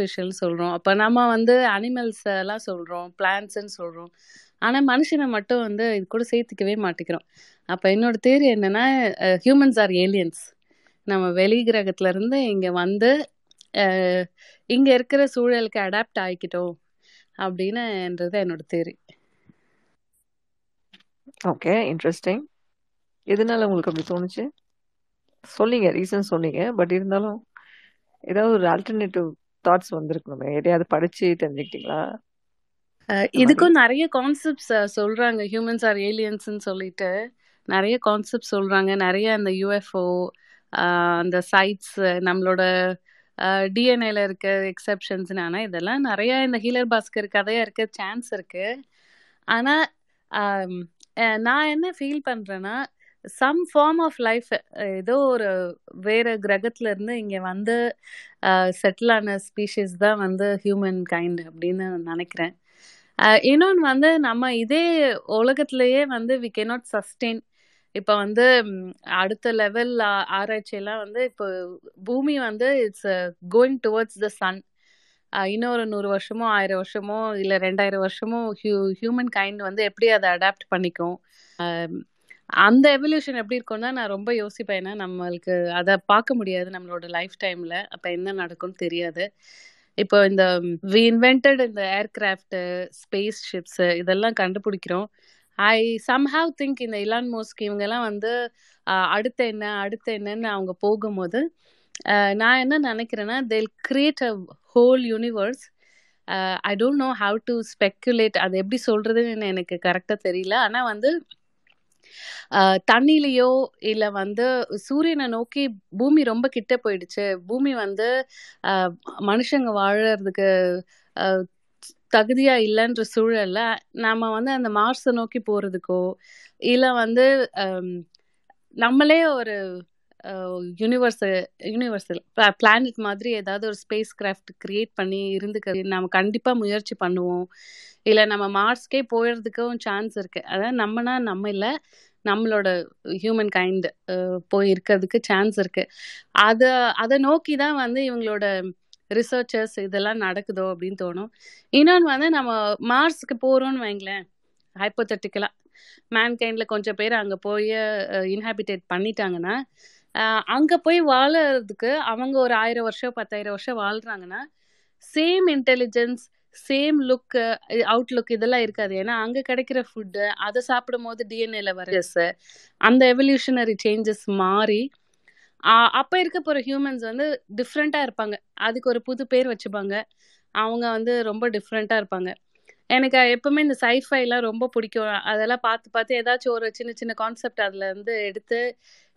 Artificial சொல்கிறோம் அப்போ நம்ம வந்து அனிமல்ஸ் எல்லாம் சொல்கிறோம் பிளான்ட்ஸ்ன்னு சொல்கிறோம் ஆனால் மனுஷனை மட்டும் வந்து இது கூட சேர்த்துக்கவே மாட்டேங்கிறோம். அப்போ என்னோட தேரி என்னன்னா, ஹியூமன்ஸ் ஆர் ஏலியன்ஸ். நம்ம வெளி கிரகத்துல இருந்து வந்து, இங்கே இருக்கிற சூழலுக்கு அடாப்ட் ஆகிக்கிட்டோம் அப்படின்னுன்றது என்னோட தேரி ஓகே. இன்ட்ரெஸ்டிங் எதனால உங்களுக்கு அப்படி தோணுச்சு? சொல்லிங்க ரீசன் சொன்னீங்க. பட் இருந்தாலும், ஏதாவது ஒரு ஆல்டர்னேட்டிவ் தாட்ஸ் வந்திருக்கணுமே. எதையாவது படிச்சு தெரிஞ்சுக்கிட்டீங்களா? இதுக்கும் நெறைய கான்செப்ட்ஸ் சொல்றாங்க. ஹியூமன்ஸ் ஆர் ஏலியன்ஸ்ன்னு சொல்லிட்டு, நெறைய கான்செப்ட் சொல்றாங்க. நெறைய அந்த யுஎஃப்ஓ, அந்த சைட்ஸ் நம்மளோட டிஎன்ஏல இருக்க எக்செப்ஷன்ஸ்ன்னு. ஆனா இதெல்லாம் நெறைய இந்த ஹீலர் பாஸ்கர் கதையா இருக்க சான்ஸ் இருக்கு. ஆனா, அம் அ நான் என்ன ஃபீல் பண்றேன்னா, சம் ஃபார்ம் ஆஃப் லைஃப் ஏதோ ஒரு வேற கிரகத்துல இருந்து இங்க வந்து செட்டில் ஆன ஸ்பீஷீஸ் தான் வந்து ஹியூமன் கைண்ட் அப்படின்னு நினைக்கிறேன் இன்னொன்று வந்து நம்ம இதே உலகத்திலேயே வந்து வி கே நாட் சஸ்டெயின். இப்போ வந்து அடுத்த லெவல் ஆராய்ச்சியெல்லாம் வந்து இப்போ பூமி வந்து it's going towards the sun. இன்னொரு நூறு வருஷமோ, ஆயிரம் வருஷமோ, இல்லை ரெண்டாயிரம் வருஷமோ ஹியூ ஹியூமன் கைண்ட் வந்து எப்படி அதை அடாப்ட் பண்ணிக்கும்? அந்த எவல்யூஷன் எப்படி இருக்கும்னா தான் நான் ரொம்ப யோசிப்பேன். ஏன்னா நம்மளுக்கு அதை பார்க்க முடியாது நம்மளோட லைஃப் டைம்ல. அப்ப என்ன நடக்கும்னு தெரியாது. இப்போ இந்த வி இன்வென்டட் இந்த ஏர்கிராஃப்ட், ஸ்பேஸ் ஷிப்ஸ் இதெல்லாம் கண்டுபிடிக்கிறோம். ஐ சம்ஹவ் திங்க் இந்த இலான் மோஸ்க் இவங்கெல்லாம் வந்து அடுத்து என்ன, அடுத்து என்னன்னு அவங்க போகும்போது, நான் என்ன நினைக்கிறேன்னா they'll create a whole universe. I don't know how to speculate. அது எப்படி சொல்றதுன்னு எனக்கு கரெக்டாக தெரியல. ஆனால் வந்து தண்ணீலயோ, இல்ல வந்து சூரியனை நோக்கி பூமி ரொம்ப கிட்ட போயிடுச்சு. பூமி வந்து மனுஷங்க வாழறதுக்கு தகுதியா இல்லைன்ற சூழல்ல, நாம வந்து அந்த மார்ஸை நோக்கி போறதுக்கோ, இல்ல வந்து நம்மளே ஒரு யூனிவர்ஸ் யூனிவர்சல் பிளானட் மாதிரி ஏதாவது ஒரு ஸ்பேஸ் கிராஃப்ட் கிரியேட் பண்ணி இருந்துக்க நம்ம கண்டிப்பா முயற்சி பண்ணுவோம். இல்ல நம்ம மார்ஸ்க்கே போயிடுறதுக்கும் சான்ஸ் இருக்கு. அதாவது நம்மனா நம்ம இல்ல. நம்மளோட ஹியூமன் கைண்ட் போய் இருக்கிறதுக்கு சான்ஸ் இருக்கு. அதை அதை நோக்கி தான் வந்து இவங்களோட ரிசர்ச்சர்ஸ் இதெல்லாம் நடக்குதோ அப்படின்னு தோணும். இன்னொன்று வந்து நம்ம மார்ஸ்க்கு போகிறோம்னு வைங்களேன், ஹைப்போத்தட்டிக்கலாக மேன்கைண்டில் கொஞ்சம் பேர் அங்கே போய் இன்ஹாபிடேட் இன்ஹாபிட்டேட் பண்ணிட்டாங்கன்னா, அங்கே போய் வாழறதுக்கு அவங்க ஒரு ஆயிரம் வருஷம், 10,000 வருஷம் வாழ்றாங்கன்னா, same intelligence, same look, outlook இதெல்லாம் இருக்காது. ஏன்னா அங்க கிடைக்கிற ஃபுட், அத சாப்பிடும்போது டிஎன்ஏல வர அந்த எவல்யூஷனரி சேஞ்சஸ் மாறி, அப்ப இருக்க போற ஹியூமன்ஸ் வந்து டிஃபரெண்ட்டா இருப்பாங்க. அதுக்கு ஒரு புது பேர் வச்சுப்பாங்க. அவங்க வந்து ரொம்ப டிஃபரெண்ட்டா இருப்பாங்க. எனக்கு எப்பவுமே இந்த சைஃபைலாம் ரொம்ப பிடிக்கும். அதெல்லாம் பார்த்து பார்த்து ஏதாச்சும் ஒரு சின்ன சின்ன கான்செப்ட் அதுல இருந்து எடுத்து,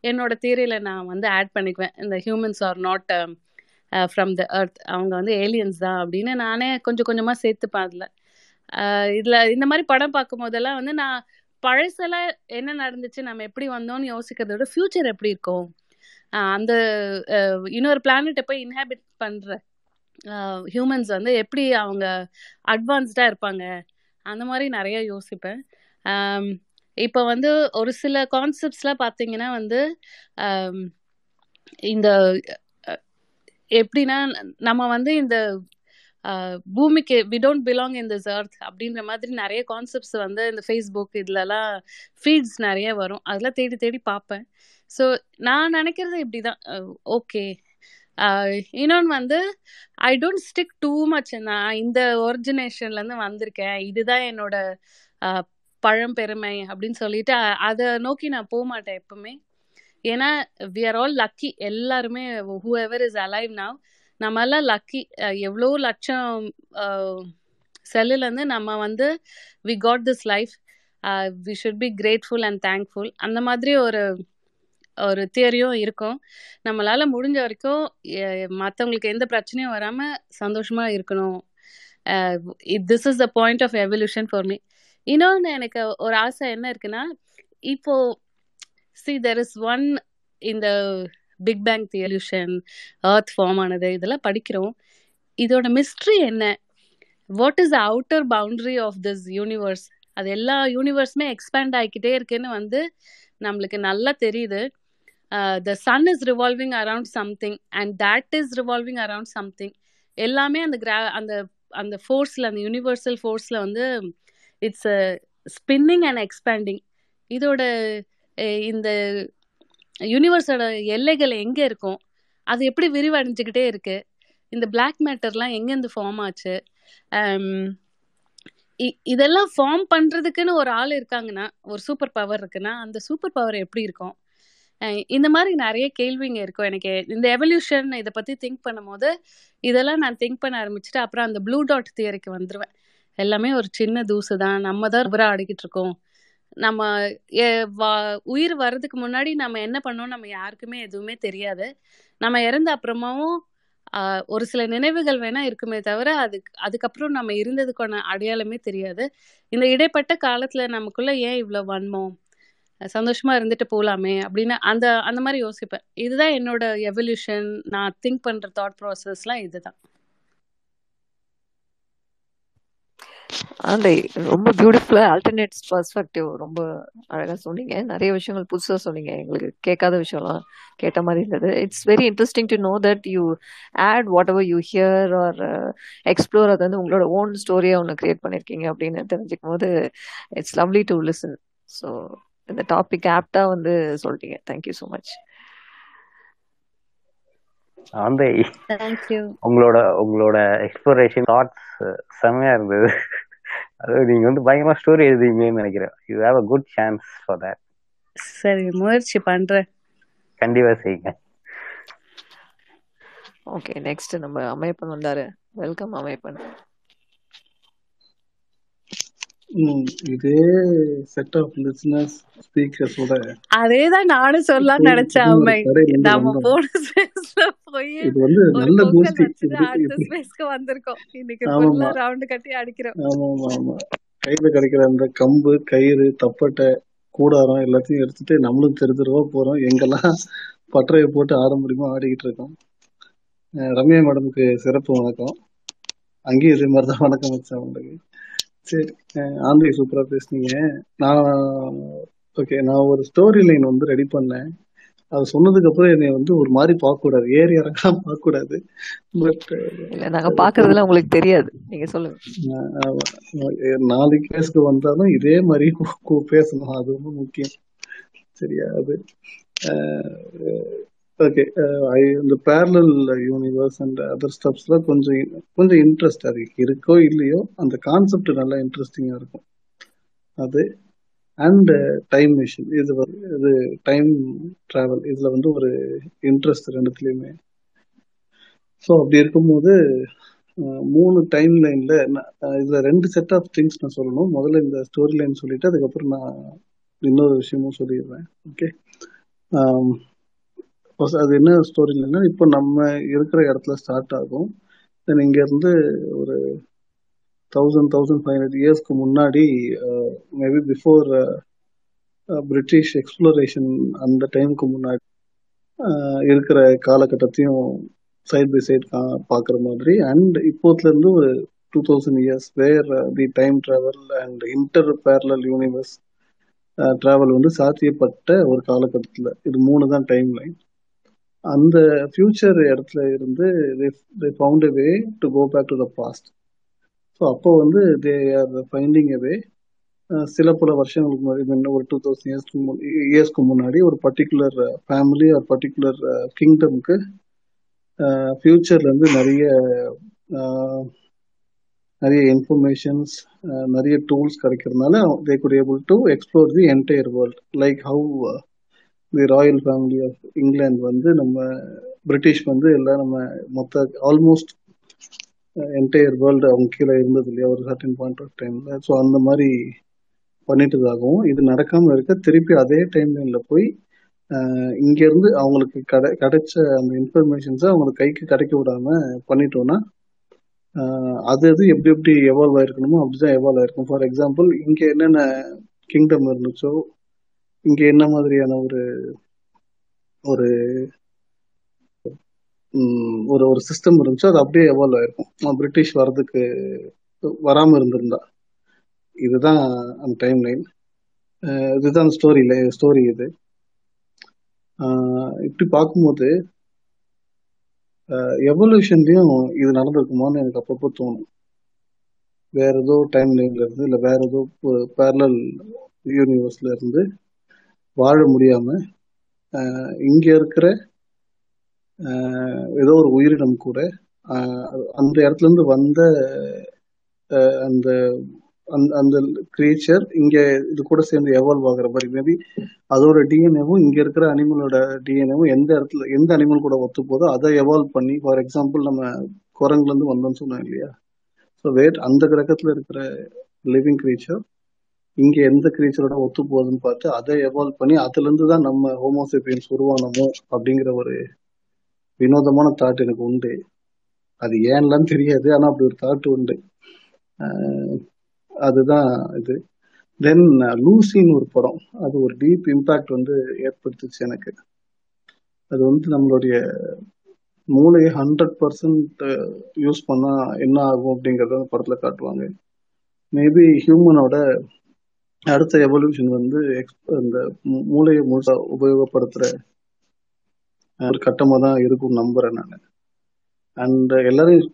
என்னோட தியரில நான் வந்து ஆட் பண்ணிக்குவேன். இந்த humans are not from the earth அவங்க வந்து ஏலியன்ஸ் தான் அப்படின்னு நானே கொஞ்சம் கொஞ்சமாக சேர்த்துப்பேன் பார்த்தல இதில் இந்த மாதிரி படம் பார்க்கும்போதெல்லாம் வந்து நான் பழசெல்லாம் என்ன நடந்துச்சு, நம்ம எப்படி வந்தோம்னு யோசிக்கிறத விட, ஃப்யூச்சர் எப்படி இருக்கும்? அந்த இன்னொரு பிளானெட்டை போய் இன்ஹாபிட் பண்ணுற ஹியூமன்ஸ் வந்து எப்படி அவங்க அட்வான்ஸ்டாக இருப்பாங்க? அந்த மாதிரி நிறைய யோசிப்பேன். இப்போ வந்து ஒரு சில கான்செப்ட்ஸ்லாம் பார்த்தீங்கன்னா வந்து, இந்த எப்படின்னா, நம்ம வந்து இந்த பூமிக்கு we don't belong in this earth அப்படின்ற மாதிரி நிறைய கான்செப்ட்ஸ் வந்து இந்த ஃபேஸ்புக் இதுலலாம் ஃபீட்ஸ் நிறைய வரும். அதெல்லாம் தேடி தேடி பார்ப்பேன். ஸோ நான் நினைக்கிறது இப்படி தான் ஓகே. இன்னொன்று வந்து, I don't stick too much நான் இந்த ஒரிஜினேஷன்லேருந்து வந்திருக்கேன். இதுதான் என்னோட பழம்பெருமை அப்படின்னு சொல்லிட்டு, அதை நோக்கி நான் போமாட்டேன் எப்பவுமே. ஏன்னா, வி ஆர் ஆல் லக்கி. எல்லாருமே ஹூஎவர் இஸ் அலைவ் நவ் நம்மளாம் லக்கி. எவ்வளோ லட்சம் செல்லுலேருந்து நம்ம வந்து we got this life. We should be grateful and thankful. அந்த மாதிரி ஒரு ஒரு தியரியும் இருக்கும். நம்மளால் முடிஞ்ச வரைக்கும் மற்றவங்களுக்கு எந்த பிரச்சனையும் வராமல் சந்தோஷமாக இருக்கணும். This is the point of evolution for me. இன்னொன்று எனக்கு ஒரு ஆசை என்ன இருக்குன்னா, இப்போது சி தெர் இஸ் ஒன் இந்த பிக் பேங் தியல்யூஷன் ஏர்த் ஃபார்ம் ஆனது இதெல்லாம் படிக்கிறோம். இதோட மிஸ்ட்ரி என்ன? What is the outer boundary of this universe? அது எல்லா யூனிவர்ஸுமே எக்ஸ்பேண்ட் ஆகிக்கிட்டே இருக்குன்னு வந்து நம்மளுக்கு நல்லா தெரியுது. The sun is revolving around something and that is revolving around something. எல்லாமே அந்த கிரா அந்த அந்த ஃபோர்ஸில் அந்த யூனிவர்சல் ஃபோர்ஸில் வந்து இட்ஸ் ஸ்பின்னிங் அண்ட் எக்ஸ்பேண்டிங் இதோட இந்த யூனிவர்ஸோட எல்லைகள் எங்கே இருக்கும் அது எப்படி விரிவடைஞ்சுக்கிட்டே இருக்கு? இந்த பிளாக் மேட்டர்லாம் எங்கேருந்து ஃபார்ம் ஆச்சு? இ- இதெல்லாம் ஃபார்ம் பண்ணுறதுக்குன்னு ஒரு ஆள் இருக்காங்கன்னா ஒரு சூப்பர் பவர் இருக்குன்னா அந்த சூப்பர் பவர் எப்படி இருக்கும்? இந்த மாதிரி நிறைய கேள்விங்க இருக்கும் எனக்கு. இந்த எவல்யூஷன் இதை பற்றி திங்க் பண்ணும்போது இதெல்லாம் நான் திங்க் பண்ண ஆரம்பிச்சுட்டு அப்புறம் அந்த ப்ளூ டாட் தியரிக்கு வந்துடுவேன் எல்லாமே ஒரு சின்ன தூசு தான். நம்ம தான் ரூபரா ஆடிக்கிட்டு இருக்கோம். நம்ம வா- உயிர் வர்றதுக்கு முன்னாடி நம்ம என்ன பண்ணோம் நம்ம யாருக்குமே எதுவுமே தெரியாது. நம்ம இறந்த அப்புறமாவும் ஒரு சில நினைவுகள் வேணா இருக்குமே தவிர அதுக்கு அதுக்கப்புறம் நம்ம இருந்ததுக்கான அடையாளமே தெரியாது. இந்த இடைப்பட்ட காலத்துல நமக்குள்ள ஏன் இவ்வளோ வன்மம் சந்தோஷமா இருந்துட்டு போகலாமே அப்படின்னு அந்த அந்த மாதிரி யோசிப்பேன். இதுதான் என்னோட எவல்யூஷன் நான் திங்க் பண்ற தாட் ப்ராசஸ்லாம் இதுதான். ஆண்டை ரொம்ப பியூட்டிஃபுல்லா ஆல்டர்னேட் பர்ஸ்பெக்டிவ் ரொம்ப அழகா சொன்னீங்க. நிறைய விஷயங்கள் புதுசா சொன்னீங்க. எங்களுக்கு கேட்காத விஷயம்லாம் கேட்ட மாதிரி இருந்தது. It's very interesting to know that you add whatever you hear or explore அது வந்து உங்களோட ஓன் ஸ்டோரியா ஒன்று கிரியேட் பண்ணியிருக்கீங்க அப்படின்னு தெரிஞ்சுக்கும் போது it's lovely to listen so இந்த டாபிக் ஆப்டா வந்து சொல்லிட்டீங்க. தேங்க்யூ ஸோ மச் தேங்க்யூ உங்களோட உங்களோட எக்ஸ்ப்ளோரேஷன் தாட்ஸ் செம்மையா இருந்தது. அது நீங்க வந்து பயங்கரமா ஸ்டோரி எழுதுவீங்கன்னு நினைக்கிறேன். You have a good chance for that சரி முயற்சி பண்றேன். கண்டிப்பா செய்யுங்க. ஓகே நெக்ஸ்ட் நம்ம அமைப்பன் வந்தாரு. வெல்கம் அமைப்பன் இதே செட் ஆஃப் லிசனர்ஸ் ஸ்பீக்கர்ஸோட அதேதான் நானும் சொல்லலாம் நினைச்சேன் அம்மை. போன ஸ்பேஸ்ல போய் இது வந்து நல்ல அடுத்த ஸ்பேஸ்க்கு வந்திருக்கோம். இன்னைக்கு ஃபுல்லா ரவுண்டு கட்டி அடிக்கிறோம். ஆமா ஆமா ஆமா கையில கிடைக்கிற அந்த கம்பு கயிறு தப்பட்டை கூடாரம் எல்லாத்தையும் எடுத்துட்டு நம்மளும் தெரு தெருவா போறோம். எங்கெல்லாம் பட்டறையை போட்டு ஆட முடியுமோ ஆடிக்கிட்டு இருக்கோம். ரம்யா மேடமுக்கு சிறப்பு வணக்கம். அங்கேயும் இதே மாதிரி தான் வணக்கம் வச்சேன் உங்களுக்கு சரி அஹ் ஆந்தை சூப்பரா பேசுனீங்க. நான் ஓகே நான் ஒரு ஸ்டோரி லைன் வந்து ரெடி பண்ணேன். அது சொன்னதுக்கு அப்புறம் என்னை வந்து ஒரு மாதிரி பார்க்க கூடாது ஏறி இறங்கலாம் பார்க்க கூடாது பட் நாங்க பாக்குறதுல உங்களுக்கு தெரியாது. நீங்க சொல்லுங்க. நாளைக்கு கேஸ்க்கு வந்தாலும் இதே மாதிரி பேசணும். அது ரொம்ப முக்கியம். சரியா அது? ஓகே இந்த பேரலல் யூனிவர்ஸ் அண்ட் அதர் ஸ்டப்ஸ்ல கொஞ்சம் கொஞ்சம் இன்ட்ரெஸ்ட் அது இருக்கோ இல்லையோ அந்த கான்செப்ட் நல்லா இன்ட்ரெஸ்டிங்காக இருக்கும். அது அண்ட் டைம் மிஷின் இது இது டைம் ட்ராவல் இதுல வந்து ஒரு இன்ட்ரெஸ்ட் ரெண்டுத்துலயுமே. ஸோ அப்படி இருக்கும்போது மூணு டைம் லைன்ல இதுல ரெண்டு செட் ஆஃப் திங்ஸ் நான் சொல்லணும். முதல்ல இந்த ஸ்டோரி லைன் சொல்லிட்டு அதுக்கப்புறம் நான் இன்னொரு விஷயமும் சொல்லிடுறேன். ஓகே um, அது என்ன ஸ்டோரி இல்லைன்னா இப்போ நம்ம இருக்கிற இடத்துல ஸ்டார்ட் ஆகும். தென் இங்கேருந்து ஒரு தௌசண்ட் தௌசண்ட் ஃபைவ் ஹண்ட்ரட் இயர்ஸ்க்கு முன்னாடி மேபி பிஃபோர் பிரிட்டிஷ் எக்ஸ்ப்ளோரேஷன் அந்த டைமுக்கு முன்னாடி uh, இருக்கிற காலகட்டத்தையும் சைட் பை சைட் பார்க்குற மாதிரி. அண்ட் இப்போத்துலேருந்து ஒரு two thousand years where the time travel and inter parallel universe travel வந்து சாத்தியப்பட்ட ஒரு காலகட்டத்தில். இது மூணு தான் டைம் லைன் அந்த ஃபியூச்சர் இடத்துல இருந்து they found way to go back to the past so அப்போ வந்து தே ஆர் ஃபைண்டிங் எ வே சில பல வருஷங்களுக்கு முன்னாடி முன்ன ஒரு டூ தௌசண்ட் இயர்ஸ்க்கு இயர்ஸ்க்கு முன்னாடி ஒரு பர்டிகுலர் ஃபேமிலி ஒரு பர்டிகுலர் கிங்டம்க்கு ஃபியூச்சர்லேருந்து நிறைய நிறைய இன்ஃபர்மேஷன்ஸ் நிறைய டூல்ஸ் கிடைக்கிறதுனால they could able to explore the entire world like how the royal family of England வந்து நம்ம பிரிட்டிஷ் வந்து எல்லாம் நம்ம மொத்த ஆல்மோஸ்ட் என்டையர் வேர்ல்டு அவங்க கீழே இருந்தது இல்லையா? ஒரு சர்டன் பாயிண்ட் ஆஃப் டைம்ல ஸோ அந்த மாதிரி பண்ணிட்டதாகவும் இது நடக்காம இருக்க திருப்பி அதே டைம் லைன்ல போய் uh, இங்கேருந்து அவங்களுக்கு கடை கிடைச்ச அந்த இன்ஃபர்மேஷன்ஸை அவங்களுக்கு கைக்கு கிடைக்க விடாம பண்ணிட்டோம்னா uh, அது அது எப்படி எப்படி எவால்வ் ஆயிருக்கணுமோ அப்படிதான் எவால்வ் ஆயிருக்கும். ஃபார் எக்ஸாம்பிள் இங்கே என்னென்ன கிங்டம் இருந்துச்சோ இங்க என்ன மாதிரியான ஒரு ஒரு ஒரு ஒரு சிஸ்டம் இருந்துச்சோ அது அப்படியே எவால்வ் ஆயிருக்கும். பிரிட்டிஷ் வர்றதுக்கு வராம இருந்திருந்தா. இதுதான் அந்த டைம் லைன் இதுதான் ஸ்டோரி ஸ்டோரி இது. இப்படி பார்க்கும்போது எவல்யூஷன்லயும் இது நடந்திருக்குமான்னு எனக்கு அப்பப்போ தோணும். வேற ஏதோ டைம் லைன்ல இருந்து இல்லை வேற ஏதோ பேரலல் யூனிவர்ஸ்ல இருந்து வாழ முடியாம இங்க இருக்கிற ஏதோ ஒரு உயிரினம் கூட அந்த இடத்துல இருந்து வந்த அந்த அந்த அந்த கிரியேச்சர் இங்க இது கூட சேர்ந்து எவால்வ் ஆகுற மாதிரி. மேபி அதோட டிஎன்ஏவும் இங்க இருக்கிற அனிமலோட டிஎன்ஏவும் எந்த இடத்துல எந்த அனிமல் கூட ஒத்து போதோ அதை எவால்வ் பண்ணி ஃபார் எக்ஸாம்பிள் நம்ம குரங்குல இருந்து வந்தோம்னு சொன்னோம் இல்லையா? ஸோ வேட் அந்த கிரகத்துல இருக்கிற லிவிங் கிரீச்சர் இங்க எந்த கிரீச்சரோட ஒத்து போகுதுன்னு பார்த்து அதை எவால்வ் பண்ணி அதுல இருந்து தான் நம்ம ஹோமோசேபியன்ஸ் உருவானமோ அப்படிங்கிற ஒரு வினோதமான தாட் எனக்கு உண்டு. அது ஏன்லாம் தெரியாது ஆனா அப்படி ஒரு தாட் உண்டு. அதுதான் இது. தென் லூசின்னு ஒரு படம். அது ஒரு டீப் இம்பாக்ட் வந்து ஏற்படுத்துச்சு எனக்கு. அது வந்து நம்மளுடைய மூளையை ஹண்ட்ரட் பர்சன்ட் யூஸ் பண்ணா என்ன ஆகும் அப்படிங்கறத அந்த படத்துல காட்டுவாங்க. மேபி ஹியூமனோட அடுத்த எவல்யூஷன் வந்து இந்த அந்த மூளையை முழுசா உபயோகப்படுத்துற ஒரு கட்டமா தான் இருக்கும் நம்புறேன் நான். அண்ட் எல்லாரும்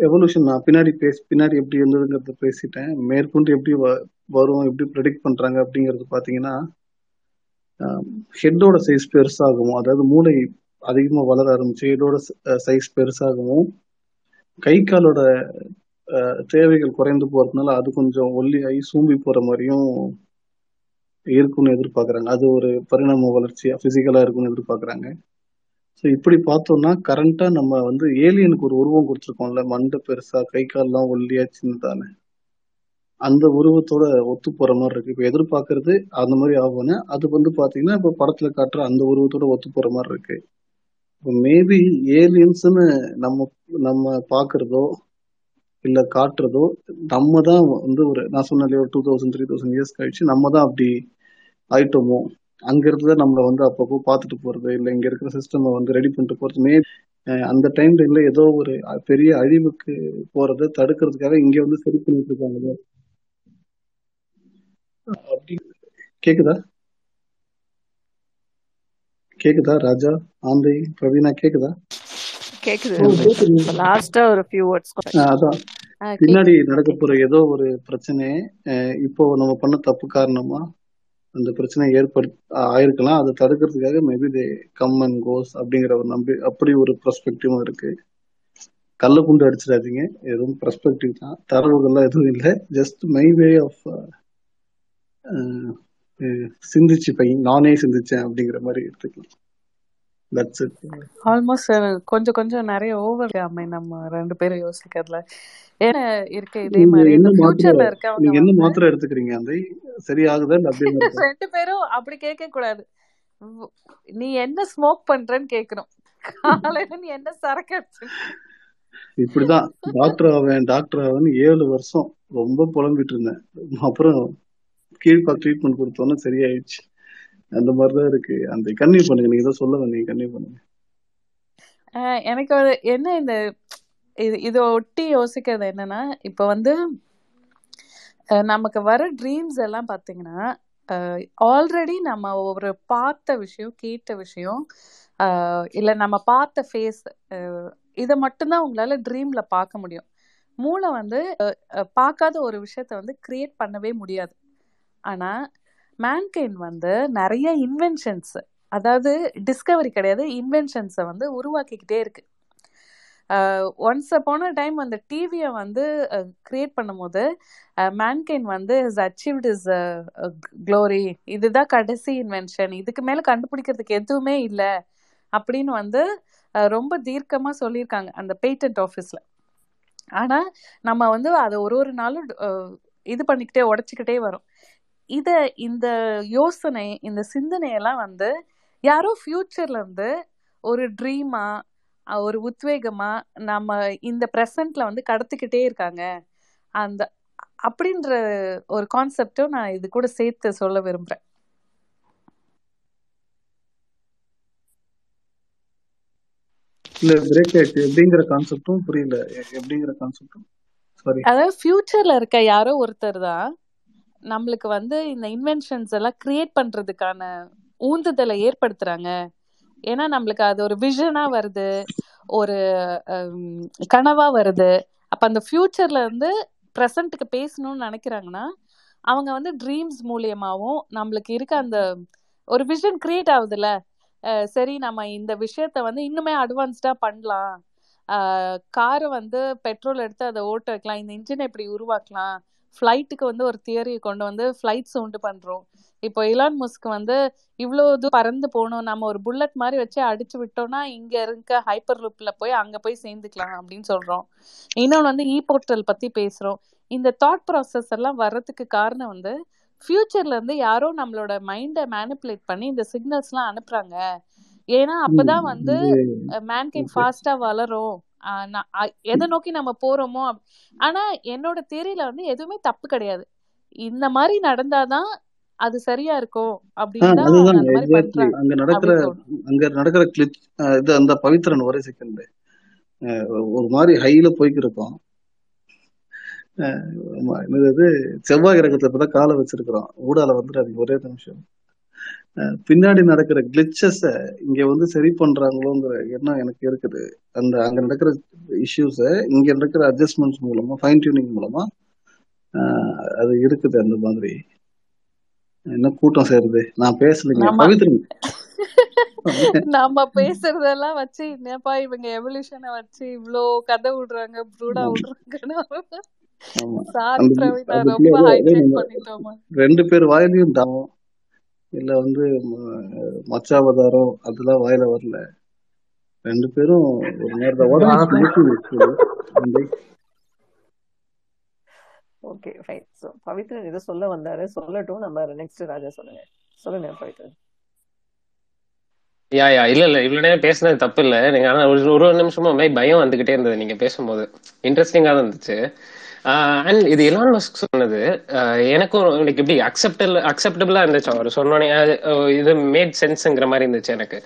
எவல்யூஷன் நான் பின்னாடி பேசி பின்னாடி எப்படி இருந்ததுங்கிறத பேசிட்டேன். மேற்கொண்டு எப்படி வ- வரும் எப்படி ப்ரெடிக்ட் பண்றாங்க அப்படிங்கறது பாத்தீங்கன்னா ஹெட்டோட சைஸ் பெருசாகவும் அதாவது மூளை அதிகமா வளர ஆரம்பிச்சு ஹெட்டோட சைஸ் பெருசாகவும் கை காலோட தேவைகள் குறைந்து போறதுனால அது கொஞ்சம் ஒல்லியாகி சூம்பி போற மாதிரியும் இருக்கும்னு எதிர்பார்க்குறாங்க. அது ஒரு பரிணாம வளர்ச்சியா பிசிக்கலா இருக்கும்னு எதிர்பார்க்குறாங்க. ஸோ இப்படி பார்த்தோம்னா கரண்டா நம்ம வந்து ஏலியனுக்கு ஒரு உருவம் கொடுத்துருக்கோம்ல மண்டை பெருசா கை கால்லாம் ஒல்லியா சின்னதான அந்த உருவத்தோட ஒத்து போற மாதிரி இருக்கு. இப்போ எதிர்பார்க்கறது அந்த மாதிரி ஆகும்னு. அது வந்து பாத்தீங்கன்னா இப்போ படத்துல காட்டுற அந்த உருவத்தோட ஒத்து போற மாதிரி இருக்கு. மேபி ஏலியன்ஸ்னு நம்ம நம்ம பாக்குறதோ இல்ல காட்டுறதோ நம்ம தான் வந்து ஒரு நான் சொன்னேன் ஒரு two thousand three thousand years கழிச்சு நம்ம தான் அப்படி ஆயிட்டோமோ? அங்க இருந்து தான் நம்மள வந்து அப்பப்போ பார்த்துட்டு போறது இல்ல இங்க இருக்கிற சிஸ்டம் வந்து ரெடி பண்ணிட்டு போறது. மே அந்த டைம் லைன்ல ஏதோ ஒரு பெரிய அழிவுக்கு போறதை தடுக்கிறதுக்காக இங்க வந்து சரி பண்ணிட்டு இருக்காங்க அப்படி கேக்குதா? கேக்குதா ராஜா ஆந்தை பிரவீனா கேக்குதா? கேக்குது. லாஸ்டா ஒரு ஃபியூ வேர்ட்ஸ் அதான். பின்னாடி நடக்க போற ஏதோ ஒரு பிரச்சனை இப்போ நம்ம பண்ண தப்பு காரணமா அந்த பிரச்சனை ஏற்படு ஆயிருக்கலாம். அதை தடுக்கிறதுக்காக maybe they come and goes அப்படிங்கிற ஒரு நம்பி அப்படி ஒரு பெர்ஸ்பெக்டிவும் இருக்கு. கல்ல குண்டு அடிச்சிடாதீங்க. எதுவும் பெர்ஸ்பெக்டிவ் தான். தரவுகள்லாம் எதுவும் இல்லை. ஜஸ்ட் மை வே ஆஃப் சிந்திச்சு பையன் நானே சிந்திச்சேன் அப்படிங்கிற மாதிரி எடுத்துக்கலாம். ஆல்மோஸ்ட் கொஞ்சம் கொஞ்சம் நிறைய ஓவர் அம்மை நம்ம ரெண்டு பேரும் யோசிக்கிறதுல. ஏன்னா இருக்கு இதே மாதிரி? ஃபியூச்சர்ல இருக்கவங்க என்ன மாத்திரை எடுத்துக்கிறீங்க? அந்த இருக்கா ரெண்டு பேரும் அப்படி கேட்க கூடாது. நீ என்ன ஸ்மோக் பண்றேன்னு கேட்கணும். காலையில நீ என்ன சரக்கு இப்படிதான். டாக்டர் ஆவேன் டாக்டர் ஆவேன்னு ஏழு வருஷம் ரொம்ப புலம்பிட்டு இருந்தேன். அப்புறம் கீழ்பா ட்ரீட்மெண்ட் கொடுத்தோன்னே சரியாயிடுச்சு. அந்த மாதிரிதான் இருக்கு. அந்த கன்னியூ பண்ணுங்க. நீங்க ஏதோ சொல்ல வந்தீங்க கன்னியூ பண்ணுங்க. ஆஹ் எனக்கு ஒரு என்ன இந்த இது இதை ஒட்டி யோசிக்கிறது என்னன்னா இப்ப வந்து நமக்கு வர ட்ரீம்ஸ் எல்லாம் பாத்தீங்கன்னா ஆல்ரெடி நம்ம ஒரு பார்த்த விஷயம் கேட்ட விஷயம் ஆஹ் இல்ல நம்ம பார்த்த ஃபேஸ் இதை மட்டும்தான் உங்களால ட்ரீம்ல பார்க்க முடியும். மூளை வந்து பார்க்காத ஒரு விஷயத்த வந்து கிரியேட் பண்ணவே முடியாது. ஆனா மேன்கைன் வந்து நிறைய இன்வென்ஷன்ஸ் அதாவது டிஸ்கவரி கிடையாது இன்வென்ஷன்ஸை வந்து உருவாக்கிக்கிட்டே இருக்கு. ஒன்ஸ் அப்பான டைம் அந்த டிவியை வந்து கிரியேட் பண்ணும்போது மேன்கைன் வந்து இஸ் அச்சீவ்ட் இஸ் க்ளோரி இதுதான் கடைசி இன்வென்ஷன் இதுக்கு மேலே கண்டுபிடிக்கிறதுக்கு எதுவுமே இல்லை அப்படின்னு வந்து ரொம்ப தீர்க்கமாக சொல்லியிருக்காங்க அந்த பேட்டன்ட் ஆஃபீஸில் ஆனால் நம்ம வந்து அதை ஒரு ஒரு நாளும் இது பண்ணிக்கிட்டே உடச்சிக்கிட்டே வரோம். இத இந்த யோசனை இந்த சிந்தனையெல்லாம் வந்து யாரோ ஃபியூச்சர்ல இருந்து ஒரு ட்ரீமா ஒரு உத்வேகமா நம்ம இந்த ப்ரெசன்ட்ல வந்து கடத்திக்கிட்டே இருக்காங்க. அந்த அப்படின்ற ஒரு கான்செப்டும் நான் இது கூட சேர்த்து சொல்ல விரும்புறேன். இல்ல பிரேக் ஆயிடுச்சு எப்படிங்கிற கான்செப்டும் புரியல. எப்படிங்கிற கான்செப்டும் சாரி அதாவது ஃபியூச்சர்ல இருக்க யாரோ ஒருத்தர் தான் நம்மளுக்கு வந்து இந்த இன்வென்ஷன்ஸ் எல்லாம் கிரியேட் பண்றதுக்கான ஊந்துதலை ஏற்படுத்துறாங்க. ஏன்னா நம்மளுக்கு அது ஒரு விஷனா வருது ஒரு கனவா வருது. அப்ப அந்த ஃபியூச்சர்ல இருந்து ப்ரெசண்ட்டுக்கு பேசணும்னு நினைக்கிறாங்கன்னா அவங்க வந்து ட்ரீம்ஸ் மூலியமாகவும் நம்மளுக்கு இருக்க அந்த ஒரு விஷன் கிரியேட் ஆகுதுல்ல. சரி நம்ம இந்த விஷயத்த வந்து இன்னுமே அட்வான்ஸ்டா பண்ணலாம். காரை வந்து பெட்ரோல் எடுத்து அதை ஓட்ட வைக்கலாம். இந்த இன்ஜினை இப்படி உருவாக்கலாம். ஃப்ளைட்டுக்கு வந்து ஒரு தியரியை கொண்டு வந்து ஃப்ளைட்ஸ் உண்டு பண்றோம். இப்போ இலான் முஸ்க் வந்து இவ்வளோ இது பறந்து போகணும் நம்ம ஒரு புல்லட் மாதிரி வச்சு அடிச்சு விட்டோம்னா இங்க இருக்க ஹைப்பர் லூப்ல போய் அங்க போய் சேர்ந்துக்கலாம் அப்படின்னு சொல்றோம். இன்னொன்று வந்து இ போர்ட்டல் பத்தி பேசுறோம். இந்த தாட் ப்ராசஸ் எல்லாம் வர்றதுக்கு காரணம் வந்து ஃபியூச்சர்ல இருந்து யாரோ நம்மளோட மைண்டை மேனிப்புலேட் பண்ணி இந்த சிக்னல்ஸ்லாம் அனுப்புறாங்க. ஏன்னா அப்பதான் வந்து ஓகே ஃபாஸ்டா வளரும். எதை நோக்கி நம்ம போறோமோ ஆனா என்னோட தேரியில வந்து எதுவுமே தப்பு கிடையாது. இந்த மாதிரி நடந்தாதான் அது சரியா இருக்கும் அப்படின்னு அங்க நடக்கிற அங்க நடக்கிற கிளிச் இது அந்த பவித்ரன் ஒரே செகண்ட் ஒரு மாதிரி ஹைல போய்க்கு இருக்கோம் அஹ் ஆமா, என்னது செவ்வாய் கிரகத்துல இப்பதான் காலை வச்சிருக்கிறோம் ஊடால வந்துடாதீங்க ஒரே நிமிஷம். பின்னாடி நடக்கிற கிளிச்சஸ இங்க வந்து சரி பண்றாங்களோங்கிற எண்ணம் எனக்கு இருக்குது. அந்த அங்க நடக்கிற இஷ்யூஸ இங்க நடக்கிற அட்ஜஸ்ட்மெண்ட்ஸ் மூலமா ஃபைன் டியூனிங் மூலமா அது இருக்குது அந்த மாதிரி. என்ன கூட்டம் சேருது? நான் பேசலைங்க பவித்ரன். நம்ம பேசுறதெல்லாம் வச்சு என்னப்பா இவங்க எவல்யூஷனை வச்சு இவ்ளோ கதை விடுறாங்க ப்ரூடா விடுறாங்கன்னு. ரெண்டு பேர் வாயிலையும் தாவும். இல்ல வந்து மச்சாவதாரம் அதெல்லாம் வாயில வரல. ரெண்டு பேரும் ஒரு நேரத்தை உடம்பு ஓகே ஃபைன் ஸோ பவித்ரன் ஏதோ சொல்ல வந்தாரு. சொல்லட்டும். நம்ம நெக்ஸ்ட் ராஜா சொல்லுங்க. சொல்லுங்க பவித்ரன். யா யா இல்ல இல்ல. இவ்வளவு நேரம் பேசுனது தப்பு இல்ல. எனக்கு ஆனா ஒரு ஒரு ஒரு நிமிஷமா ஒரு மாதிரி பயம் வந்துகிட்டே இருந்தது நீங்க பேசும்போது. இன்ட்ரெஸ்டிங்கா தான் இருந்துச்சு. அண்ட் இது எலான் மஸ்க் சொன்னது. எனக்கும் லைக் எப்படி அக்செப்டபிள் அக்செப்டபிளா இருந்துச்சு. அவர் சொன்னோடனே இது மேட் சென்ஸ்ங்கிற மாதிரி இருந்துச்சு எனக்கு.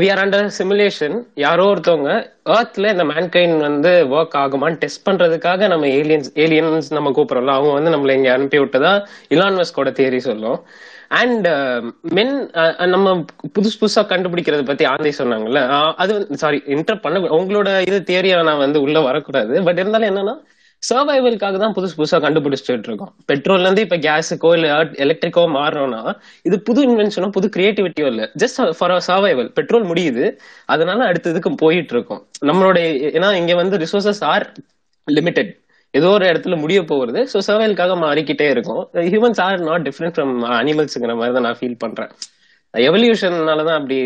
வி ஆர் அண்டர் சிமுலேஷன் யாரோ ஒருத்தவங்க ஏர்த்ல இந்த மேன்கைன் வந்து ஒர்க் ஆகுமான்னு டெஸ்ட் பண்றதுக்காக நம்ம ஏலியன்ஸ் ஏலியன்ஸ் நம்ம கூப்பிடுறோம்ல அவங்க வந்து நம்மளை இங்க அனுப்பி தான் இலான் மஸ்கோட தியரி சொல்லும். அண்ட் மென் நம்ம புதுசு புதுசா கண்டுபிடிக்கிறத பத்தி ஆந்தி சொன்னாங்கல்ல அது சாரி இன்டர் பண்ண உங்களோட இது தியரியா நான் வந்து உள்ள வரக்கூடாது. பட் இருந்தாலும் என்னன்னா சர்வைவலுக்காக தான் புதுசு புதுசா கண்டுபிடிச்சிட்டு இருக்கோம். பெட்ரோல்ல இருந்து இப்ப கேஸுக்கோ இல்ல எலக்ட்ரிக்கோ மாறணும்னா இது புது இன்வென்ஷனோ புது கிரியேட்டிவிட்டியோ இல்ல. ஜஸ்ட் ஃபார் சர்வைவல் பெட்ரோல் முடியுது. அதனால அடுத்த இதுக்கு போயிட்டு இருக்கோம். நம்மளுடைய ஏன்னா இங்க வந்து ரிசோர்சஸ் ஆர் லிமிடெட் ஏதோ ஒரு இடத்துல முடிய போகிறது. ஸோ சர்வைவலுக்காக மாறிக்கிட்டே இருக்கும். Humans are not different from அனிமல்ஸுங்கிற மாதிரி தான் நான் ஃபீல் பண்றேன். எவல்யூஷன்னால தான் அப்படி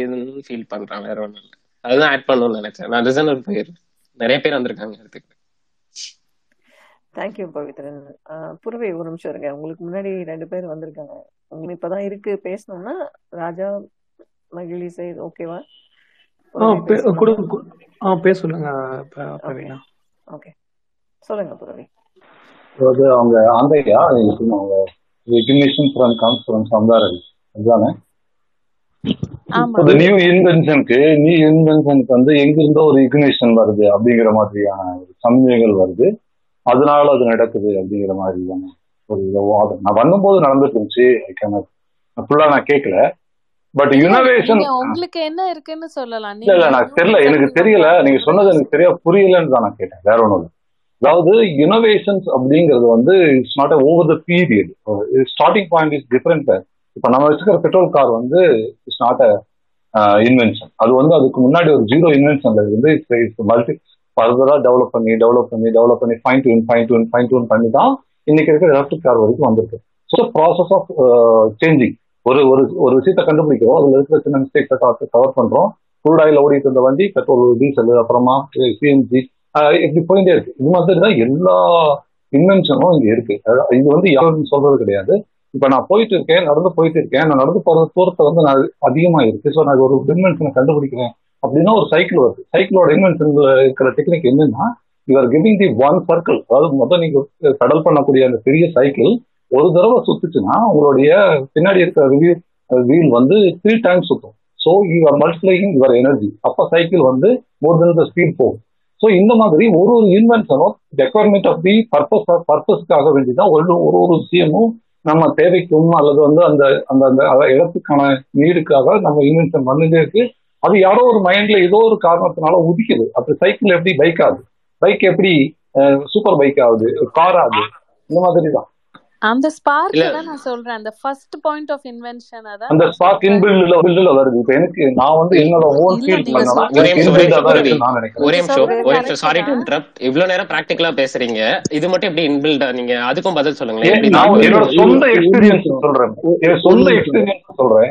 ஃபீல் பண்றேன். வேற ஒன்றும் இல்லை. அதுதான் ஆட் பண்ணணும்னு நினைச்சேன். நான் ரிசனர் போயிரு நிறைய பேர் வந்திருக்காங்க இடத்துக்கு தேங்க்யூ பவித்ரன் ஆஹ் புறவை ஒரு நிமிஷம் இருங்க. உங்களுக்கு முன்னாடி ரெண்டு பேர் வந்திருக்காங்க. உங்களுக்கு இப்பதான் இருக்கு. பேசணும்னா ராஜா மகிழிசை ஓகேவா ஆ புறவை பே பேசலாமா கொடு கொ- ஆ பேச சொல்லுங்க ப- ஓகே சொல்லுங்க புறவை. அதாவது அவங்க ஆந்தையா? அவங்க ignition from comes from somewhere அதுதானே? நியூ இன்வென்ஷனுக்கு நியூ இன்வென்ஷனுக்கு வந்து எங்கிருந்தோ ஒரு இக்னிஷன் வருது அப்படிங்கிற மாதிரியான ஒரு சமயங்கள் வருது. அதனால அது நடக்குது அப்படிங்கிற மாதிரியான ஒரு வாதம் நான் பண்ணும்போது நடந்துட்டு இருந்துச்சு ஃபுல்லா நான் கேட்கல பட் யுனவேஷன் உங்களுக்கு என்ன இருக்குன்னு சொல்லலாம். இல்ல இல்ல எனக்கு தெரியல. எனக்கு தெரியல. நீங்க சொன்னது எனக்கு சரியா புரியலன்னு தான் நான் கேட்டேன். வேற இல்லை. அதாவது இனோவேஷன்ஸ் அப்படிங்கிறது வந்து it's not over the period starting point is different இப்ப நம்ம வச்சுக்கிற பெட்ரோல் கார் வந்து இட்ஸ் நாட் அ இன்வென்ஷன் அது வந்து அதுக்கு முன்னாடி ஒரு ஜீரோ இன்வென்ஷன்ல இருந்து இட்ஸ் மல்டி ஃபர்தராக டெவலப் பண்ணி டெவலப் பண்ணி டெவலப் பண்ணி fine tune fine tune fine tune பண்ணி தான் இன்னைக்கு இருக்கிற எலக்ட்ரிக் கார் வரைக்கும் வந்திருக்கு. ஸோ ப்ராசஸ் ஆஃப் சேஞ்சிங் ஒரு ஒரு ஒரு விஷயத்தை கண்டுபிடிக்கிறோம். அதில் இருக்கிற சின்ன மிஸ்டேக்ஸை கவர் பண்ணுறோம் ஃபுல் ஆயில் ஓடிட்டு இருந்த வண்டி பெட்ரோல் டீசல் அப்புறமா eh, சிஎன்ஜி uh, இப்படி போயிட்டே இருக்கு. இது மாதிரி தான் எல்லா இன்வென்ஷனும் இங்க இருக்கு. அதாவது இது வந்து யாரும் சொல்றது கிடையாது. இப்ப நான் போயிட்டு இருக்கேன் நடந்து போயிட்டு இருக்கேன். நான் நடந்து போற தூரத்தை வந்து நான் அதிகமா இருக்கு. ஸோ நான் ஒரு இன்வென்ஷனை கண்டுபிடிக்கிறேன். அப்படின்னா ஒரு சைக்கிள் வருது. சைக்கிளோட இன்வென்ஷன் இருக்கிற டெக்னிக் என்னன்னா you are giving the one circle அதாவது மொத்தம் நீங்க கடல் பண்ணக்கூடிய அந்த பெரிய சைக்கிள் ஒரு தடவை சுத்துச்சுன்னா உங்களுடைய பின்னாடி இருக்கிற வீல் வந்து த்ரீ டைம்ஸ் சுத்தும். So you are multiplying your energy அப்ப சைக்கிள் வந்து மோர் தென் த ஸ்பீட் போகும். ஸோ இந்த மாதிரி ஒரு ஒரு இன்வென்ஷனும் ரெக்யர்மெண்ட் ஆஃப் தி பர்பஸ் பர்பஸ்க்காக வேண்டிதான் ஒரு ஒரு ஒரு விஷயமும் நம்ம தேவைக்கும் அல்லது வந்து அந்த அந்த அந்த இடத்துக்கான நீடுக்காக நம்ம இன்வென்ஷன் பண்ணிட்டே இருக்கு. அது யாரோ ஒரு மைண்ட்ல ஏதோ ஒரு காரணத்தினால உதிக்குது. அப்ப சைக்கிள் எப்படி பைக் ஆகுது? பைக் எப்படி சூப்பர் பைக் ஆகுது? கார் ஆகுது? இந்த மாதிரி தான் அந்த ஸ்பார்க் தான் நான் சொல்றேன். அந்த ஃபர்ஸ்ட் பாயிண்ட் ஆஃப் இன்வென்ஷன் அதான் அந்த ஸ்பார்க் இன்பில்ட்ல பில்ட்ல வருது. இப்ப எனக்கு நான் வந்து என்னோட ஓன் ஃபீல் பண்ணனா ஒரே நிமிஷம் நான் நினைக்கிறேன். ஒரே நிமிஷம் ஒரே நிமிஷம். சாரி டு இன்டரப்ட் இவ்வளவு நேரம் ப்ராக்டிக்கலா பேசுறீங்க. இது மட்டும் எப்படி இன்பில்டா நீங்க? அதுக்கும் பதில் எப்படி நான் என்னோட சொந்த எக்ஸ்பீரியன்ஸ் சொல்றேன். சொந்த எக்ஸ்பீரியன்ஸ் சொல்றேன்.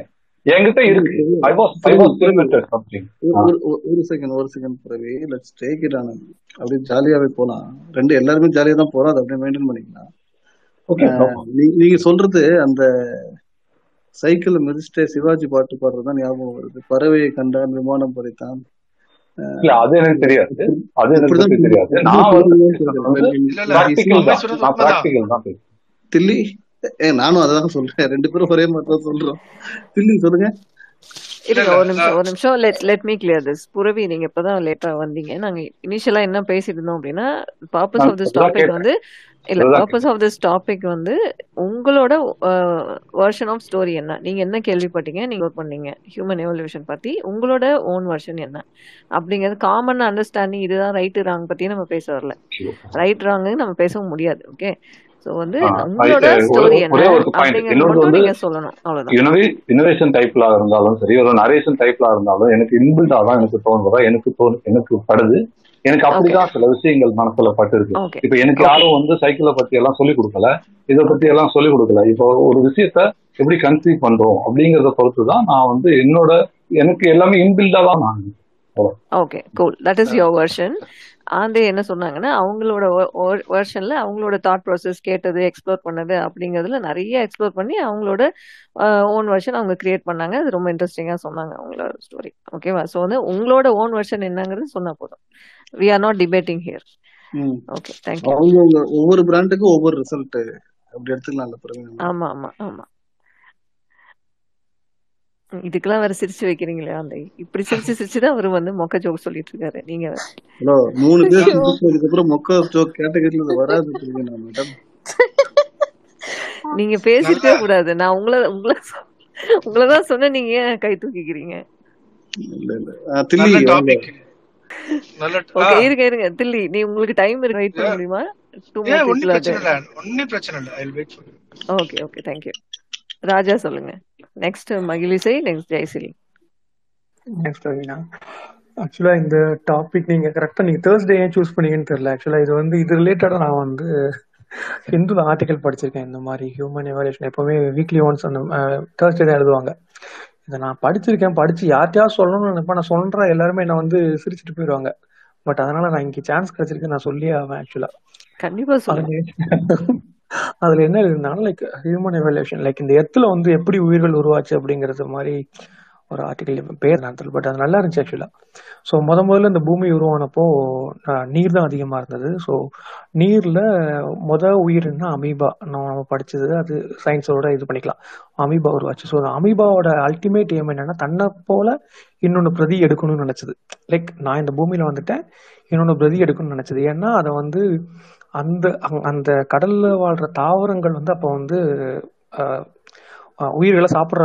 என்கிட்ட இருக்கு. ஐ வாஸ் ஐ புரியுது வாஸ் புரியுது லிமிட்டட் சம்திங் ஒரு ஒரு- ஒரு செகண்ட் ஒரு செகண்ட் பிறவி லெட்ஸ் டேக் இட் ஆன் அப்படியே ஜாலியாவே போலாம். ரெண்டு எல்லாருமே ஜாலியா தான் போறோம் அதை அப்படியே மெயின்டைன் பண்ணிக்கலாம். ஓகே நீங்க சொல்றது அந்த சைக்கிள் மிதிச்சிட்டே சிவாஜி பாட்டு பாடுறதுதான் ஞாபகம் வருது. பறவையை கண்டான் விமானம் பறித்தான். இல்ல அது எனக்கு தெரியாது. அது எனக்கு தெரியாது. நான் வந்து தான். தான். தில்லி? ஏ நானும் அதான் சொல்றேன். ரெண்டு பேரும் ஒரே மாதிரி தான் சொல்றோம். தில்லி சொல்லுங்க. இல்ல இருங்க ஒரு நிமிஷம் ஒரு நிமிஷம். Let let me clear this புரவி நீங்க இப்பதான் லேட்டா வந்தீங்க. நாங்க இனிஷியலா என்ன பேசிட்டு இருந்தோம் அப்படின்னா பர்பஸ் ஆஃப் திஸ் டாபிக் வந்து இல்ல பர்பஸ் ஆஃப் திஸ் டாபிக் வந்து உங்களோட வெர்ஷன் ஆஃப் ஸ்டோரி என்ன? நீங்க என்ன கேள்விப்பட்டீங்க? நீங்க ஒர்க் பண்ணீங்க. ஹியூமன் எவல்யூஷன் பத்தி உங்களோட ஓன் வெர்ஷன் என்ன? அப்படிங்கிறது காமன் அண்டர்ஸ்டாண்டிங் இதுதான் ரைட்டு ராங் பத்தி நம்ம பேச வரல. ரைட் ராங்கு நம்ம பேசவும் முடியாது ஓகே இனோவேஷன் டைப்ல இருந்தாலும் சரி ஒரு நரேஷன் டைப்ல இருந்தாலும் எனக்கு இன்பில்டா தான் எனக்கு தோணுறதா எனக்கு எனக்கு படுது. எனக்கு அப்படிதான் சில விஷயங்கள் மனசுல பட்டு இருக்கு இப்ப எனக்கு யாரும் வந்து சைக்கிளை பத்தி எல்லாம் சொல்லிக் கொடுக்கல. இதை பத்தி எல்லாம் சொல்லிக் கொடுக்கல. இப்போ ஒரு விஷயத்த எப்படி கன்சீவ் பண்றோம் அப்படிங்கறத பொறுத்து தான் நான் வந்து என்னோட எனக்கு எல்லாமே இன்பில்டா தான் நான். Okay cool that is your version ஆந்தே என்ன சொன்னாங்கன்னா அவங்களோட வெர்ஷன்ல அவங்களோட தாட் ப்ராசஸ் கேட்டது எக்ஸ்ப்ளோர் பண்ணது அப்படிங்கிறதுல நிறைய எக்ஸ்ப்ளோர் பண்ணி அவங்களோட ஓன் வெர்ஷன் அவங்க கிரியேட் பண்ணாங்க. அது ரொம்ப இன்ட்ரெஸ்டிங்கா சொன்னாங்க அவங்களோட ஸ்டோரி ஓகேவா ஸோ வந்து உங்களோட ஓன் வெர்ஷன் என்னங்கிறது சொன்னா போதும். We are not debating here. Okay thank you ஒவ்வொரு பிராண்டுக்கும் ஒவ்வொரு ரிசல்ட் அப்படி நம்ம ஆமா ஆமா ஆமா. இதுக்கெல்லாம் வேற சிரிச்சு வைக்கிறீங்களே அந்த இப்படி சிரிச்சு சிரிச்சு தான் அவர் வந்து மொக்க ஜோக் சொல்லிட்டு இருக்காரு. நீங்க மூணு பேர் மொக்க ஜோக் கேட்டகரியில வராது நீங்க பேசிருக்கவே கூடாது. நான் உங்களை உங்களை சொ- உங்களை தான் சொன்னேன். நீங்க ஏன் கை தூக்கிக்கிறீங்க? இருங்க இருங்க. தில்லி நீ உங்களுக்கு டைம் இருக்கு. வெயிட் பண்ண முடியுமா? ஒன்னும் பிரச்சனை இல்ல. ஓகே ஓகே தேங்க்யூ ராஜா சொல்லுங்க. Next Magizhisai next Jayasili. Next Raveena. ஆக்சுவலா இந்த டாபிக் நீங்க கரெக்டா நீங்க தேர்ஸ்டே ஏன் சூஸ் பண்ணீங்கன்னு தெரியல. ஆக்சுவலா இது வந்து இது ரிலேட்டடா நான் வந்து ஹிந்துல ஆர்டிகல் படிச்சிருக்கேன். இந்த மாதிரி ஹியூமன் எவல்யூஷன் எப்பவுமே வீக்லி ஒன்ஸ் அந்த தேர்ஸ்டே தான் எழுதுவாங்க. இதை நான் படிச்சிருக்கேன். படிச்சு யார்கிட்டயாவது சொல்லணும்னு நினைப்பேன். நான் சொல்றேன். எல்லாருமே என்ன வந்து சிரிச்சிட்டு போயிடுவாங்க. பட் அதனால நான் இங்க சான்ஸ் கிடைச்சிருக்கு. நான் சொல்லி ஆவேன் ஆக்சுவலா கண்டிப்பா சொல்லுங்க. அதுல என்ன இருந்தாலும் லைக் ஹியூமன் எவல்யூஷன் லைக் இந்த எத்துல வந்து எப்படி உயிர்கள் உருவாச்சு அப்படிங்கறது மாதிரி ஒரு ஆர்டிகல் பேர் நான் பட் அது நல்லா இருந்துச்சு ஆக்சுவலா ஸோ முத முதல்ல இந்த பூமி உருவானப்போ நீர் தான் அதிகமா இருந்தது. ஸோ நீர்ல முத உயிர்னா அமீபா. நம்ம நம்ம படிச்சது அது சயின்ஸோட இது பண்ணிக்கலாம். அமீபா உருவாச்சு. ஸோ அமீபாவோட அல்டிமேட் எய்ம் என்னன்னா தன்னை போல இன்னொன்னு பிரதி எடுக்கணும்னு நினைச்சது. லைக் நான் இந்த பூமியில வந்துட்டேன் இன்னொன்னு பிரதி எடுக்கணும்னு நினைச்சது. ஏன்னா அதை வந்து அந்த அந்த கடல்ல வாழ்ற தாவரங்கள் வந்து அப்போ வந்து உயிர்களை சாப்பிட்ற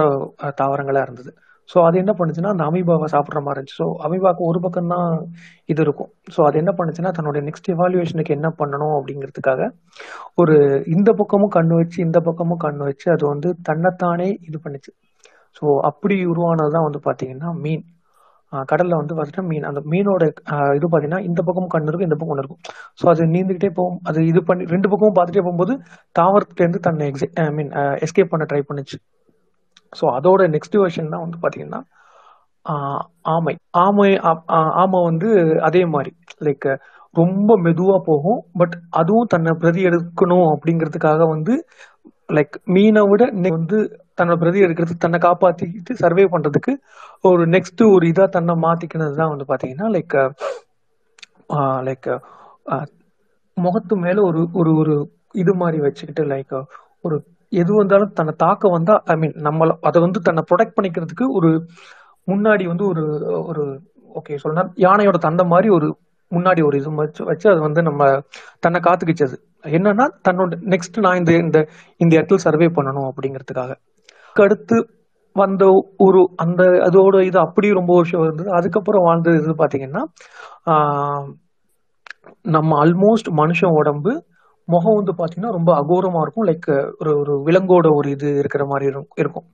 தாவரங்களா இருந்தது. ஸோ அது என்ன பண்ணுச்சுன்னா அந்த அமீபாவை சாப்பிட்ற மாதிரி இருந்துச்சு. ஸோ அமீபாவுக்கு ஒரு பக்கம் தான் இது இருக்கும். ஸோ அது என்ன பண்ணுச்சுன்னா தன்னுடைய நெக்ஸ்ட் எவாலுவேஷனுக்கு என்ன பண்ணணும் அப்படிங்கிறதுக்காக ஒரு இந்த பக்கமும் கண் வச்சு இந்த பக்கமும் கண் வச்சு அது வந்து தன்னைத்தானே இது பண்ணுச்சு. ஸோ அப்படி உருவானது தான் வந்து பார்த்தீங்கன்னா மீன். கடல்ல வந்து பார்த்தீங்கன்னா மீன். அந்த மீனோட இது பார்த்தீங்கன்னா இந்த பக்கம் கண்ணு இருக்கும் இந்த பக்கம் ஒன்று இருக்கும். ஸோ அது நீந்துக்கிட்டே போகும். அது இது பண்ணி ரெண்டு பக்கமும் பார்த்துட்டே போகும்போது தாவரத்துலேருந்து தன்னை எக்ஸி ஐ மீன் எஸ்கேப் பண்ண ட்ரை பண்ணுச்சு. ஸோ அதோட நெக்ஸ்ட் வெர்ஷன் தான் வந்து பார்த்தீங்கன்னா ஆமை. ஆமை ஆமை வந்து அதே மாதிரி. லைக் ரொம்ப மெதுவா போகும் பட் அதுவும் தன்னை பிரதி எடுக்கணும் அப்படிங்கிறதுக்காக வந்து லைக் மீனை விட வந்து தன்னோட பிரதி எடுக்கிறது தன்னை காப்பாற்றிக்கிட்டு சர்வே பண்றதுக்கு ஒரு நெக்ஸ்ட் ஒரு இதா தன்னை மாத்திக்கினது தான் வந்து பாத்தீங்கன்னா லைக் லைக் முகத்து மேல ஒரு ஒரு ஒரு இது மாதிரி வச்சுக்கிட்டு லைக் ஒரு எது வந்தாலும் தன்னை தாக்க வந்தா ஐ மீன் நம்மள அதை வந்து தன்னை ப்ரொடெக்ட் பண்ணிக்கிறதுக்கு ஒரு முன்னாடி வந்து ஒரு ஒரு ஓகே சொல்லணும் யானையோட தந்தை மாதிரி ஒரு முன்னாடி ஒரு இது வச்சு வச்சு அது வந்து நம்ம தன்னை காத்துக்கிச்சது. என்னன்னா தன்னோட நெக்ஸ்ட் நான் இந்த இந்த இந்த இடத்துல சர்வே பண்ணணும் அப்படிங்கிறதுக்காக. அடுத்து வந்த ஒரு அந்த அதோட இது அப்படி ரொம்ப வருஷம் இருந்தது. அதுக்கப்புறம் வாழ்ந்தது இது பார்த்தீங்கன்னா நம்ம ஆல்மோஸ்ட் மனுஷன் உடம்பு முகம் வந்து பார்த்தீங்கன்னா ரொம்ப அகோரமாக இருக்கும். லைக் ஒரு ஒரு விலங்கோட ஒரு இது இருக்கிற மாதிரி இருக்கும்.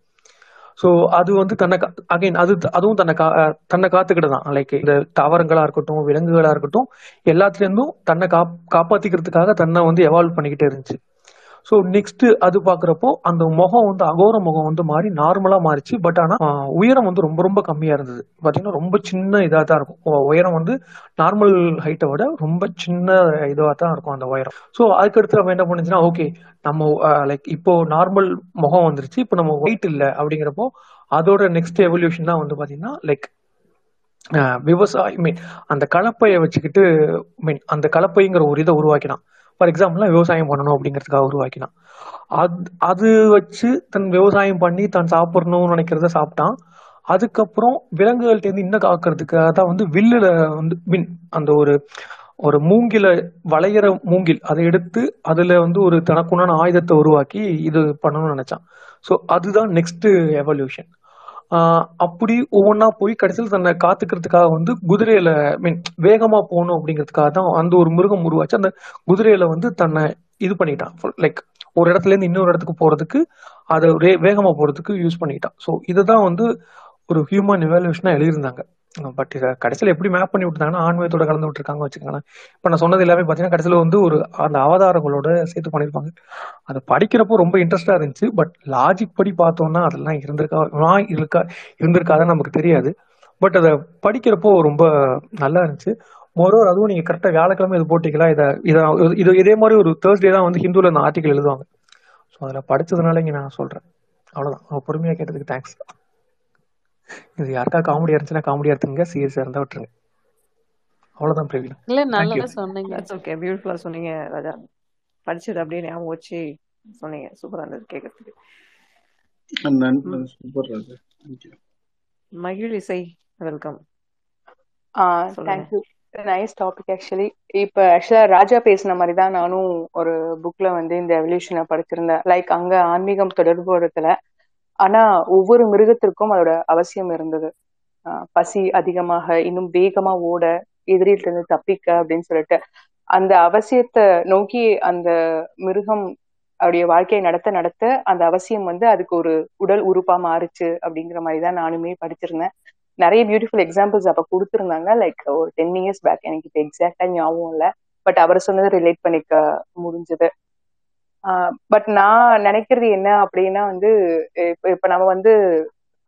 ஸோ அது வந்து தன்னை அகைன் அது அதுவும் தன்னை கா தன்னை காத்துக்கிட்டு தான். லைக் இந்த தாவரங்களாக இருக்கட்டும் விலங்குகளாக இருக்கட்டும் எல்லாத்துலேருந்தும் தன்னை காப் காப்பாற்றிக்கிறதுக்காக தன்னை வந்து எவால்வ் பண்ணிக்கிட்டே இருந்துச்சு. ஸோ நெக்ஸ்ட் அது பாக்குறப்போ அந்த முகம் வந்து அகோர முகம் வந்து மாறி நார்மலா மாறிச்சு. பட் ஆனா உயரம் வந்து ரொம்ப ரொம்ப கம்மியா இருந்தது. பாத்தீங்கன்னா ரொம்ப சின்ன இதா தான் இருக்கும். உயரம் வந்து நார்மல் ஹைட்டை விட ரொம்ப சின்ன இதுவா தான் இருக்கும் அந்த உயரம். ஸோ அதுக்கடுத்து நம்ம என்ன பண்ணுச்சுன்னா ஓகே நம்ம லைக் இப்போ நார்மல் முகம் வந்துருச்சு. இப்போ நம்ம ஒயிட் இல்லை அப்படிங்கிறப்போ அதோட நெக்ஸ்ட் எவல்யூஷன் தான் வந்து பாத்தீங்கன்னா லைக் விவசாயம் மீன் அந்த கலப்பையை வச்சுக்கிட்டு மீன் அந்த கலப்பைங்கிற ஒரு இதை உருவாக்கினான். ஃபார் எக்ஸாம்பிள்லாம் விவசாயம் பண்ணணும் அப்படிங்கிறதுக்காக உருவாக்கினான். அது அது வச்சு தன் விவசாயம் பண்ணி தான் சாப்பிடணும்னு நினைக்கிறத சாப்பிட்டான். அதுக்கப்புறம் விலங்குகள்கிட்டேருந்து இன்னும் காக்கிறதுக்காக தான் வந்து வில்லுல வந்து மின் அந்த ஒரு ஒரு மூங்கில வளையிற மூங்கில் அதை எடுத்து அதுல வந்து ஒரு தனக்குண்டான ஆயுதத்தை உருவாக்கி இது பண்ணணும்னு நினைச்சான். ஸோ அதுதான் நெக்ஸ்ட் எவல்யூஷன் அப்படி ஒவ்வொன்றா போய் கடைசியில் தன்னை காத்துக்கிறதுக்காக வந்து குதிரையில மீன் வேகமா போகணும் அப்படிங்கிறதுக்காக தான் அந்த ஒரு மிருகம் உருவாச்சு. அந்த குதிரையில வந்து தன்னை இது பண்ணிட்டான். லைக் ஒரு இடத்துல இருந்து இன்னொரு இடத்துக்கு போறதுக்கு அதை வேகமா போறதுக்கு யூஸ் பண்ணிட்டான். ஸோ இதுதான் வந்து ஒரு ஹியூமன் இவாலுவேஷனா எழுதியிருந்தாங்க. பட் இதை கடைசியில் எப்படி மேப் பண்ணி விட்டுருந்தாங்கன்னா ஆன்மீகத்தோட கலந்து விட்டுருக்காங்க வச்சுக்கோங்களேன். இப்போ நான் சொன்னது எல்லாமே பார்த்தீங்கன்னா கடைசியில் வந்து ஒரு அந்த அவதாரங்களோட சேர்த்து பண்ணியிருப்பாங்க. அதை படிக்கிறப்போ ரொம்ப இன்ட்ரெஸ்டாக இருந்துச்சு பட் லாஜிக் படி பார்த்தோம்னா அதெல்லாம் இருந்திருக்கா நான் இருக்கா இருந்திருக்காதுன்னு நமக்கு தெரியாது. பட் அதை படிக்கிறப்போ ரொம்ப நல்லா இருந்துச்சு. மொரோர் அதுவும் நீங்கள் கரெக்டாக வியாழக்கிழமை இது போட்டிக்கலாம் இதை இதை இது இதே மாதிரி ஒரு தேர்ஸ்டே தான் வந்து ஹிந்துல இந்த ஆர்டிக்கல் எழுதுவாங்க. ஸோ அதில் படித்ததுனால இங்கே நான் சொல்கிறேன் அவ்வளோதான் பொறுமையாக கேட்டதுக்கு தேங்க்ஸ் இது யாருக்கா காமெடியா இருந்துச்சுன்னா காமெடியா எடுத்துங்க சீரியஸா இருந்தா விட்டுருங்க. அவ்வளவுதான் பிரவீன். இல்ல நல்லா சொன்னீங்க. தட்ஸ் ஓகே பியூட்டிஃபுல்லா சொன்னீங்க ராஜா. படிச்சது அப்படியே ஞாபகம் வச்சு சொன்னீங்க. சூப்பரா இருந்தது கேட்கறதுக்கு. ம், super Raja. Magizhisai welcome thank you nice topic actually இப்போ ஆக்சுவலாக ராஜா பேசின மாதிரி தான் நானும் ஒரு புக்ல வந்து இந்த எவல்யூஷனை படிச்சிருந்தேன். லைக் அங்க ஆன்மீகம் தொடர்புறதுல ஆனா ஒவ்வொரு மிருகத்திற்கும் அதோட அவசியம் இருந்தது. ஆஹ் பசி அதிகமாக இன்னும் வேகமா ஓட எதிரில இருந்து தப்பிக்க அப்படின்னு சொல்லிட்டு. அந்த அவசியத்தை நோக்கி அந்த மிருகம் அவருடைய வாழ்க்கையை நடத்த நடத்த அந்த அவசியம் வந்து அதுக்கு ஒரு உடல் உறுப்பா மாறுச்சு அப்படிங்கிற மாதிரி தான் நானுமே படிச்சிருந்தேன். நிறைய பியூட்டிஃபுல் எக்ஸாம்பிள்ஸ் அப்ப கொடுத்துருந்தாங்க. லைக் ஒரு டென் இயர்ஸ் பேக் எனக்கு இப்போ எக்ஸாக்டா ஞாபகம் இல்லை. பட் அவர் சொன்னதை ரிலேட் பண்ணிக்க முடிஞ்சது. பட் நான் நினைக்கிறது என்ன அப்படின்னா வந்து இப்ப நம்ம வந்து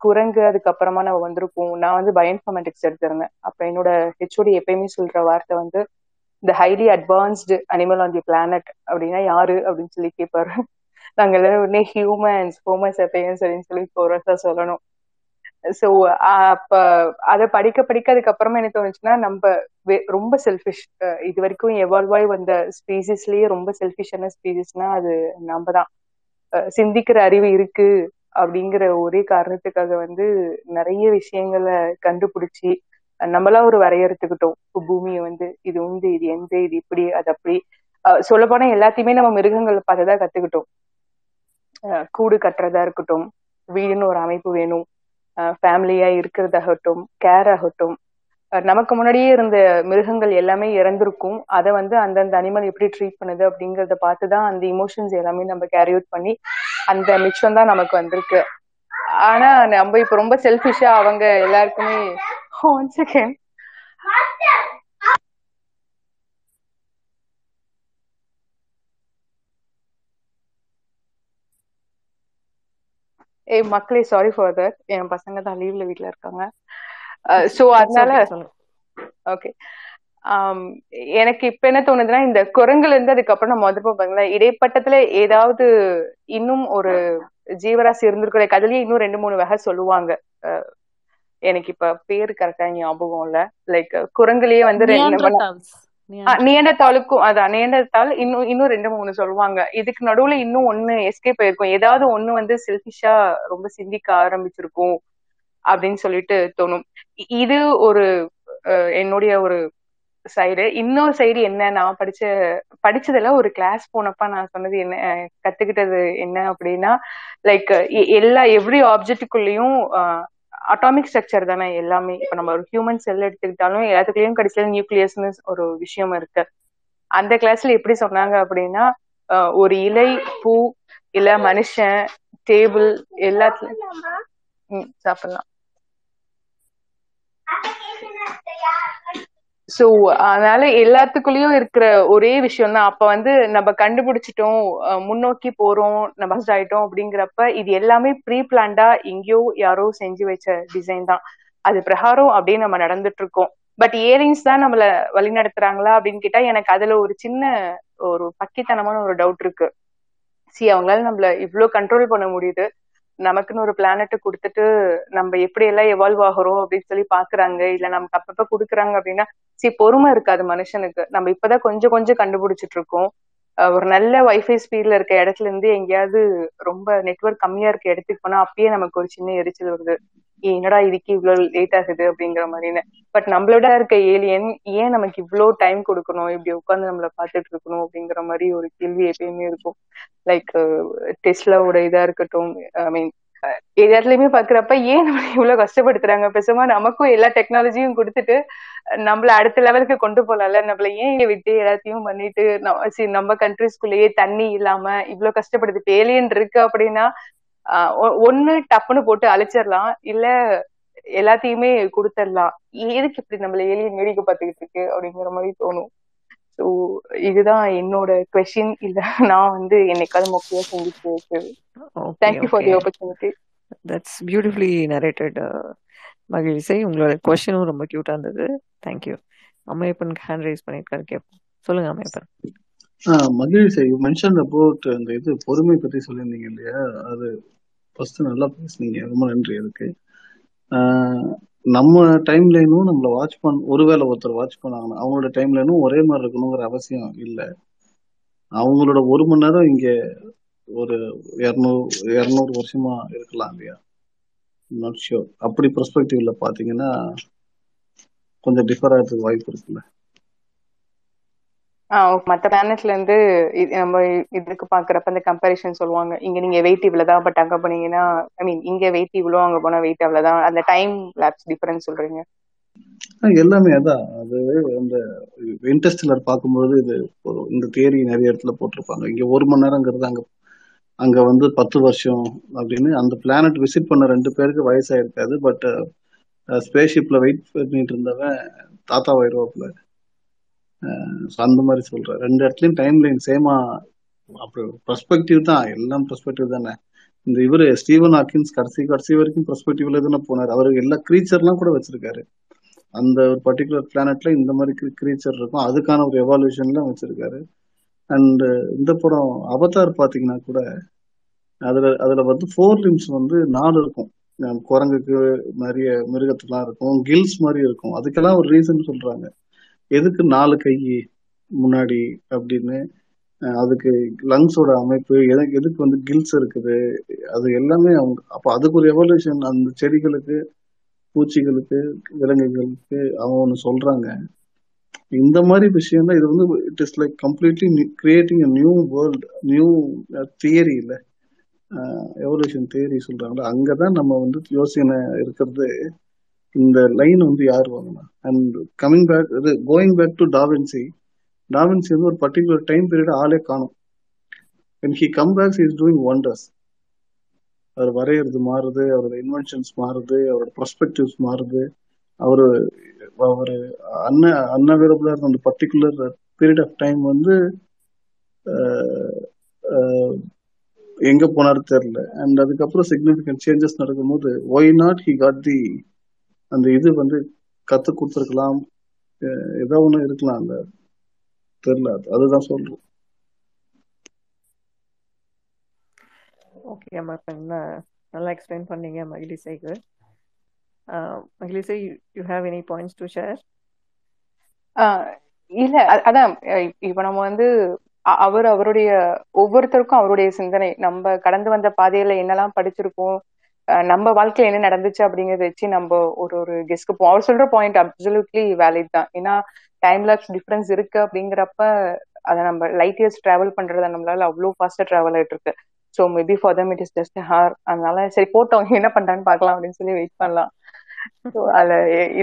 குரங்கு அதுக்கப்புறமா நம்ம வந்திருக்கோம் நான் வந்து பயோஇன்ஃபர்மேட்டிக்ஸ் எடுத்திருந்தேன். அப்ப என்னோட ஹெச்ஓடி எப்பயுமே சொல்ற வார்த்தை வந்து இந்த highly advanced animal on the planet அப்படின்னா யாரு அப்படின்னு சொல்லி கேட்பாரு நாங்க எல்லாரும் உடனே ஹியூமன்ஸ் ஹோமோசெப்பியன்ஸ் அப்படின்னு சொல்லி போறதா சொல்லணும். ஸோ அப்ப அதை படிக்க படிக்க அதுக்கப்புறமா என்ன தோணுச்சுன்னா நம்ம ரொம்ப செல்ஃபிஷ் இது வரைக்கும் எவால்வ் ஆகி வந்த ஸ்பீசிஸ்லயே ரொம்ப செல்ஃபிஷான ஸ்பீசிஸ்னா அது நம்ம தான். சிந்திக்கிற அறிவு இருக்கு அப்படிங்கிற ஒரே காரணத்துக்காக வந்து நிறைய விஷயங்களை கண்டுபிடிச்சி நம்மளா ஒரு வரையறுத்துக்கிட்டோம். பூமியை வந்து இது உண்டு இது எந்த இது இப்படி அது அப்படி. சொல்லப்போனா எல்லாத்தையுமே நம்ம மிருகங்களை பார்த்துதான் கத்துக்கிட்டோம். கூடு கட்டுறதா இருக்கட்டும் வீடுன்னு ஒரு அமைப்பு வேணும். ஃபேமிலியா இருக்கிறதாகட்டும் கேர் ஆகட்டும் நமக்கு முன்னாடியே இருந்த மிருகங்கள் எல்லாமே இறந்திருக்கும். அதை வந்து அந்தந்த அனிமல் எப்படி ட்ரீட் பண்ணுது அப்படிங்கறத பார்த்து தான் அந்த இமோஷன்ஸ் எல்லாமே நம்ம கேரி அவுட் பண்ணி அந்த மிச்சம் தான் நமக்கு வந்திருக்கு. ஆனா நம்ம இப்ப ரொம்ப செல்ஃபிஷா அவங்க எல்லாருக்குமே ஒன் செகண்ட் ஏய் மக்களே சாரி ஃபார் தட் என் பசங்க தான் லீவ்ல வீட்ல இருக்காங்க. சோ அதனால ஓகே எனக்கு இப்ப என்ன தோணுதுன்னா இந்த குரங்குல இருந்து அதுக்கப்புறம் நம்ம வந்துருப்போம் பாருங்களேன். இடைப்பட்டத்துல ஏதாவது இன்னும் ஒரு ஜீவராசி இருந்திருக்கிற கதையிலேயே இன்னும் ரெண்டு மூணு வகை சொல்லுவாங்க. எனக்கு இப்ப பேரு கரெக்டா ஞாபகம் இல்ல. லைக் குரங்குலயே வந்து நியண்டத்தாளுக்கும் அதான் நியண்டத்தாள் இன்னும் இன்னும் ரெண்டு மூணு சொல்லுவாங்க. இதுக்கு நடுவுல இன்னும் ஒண்ணு எஸ்கேப் ஆயிருக்கும். ஏதாவது ஒண்ணு வந்து செல்ஃபிஷா ரொம்ப சிந்திக்க ஆரம்பிச்சிருக்கும் அப்படின்னு சொல்லிட்டு தோணும். இது ஒரு என்னுடைய ஒரு சைடு இன்னொரு சைடு என்ன? நான் படிச்ச படிச்சதுல ஒரு கிளாஸ் போனப்ப நான் சொன்னது என்ன கத்துக்கிட்டது என்ன அப்படின்னா லைக் எல்லா எவ்ரி ஆப்ஜெக்டுக்குள்ளேயும் அட்டாமிக் ஸ்ட்ரக்சர் தானே எல்லாமே. இப்ப நம்ம ஒரு ஹியூமன் செல் எடுத்துக்கிட்டாலும் எல்லாத்துக்குள்ளேயும் கடைசியில நியூக்ளியஸ்னு ஒரு விஷயம் இருக்கு. அந்த கிளாஸ்ல எப்படி சொன்னாங்க அப்படின்னா ஒரு இலை பூ இல்ல மனுஷன் டேபிள் எல்லாத்துலயும் சாப்பிடலாம். சோ அதனால எல்லாத்துக்குள்ளயும் இருக்கிற ஒரே விஷயம் தான் அப்ப வந்து நம்ம கண்டுபிடிச்சிட்டோம் முன்னோக்கி போறோம் நம்ம bust ஆயிட்டோம் அப்படிங்கிறப்ப இது எல்லாமே ப்ரீ பிளான்டா எங்கேயோ யாரோ செஞ்சு வச்ச டிசைன் தான். அது பிரகாரம் அப்படியே நம்ம நடந்துட்டு இருக்கோம் பட் இயரிங்ஸ் தான் நம்மள வழி நடத்துறாங்களா அப்படின்னு கேட்டா எனக்கு அதுல ஒரு சின்ன ஒரு பக்கித்தனமான ஒரு டவுட் இருக்கு. சி அவங்களால நம்மள இவ்வளவு கண்ட்ரோல் பண்ண முடியுது. நமக்குன்னு ஒரு பிளானட் கொடுத்துட்டு நம்ம எப்படி எல்லாம் எவால்வ் ஆகுறோம் அப்படின்னு சொல்லி பாக்குறாங்க இல்ல நமக்கு அப்பப்ப குடுக்குறாங்க அப்படின்னா சி பொறுமை இருக்காது மனுஷனுக்கு. நம்ம இப்பதான் கொஞ்சம் கொஞ்சம் கண்டுபிடிச்சிட்டு இருக்கோம். ஒரு நல்ல வைஃபை ஸ்பீட்ல இருக்க இடத்துல இருந்து எங்கேயாவது ரொம்ப நெட்ஒர்க் கம்மியா இருக்க இடத்துக்கு போனா அப்பயே நமக்கு ஒரு சின்ன எரிச்சல் வருது. என்னடா இதுக்கு இவ்வளவு லேட் ஆகுது அப்படிங்கிற மாதிரின்னு. பட் நம்மளோட இருக்க ஏலியன் ஏன் நமக்கு இவ்வளவு டைம் கொடுக்கணும்? இப்படி உட்காந்து நம்மள பாத்துட்டு இருக்கணும் அப்படிங்கிற மாதிரி ஒரு கேள்வி எப்பயுமே இருக்கும். லைக் டெஸ்லாவோட இதா இருக்கட்டும் ஐ மீன் எல்லாத்துலயுமே பாக்குறப்ப ஏன் நம்ம இவ்வளவு கஷ்டப்படுத்துறாங்க? பேசாம நமக்கும் எல்லா டெக்னாலஜியும் கொடுத்துட்டு நம்மள அடுத்த லெவலுக்கு கொண்டு போலாம்ல? நம்மள ஏன் விட்டு எல்லாத்தையும் பண்ணிட்டு நம்ம நம்ம கண்ட்ரிஸ்குள்ளேயே தண்ணி இல்லாம இவ்வளவு கஷ்டப்படுது ஏலியன் இருக்கு அப்படின்னா ஆஹ் ஒ- ஒண்ணு டப்புன்னு போட்டு அழிச்சிடலாம். இல்ல எல்லாத்தையுமே கொடுத்துடலாம். எதுக்கு இப்படி நம்மள ஏலியன் வேடிக்கை பார்த்துக்கிட்டு இருக்கு? அப்படிங்கிற மாதிரி தோணும். ஸோ இதுதான் என்னோட கொஸ்டின் இல்ல நான் வந்து என்னைக்காவது மொக்கையா okay thank you for the opportunity that's beautifully narrated Magizhisai உங்களோட கொஸ்டினும் ரொம்ப க்யூட்டாக இருந்தது. தேங்க்யூ அம்மையப்பனுக்கு ஹேண்ட் ரைஸ் பண்ணியிருக்காரு கேட்போம் சொல்லுங்க அம்மையப்பன். ஆஹ் மகிழ்ச்சி. யூ மென்ஷன் அபவுட் அந்த இது பொறுமை பத்தி சொல்லியிருந்தீங்க இல்லையா? அது ஃபர்ஸ்ட் நல்லா பேசுனீங்க. ரொம்ப நன்றி அதுக்கு. நம்ம டைம் லைனும் நம்மள வாட்ச் பண்ண ஒருவேளை ஒருத்தர் வாட்ச் பண்ணாங்கன்னா அவங்களோட டைம் லைனும் ஒரே மாதிரி இருக்கணுங்கிற அவசியம் இல்லை. அவங்களோட ஒரு மணி நேரம் இங்க ஒரு இரநூறு இரநூறு வருஷமா இருக்கலாம் இல்லையா? நாட் ஷியோர் அப்படி பெர்ஸ்பெக்டிவ்ல பாத்தீங்கன்னா கொஞ்சம் டிஃபர் ஆகிறதுக்கு வாய்ப்பு இருக்குல்ல. மத்த பிளானட்ல இருந்து இது நம்ம இதுக்கு பாக்குறப்ப இந்த கம்பேரிஷன் சொல்லுவாங்க. இங்க நீங்க வெயிட் இவ்வளவுதான் பட் அங்க போனீங்கன்னா ஐ மீன் இங்க வெயிட் இவ்வளவு அங்க போனா வெயிட் அவ்வளவுதான். அந்த டைம் லேப்ஸ் டிஃபரன்ஸ் சொல்றீங்க. எல்லாமே அதான். அது அந்த இன்டர்ஸ்டெல்லர் பார்க்கும்போது இது ஒரு இந்த தியரி நிறைய இடத்துல போட்டிருப்பாங்க. இங்க ஒரு மணி நேரங்கிறது அங்க அங்க வந்து பத்து வருஷம் அப்படின்னு அந்த பிளானட் விசிட் பண்ண ரெண்டு பேருக்கு வயசாயிருக்காது பட் ஸ்பேஸ்ஷிப்ல வெயிட் பண்ணிட்டு இருந்தவன் தாத்தா வயிறுவாப்புல ஸோ அந்த மாதிரி சொல்கிறேன் ரெண்டு இடத்துலயும் டைம் லைன் சேமா அப்படி பெர்ஸ்பெக்டிவ் தான். எல்லாம் பெர்ஸ்பெக்டிவ் தானே. இந்த இவர் ஸ்டீவன் ஹாக்கின்ஸ் கடைசி கடைசி வரைக்கும் பெர்ஸ்பெக்டிவ்ல தானே போனார். அவர் எல்லா கிரீச்சர்லாம் கூட வச்சிருக்காரு. அந்த ஒரு பர்டிகுலர் பிளானட்ல இந்த மாதிரி கிரீச்சர் இருக்கும். அதுக்கான ஒரு எவால்யூஷன்லாம் வச்சிருக்காரு. அண்ட் இந்த படம் அவதார் பாத்தீங்கன்னா கூட அதுல அதுல வந்து ஃபோர் லிம்ஸ் வந்து நாலு இருக்கும். குரங்குக்கு நிறைய மிருகத்துலாம் இருக்கும். கில்ஸ் மாதிரி இருக்கும். அதுக்கெல்லாம் ஒரு ரீசன் சொல்றாங்க. எதுக்கு நாலு கை முன்னாடி அப்படின்னு அதுக்கு லங்ஸோட அமைப்பு எதுக்கு எதுக்கு வந்து கில்ஸ் இருக்குது அது எல்லாமே அவங்க அப்போ அதுக்கு ஒரு எவல்யூஷன் அந்த செடிகளுக்கு பூச்சிகளுக்கு விலங்குகளுக்கு அவங்க ஒன்று சொல்றாங்க. இந்த மாதிரி விஷயம் தான் இது வந்து it is like completely creating a new world new theory இல்லை. எவல்யூஷன் தியரி சொல்றாங்களா அங்கதான் நம்ம வந்து யோசனை இருக்கிறது. இந்த லைன் வந்து யார் வாங்கினா? அண்ட் கமிங் பேக் இது going back to da Vinci da Vinci வந்து ஒரு பர்டிகுலர் டைம் பீரியட் ஆளே காணும். And he come backs is doing wonders அவர் வரைகிறது மாறுது அவரோட இன்வென்ஷன்ஸ் மாறுது அவரோட ப்ரொஸ்பெக்டிவ்ஸ் மாறுது. அவரு அவர் அன்ன அன்அவைலபிளா இருந்த அந்த பர்டிகுலர் பீரியட் ஆஃப் டைம் வந்து எங்க போனாரு தெரியல. அண்ட் அதுக்கப்புறம் சிக்னிபிகன்ட் சேஞ்சஸ் நடக்கும்போது why not he got the அந்த இது வந்து கத்து கொடுத்துருக்கலாம். ஏதோ ஒண்ணு இருக்கலாம் அந்த தெரியல அது அதுதான் சொல்றேன் ஓகே ந- நல்லா எக்ஸ்பிளைன் பண்ணீங்க மகிழிசைக்கு. Magizhisai you have any points to share இல்ல அதான் இப்ப நம்ம வந்து அவர் அவருடைய ஒவ்வொருத்தருக்கும் அவருடைய சிந்தனை. நம்ம கடந்து வந்த பாதையில என்னெல்லாம் படிச்சிருக்கோம் நம்ம வாழ்க்கையில என்ன நடந்துச்சு அப்படிங்கறத வச்சு நம்ம ஒரு ஒரு கெஸ்க்கு போவோம் அவர் சொல்ற பாயிண்ட் அப்சல்யூட்லி வேலிட் தான். ஏன்னா டைம் லாக்ஸ் டிஃபரன்ஸ் இருக்கு அப்படிங்கிறப்ப அதை நம்ம லைட் இயர்ஸ் டிராவல் பண்றத நம்மளால அவ்வளோ ஃபாஸ்டா டிராவல் ஆயிட்டு இருக்கு. So maybe for them it is just hard அதனால சரி போட்டவங்க என்ன பண்றான்னு பார்க்கலாம் அப்படின்னு சொல்லி வெயிட் பண்ணலாம். ஸோ அதுல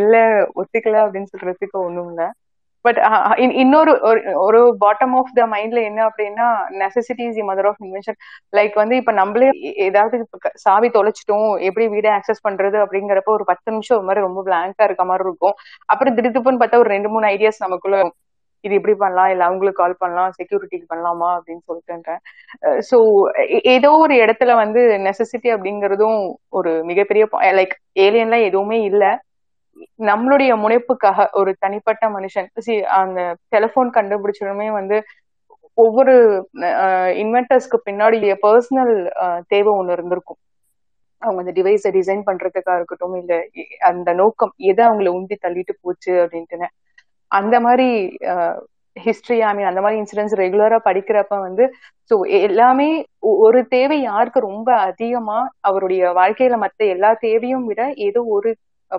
இல்ல ஒத்துக்கல அப்படின்னு சொல்றதுக்கு ஒண்ணும் இல்லை. பட் uh, இன்னொரு ஒரு ஒரு பாட்டம் ஆஃப் த மைண்ட்ல என்ன அப்படின்னா necessity is mother of invention like வந்து இப்ப நம்மளே ஏதாவது சாவி தொலைச்சிட்டோம் எப்படி வீடை ஆக்சஸ் பண்றது அப்படிங்கிறப்ப ஒரு பத்து நிமிஷம் ஒரு மாதிரி ரொம்ப பிளாங்கா இருக்க மாதிரி இருக்கும். அப்புறம் திடுத்துப்புன்னு பார்த்தா ஒரு ரெண்டு மூணு ஐடியாஸ் நமக்குள்ள இது இப்படி பண்ணலாம் இல்ல அவங்களுக்கு கால் பண்ணலாம் செக்யூரிட்டிக்கு பண்ணலாமா அப்படின்னு சொல்லிட்டுன்றேன். ஸோ ஏதோ ஒரு இடத்துல வந்து நெசசிட்டி அப்படிங்கறதும் ஒரு மிகப்பெரிய லைக் ஏலியன்லாம் எதுவுமே இல்லை. நம்மளுடைய முனைப்புக்காக ஒரு தனிப்பட்ட மனுஷன். சி அந்த டெலிபோன் கண்டுபிடிச்சதுமே வந்து ஒவ்வொரு இன்வென்டர்ஸ்க்கு பின்னாடி பர்சனல் தேவை ஒண்ணு இருந்திருக்கும். அவங்க அந்த டிவைஸை டிசைன் பண்றதுக்கா இருக்கட்டும் இல்ல அந்த நோக்கம் எதை அவங்கள உந்தி தள்ளிட்டு போச்சு அப்படின்ட்டுன்னு. அந்த மாதிரி ஹிஸ்டரி ஐ மீன் அந்த மாதிரி இன்சிடென்ட்ஸ் ரெகுலரா படிக்கிறப்ப வந்து ஸோ எல்லாமே ஒ- ஒரு தேவை யாருக்கு ரொம்ப அதிகமா அவருடைய வாழ்க்கையில மத்த எல்லா தேவையும் விட ஏதோ ஒரு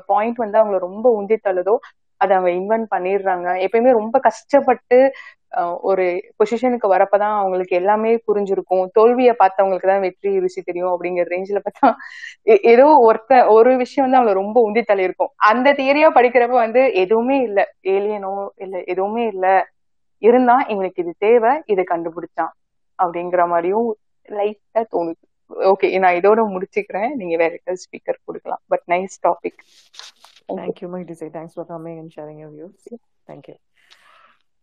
பாயிண்ட் வந்து அவங்கள ரொம்ப உந்தி தள்ளுதோ அதை அவங்க இன்வென்ட் பண்ணிடுறாங்க. எப்பயுமே ரொம்ப கஷ்டப்பட்டு அஹ், ஒரு பொசிஷனுக்கு வரப்பதான் அவங்களுக்கு எல்லாமே புரிஞ்சிருக்கும். தோல்வியை பார்த்தவங்களுக்கு தான் வெற்றி ருசி தெரியும் அப்படிங்கிற ரேஞ்சில பார்த்தா ஏதோ ஒருத்த ஒரு விஷயம் வந்து அவங்கள ரொம்ப உந்தி தள்ளியிருக்கும். அந்த தியரியா படிக்கிறப்ப வந்து எதுவுமே இல்ல. ஏலியனோ இல்ல எதுவுமே இல்ல. இருந்தா எங்களுக்கு இது தேவை இதை கண்டுபிடிச்சான் அப்படிங்கிற மாதிரியும் லைட்டா தோணுது. ஓகே நான் இதோட முடிச்சுக்கிறேன் நீங்க வேற ஏதாவது ஸ்பீக்கர் கொடுக்கலாம் but nice topic Thank you, Mahdi. Thanks for coming and sharing your views. Thank you.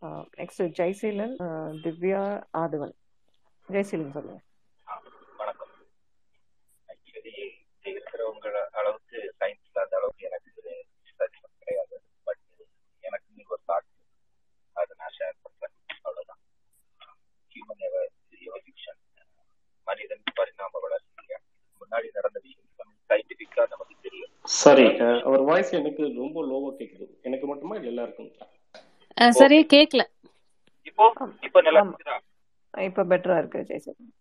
Uh, next, Jaiseelan, uh, Divya Adhavan. Jaiseelan, சொல்லுங்க வணக்கம் ஆக்சுவலி இருக்கிறவங்க அளவுக்கு சயின்ஸ்ல அந்த அளவுக்கு எனக்கு research கிடையாது பட் எனக்கு இன்னைக்கு ஒரு தாட் அதை நான் ஷேர் பண்றேன் அவ்வளவுதான் ஹியூமன் எவல்யூஷன் மனிதன் பரிணாம வளர்ச்சி முன்னாடி நடந்த விஷயம் சயின்டிபிக்கா நமக்கு தெரியும் சாரி அவர் வாய்ஸ் எனக்கு ரொம்ப லோவா கேக்குது. எனக்கு மட்டுமா இல்ல எல்லாருக்கும்? அஹ் சரியா கேட்கல இப்போ இப்போ நல்லா இப்ப பெட்டரா இருக்கு ஜெய்சீலன்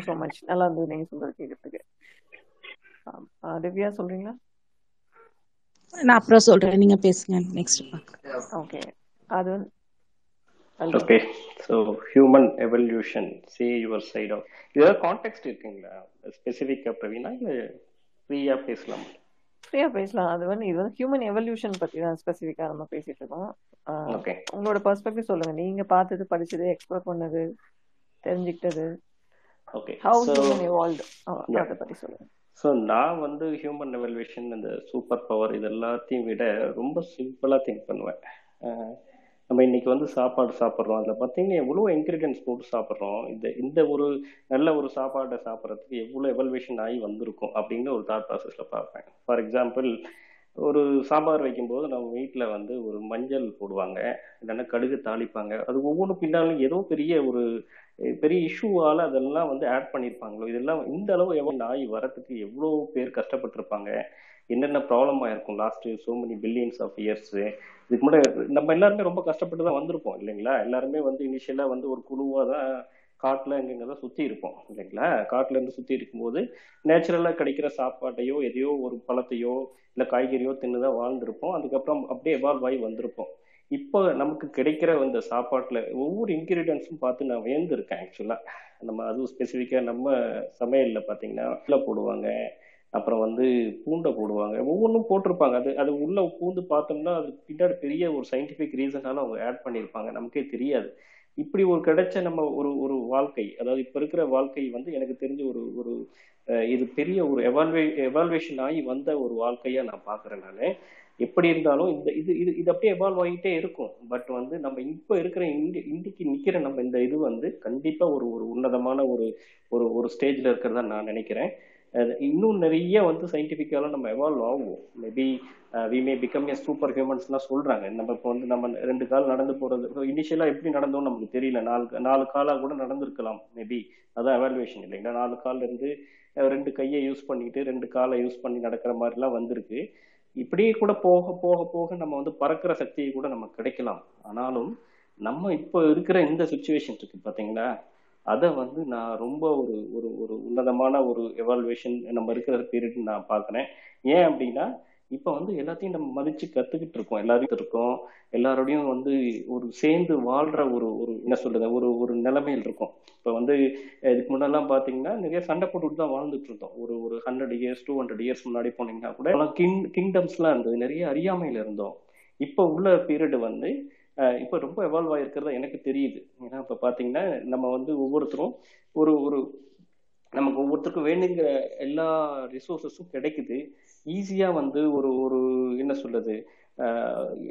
தேங்க்யூ ஸோ மச் நல்லா இருந்தது. நீங்க சொல்றது கேட்கறதுக்கு திவ்யா சொல்றீங்களா? நான் அப்புறம் சொல்றேன். நீங்க பேசுங்க. நெக்ஸ்ட் ஓகே அது வந்து okay so human evolution say your side of ஏதாவது கான்டெக்ட் இருக்குங்களா? ஸ்பெசிஃபிக்காக பிரவீனா? இல்லை ஃப்ரீயாக பேசலாம்? ஃப்ரீயா பேசலாம். அது வந்து இது வந்து ஹியூமன் எவல்யூஷன் பத்தி தான் ஸ்பெசிஃபிக்கா நம்ம பேசிட்டு இருக்கோம். ஓகே உங்களோட பெர்ஸ்பெக்டிவ் சொல்லுங்க. நீங்க பார்த்தது படிச்சது எக்ஸ்ப்ளோர் பண்ணது தெரிஞ்சுக்கிட்டது. Okay how human Yeah. அதை பத்தி சொல்லுங்க. ஸோ நான் வந்து ஹியூமன் எவல்யூஷன் இந்த சூப்பர் பவர் இது எல்லாத்தையும் விட ரொம்ப சிம்பிளாக திங்க் பண்ணுவேன். நம்ம இன்னைக்கு வந்து சாப்பாடு சாப்பிட்றோம். அதில் பார்த்தீங்கன்னா எவ்வளோ இன்க்ரீடியன்ஸ் போட்டு சாப்பிட்றோம். இந்த இந்த ஒரு நல்ல ஒரு சாப்பாடை சாப்பிட்றதுக்கு எவ்வளோ எவல்வேஷன் ஆகி வந்திருக்கும் அப்படின்னு ஒரு தாட் ப்ராசஸில் பார்ப்பேன். ஃபார் எக்ஸாம்பிள் ஒரு சாம்பார் வைக்கும்போது நம்ம வீட்டில் வந்து ஒரு மஞ்சள் போடுவாங்க. இல்லைன்னா கடுகு தாளிப்பாங்க. அது ஒவ்வொன்றும் பின்னாலும் ஏதோ பெரிய ஒரு பெரிய இஷ்யூவால் அதெல்லாம் வந்து ஆட் பண்ணியிருப்பாங்களோ இதெல்லாம் இந்த அளவு எவ்வளோ நாய் வரத்துக்கு எவ்வளோ பேர் கஷ்டப்பட்டிருப்பாங்க? என்னென்ன ப்ராப்ளம் ஆயிருக்கும்? Last so many billions of years இதுக்கு முன்னாடி நம்ம எல்லாருமே ரொம்ப கஷ்டப்பட்டு தான் வந்திருப்போம் இல்லைங்களா? எல்லாருமே வந்து இனிஷியலாக வந்து ஒரு குழுவாக தான் காட்டில் எங்கெங்க தான் சுற்றி இருப்போம் இல்லைங்களா? காட்டுல இருந்து சுற்றி இருக்கும்போது நேச்சுரலாக கிடைக்கிற சாப்பாட்டையோ எதையோ ஒரு பழத்தையோ இல்லை காய்கறியோ தின்னு தான் வாழ்ந்திருப்போம். அதுக்கப்புறம் அப்படியே எவால்வ் ஆகி வந்திருப்போம். இப்போ நமக்கு கிடைக்கிற அந்த சாப்பாட்டில் ஒவ்வொரு இன்க்ரீடியன்ஸும் பார்த்து நான் வியந்திருக்கேன் ஆக்சுவலாக நம்ம அதுவும் ஸ்பெசிஃபிக்காக நம்ம சமையலில் பார்த்தீங்கன்னா உள்ள போடுவாங்க அப்புறம் வந்து பூண்டை போடுவாங்க ஒவ்வொன்றும் போட்டிருப்பாங்க. அது அது உள்ள பூந்து பார்த்தோம்னா அது பின்னாடி பெரிய ஒரு சயின்டிஃபிக் ரீசனால அவங்க ஆட் பண்ணியிருப்பாங்க. நமக்கே தெரியாது. இப்படி ஒரு கிடைச்ச நம்ம ஒரு ஒரு வாழ்க்கை அதாவது இப்போ இருக்கிற வாழ்க்கை வந்து எனக்கு தெரிஞ்ச ஒரு ஒரு இது பெரிய ஒரு எவால்வே எவால்வேஷன் ஆகி வந்த ஒரு வாழ்க்கையா நான் பார்க்குறேன் நான். எப்படி இருந்தாலும் இந்த இது இது இது அப்படியே எவால்வ் ஆகிட்டே இருக்கும். பட் வந்து நம்ம இப்போ இருக்கிற இண்டி இண்டிக்கு நிற்கிற நம்ம இந்த இது வந்து கண்டிப்பாக ஒரு ஒரு உன்னதமான ஒரு ஒரு ஒரு ஸ்டேஜில் இருக்கிறதா நான் நினைக்கிறேன். அது இன்னும் நிறைய வந்து சயின்டிஃபிக்காலாம் நம்ம evolve ஆகுவோம் maybe we may become a super ஹியூமன்ஸ்லாம் சொல்கிறாங்க நம்ம இப்போ வந்து நம்ம ரெண்டு கால் நடந்து போகிறது இனிஷியலாக எப்படி நடந்தோம் நமக்கு தெரியல. நாலு நாலு காலாக கூட நடந்திருக்கலாம். மேபி அதான் எவால்வேஷன் இல்லைங்களா நாலு கால்லேருந்து ரெண்டு கையை யூஸ் பண்ணிட்டு ரெண்டு காலை யூஸ் பண்ணி நடக்கிற மாதிரிலாம் வந்திருக்கு. இப்படியே கூட போக போக போக நம்ம வந்து பறக்கிற சக்தியை கூட நம்ம கிடைக்கலாம். ஆனாலும் நம்ம இப்போ இருக்கிற இந்த சுச்சுவேஷன் இருக்கு பார்த்தீங்களா அதை வந்து நான் ரொம்ப ஒரு ஒரு ஒரு உன்னதமான ஒரு எவால்வேஷன் நம்ம இருக்கிற பீரியட் நான் பார்க்குறேன். ஏன் அப்படின்னா இப்போ வந்து எல்லாத்தையும் நம்ம மதிச்சு கத்துக்கிட்டு இருக்கோம். எல்லாரும் இருக்கோம். எல்லாரோடையும் வந்து ஒரு சேர்ந்து வாழ்ற ஒரு ஒரு என்ன சொல்றது ஒரு ஒரு நிலைமையில் இருக்கும். இப்போ வந்து இதுக்கு முன்னெல்லாம் பாத்தீங்கன்னா நிறைய சண்டை போட்டுட்டு தான் வாழ்ந்துட்டு இருந்தோம். ஒரு ஒரு hundred years two hundred years முன்னாடி போனீங்கன்னா கூட கிங் கிங்டம்ஸ் எல்லாம் இருந்தது. நிறைய அறியாமையில இருந்தோம். இப்போ உள்ள பீரியட் வந்து இப்போ ரொம்ப எவால்வ் ஆயிருக்கிறதா எனக்கு தெரியுது. ஏன்னா இப்போ பார்த்தீங்கன்னா நம்ம வந்து ஒவ்வொருத்தரும் ஒரு ஒரு நமக்கு ஒவ்வொருத்தருக்கும் வேணுங்கிற எல்லா ரிசோர்ஸஸும் கிடைக்குது. ஈஸியாக வந்து ஒரு ஒரு என்ன சொல்றது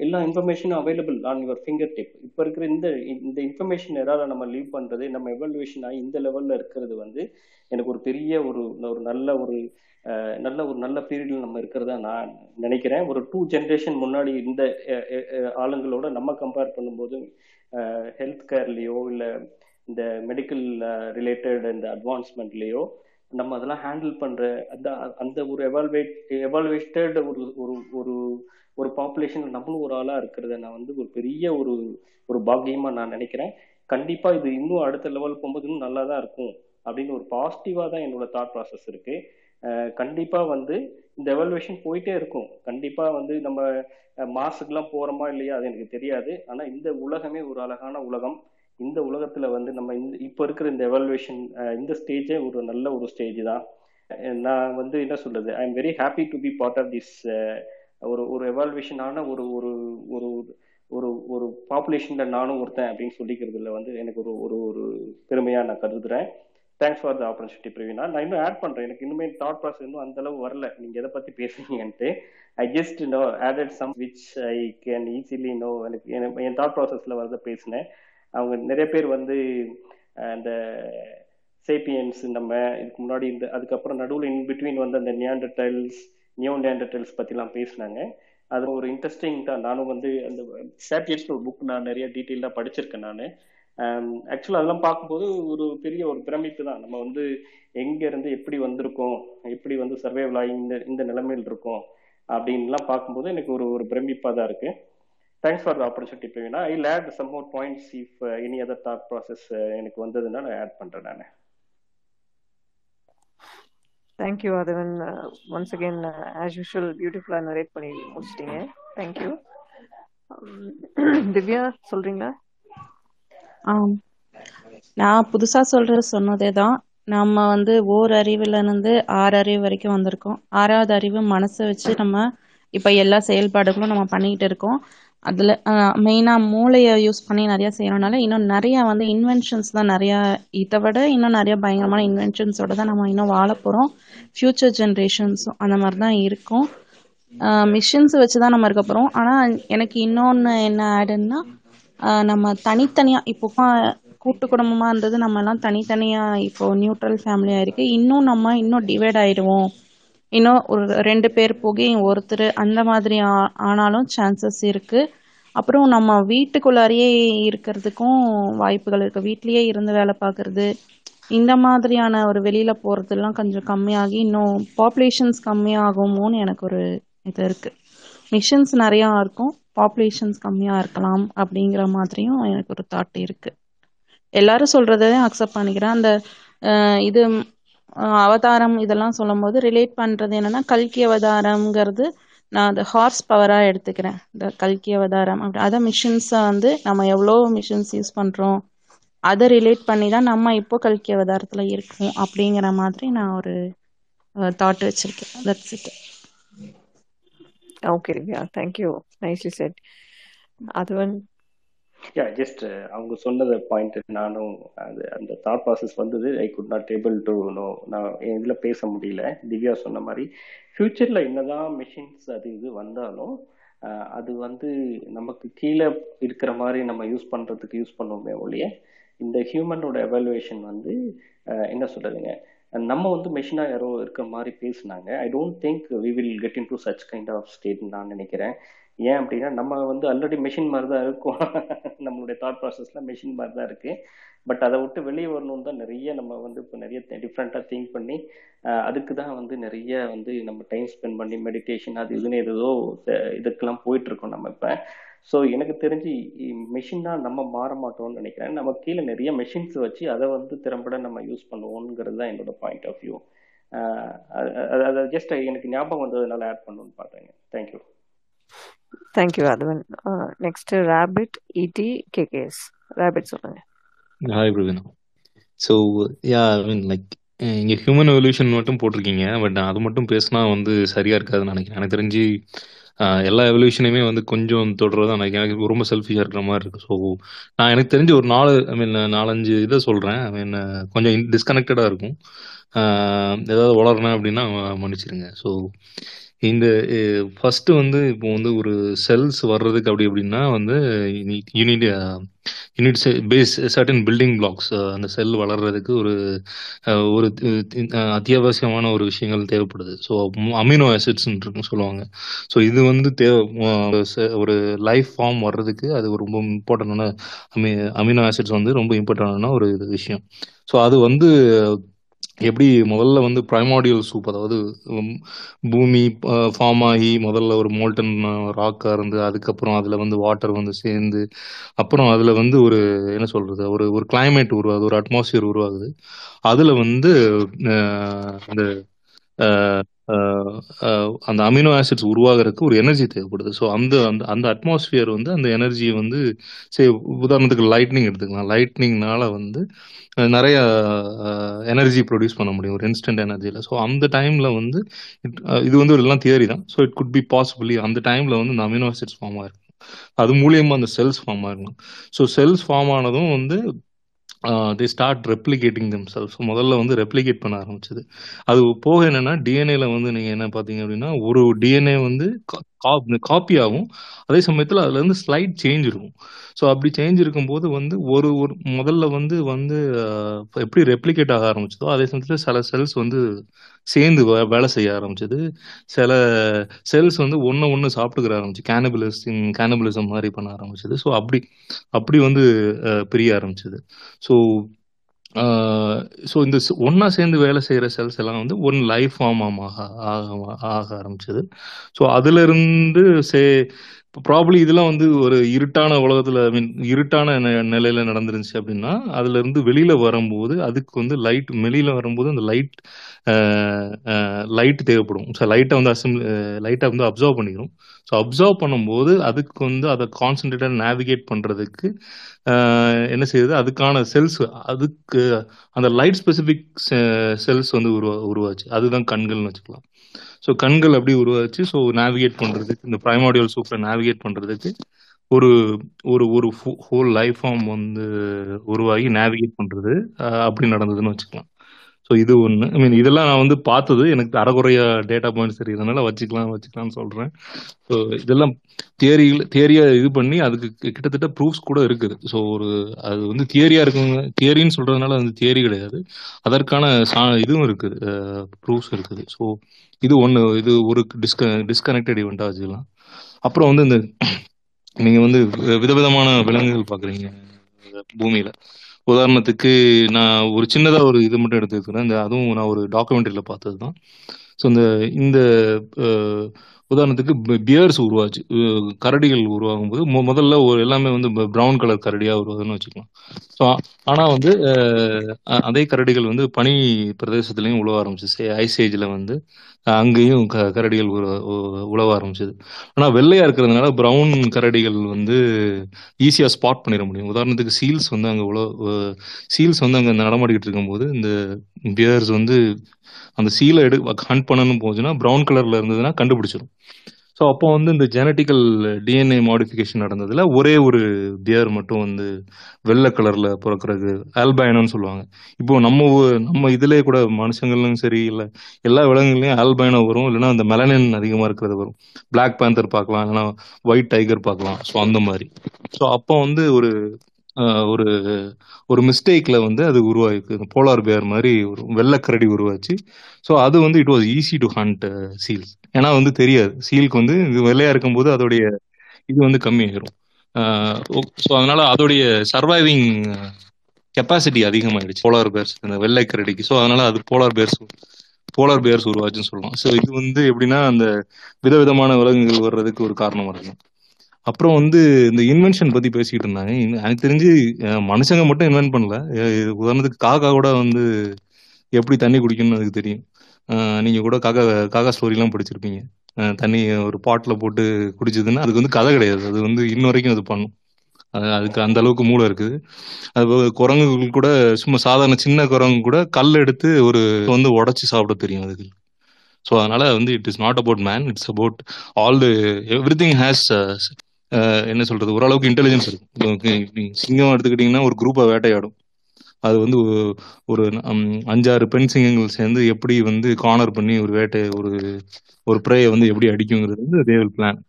எல்லா இன்ஃபர்மேஷனும் available on your finger tip இப்போ இருக்கிற இந்த இந்த இன்ஃபர்மேஷன் எதாவது நம்ம லீவ் பண்ணுறது நம்ம எவல்யூஷன் ஆகி இந்த லெவலில் இருக்கிறது வந்து எனக்கு ஒரு பெரிய ஒரு ஒரு நல்ல ஒரு நல்ல ஒரு நல்ல பீரியடில் நம்ம இருக்கிறதா நான் நினைக்கிறேன். ஒரு டூ ஜென்ரேஷன் முன்னாடி இந்த ஆளுங்களோட நம்ம கம்பேர் பண்ணும்போது ஹெல்த் கேர்லேயோ இல்லை இந்த மெடிக்கல் ரிலேட்டட் uh, இந்த அட்வான்ஸ்மெண்ட்லேயோ நம்ம அதெல்லாம் ஹேண்டில் பண்ற அந்த அந்த ஒரு எவால்வேட் எவால்வேட்டட் ஒரு ஒரு ஒரு ஒரு பாப்புலேஷன் நம்மளும் ஒரு ஆளா இருக்கிறத நான் வந்து ஒரு பெரிய ஒரு ஒரு பாக்கியமா நான் நினைக்கிறேன். கண்டிப்பா இது இன்னும் அடுத்த லெவல் போகும்போது இன்னும் நல்லா தான் இருக்கும் அப்படின்னு ஒரு பாசிட்டிவா தான் என்னோட தாட் ப்ராசஸ் இருக்கு. கண்டிப்பாக கண்டிப்பா வந்து இந்த எவல்வேஷன் போயிட்டே இருக்கும். கண்டிப்பா வந்து நம்ம மாசுக்கெல்லாம் போறோமா இல்லையா அது எனக்கு தெரியாது. ஆனா இந்த உலகமே ஒரு அழகான உலகம். இந்த உலகத்துல வந்து நம்ம இந்த இப்போ இருக்கிற இந்த எவல்வேஷன் இந்த ஸ்டேஜே ஒரு நல்ல ஒரு ஸ்டேஜ் தான். நான் வந்து என்ன சொல்றது? I am very happy to be part of this ஒரு ஒரு எவால்வேஷனான ஒரு ஒரு ஒரு ஒரு ஒரு பாப்புலேஷன்ல நானும் ஒருத்தன் அப்படின்னு சொல்லிக்கிறதுல வந்து எனக்கு ஒரு ஒரு ஒரு பெருமையா நான் கருதுறேன். Thanks for the opportunity Praveena நான் இன்னும் ஆட் பண்றேன். எனக்கு இன்னுமே தாட் ப்ராசஸ் இன்னும் அந்த அளவு வரல. நீங்க எதை பத்தி பேசுறீங்கன்ட்டு I just know added some which I can easily know எனக்கு எனக்கு- என் தாட் ப்ராசஸ்ல வரத பேசினேன். அவங்க நிறைய பேர் வந்து அந்த சேப்பியன்ஸ் நம்ம இதுக்கு முன்னாடி இந்த அதுக்கப்புறம் நடுவில் இன் பிட்வீன் வந்து அந்த நியாண்டர்டைல்ஸ் நியோ நியாண்டர்டைல்ஸ் பற்றிலாம் பேசினாங்க. அது ஒரு இன்ட்ரெஸ்டிங் தான். நானும் வந்து அந்த சேப்பியன்ஸ் ஒரு புக் நான் நிறைய டீட்டெயிலாக படிச்சிருக்கேன் நான். ஆக்சுவலாக அதெல்லாம் பார்க்கும்போது ஒரு பெரிய ஒரு பிரமிப்பு தான். நம்ம வந்து எங்கேருந்து எப்படி வந்திருக்கோம் எப்படி வந்து சர்வேவ் ஆகி இந்த இந்த நிலைமையில் இருக்கோம் அப்படின்லாம் பார்க்கும்போது எனக்கு ஒரு ஒரு பிரமிப்பாக தான் இருக்குது thanks for the opportunity Praveena I let some more points if any other thought process எனக்கு வந்ததுன்னா நான் ஆட் பண்ணுறேன் நான். Thank you Aathavan once again as usual பியூட்டிஃபுல்லாக நரேட் பண்ணி முடிச்சிட்டீங்க. தேங்க்யூ திவ்யா சொல்றீங்களா? ஆம். நான் புதுசா சொல்றது சொன்னதே தான் நம்ம வந்து ஓர் அறிவுல இருந்து ஆறு அறிவு வரைக்கும் வந்திருக்கோம். ஆறாவது அறிவு மனசை வச்சு நம்ம இப்ப எல்லா செயல்பாடுகளும் நம்ம பண்ணிக்கிட்டு இருக்கோம். அதுல மெயினா மூளையை யூஸ் பண்ணி நிறைய செய்யறதுனால இன்னும் நிறைய வந்து இன்வென்ஷன்ஸ் தான் நிறைய இதை விட இன்னும் நிறைய பயங்கரமான இன்வென்ஷன்ஸோட தான் நம்ம இன்னும் வாழ போறோம். ஃபியூச்சர் ஜென்ரேஷன்ஸும் அந்த மாதிரி தான் இருக்கும். மிஷின்ஸ் வச்சு தான் நம்ம இருக்க போறோம். ஆனா எனக்கு இன்னொன்னு என்ன ஆடுன்னா நம்ம தனித்தனியா இப்போ கூட்டு குடும்பமா இருந்தது நம்ம எல்லாம் தனித்தனியா இப்போ நியூட்ரல் ஃபேமிலியா இருக்கு இன்னும் நம்ம இன்னும் டிவைட் ஆயிடுவோம். இன்னும் ஒரு ரெண்டு பேர் போகி ஒருத்தர் அந்த மாதிரி ஆ- ஆனாலும் சான்சஸ் இருக்கு. அப்புறம் நம்ம வீட்டுக்குள்ளாரையே இருக்கிறதுக்கும் வாய்ப்புகள் இருக்கு. வீட்லயே இருந்து வேலை பார்க்கறது இந்த மாதிரியான ஒரு வெளியில போறதெல்லாம் கொஞ்சம் கம்மியாகி இன்னும் பாப்புலேஷன்ஸ் கம்மியாகுமோன்னு எனக்கு ஒரு இது இருக்கு. மிஷின்ஸ் நிறையா இருக்கும். பாப்புலேஷன்ஸ் கம்மியா இருக்கலாம் அப்படிங்கிற மாதிரியும் எனக்கு ஒரு தாட் இருக்கு. எல்லாரும் சொல்றதையும் அக்செப்ட் பண்ணிக்கிறேன். அந்த இது அவதாரம் இதெல்லாம் சொல்லும்போது ரிலேட் பண்றது என்னன்னா கல்கி அவதாரம்ங்கிறது நான் அந்த ஹார்ஸ் பவரா எடுத்துக்கிறேன். இந்த கல்கி அவதாரம் அப்படி. அதை மிஷின்ஸை வந்து நம்ம எவ்வளோ மிஷின்ஸ் யூஸ் பண்றோம் அதை ரிலேட் பண்ணி தான் நம்ம இப்போ கல்கி அவதாரத்துல இருக்கோம் அப்படிங்கிற மாதிரி நான் ஒரு தாட் வச்சிருக்கேன். That's it okay Rivya thank you nicely said Aathavan yeah just uh, அவங்க சொன்னது பாயிண்ட் நானும் அது அந்த தாட் ப்ராசஸ் வந்தது. I could not able to know நான் இதில் பேச முடியல. திவ்யா சொன்ன மாதிரி ஃப்யூச்சரில் என்னதான் மிஷின்ஸ் அது இது வந்தாலும் அது வந்து நமக்கு கீழே இருக்கிற மாதிரி நம்ம யூஸ் பண்ணுறதுக்கு யூஸ் பண்ணுவோமே ஒழிய இந்த ஹியூமனோட எவாலுவேஷன் வந்து என்ன சொல்கிறதுங்க நம்ம வந்து மெஷினாக யாரோ இருக்கிற மாதிரி பேசுனாங்க. I don't think we will get into such kind of state நான் நினைக்கிறேன். ஏன் அப்படின்னா நம்ம வந்து ஆல்ரெடி மெஷின் மாதிரி தான் இருக்கும். நம்மளுடைய தாட் ப்ராசஸ்ல மெஷின் மாதிரி தான் இருக்கு. பட் அதை விட்டு வெளியே வரணும் தான் நிறைய நம்ம வந்து இப்போ நிறைய டிஃப்ரெண்ட்டாக திங்க் பண்ணி அதுக்கு தான் வந்து நிறைய வந்து நம்ம டைம் ஸ்பெண்ட் பண்ணி மெடிடேஷன் அது இதுன்னு ஏதோ இதுக்கெல்லாம் போயிட்டு இருக்கோம் நம்ம இப்போ. ஸோ எனக்கு தெரிஞ்சு மெஷினா நம்ம மாற மாட்டோம்னு நினைக்கிறேன். நம்ம கீழே நிறைய மெஷின்ஸ் வச்சு அதை வந்து திறம்பட நம்ம யூஸ் பண்ணுவோங்கிறது தான் என்னோட பாயிண்ட் ஆஃப் வியூ அது ஜஸ்ட் எனக்கு ஞாபகம் வந்ததுனால ஆட் பண்ணணும்னு பார்த்தேங்க thank you thank you Aathavan next rapid இடி கேகேஎஸ் ரேபிட் சொல்லுங்க. Hi Praveena so yeah I mean like இங்கே ஹியூமன் எவல்யூஷன் மட்டும் போட்டிருக்கீங்க பட் அது மட்டும் பேசினா வந்து சரியாக இருக்காதுன்னு நினைக்கிறேன். எனக்கு தெரிஞ்சு எல்லா எவல்யூஷனையுமே வந்து கொஞ்சம் தொடர்றதா தான் எனக்கு எனக்கு ரொம்ப செல்ஃபிஷாக இருக்கிற மாதிரி இருக்கு. ஸோ நான் எனக்கு தெரிஞ்ச ஒரு நாலு ஐ மீன் நாலஞ்சு இதை சொல்கிறேன் ஐ மீன் கொஞ்சம் டிஸ்கனெக்டடாக இருக்கும். ஏதாவது வளரணும் அப்படின்னா மன்னிச்சிருங்க. ஸோ இந்த ஃபர்ஸ்ட் வந்து இப்போ வந்து ஒரு செல்ஸ் வர்றதுக்கு அப்படி அப்படின்னா வந்து unit unit base certain building blocks அந்த செல் வளர்றதுக்கு ஒரு ஒரு அத்தியாவசியமான ஒரு விஷயங்கள் தேவைப்படுது. ஸோ அமினோ ஆசிட்ஸ் சொல்லுவாங்க. ஸோ இது வந்து தேவை ஒரு லைஃப் ஃபார்ம் வர்றதுக்கு அது ஒரு ரொம்ப இம்பார்ட்டண்டான அமி அமினோ ஆசிட்ஸ் வந்து ரொம்ப இம்பார்ட்டண்டான ஒரு விஷயம். ஸோ அது வந்து எப்படி முதல்ல வந்து ப்ரைமாடியல் சூப் அதாவது பூமி ஃபார்ம் ஆகி முதல்ல ஒரு மோல்டன் ராக்காக இருந்து அதுக்கப்புறம் அதில் வந்து வாட்டர் வந்து சேர்ந்து அப்புறம் அதில் வந்து ஒரு என்ன சொல்கிறது ஒரு ஒரு கிளைமேட் உருவாகுது ஒரு அட்மாஸ்பியர் உருவாகுது. அதில் வந்து இந்த அந்த அமினோ ஆசிட்ஸ் உருவாகிறதுக்கு ஒரு எனர்ஜி தேவைப்படுது. ஸோ அந்த அந்த அந்த அட்மாஸ்பியர் வந்து அந்த எனர்ஜியை வந்து சரி உதாரணத்துக்கு லைட்னிங் எடுத்துக்கலாம். லைட்னிங்னால வந்து நிறைய எனர்ஜி ப்ரொடியூஸ் பண்ண முடியும். ஒரு இன்ஸ்டன்ட் எனர்ஜியில் ஸோ அந்த டைமில் வந்து இது வந்து ஒரு எல்லாம் தியரி தான். So it could be possibly அந்த டைமில் வந்து இந்த அமினோ ஆசிட்ஸ் ஃபார்ம் ஆயிருக்கும். அது மூலியமா அந்த செல்ஸ் ஃபார்ம் ஆயிருக்கும் ஸோ செல்ஸ் ஃபார்ம் ஆனதும் வந்து they start replicating them cells முதல்ல வந்து ரெப்ளிகேட் பண்ண ஆரம்பிச்சது. அது போக என்னன்னா டிஎன்ஏல வந்து நீங்க என்ன பாத்தீங்க அப்படின்னா ஒரு டிஎன்ஏ வந்து காப்பி ஆகும் அதே சமயத்தில் அதுல இருந்து ஸ்லைட் சேஞ்ச் இருக்கும். ஸோ அப்படி சேஞ்ச் இருக்கும்போது வந்து ஒரு ஒரு முதல்ல வந்து வந்து எப்படி ரெப்ளிகேட் ஆக ஆரம்பிச்சதோ அதே சமயத்தில் சில செல்ஸ் வந்து சேர்ந்து வே- வேலை செய்ய ஆரம்பிச்சது. சில செல்ஸ் வந்து ஒன்று ஒன்று சாப்பிட்டுக்கிற ஆரம்பிச்சு கேனபிலிசம் கேனபிலிசம் மாதிரி பண்ண ஆரம்பிச்சது. ஸோ அப்படி அப்படி வந்து பிரிய ஆரம்பிச்சது. ஸோ ஸோ இந்த ஒன்றா சேர்ந்து வேலை செய்கிற செல்ஸ் எல்லாம் வந்து ஒன் லைஃப் ஃபார்மாக ஆக ஆக ஆக ஆரம்பிச்சது. ஸோ அதுலேருந்து சே ப்ராப்ளி இதெல்லாம் வந்து ஒரு இருட்டான உலகத்தில் ஐ மீன் இருட்டான நெ- நடந்துருந்துச்சு அப்படின்னா அதுலேருந்து வெளியில் வரும்போது அதுக்கு வந்து லைட் வெளியில் வரும்போது அந்த லைட் லைட் தேவைப்படும். ஸோ லைட்டை வந்து அசம் லைட்டை வந்து அப்சர்வ் பண்ணிக்கிறோம். ஸோ அப்சர்வ் பண்ணும்போது அதுக்கு வந்து அதை கான்சன்ட்ரேட்டாக நேவிகேட் பண்ணுறதுக்கு என்ன செய்யுது? அதுக்கான செல்ஸ் அதுக்கு அந்த லைட் ஸ்பெசிஃபிக் செல்ஸ் வந்து உருவா உருவாச்சு. அதுதான் கண்கள்னு வச்சுக்கலாம். ஸோ கண்கள் அப்படி உருவாச்சு. ஸோ நேவிகேட் பண்ணுறதுக்கு இந்த ப்ரைமாடியல் சூப்பரை நேவிகேட் பண்ணுறதுக்கு ஒரு ஒரு ஒரு ஹோல் லைஃப் ஃபார்ம் வந்து உருவாகி நேவிகேட் பண்ணுறது அப்படி நடந்ததுன்னு வச்சுக்கலாம். ஸோ இது ஒன்று ஐ மீன் இதெல்லாம் நான் வந்து பார்த்தது. எனக்கு அறகுறையா டேட்டா பாயிண்ட்ஸ் தெரியறதுனால வச்சுக்கலாம் வச்சுக்கலாம்னு சொல்கிறேன் ஸோ இதெல்லாம் தியரியில் தியரியாக இது பண்ணி அதுக்கு கிட்டத்தட்ட ப்ரூஃப்ஸ் கூட இருக்குது. ஸோ ஒரு அது வந்து தியரியாக இருக்குங்க. தியரின்னு சொல்கிறதுனால அது தியரி கிடையாது. அதற்கான சா இதுவும் இருக்குது. ப்ரூஃப்ஸ் இருக்குது. ஸோ இது ஒன்று இது ஒரு டிஸ்க டிஸ்கனெக்டட் இவெண்ட்டாக வச்சுக்கலாம். அப்புறம் வந்து இந்த நீங்கள் வந்து விதவிதமான விலங்குகள் பார்க்குறீங்க பூமியில். உதாரணத்துக்கு நான் ஒரு சின்னதாக ஒரு இது மட்டும் எடுத்துக்கிறேன் இந்த அதுவும் நான் ஒரு டாக்குமெண்ட்ரியில் பார்த்தது தான் ஸோ இந்த இந்த உதாரணத்துக்கு பியர்ஸ் உருவாச்சு கரடிகள் உருவாகும் போது முதல்ல ஒரு எல்லாமே வந்து ப்ரௌன் கலர் கரடியாக உருவாகுதுன்னு வச்சுக்கலாம் ஸோ ஆனால் வந்து அதே கரடிகள் வந்து பனி பிரதேசத்துலையும் உழவ ஆரம்பிச்சிச்சு ஐஸ் ஏஜில் வந்து அங்கேயும் க கரடிகள் உ- உழவ ஆரம்பிச்சது. ஆனால் வெள்ளையாக இருக்கிறதுனால ப்ரௌன் கரடிகள் வந்து ஈஸியாக ஸ்பாட் பண்ணிட முடியும். உதாரணத்துக்கு சீல்ஸ் வந்து அங்கே உழ சீல்ஸ் வந்து அங்கே நடமாடிக்கிட்டு இருக்கும்போது இந்த பியர்ஸ் வந்து அந்த சீலை எடு ஹண்ட் பண்ணணும் போச்சுன்னா ப்ரௌன் கலரில் இருந்ததுன்னா கண்டுபிடிச்சிடும் ஸோ அப்போ வந்து இந்த ஜெனட்டிக்கல் டிஎன்ஏ மாடிஃபிகேஷன் நடந்ததுல ஒரே ஒரு பியர் மட்டும் வந்து வெள்ளை கலரில் பிறக்கிறது ஆல்பைனோன்னு சொல்லுவாங்க. இப்போ நம்ம ஊ- நம்ம இதுலேயே கூட மனுஷங்களும் சரி இல்லை எல்லா விலங்குகளையும் ஆல்பைனோ வரும் இல்லைன்னா அந்த மெலனின் அதிகமாக இருக்கிறது வரும். பிளாக் பேந்தர் பார்க்கலாம் இல்லைன்னா ஒயிட் டைகர் பார்க்கலாம். ஸோ அந்த மாதிரி. ஸோ அப்போ வந்து ஒரு ஒரு ஒரு மிஸ்டேக்கில் வந்து அது உருவாயிருக்கு. போலார் பேர் மாதிரி ஒரு வெள்ளைக்கரடி உருவாச்சு. ஸோ அது வந்து it was easy to hunt seals ஏன்னா வந்து தெரியாது. சீலுக்கு வந்து இது வெள்ளையாக இருக்கும்போது அதோடைய இது வந்து கம்மியாயிரும். ஸோ அதனால அதோடைய சர்வைவிங் கெப்பாசிட்டி அதிகமாயிடுச்சு. போலார் பேர்ஸ் இந்த வெள்ளைக்கரடிக்கு. ஸோ அதனால அது போலார் பேர்ஸ் போலார் பேர்ஸ் உருவாச்சுன்னு சொல்லலாம். ஸோ இது வந்து எப்படின்னா அந்த விதவிதமான விலங்குகள் வர்றதுக்கு ஒரு காரணமாக இருக்கும் அப்புறம் வந்து இந்த இன்வென்ஷன் பத்தி பேசிக்கிட்டு இருந்தாங்க. எனக்கு தெரிஞ்சு மனுஷங்க மட்டும் இன்வென்ட் பண்ணல. உதாரணத்துக்கு காக்கா கூட வந்து எப்படி தண்ணி குடிக்கணும்னு அதுக்கு தெரியும். நீங்க கூட காக்கா காக்கா ஸ்டோரிலாம் படிச்சிருப்பீங்க. தண்ணி ஒரு பாட்டில் போட்டு குடிச்சதுன்னா அதுக்கு வந்து கதை கிடையாது. அது வந்து இன்ன வரைக்கும் அது பண்ணும். அது- அதுக்கு அந்த அளவுக்கு மூளை இருக்குது. அது போக குரங்குகள் கூட சும்மா சாதாரண சின்ன குரங்கு கூட கல் எடுத்து ஒரு வந்து உடச்சி சாப்பிட தெரியும் அதுக்கு. ஸோ அதனால வந்து it is not about man it's about all the everything has என்ன சொல்றது ஓரளவுக்கு இன்டெலிஜென்ஸ் இருக்கும் சிங்கம் எடுத்துக்கிட்டிங்கன்னா ஒரு குரூப்பை வேட்டையாடும். அது வந்து ஒரு அஞ்சாறு பெண் சிங்கங்கள் சேர்ந்து எப்படி வந்து கார்னர் பண்ணி ஒரு வேட்டை ஒரு ஒரு ப்ரேயை வந்து எப்படி அடிக்குங்கிறது வந்து தேவல் பிளான்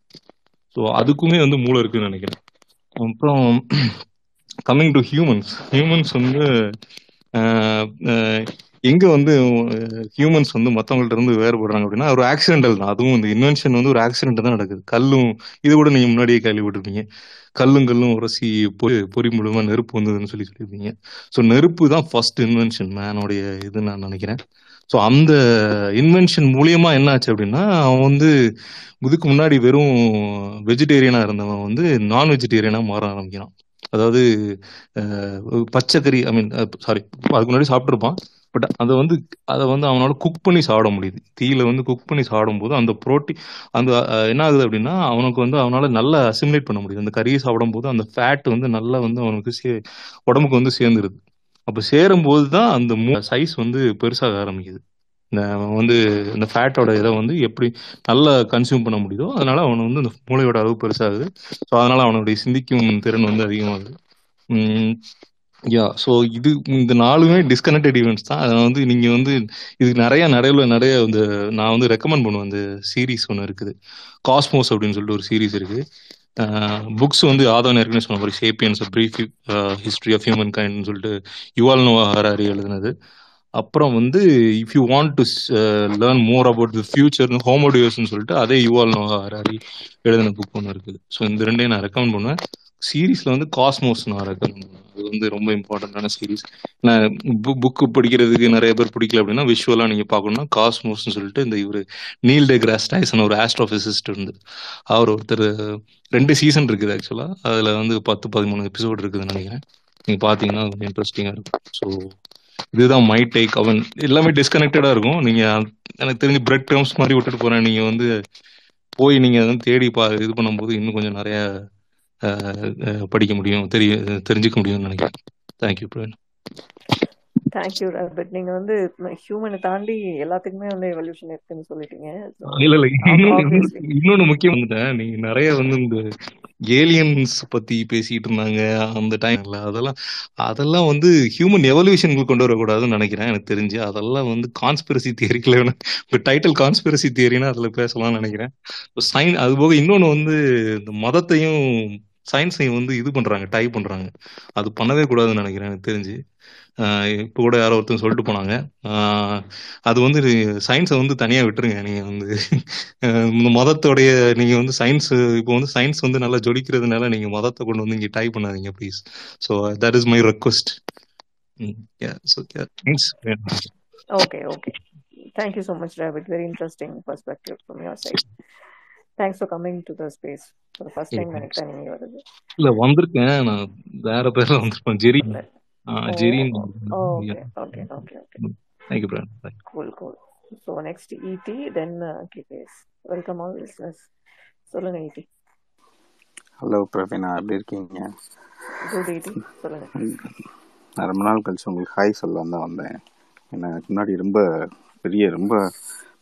ஸோ அதுக்குமே வந்து மூளை இருக்குன்னு நினைக்கிறேன். அப்புறம் கம்மிங் டு ஹியூமன்ஸ் ஹியூமன்ஸ் வந்து எங்க வந்து ஹியூமன்ஸ் வந்து மத்தவங்கள்ட்ட இருந்து வேறுபடுறாங்க அப்படின்னா ஒரு ஆக்சிடென்டல் தான். அதுவும் இந்த இன்வென்ஷன் வந்து ஒரு ஆக்சிடென்ட் தான் நடக்குது. கல்லும் இது கூட நீங்க முன்னாடியே கேள்விப்பட்டிருப்பீங்க. கல்லும் கல்லும் உரசி பொறி பொறி மூலமா நெருப்பு வந்ததுன்னு சொல்லி சொல்லியிருப்பீங்க. ஸோ நெருப்பு தான் ஃபர்ஸ்ட் இன்வென்ஷன் மேனோடைய இது நான் நினைக்கிறேன். ஸோ அந்த இன்வென்ஷன் மூலியமா என்ன ஆச்சு அப்படின்னா அவன் வந்து இதுக்கு முன்னாடி வெறும் வெஜிடேரியனா இருந்தவன் வந்து நான் வெஜிடேரியனா மாற ஆரம்பிக்கிறான். அதாவது பச்சைக்கறி ஐ மீன் சாரி அதுக்கு முன்னாடி சாப்பிட்ருப்பான் பட் அதை வந்து அதை வந்து அவனால குக் பண்ணி சாப்பிட முடியுது. தீயில வந்து குக் பண்ணி சாப்பிடும்போது அந்த புரோட்டி அந்த என்ன ஆகுது அப்படின்னா அவனுக்கு வந்து அவனால நல்லா அசிமுலேட் பண்ண முடியுது. அந்த கறியை சாப்பிடும்போது அந்த ஃபேட் வந்து நல்லா வந்து அவனுக்கு சே உடம்புக்கு வந்து சேர்ந்துருது. அப்போ சேரும்போது தான் அந்த சைஸ் வந்து பெருசாக ஆரம்பிக்குது. வந்து இந்த ஃபேட்டோட இதை வந்து எப்படி நல்லா கன்சியூம் பண்ண முடியுதோ அதனால அவன் வந்து அந்த மூளையோட அளவு பெருசாகுது. ஸோ அதனால அவனுடைய சிந்திக்கும் திறன் வந்து அதிகமாகுது. யா ஸோ இது இந்த நாலுமே டிஸ்கனெக்டட் ஈவெண்ட்ஸ் தான். அதை வந்து நீங்கள் வந்து இது நிறைய நிறைய நிறைய இந்த நான் வந்து ரெக்கமெண்ட் பண்ணுவேன். அந்த சீரிஸ் ஒன்று இருக்குது. காஸ்மோஸ் அப்படின்னு சொல்லிட்டு ஒரு சீரீஸ் இருக்குது புக்ஸ் வந்து ஆதவன் ஏற்கனவே சொன்ன மாதிரி Sapiens brief history of human கைண்ட்னு சொல்லிட்டு யுவால் நோவா ஹராரி எழுதுனது. அப்புறம் வந்து if you want to learn more about the future ஹோமோடியோஸ்னு சொல்லிட்டு அதே யுவால் நோவா ஹராரி எழுதின புக் ஒன்று இருக்குது. ஸோ இந்த ரெண்டையும் நான் ரெக்கமெண்ட் பண்ணுவேன். சீரீஸில் வந்து காஸ்மோஸ் நான் ரெக்கமெண்ட் பண்ணுவேன். அது வந்து ரொம்ப இம்பார்ட்டண்டான சீரீஸ் நான் புக்கு படிக்கிறதுக்கு நிறைய பேர் பிடிக்கல அப்படின்னா விஷுவலாக நீங்கள் பார்க்கணும்னா காஸ்மோஸ்னு சொல்லிட்டு இந்த இவர் நீல் டே கிராஸ் டைசன் ஒரு ஆஸ்ட்ரோஃபிசிஸ்ட் இருந்து அவர் ஒருத்தர் ரெண்டு சீசன் இருக்குது ஆக்சுவலாக அதில் வந்து பத்து பதிமூணு எபிசோடு இருக்குதுன்னு நினைக்கிறேன். நீங்கள் பார்த்தீங்கன்னா கொஞ்சம் இன்ட்ரெஸ்டிங்காக இருக்கும். ஸோ இதுதான் மை டேக் அவன் எல்லாமே டிஸ்கனெக்டடா இருக்கும். நீங்க எனக்கு தெரிஞ்சு பிரெட் க்ரம்ஸ் மாதிரி விட்டுட்டு போறேன். நீங்க வந்து போய் நீங்க வந்து தேடி பா இது பண்ணும்போது இன்னும் கொஞ்சம் நிறைய படிக்க முடியும் தெரிய தெரிஞ்சுக்க முடியும்னு நினைக்கிறேன். தேங்க்யூ பிரவீன் தேங்க்யூ ராபர்ட் நீங்க வந்து ஹியூமனை தாண்டி எல்லாத்துக்குமே வந்து எவல்யூஷன் இருக்குன்னு சொல்லிட்டீங்க. இல்ல இல்ல இன்னொன்னு முக்கியம் நீங்க நிறைய வந்து இந்த ஏலியன்ஸ் பத்தி பேசிட்டு இருந்தாங்க அந்த டைம்ல அதெல்லாம் அதெல்லாம் வந்து ஹியூமன் எவல்யூஷனுக்கு கொண்டு வரக்கூடாதுன்னு நினைக்கிறேன் எனக்கு தெரிஞ்சு. அதெல்லாம் வந்து கான்ஸ்பிரசி தியரிக்கல இப்போ டைட்டில் கான்ஸ்பிரசி தியரினா அதுல பேசலாம்னு நினைக்கிறேன். சயின் அது போக இன்னொன்னு வந்து இந்த மதத்தையும் சயின்ஸையும் வந்து இது பண்றாங்க டை பண்றாங்க. அது பண்ணவே கூடாதுன்னு நினைக்கிறேன் எனக்கு தெரிஞ்சு. இப்போ கூட யாரோ ஒருத்தர் சொல்லிட்டு போனாங்க. அது வந்து சயின்ஸை வந்து தனியா விட்டுருங்க. நீங்க வந்து இந்த மதத்தோடைய நீங்க வந்து சயின்ஸ் இப்போ வந்து சயின்ஸ் வந்து நல்லா ஜொலிக்கிறதுனால நீங்க மதத்தை கொண்டு வந்து இங்க டை பண்ணாதீங்க please so that is my request thanks okay, okay. Thank you so much, Rabbit. Very interesting perspective from your side. Thanks for coming to the space for the first time. நினைக்கிறேன் நீங்க வருது இல்ல வந்திருக்கேன். நான் வேற பேர்ல வந்திருப்பேன். Jerry oh ஜெரின்னு okay okay okay okay thank you பிரன் cool cool. So next ET then uh, KKS welcome all listeners. சொல்லுங்க ET ஹலோ பிரவீனா எப்படி இருக்கீங்க? குட் ET சொல்லுங்க. நான் ரொம்ப நாள் கழிச்சு உங்களுக்கு ஹாய் சொல்ல தான் வந்தேன். எனக்கு முன்னாடி ரொம்ப பெரிய ரொம்ப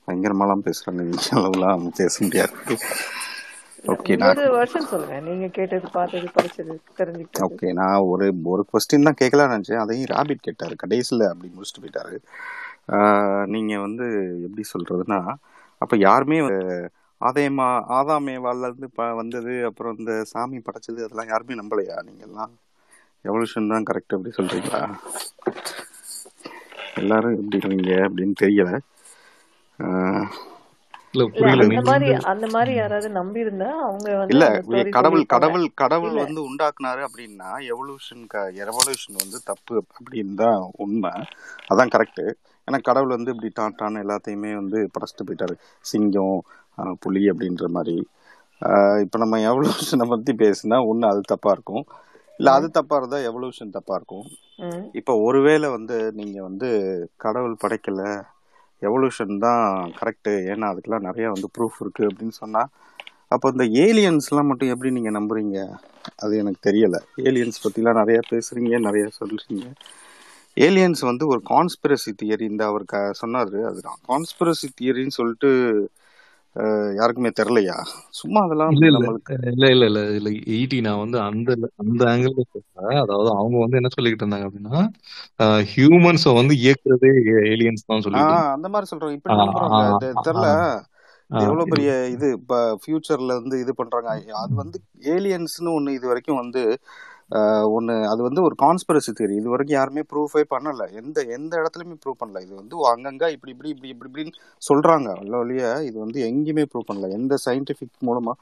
பயங்கரமாலாம் பேசுகிறேன் நீங்கள் அளவுலாம் பேச முடியாது. ஓகே நான் வருஷன் சொல்லுங்க நீங்க கேட்டது பார்த்தது படிச்சது தெரிஞ்சுக்கிட்டது. ஓகே நான் ஒரு ஒரு கொஸ்டின் தான் கேட்கலாம்னு நினச்சேன். அதையும் ராபிட் கேட்டார். கடைசியில் அப்படி முடிச்சுட்டு போயிட்டாரு. நீங்க வந்து எப்படி சொல்றதுன்னா அப்ப யாருமே ஆதாயமா ஆதாமேவால இருந்து வந்தது அப்புறம் இந்த சாமி படைச்சது அதெல்லாம் யாருமே நம்பலையா? நீங்க எல்லாம் எவல்யூஷன் தான் கரெக்ட் அப்படி சொல்றீங்களா? எல்லாரும் எப்படி இருக்கீங்க அப்படின்னு தெரியல ஆஹ் இல்ல இல்ல புரியல அந்த மாதிரி அந்த மாதிரி யாராவது நம்பி இருந்தா அவங்க வந்து இல்ல கடவுள் கடவுள் கடவுள் வந்து உண்டாக்குனாரு அப்படின்னா எவல்யூஷன் எவல்யூஷன் வந்து தப்பு அப்படின்னு தான் உண்மை. அதான் கரெக்ட் ஏன்னா கடவுள் வந்து இப்படி டான் டான் எல்லாத்தையுமே வந்து படைச்சிட்டு போயிட்டாரு. சிங்கம் ஆஹ் புலி அப்படின்ற மாதிரி. ஆஹ் இப்ப நம்ம எவல்யூஷனை பத்தி பேசினா ஒண்ணு அது தப்பா இருக்கும். இல்ல அது ம் தப்பா இருந்தா எவல்யூஷன் தப்பா இருக்கும். ம். இப்ப ஒருவேளை வந்து நீங்க வந்து கடவுள் படைக்கல எவல்யூஷன் தான் கரெக்டு ஏன்னா அதுக்கெல்லாம் நிறைய வந்து ப்ரூஃப் இருக்கு அப்படின்னு சொன்னா அப்போ இந்த ஏலியன்ஸ்லாம் மட்டும் எப்படி நீங்க நம்புறீங்க? அது எனக்கு தெரியல. ஏலியன்ஸ் பத்திலாம் நிறைய பேசுறீங்க நிறைய சொல்றீங்க. ஏலியன்ஸ் வந்து ஒரு கான்ஸ்பிரசி தியரி இந்த அவர் க சொன்னார் அதுதான். கான்ஸ்பிரசி தியரின்னு சொல்லிட்டு யாருக்குமே தெரியலையா? சும்மா அதெல்லாம் இல்ல இல்ல. இல்ல இல்ல இல்ல. ஈட்டி நான் வந்து அந்த அந்த ஆங்கிள் சொல்றேன். அதாவது அவங்க வந்து என்ன சொல்லிக்கிட்டு இருந்தாங்க அப்படின்னா ஹியூமன்ஸ வந்து இயக்குறதே ஏலியன்ஸ் தான் ஆஹ் அந்த மாதிரி சொல்றோம் இப்படி தெரியல. எவ்வளவு பெரிய இது இப்ப ஃபியூச்சர்ல இருந்து இது பண்றாங்க. அது வந்து ஏலியன்ஸ்னு ஒண்ணு இது வரைக்கும் வந்து ஒன்று அது வந்து ஒரு கான்ஸ்பிரசி தியரி இது வரைக்கும் யாருமே ப்ரூஃபே பண்ணலை. எந்த எந்த இடத்துலையுமே ப்ரூவ் பண்ணல. இது வந்து அங்கங்கே இப்படி இப்படி இப்படி இப்படி இப்படின்னு சொல்கிறாங்க அல்ல ஒழிய இது வந்து எங்கேயுமே ப்ரூவ் பண்ணல. எந்த சயின்டிஃபிக் மூலமாக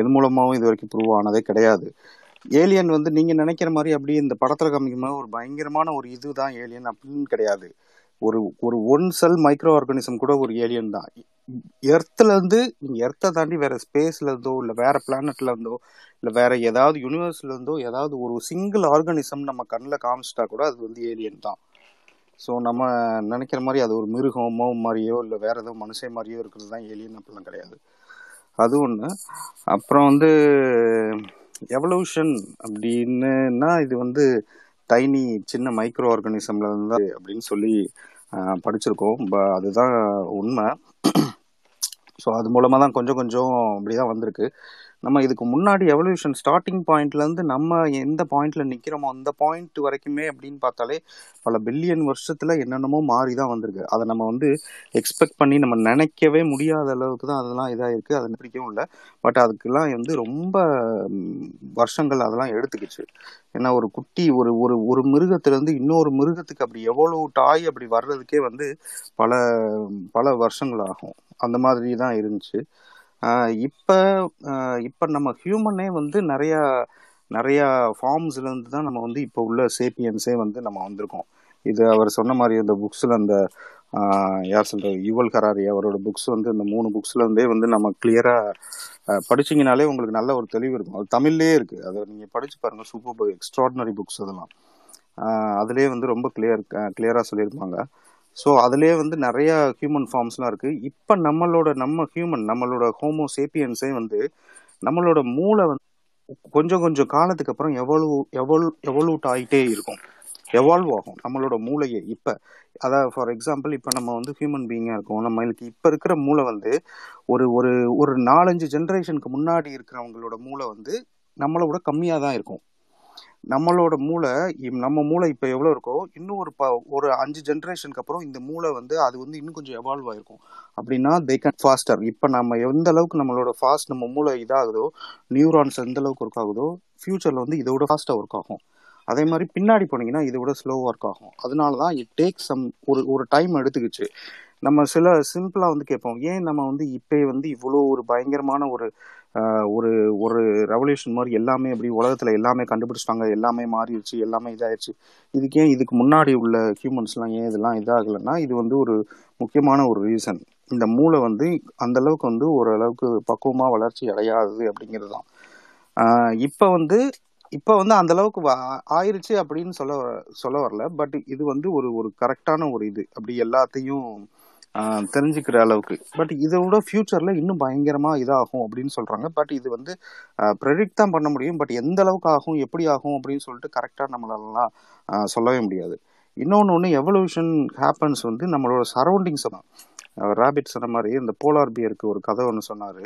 எது மூலமாகவும் இது வரைக்கும் ப்ரூவ் ஆனதே கிடையாது. ஏலியன் வந்து நீங்கள் நினைக்கிற மாதிரி அப்படியே இந்த படத்தில் காமிக்கும் ஒரு பயங்கரமான ஒரு இதுதான் ஏலியன் அப்படின்னு கிடையாது. ஒரு ஒரு ஒன் செல் மைக்ரோ ஆர்கானிசம் கூட ஒரு ஏலியன் தான். எர்த்ல இருந்து நீங்க எர்த்தை தாண்டி வேற ஸ்பேஸ்ல இருந்தோ இல்ல வேற பிளானட்ல இருந்தோ இல்ல வேற ஏதாவது யூனிவர்ஸ்ல இருந்தோ ஏதாவது ஒரு சிங்கிள் ஆர்கானிசம் நம்ம கண்ணில் காமிச்சிட்டா கூட அது வந்து ஏலியன் தான். ஸோ நம்ம நினைக்கிற மாதிரி அது ஒரு மிருகமோ மாதிரியோ இல்லை வேற ஏதோ மனுஷன் மாதிரியோ இருக்கிறது தான் ஏலியன் அப்படிலாம் கிடையாது. அது ஒன்று அப்புறம் வந்து எவல்யூஷன் அப்படின்னுனா இது வந்து டைனி சின்ன மைக்ரோ ஆர்கானிசம்ல இருந்து அப்படின்னு சொல்லி படிச்சிருக்கோம். அதுதான் உண்மை. ஸோ அது மூலமாக தான் கொஞ்சம் கொஞ்சம் இப்படி தான் வந்திருக்கு. நம்ம இதுக்கு முன்னாடி எவல்யூஷன் ஸ்டார்டிங் பாயிண்ட்லேருந்து நம்ம எந்த பாயிண்ட்ல நிற்கிறோமோ அந்த பாயிண்ட் வரைக்குமே அப்படின்னு பார்த்தாலே பல பில்லியன் வருஷத்தில் என்னென்னமோ மாறி தான் வந்திருக்கு. அதை நம்ம வந்து எக்ஸ்பெக்ட் பண்ணி நம்ம நினைக்கவே முடியாத அளவுக்கு தான் அதெல்லாம் இதாக இருக்குது அது பிடிக்கவும் இல்லை. பட் அதுக்கெல்லாம் வந்து ரொம்ப வருஷங்கள் அதெல்லாம் எடுத்துக்கிச்சு. ஏன்னா ஒரு குட்டி ஒரு ஒரு ஒரு மிருகத்திலேருந்து இன்னொரு மிருகத்துக்கு அப்படி எவ்வளோ டாய் அப்படி வர்றதுக்கே வந்து பல பல வருஷங்கள் ஆகும். அந்த மாதிரி தான் இருந்துச்சு. இப்ப இப்போ இப்ப நம்ம ஹியூமனே வந்து நிறைய நிறைய ஃபார்ம்ஸ்ல இருந்து தான் நம்ம வந்து இப்போ உள்ள சேப்பியன்ஸே வந்து நம்ம வந்திருக்கோம். இது அவர் சொன்ன மாதிரி அந்த புக்ஸ்ல அந்த யார் சொல்ற யுவல் கராரி அவரோட புக்ஸ் வந்து இந்த மூணு புக்ஸ்ல இருந்தே வந்து நம்ம கிளியரா படிச்சிங்கனாலே உங்களுக்கு நல்ல ஒரு தெளிவு இருக்கும். அது தமிழ்லேயே இருக்கு. அதை நீங்க படிச்சு பாருங்க. சூப்பர் எக்ஸ்ட்ராடினரி புக்ஸ் அதெல்லாம். அதுலேயே வந்து ரொம்ப கிளியர் கிளியரா சொல்லியிருப்பாங்க. ஸோ அதுலேயே வந்து நிறையா ஹியூமன் ஃபார்ம்ஸ்லாம் இருக்குது இப்போ நம்மளோட நம்ம ஹியூமன் நம்மளோட ஹோமோ சேப்பியன்ஸே வந்து நம்மளோட மூளை வந்து கொஞ்சம் கொஞ்சம் காலத்துக்கு அப்புறம் எவ்வளவு எவ்வளவு எவல்யூட் ஆகிட்டே இருக்கும். எவால்வ் ஆகும் நம்மளோட மூளையே. இப்போ அதாவது ஃபார் எக்ஸாம்பிள் இப்போ நம்ம வந்து ஹியூமன் பீயிங்காக இருக்கோம். நம்மளுக்கு இப்போ இருக்கிற மூளை வந்து ஒரு ஒரு ஒரு நாலஞ்சு ஜென்ரேஷனுக்கு முன்னாடி இருக்கிறவங்களோட மூளை வந்து நம்மளை விட கம்மியாக தான் இருக்கும். நம்மளோட மூளை நம்ம மூளை இப்போ எவ்வளோ இருக்கோ இன்னும் ஒரு ப- ஒரு அஞ்சு ஜென்ரேஷனுக்கு அப்புறம் இந்த மூளை வந்து அது வந்து இன்னும் கொஞ்சம் எவால்வ் ஆயிருக்கும். அப்படின்னா தே கேன் ஃபாஸ்டர் இப்போ நம்ம எந்த அளவுக்கு நம்மளோட ஃபாஸ்ட் நம்ம மூளை இதாகுதோ நியூரான்ஸ் எந்த அளவுக்கு ஒர்க் ஆகுதோ ஃபியூச்சரில் வந்து இதை விட ஒர்க் ஆகும். அதே மாதிரி பின்னாடி போனீங்கன்னா இதை விட ஸ்லோ ஒர்க் ஆகும். அதனால தான் இட் டேக் சம் ஒரு ஒரு டைம் எடுத்துக்கிச்சு. நம்ம சில சிம்பிளாக வந்து கேட்போம் ஏன் நம்ம வந்து இப்போ வந்து இவ்வளோ ஒரு பயங்கரமான ஒரு ஒரு ஒரு ரெவல்யூஷன் மாதிரி எல்லாமே அப்படி உலகத்துல எல்லாமே கண்டுபிடிச்சிட்டாங்க. எல்லாமே மாறிடுச்சு எல்லாமே இதாயிடுச்சு. இதுக்கு ஏன் இதுக்கு முன்னாடி உள்ள ஹியூமன்ஸ்லாம் ஏன் இதெல்லாம் இதாகலைன்னா இது வந்து ஒரு முக்கியமான ஒரு ரீசன் இந்த மூளை வந்து அந்த அளவுக்கு வந்து ஓரளவுக்கு பக்குவமா வளர்ச்சி அடையாது அப்படிங்கிறது தான் இப்போ வந்து இப்போ வந்து அந்த அளவுக்கு ஆயிடுச்சு ஆயிருச்சு அப்படின்னு சொல்ல சொல்ல வரல. பட் இது வந்து ஒரு ஒரு கரெக்டான ஒரு இது. அப்படி எல்லாத்தையும் தெரிஞ்சுக்கிற அளவுக்கு. பட் இதை விட ஃபியூச்சர்ல இன்னும் பயங்கரமா இதாகும் அப்படின்னு சொல்றாங்க. பட் இது வந்து ப்ரெடிக்ட் தான் பண்ண முடியும். பட் எந்த அளவுக்கு ஆகும் எப்படி ஆகும் அப்படின்னு சொல்லிட்டு கரெக்டா நம்மளாலாம் சொல்லவே முடியாது. இன்னொன்று ஒன்று எவல்யூஷன் ஹேப்பன்ஸ் வந்து நம்மளோட சரௌண்டிங்ஸ் தான். ரேபிட் சொன்ன மாதிரி இந்த போலார் பியருக்கு ஒரு கதை ஒன்று சொன்னார்.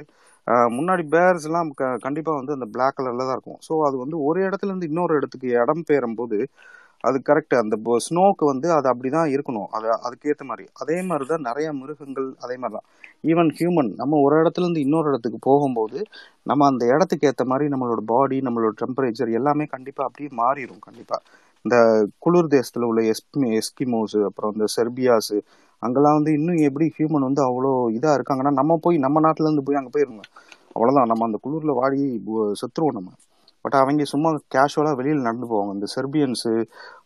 முன்னாடி பேர்ஸ்லாம் க- கண்டிப்பாக வந்து அந்த பிளாக் கலரில் தான் இருக்கும். ஸோ அது வந்து ஒரு இடத்துல இருந்து இன்னொரு இடத்துக்கு இடம் பெயரும் போது அது கரெக்ட் அந்த ஸ்னோக்கு வந்து அது அப்படிதான் இருக்கணும். அது அதுக்கேற்ற மாதிரி. அதே மாதிரி தான் நிறைய மிருகங்கள் அதே மாதிரி தான் ஈவன் ஹியூமன் நம்ம ஒரு இடத்துல இருந்து இன்னொரு இடத்துக்கு போகும்போது நம்ம அந்த இடத்துக்கு ஏற்ற மாதிரி நம்மளோட பாடி நம்மளோட டெம்பரேச்சர் எல்லாமே கண்டிப்பாக அப்படியே மாறிடும் கண்டிப்பாக இந்த குளிர் தேசத்தில் உள்ள எஸ்கி எஸ்கிமோஸு அப்புறம் இந்த செர்பியாஸு அங்கெல்லாம் வந்து இன்னும் எப்படி ஹியூமன் வந்து அவ்வளோ இதாக இருக்காங்கன்னா நம்ம போய் நம்ம நாட்டிலேருந்து போய் அங்கே போயிருங்க. அவ்வளோதான் நம்ம அந்த குளிரில் வாடி செத்துருவோம் நம்ம. பட் அவங்க சும்மா கேஷுவலாக வெளியில் நடந்து போவாங்க. இந்த செர்பியன்ஸு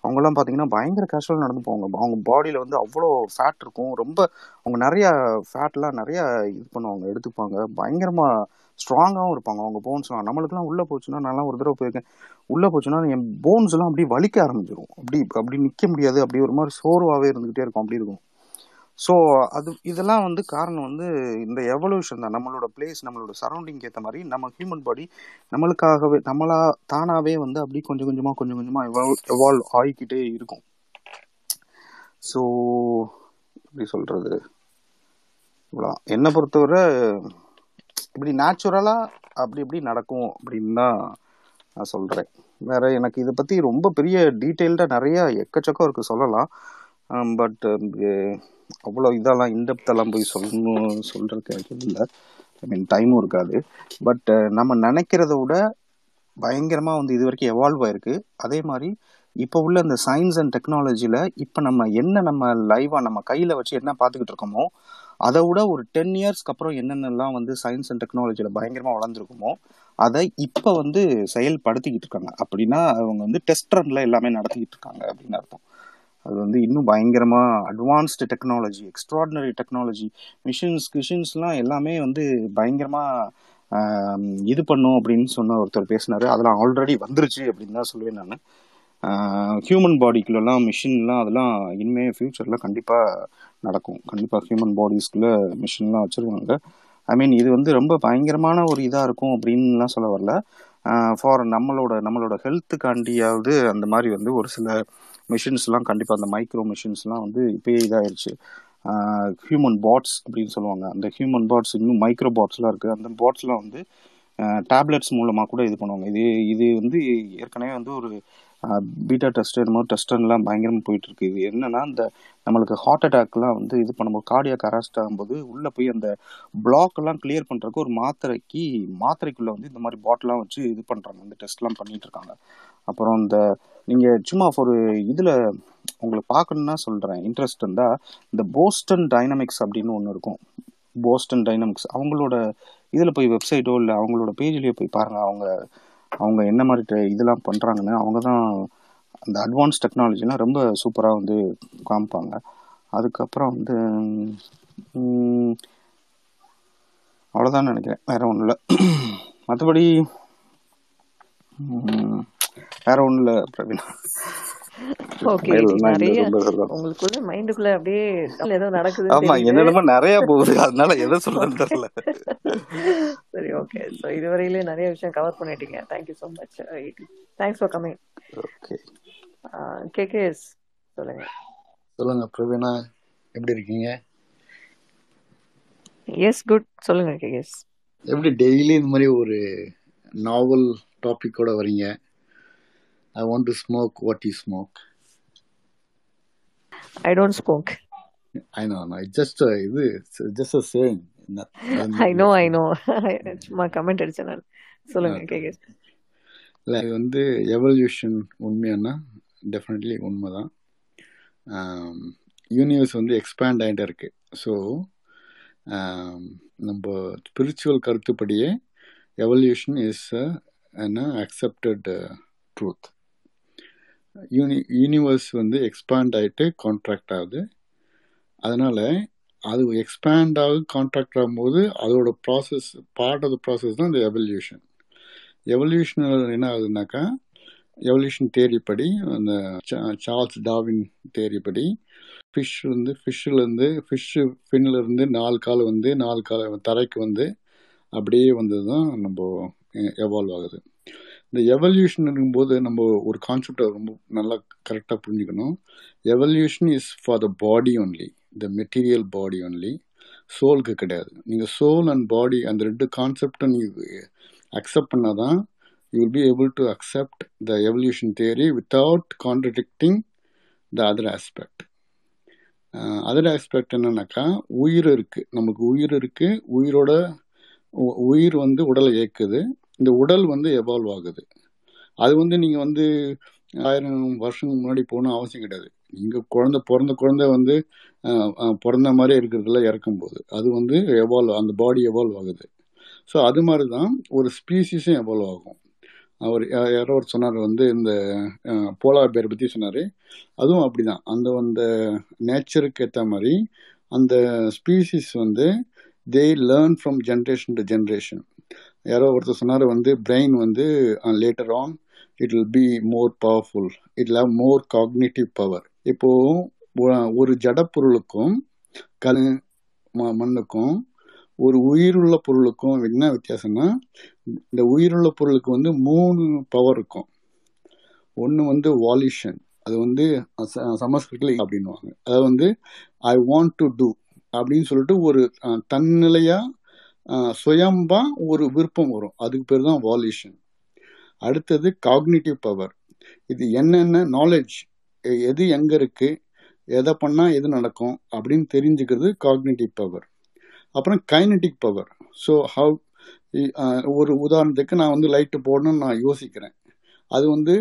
அவங்கெல்லாம் பார்த்தீங்கன்னா பயங்கர கேஷுவலாக நடந்து போவாங்க. அவங்க பாடியில் வந்து அவ்வளோ ஃபேட் இருக்கும். ரொம்ப அவங்க நிறையா ஃபேட்லாம் நிறையா இது பண்ணுவாங்க எடுத்துப்பாங்க. பயங்கரமாக ஸ்ட்ராங்காகவும் இருப்பாங்க. அவங்க போன்ஸ்லாம் நம்மளுக்குலாம் உள்ளே போச்சுன்னா நல்லா ஒரு தடவை போயிருக்கேன். உள்ளே போச்சுன்னா என் போன்ஸ்லாம் அப்படியே வலிக்க ஆரம்பிச்சிடும் அப்படி அப்படி நிற்க முடியாது. அப்படி ஒரு மாதிரி சோர்வாகவே இருந்துகிட்டே இருக்கும். அப்படி இருக்கும். ஸோ அது இதெல்லாம் வந்து காரணம் வந்து இந்த எவல்யூஷன் தான். நம்மளோட பிளேஸ் நம்மளோட சரௌண்டிங் ஏற்ற மாதிரி நம்ம ஹியூமன் பாடி நம்மளுக்காகவே நம்மளா தானாகவே வந்து அப்படி கொஞ்சம் கொஞ்சமாக கொஞ்சம் கொஞ்சமாக எவால்வ் ஆகிக்கிட்டே இருக்கும். ஸோ எப்படி சொல்கிறது இவ்வளோ என்னை பொறுத்தவரை இப்படி நேச்சுரலாக அப்படி இப்படி நடக்கும் அப்படின்னு தான் நான் சொல்கிறேன் வேற எனக்கு இதை பற்றி ரொம்ப பெரிய டீட்டெயில்டாக நிறைய எக்கச்சக்கம் இருக்குது சொல்லலாம். பட் அவ்வளோ இதெல்லாம் இன்டெப்தெல்லாம் போய் சொல்லணும் சொல்கிறதுக்கு இல்லை. ஐ மீன் டைமும் இருக்காது. பட் நம்ம நினைக்கிறத விட பயங்கரமாக வந்து இது வரைக்கும் எவால்வ் ஆயிருக்கு. அதே மாதிரி இப்போ உள்ள இந்த சயின்ஸ் அண்ட் டெக்னாலஜியில் இப்போ நம்ம என்ன நம்ம லைவாக நம்ம கையில் வச்சு என்ன பார்த்துக்கிட்டு இருக்கோமோ அதை விட ஒரு டென் இயர்ஸ்க்கு அப்புறம் என்னென்னலாம் வந்து சயின்ஸ் அண்ட் டெக்னாலஜியில் பயங்கரமாக வளர்ந்துருக்குமோ அதை இப்போ வந்து செயல்படுத்திக்கிட்டு இருக்காங்க. அப்படின்னா அவங்க வந்து டெஸ்ட் ரன்ல எல்லாமே நடத்திக்கிட்டு இருக்காங்க அப்படின்னு அர்த்தம். அது வந்து இன்னும் பயங்கரமா advanced technology extraordinary technology machines கிஷின்ஸ்லாம் எல்லாமே வந்து பயங்கரமா இது பண்ணும் அப்படின்னு சொன்ன ஒருத்தர் பேசினாரு. அதெல்லாம் ஆல்ரெடி வந்துருச்சு அப்படின்னு தான் சொல்லுவேன் நான். ஹியூமன் பாடிக்குள்ளலாம் மிஷின்லாம் அதெல்லாம் இனிமே ஃப்யூச்சரில் கண்டிப்பாக நடக்கும். கண்டிப்பாக ஹியூமன் பாடிஸ்க்குள்ள மிஷின்லாம் வச்சுருவாங்க. ஐ மீன் இது வந்து ரொம்ப பயங்கரமான ஒரு இதாக இருக்கும் அப்படின்லாம் சொல்ல வரல. ஃபார் நம்மளோட நம்மளோட ஹெல்த்துக்காண்டியாவது அந்த மாதிரி வந்து ஒரு சில மிஷின்ஸ்லாம் கண்டிப்பாக அந்த மைக்ரோ மிஷின்ஸ்லாம் வந்து இப்போயே இதாயிருச்சு. ஹியூமன் பாட்ஸ் அப்படின்னு சொல்லுவாங்க. அந்த ஹியூமன் பாட்ஸ் இன்னும் மைக்ரோ பாட்ஸ்லாம் இருக்குது அந்த பாட்ஸ்லாம் வந்து டேப்லெட்ஸ் மூலமாக கூட இது பண்ணுவாங்க. இது இது வந்து ஏற்கனவே வந்து ஒரு பீட்டா டெஸ்ட் என்னமோ டெஸ்ட்லாம் பயங்கரமாக போயிட்டு இருக்கு இது என்னன்னா இந்த நம்மளுக்கு ஹார்ட் அட்டாக்லாம் வந்து இது பண்ணும்போது கார்டியாக் அரெஸ்ட் ஆகும்போது உள்ளே போய் அந்த பிளாக்லாம் கிளியர் பண்றதுக்கு ஒரு மாத்திரைக்கு மாத்திரைக்குள்ளே வந்து இந்த மாதிரி பாட்டிலாம் வச்சு இது பண்ணுறாங்க இந்த டெஸ்ட்லாம் பண்ணிட்டு இருக்காங்க அப்புறம் இந்த நீங்கள் சும்மா ஒரு இதில் உங்களுக்கு பார்க்கணுன்னா சொல்கிறேன் இன்ட்ரெஸ்ட் இருந்தால் இந்த போஸ்டன் டைனமிக்ஸ் அப்படின்னு ஒன்று இருக்கும். போஸ்டன் டைனமிக்ஸ் அவங்களோட இதில் போய் வெப்சைட்டோ இல்லை அவங்களோட பேஜ்லேயோ போய் பாருங்கள் அவங்க அவங்க என்ன மாதிரி இதெல்லாம் பண்ணுறாங்கன்னு அவங்க தான் அந்த அட்வான்ஸ் டெக்னாலஜிலாம் ரொம்ப சூப்பராக வந்து காமிப்பாங்க. அதுக்கப்புறம் வந்து அவ்வளோதான் நினைக்கிறேன். வேறு ஒன்றும் இல்லை. மற்றபடி வேற ஒண்ணும் இல்லை பிரவீன். உங்களுக்குள்ள மைண்டுக்குள்ள அப்படியே ஏதோ நடக்குதுன்னு ஆமா என்னென்னமோ நிறைய போகுது. அதனால எதை சொல்றதுன்னு தெரியல. சரி ஓகே இதுவரையிலே நிறைய விஷயம் கவர் பண்ணிட்டீங்க. Thank you so much thanks for coming okay K K S சொல்லுங்க. சொல்லுங்க பிரவீனா. எப்படி இருக்கீங்க? எஸ் குட் சொல்லுங்க கேகேஎஸ் எப்படி டெய்லி இந்த மாதிரி ஒரு நாவல் டாபிக்கோட வரீங்க? I want to smoke what you smoke I don't smoke I know I just இது just a saying I know I know சும்மா கமெண்ட் அடிச்சேன் நான். சொல்லுங்க கேகேஎஸ் இல்லை இது வந்து எவல்யூஷன் உண்மையானா? டெஃபினெட்லி உண்மைதான். யூனிவர்ஸ் வந்து எக்ஸ்பேண்ட் ஆகிட்டே இருக்கு. ஸோ நம்ம spiritual கருத்துப்படியே evolution is an accepted truth uni universe வந்து எக்ஸ்பேண்ட் ஆகிட்டு கான்ட்ராக்ட் ஆகுது. அதனால் அது எக்ஸ்பேண்ட் ஆகுது கான்ட்ராக்ட் ஆகும்போது அதோட process part of the process தான் இந்த எவல்யூஷன் எவல்யூஷன் என்ன ஆகுதுனாக்கா எவல்யூஷன் தேரி படி அந்த சா- சார்ல்ஸ் டாவின் தேரி படி ஃபிஷ் வந்து ஃபிஷ்ஷிலேருந்து ஃபிஷ்ஷு ஃபின்லேருந்து நாலு கால் வந்து நாலு கால் தரைக்கு வந்து அப்படியே வந்தது தான் நம்ம எவால்வ் ஆகுது. இந்த எவல்யூஷன் போது நம்ம ஒரு கான்செப்டை ரொம்ப நல்லா கரெக்டாக புரிஞ்சுக்கணும். Evolution is for the body only the material body only சோலுக்கு கிடையாது. நீங்கள் சோல் அண்ட் பாடி அந்த ரெண்டு கான்செப்டை நீங்கள் அக்செப்ட் பண்ணாதான் you will be able to accept the evolution theory without contradicting the other aspect other aspect என்னன்னாக்கா உயிர் இருக்குது நமக்கு உயிர் இருக்குது உயிரோட உ- உயிர் வந்து உடலை இயக்குது. இந்த உடல் வந்து எவால்வ் ஆகுது. அது வந்து நீங்கள் வந்து ஆயிரம் வருஷம் முன்னாடி போகணும் அவசியம் கிடையாது. நீங்கள் குழந்தை பிறந்த குழந்தை வந்து பிறந்த மாதிரி இருக்கிறதுல இறக்கும் போது அது வந்து எவால்வ் அந்த பாடி எவால்வ் ஆகுது. ஸோ அது மாதிரி தான் ஒரு ஸ்பீசிஸும் எவால்வ் ஆகும். அவர் யா- யாரோ ஒரு சொன்னார் வந்து இந்த போலார் பேர் பற்றி சொன்னார். அதுவும் அப்படிதான். அந்த அந்த நேச்சருக்கு ஏற்ற மாதிரி அந்த ஸ்பீசிஸ் வந்து they learn from generation to generation யாரோ ஒருத்தர் சொன்னார் வந்து பிரெயின் வந்து later on it will be more powerful it have more cognitive power இப்போ ஒரு ஜடப்பொருளுக்கும் கல் ம- மண்ணுக்கும் ஒரு உயிருள்ள பொருளுக்கும் என்ன வித்தியாசம்னா இந்த உயிருள்ள பொருளுக்கு வந்து மூணு பவர் இருக்கும். ஒன்று வந்து வாலிஷன் அது வந்து சமஸ்கிருத்தில் அப்படின்னுவாங்க. அதாவது வந்து ஐ வாண்ட் டு டூ அப்படின்னு சொல்லிட்டு ஒரு uh, தன்னிலையாக சுயம்பா ஒரு விருப்பம் வரும். அதுக்கு பேர் தான் வால்யூஷன் அடுத்தது காக்னிட்டிவ் பவர் இது என்னென்ன நாலேஜ் எது எங்க இருக்கு எதை பண்ணா எது நடக்கும் அப்படின்னு தெரிஞ்சுக்கிறது காக்னிட்டிவ் பவர் அப்புறம் கைனட்டிக் பவர் ஸோ ஹவ் ஒரு உதாரணத்துக்கு நான் வந்து லைட்டு போடணும்னு நான் யோசிக்கிறேன். அது வந்து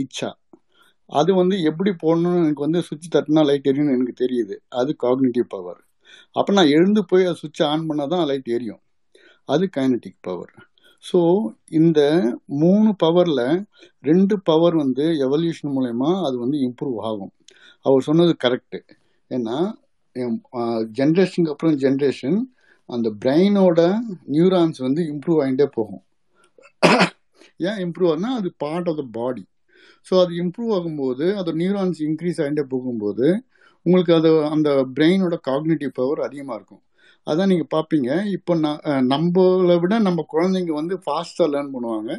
இச்சா. அது வந்து எப்படி போடணும்னு எனக்கு வந்து சுவிட்ச் தட்டினா லைட் எரியும்னு எனக்கு தெரியுது. அது காக்னிட்டிவ் பவர் அப்போ நான் எழுந்து போய் அது சுவிட்சை ஆன் பண்ணால் தான் லைட் எரியும். அது கைனட்டிக் பவர் ஸோ இந்த மூணு பவரில் ரெண்டு பவர் வந்து எவல்யூஷன் மூலயமா அது வந்து இம்ப்ரூவ் ஆகும். அவர் சொன்னது கரெக்டு ஏன்னா ஜென்ரேஷனுக்கு அப்புறம் ஜென்ரேஷன் அந்த பிரெயினோட நியூரான்ஸ் வந்து இம்ப்ரூவ் ஆகிட்டே போகும். ஏன் இம்ப்ரூவ் ஆகுனா அது part of the body so அது இம்ப்ரூவ் ஆகும்போது அது நியூரான்ஸ் இன்க்ரீஸ் ஆகிட்டே போகும்போது உங்களுக்கு அது அந்த பிரெயினோட காக்னிட்டிவ் பவர் அதிகமாக இருக்கும். அதான் நீங்கள் பார்ப்பீங்க இப்போ நான் நம்மளை விட நம்ம குழந்தைங்க வந்து ஃபாஸ்ட்டாக லேர்ன் பண்ணுவாங்க.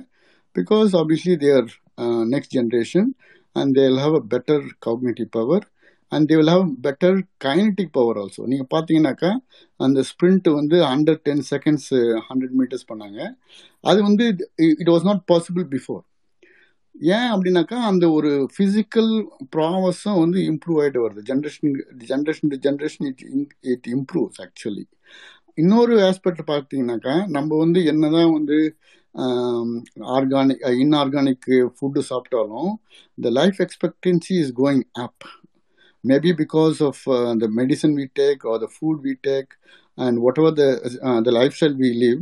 Because obviously their next generation and they'll have a better cognitive power and they will have better kinetic power also நீங்கள் பார்த்தீங்கன்னாக்கா அந்த ஸ்ப்ரிண்ட் வந்து hundred ten seconds hundred metres பண்ணாங்க. அது வந்து it was not possible before ஏன் அப்படின்னாக்கா அந்த ஒரு ஃபிசிக்கல் ப்ராவஸும் வந்து இம்ப்ரூவ் ஆகிட்டு வருது. Generation generation to generation it it improves actually இன்னொரு ஆஸ்பெக்ட் பார்த்தீங்கன்னாக்கா நம்ம வந்து என்னதான் வந்து ஆர்கானிக் இன்ஆர்கானிக் ஃபுட்டு சாப்பிட்டாலும் the life expectancy is going up maybe because of the medicine we take or the food we take and whatever the lifestyle we live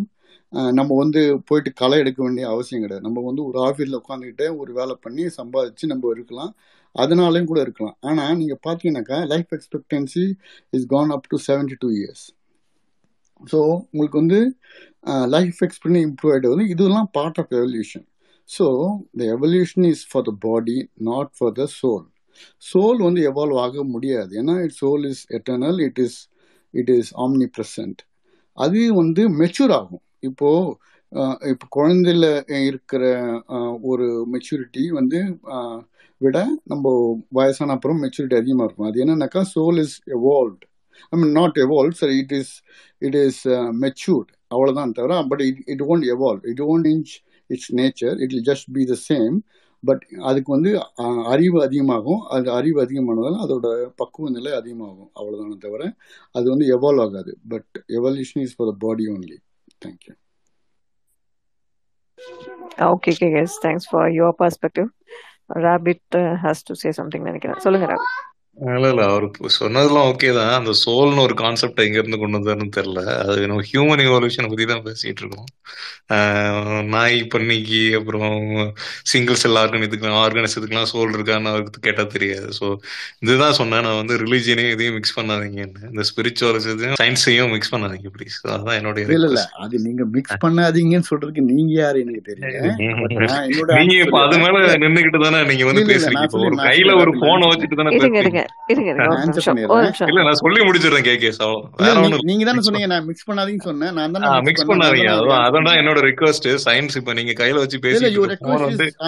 நம்ம வந்து போயிட்டு களை எடுக்க வேண்டிய அவசியம் கிடையாது. நம்ம வந்து ஒரு ஆஃபீஸில் உட்காந்துக்கிட்டு ஒரு வேலை பண்ணி சம்பாதிச்சு நம்ம இருக்கலாம். அதனாலையும் கூட இருக்கலாம். ஆனால் நீங்கள் பார்த்தீங்கன்னாக்கா life expectancy is gone up to seventy two years so உங்களுக்கு வந்து லைஃப் எக்ஸ்பீரியன்ஸ் இம்ப்ரூவ் ஆகிட்டு வந்து இதெல்லாம் part of evolution so the evolution is for the body not for the soul soul வந்து எவால்வ் ஆக முடியாது. ஏன்னா it soul is eternal it is it is omnipresent அது வந்து மெச்சூர் ஆகும். இப்போ இப்போ குழந்தையில இருக்கிற ஒரு மெச்சூரிட்டி வந்து விட நம்ம வயசான அப்புறம் மெச்சூரிட்டி அதிகமாக இருக்கும். அது என்னன்னாக்கா soul is evolve I mean not evolve sir it is it is matured அவ்வளோதான் தவிர but it it won't evolve it won't inch it's nature it'll just be the same but அதுக்கு வந்து அறிவு அதிகமாகும். அது அறிவு அதிகமானதால் அதோட பக்குவ நிலை அதிகமாகும். அவ்வளோதானே தவிர அது வந்து எவால்வ் ஆகாது. But evolution is for the body only thank you okay okay yes thanks for your perspective Rabbit has to say something நினைக்கிறேன் சொல்லுங்க ராபிட் இல்ல இல்ல. அவரு சொன்னதெல்லாம் ஓகே தான். அந்த சோல்னு ஒரு கான்செப்ட் எங்க இருந்து கொண்டு வந்தாருன்னு தெரியல. அது நம்ம ஹியூமன் இவல்யூஷன் பத்தி தான் பேசிட்டு இருக்கோம். ஆஹ் நாய் பன்னிக்கு அப்புறம் சிங்கிள் செல் ஆர்கனித்துக்கு ஆர்கனிசத்துக்குலாம் சோல் இருக்கான்னு அவருக்கு கேட்டா தெரியாது. ஸோ இதுதான் சொன்னேன். நான் வந்து ரிலீஜியனையும் இதையும் மிக்ஸ் பண்ணாதீங்கன்னு இந்த ஸ்பிரிச்சுவலிசத்தையும் சயின்ஸையும் மிக்ஸ் பண்ணாதீங்க ப்ளீஸ் அதான் என்னுடைய இல்ல இல்ல. அது நீங்க மிக்ஸ் பண்ணாதீங்கன்னு சொல்றதுக்கு நீங்க யாரு எனக்கு தெரியல நீங்க இப்ப அது மேல நின்னுகிட்டு தானே நீங்க வந்து பேசுறீங்க ஒரு கையில ஒரு போனை வச்சுட்டு தானே இல்ல நான் சொல்லி முடிச்சிடுறேன் கேகேஸ் ஒண்ணும் நீங்க தானே சொன்னீங்க. நான் மிக்ஸ் பண்ணாதீங்கன்னு சொன்னேன். நான் தானே மிக்ஸ் பண்ணாதீங்க. தானே அதான் என்னோட ரிக்வஸ்ட் சயின்ஸ் இப்ப நீங்க கையில வச்சு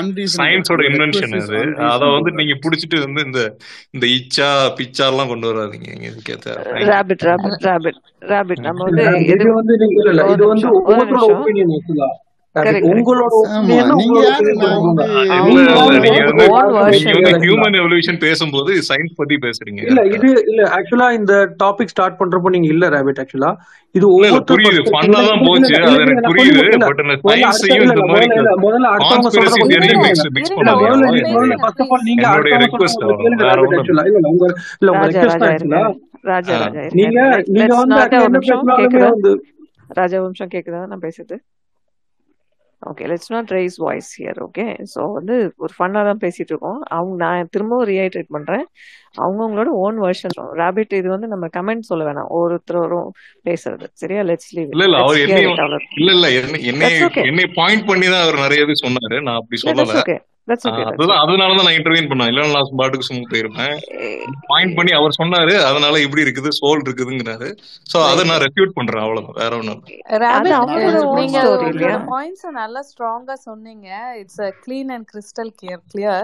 அன்ரீசனபிள் சயின்ஸோட இன்வென்ஷன் அது அதை. வந்து நீங்க புடிச்சிட்டு வந்து இந்த இந்த இச்சா பிச்சா எல்லாம் கொண்டு வராதீங்க. இதுக்கே thank you Rabbit Rabbit Rabbit Rabbit நம்ம வந்து இது வந்து நீங்க இது வந்து ஒவ்வொருத்தரோட ஒப்பீனியன் ஆக்சுவலா பேசும்போது சயின்ஸ் பத்தி பேசுறீங்க. இல்ல கரெக்டா இது இல்ல ஆக்சுவலா இந்த டாபிக் ஸ்டார்ட் பண்றப்போ நீங்க இல்ல ரேபிட் ஆக்சுவலா இது புரியுது. ஃபன்னா தான் போச்சு. அது எனக்கு புரியுது. பட் அந்த சயின்ஸையும் இந்த மாதிரி முதல்ல அடுத்தவங்க சொல்றத ஃபர்ஸ்ட் ஆஃப் ஆல் நீங்க அடுத்தவங்க ரெக்வஸ்ட் வேற ரேபிட் ஒண்ணும் ஆக்சுவலா இல்ல இல்ல உங்க இல்ல உங்க ராஜா ரெக்வஸ்ட் ராஜா ஆக்சுவலா இருங்க ராஜா ஆ ராஜா இருங்க நீங்க நீங்க லெட்ஸ் வந்து நாட் ஆக்சுவலா ஒரு என்ன நிமிஷம் பேசினாலுமே கேக்குதா? வந்து ராஜா ஒரு நிமிஷம் கேக்குதா? நான் பேசுறது? Okay let's not raise voice here okay so வந்து ஒரு ஃபன்னாக தான் பேசிட்டு இருக்கோம் அவங்க நான் திரும்பவும் ரீஹைட்ரேட் பண்றேன். அவங்கவுங்களோட ஓன் வெர்ஷன் ரேபிட் இது வந்து நம்ம கமெண்ட் சொல்ல வேணாம். ஒருத்தரும் பேசுறது. சரியா? லெட்ஸ் லீவ் இல்ல இல்ல அவர் இல்ல இல்ல என்னை என்னை பாயிண்ட் பண்ணி தான் அவர் நிறைய சொன்னாரு. நான் அப்படி சொல்லல. Okay that's okay ah that's அதுதான் ஓகே அதனால தான் நான் இன்டர்வியூன் பண்ணேன். இல்லைன்னா நான் பாட்டுக்கு சும்மா போயிருப்பேன். பாயிண்ட் பண்ணி அவர் சொன்னாரு அதனால இப்படி இருக்குது சோல் இருக்குதுங்கிறாரு. சோ அதை நான் ரெஃப்யூட் பண்றேன் அவ்வளவுதான். வேற ஒண்ணும் பாயிண்ட்ஸ் நல்லா ஸ்ட்ராங்கா சொன்னீங்க. It's clean and crystal clear clear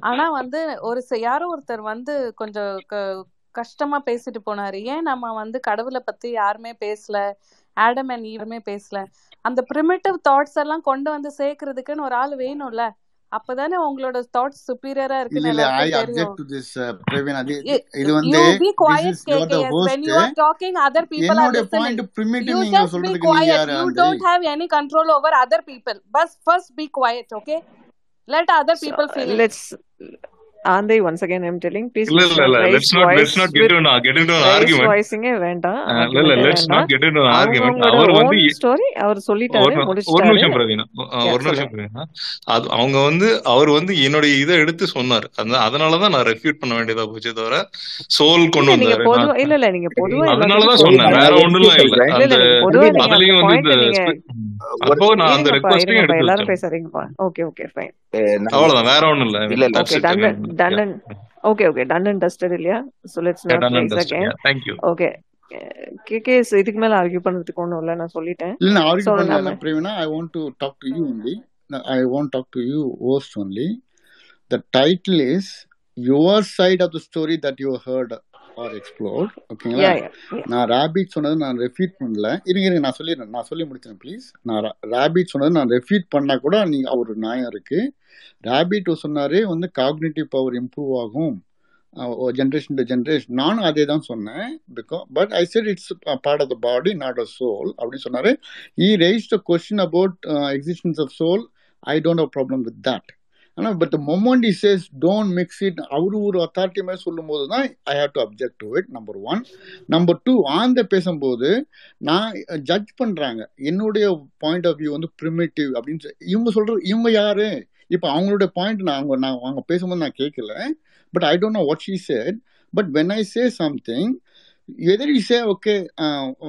ஆனா வந்து ஒரு யாரோ ஒருத்தர் வந்து கொஞ்சம் க- கஷ்டமா பேசிட்டு போனாரு. ஏன் நம்ம வந்து கடவுளை பத்தி யாருமே பேசல? ஆடம் அண்ட் ஈவமே பேசல. அந்த ப்ரிமிட்டிவ் தாட்ஸ் எல்லாம் கொண்டு வந்து சேர்க்கறதுக்குன்னு ஒரு ஆள் வேணும்ல? அப்பதானே உங்களோட தாட்ஸ் சுப்பீரியரா இல்ல இருக்குன்னு இல்ல ஐ எல்லாருக்கும் அப்செக்ட் தெரியும் டு திஸ் பிரவீன் அது இது வந்து you be this quiet is your the KKS when host you are talking other people are என்னோட listening பாயிண்ட் பிரிமிட்டிவ் you நீங்க just be சொல்றதுக்கு நீங்க quiet யாரு you ஆந்தை don't have any control over other people but first be quiet okay let other So people finish let's Once again I'm telling please இல்ல let's இல்ல. இல்ல raise let's not let's not get in get raise argument. வாய்ஸிங்கே வேண்டாம். இல்ல இல்ல ஆர்குமெண்டே லெட்ஸ் not கெட் argument. அவங்கவுங்களோட அவர் வந்து ஸ்டோரி அவர் சொல்லிட்டாரு நி- ஒரு முடிச்சிட்டாரு. நிமிஷம் பிரவீனா. ஒரு நிமிஷம் பிரவீனா. அது அவங்க வந்து அவர் வந்து என்னுடைய இதை எடுத்து சொன்னார். அந்த அதனாலதான் நான் ரெஃப்யூட் பண்ண வேண்டியதா போச்சே தவிர சோல் கொண்டு இல்ல வந்தாரு. பொதுவா இல்ல இல்ல நீங்க பொதுவா அதனாலதான் எல்லாத்துக்கும் சொன்னேன். வேற ஒண்ணுலாம் இல்ல. இல்ல இல்ல அந்த அதுலயும் வந்து எல்லாரும் பேசாதீங்கப்பா. ஓகே ஓகே ஃபைன் அவ்வளவுதான் வேற ஒண்ணும் இல்ல. இல்ல இல்ல. Okay done done okay okay done and dusted இல்லையா? So let's not okay KK இதுக்கு மேல ஆர்கியூ பண்றதுக்கு இல்லை நான் சொல்லிட்டேன். இல்ல நான் ஆர்கியூ ஸோ பண்ணல நம்ம Pravina I want to talk to you only I want talk to you host only the title is your side of the story that you heard or explore ஓகேங்களா நான் ரேபிட் சொன்னது நான் ரெஃபீட் பண்ணல. இருங்க இருங்க நான் சொல்லிடுறேன் நான் சொல்லி முடிச்சேன் ப்ளீஸ் நான் ரேபிட் சொன்னது நான் ரெஃபீட் பண்ணா கூட நீங்க ஒரு நியாயம் இருக்கு. ரேபிட் சொன்னாரு வந்து காக்னிட்டிவ் பவர் இம்ப்ரூவ் ஆகும். ஜென்ரேஷன் டு ஜென்ரேஷன் நானும் அதே தான் சொன்னேன் because but I said it's part of the body not a soul அப்படின்னு சொன்னாரு. He raise the question about existence of soul I don't have problem with that ஆனால் but moment is says don't mix it அவரு ஒரு authority மாதிரி சொல்லும் போது தான் I have to object to it number one number two ஆந்த பேசும்போது நான் ஜட்ஜ் பண்ணுறாங்க என்னுடைய பாயிண்ட் ஆஃப் வியூ வந்து ப்ரிமேட்டிவ் அப்படின்னு சொல்லி- இவங்க சொல்கிற இவங்க யார்? இப்போ அவங்களோட பாயிண்ட் நான் அவங்க நான் அவங்க பேசும்போது நான் கேட்கல but I don't know what she said but when I say something either you say okay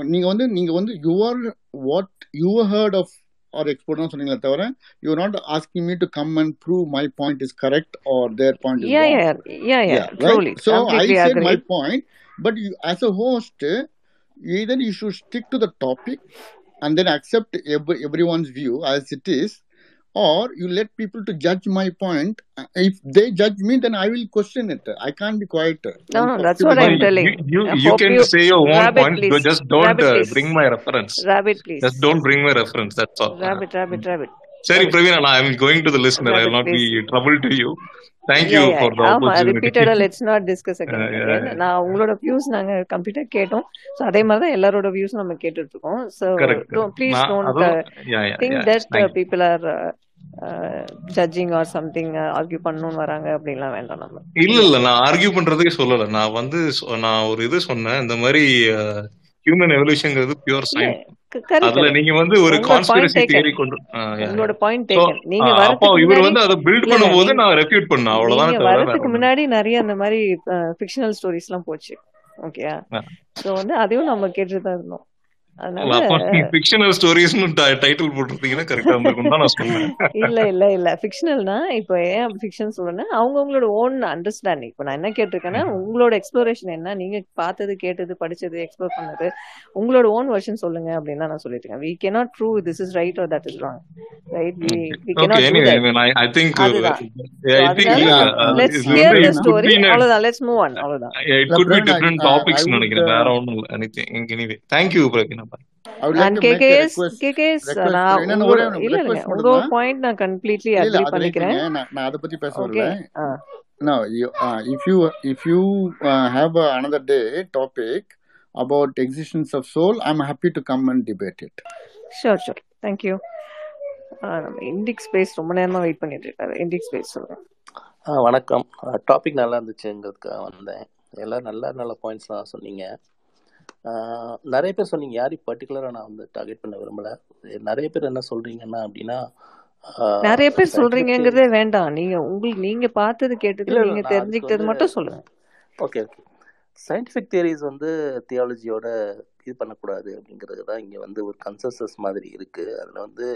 நீங்கள் வந்து நீங்கள் வந்து your what you heard of are export தான் சொன்னீங்களே தவிர you not asking me to come and prove my point is correct or their point is Yeah, wrong yeah, yeah, yeah. yeah Truly, right so i completely said my agreed. point but you, as a host either you should stick to the topic and then accept every, everyone's view as it is or you let people to judge my point Uh, if they judge me then i will question it i can't be quiet No, Then no, that's people what I'm will- telling. You, you, I you hope can you, say your own Rabbit, point, please. but just don't Rabbit, uh, please. bring my reference. Rabbit, please. Just don't bring my reference. That's all. Rabbit, rabbit, rabbit. Sorry, Rabbit, Praveen, and I'm going to the listener. I will rabbit, not please. be trouble to you. Thank Yeah, you yeah. for the ஆமா opportunity. ரிப்பீட்டடா let's not discuss Uh, again yeah, again yeah. நான் உங்களோட views நாங்க கம்ப்ளீட்டா கேட்டோம் so அதே மாதிரி தான் எல்லாரோட வியூஸ் நம்ம கேட்டுட்டு இருக்கோம் ஸோ Correct, correct. ப்ளீஸ் நான் டோன்ட் அதுவும் yeah, yeah, think yeah. That Thank you. People are judging or something argue பண்ணணும்னு வராங்க அப்படின்லாம் வேண்டாம் நம்ம. இல்ல இல்ல நான் ஆர்கியூ பண்றதே சொல்லல. நான் வந்து சொ- நான் ஒரு இது சொன்னேன். இந்த மாதிரி ஹியூமன் எவல்யூஷன்ங்கிறது பியூர் சயின்ஸ் அதுல நீங்க வந்து ஒரு கான்ஸ்பிரசி தியரி கொண்டு. உங்களோட பாயிண்ட் டேக்கன் நீங்க அப்போ இவர் வந்து அதை பில்ட் பண்ணும்போது நான் ரெஃப்யூட் பண்ணேன். அவ்வளவுதானே வரதுக்கு முன்னாடி நிறைய அந்த மாதிரி ஃபிக்ஷனல் ஸ்டோரிஸ் எல்லாம் போச்சு. ஓகேயா ஸோ வந்து அதையும் நம்ம கேட்டுட்டு தான் இருந்தோம். இல்ல இல்ல இல்ல. இல்ல ஃபிக்ஷனல்னா இப்போ ஏன் ஃபிக்ஷன் சொல்றேன்னா அவங்கவுங்களோட ஓன் அண்டர்ஸ்டாண்டிங் இப்போ நான் என்ன கேட்டிருக்கேன்னா உங்களோட எக்ஸ்ப்ளோரேஷன் என்ன? நீங்க பார்த்தது கேட்டது படிச்சது எக்ஸ்ப்ளோர் பண்ணது உங்களோட ஓன் வெர்ஷன் சொல்லுங்க அப்படின்னு தான் நான் சொல்லிட்டு இருக்கேன் we cannot prove this is right or that is wrong. Right? We we okay cannot do anyway that. I think think a அவ்வளவுதான். Let's move on. அவ்வளவுதான். It could be Praveen, I, different I topics would நினைக்கிறேன். வேற இல்லை. Anything anyway KKS KKS நான் இல்ல உங்க point நான் completely agree பண்ணிக்கிறேன். நான் நான் அதை பத்தி பேச வரல. No you, uh, if you if you uh, have uh, another day topic about existence of soul i'm happy to come and debate it. Sure sure thank you நம்ம Indic space ரொம்ப நேரமா வெயிட் பண்ணிட்டு இருக்காரு. இண்டிக் space சொல்லுங்க. வணக்கம். Topic நல்லா இருந்துச்சுங்கிறதுக்காக வந்தேன். எல்லாம் நல்ல நல்ல பாயிண்ட்ஸ்லாம் சொன்னீங்க. நிறைய பேர் சொன்னீங்க யாரையும் பர்டிகுலராக நான் வந்து டார்கெட் பண்ண விரும்பல. நிறைய பேர் என்ன சொல்றீங்கன்னா அப்படின்னா நிறைய பேர் சொல்றீங்கங்கிறதே வேண்டாம். நீங்க உங்களுக்கு நீங்க பார்த்தது கேட்டது நீங்க தெரிஞ்சுக்கிட்டது மட்டும் சொல்லுங்க. ஓகே ஓகே சயின்டிஃபிக் தியரிஸ் வந்து தியாலஜியோட இது பண்ணக்கூடாது அப்படிங்கிறது தான் இங்கே வந்து ஒரு கன்சென்சஸ் மாதிரி இருக்குது அதில் வந்து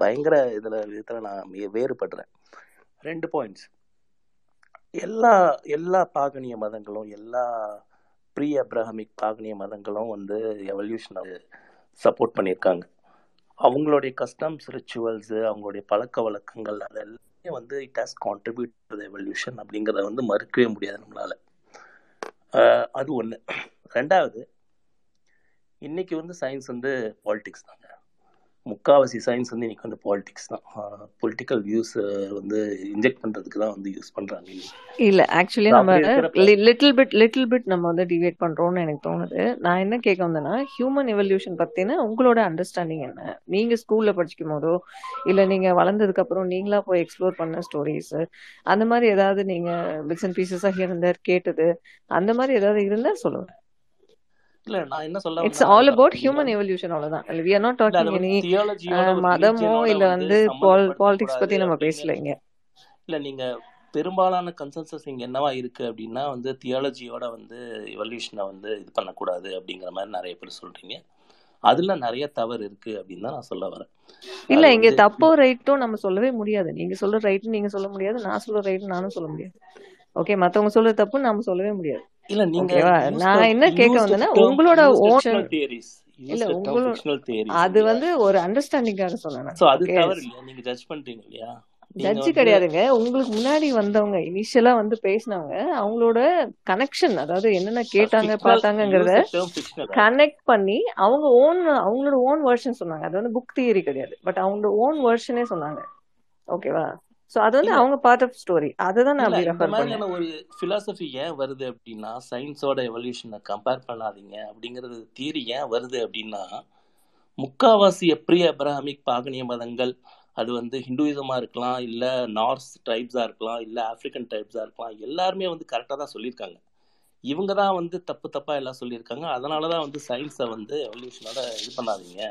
பயங்கர இதில் விதத்தில் நான் வேறுபடுறேன். ரெண்டு பாயிண்ட்ஸ் எல்லா எல்லா பாகனிய மதங்களும் எல்லா ப்ரீ அப்ரஹமிக் பாகனிய மதங்களும் வந்து எவல்யூஷனை சப்போர்ட் பண்ணியிருக்காங்க. அவங்களுடைய கஸ்டம்ஸ் ரிச்சுவல்ஸு அவங்களுடைய பழக்க வழக்கங்கள் அதெல்லாமே வந்து it has contribute to evolution அப்படிங்கிறத வந்து மறுக்கவே முடியாது நம்மளால. அது ஒன்று ரெண்டாவது இன்றைக்கி வந்து சயின்ஸ் வந்து பாலிடிக்ஸ் தாங்க. முக்காவாசி சயின்ஸ் வந்து இன்னைக்கு வந்து பாலிடிக்ஸ் தான். பொலிட்டிக்கல் வியூஸ் வந்து இன்ஜெக்ட் பண்ணுறதுக்கு தான் வந்து யூஸ் பண்ணுறாங்க இல்ல ஆக்சுவலி நம்ம லிட்டில் பிட் லிட்டில் பிட் நம்ம வந்து டிவேட் பண்றோம்னு எனக்கு தோணுது. நான் என்ன கேட்க வந்தேன்னா ஹியூமன் எவல்யூஷன் பத்தின உங்களோட அண்டர்ஸ்டாண்டிங் என்ன? நீங்க ஸ்கூல்ல படிக்கும் போதோ இல்ல நீங்க வளர்ந்ததுக்கு அப்புறம் நீங்களா போய் எக்ஸ்ப்ளோர் பண்ண ஸ்டோரிஸ் அந்த மாதிரி ஏதாவது நீங்க பிட்ஸ் அண்ட் பீசஸா இருந்தார் கேட்டது அந்த மாதிரி ஏதாவது இருந்தா சொல்லுங்க. இல்லை நான் என்ன சொல்ல இட்ஸ் ஆல் நீங்க ஹியூமன் எவல்யூஷன் அவ்வளவுதான். We are not talking any மதமோ இல்ல வந்து பாலிடிக்ஸ் பத்தி நம்ம பேசல இங்க இல்லை நீங்கள் பெரும்பாலான கன்சென்சஸ் இங்கே என்னவா இருக்குது அப்படின்னா வந்து தியாலஜியோட வந்து எவல்யூஷனை வந்து இது பண்ணக்கூடாது அப்படிங்கிற மாதிரி நிறைய பேர் சொல்கிறீங்க அதில் நிறைய தவறு இருக்குது அப்படின்னு தான் நான் சொல்ல வரேன். இல்ல இங்க தப்போ ரைட்டும் நம்ம சொல்லவே முடியாது. நீங்க சொல்ற ரைட் நீங்க சொல்ல முடியாது நான் சொல்ற ரைட் நானும் சொல்ல முடியாது. ஓகே மத்தவங்க சொல்ற தப்பு நாம சொல்லவே முடியாது. இல்லை யூஸ் நான் என்ன கேட்க வந்தேன்னா உங்களோட ஓன் தியரிஸ் இல்ல உங்களோட அது வந்து ஒரு அண்டர்ஸ்டாண்டிங்காக சொன்னேன் ஸோ அது தவறு இல்லையா? நீங்கள் ஜட்ஜ் பண்ணுறீங்க இல்லையா? ஜட்ஜு கிடையாதுங்க. உங்களுக்கு முன்னாடி வந்தவங்க இனிஷியலா வந்து பேசினவங்க அவங்களோட கனெக்ஷன் அதாவது என்னென்ன கேட்டாங்க பார்த்தாங்கங்கிறத கனெக்ட் பண்ணி அவங்க ஓன் அவங்களோட ஓன் வெர்ஷன் சொன்னாங்க. அது வந்து புக் தியரி கிடையாது. பட் அவங்களோட ஓன் வெர்ஷனே சொன்னாங்க. ஓகேவா சோ அது வந்து அவங்க பார்ட் ஆஃப் ஸ்டோரி அதை தான் நான் அப்படி ரெஃபர் மாதிரியான ஒரு பிலாசபி ஏன் வருது அப்படின்னா சயின்ஸோட எவல்யூஷனை கம்பேர் பண்ணாதீங்க அப்படிங்கிறது தியரி ஏன் வருது அப்படின்னா முக்காவாசி ப்ரீ அப்ரஹாமிக் பாகனிய மதங்கள் அது வந்து ஹிந்துயிசமாக இருக்கலாம் இல்லை நார்த் ட்ரைப்ஸாக இருக்கலாம் இல்லை ஆப்பிரிக்கன் ட்ரைப்ஸாக இருக்கலாம் எல்லாருமே வந்து கரெக்டாக தான் சொல்லியிருக்காங்க. இவங்க தான் வந்து தப்பு தப்பாக எல்லாம் சொல்லியிருக்காங்க. அதனால தான் வந்து சயின்ஸை வந்து எவல்யூஷனோட இது பண்ணாதீங்க.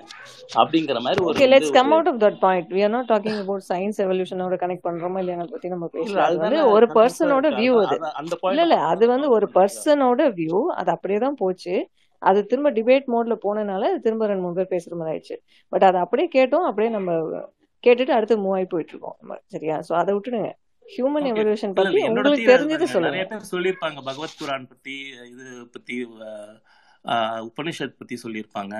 அப்படிங்கிற மாதிரி ஒரு let's come out of that point we are not talking about science எவல்யூஷனோட connect பண்றோமா இல்லையா பத்தி நம்ம அது வந்து அதுதானே ஒரு பர்சனோட வியூ அது அந்த இல்ல இல்ல அது வந்து ஒரு பர்சனோட வியூ அது அப்படியே தான் போச்சு. அது திரும்ப டிபேட் மோட்ல போனனால திரும்ப ரெண்டு மூணு பேர் பேசுற மாதிரி ஆயிடுச்சு. பட் அதை அப்படியே கேட்டோம். அப்படியே நம்ம கேட்டுட்டு அடுத்து மூவ் ஆகி போயிட்டு இருக்கோம். சரியா? சோ அதை விட்டுடுங்க. ஹியூமன் எவல்யூஷன் பத்தி உங்களுக்கு தீர தெரிஞ்சதை சொல்லுங்க. நிறைய பேர் சொல்லியிருப்பாங்க பகவத் குரான் பத்தி இது பத்தி உபனிஷத் பத்தி சொல்லியிருப்பாங்க.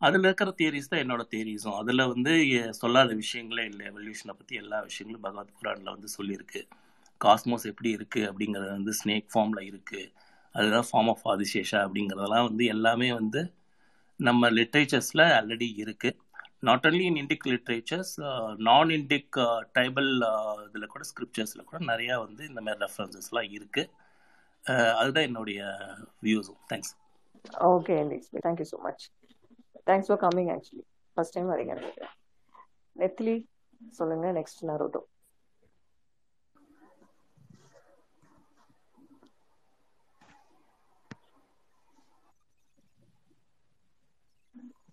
அதுல இருக்கிற தியரிஸ் தான் என்னோட தியரிஸும் அதுல வந்து சொல்லாத விஷயங்களே இல்லை எவல்யூஷனை பத்தி எல்லா விஷயங்களும் பகவத் குரான்ல வந்து சொல்லியிருக்கு. காஸ்மோஸ் எப்படி இருக்கு அப்படிங்கறது வந்து ஸ்னேக் ஃபார்ம்ல இருக்கு. அதுதான் ஃபார்ம் ஆஃப் ஆதிசேஷா அப்படிங்கறதெல்லாம் வந்து எல்லாமே வந்து நம்ம லிட்ரேச்சர்ஸ்ல ஆல்ரெடி இருக்கு. Not only in Indic literatures non Indic tribal இதில் கூட ஸ்கிரிப்சர்ஸில் கூட நிறையா வந்து இந்த மாதிரி ரெஃபரன்சஸ்லாம் இருக்குது uh, அதுதான் என்னுடைய வியூஸும் thanks okay thank you so much thanks for coming actually first time வரீங்க. நினைக்கிறேன் நெத்லி சொல்லுங்க. நெக்ஸ்ட் நரோட்டோ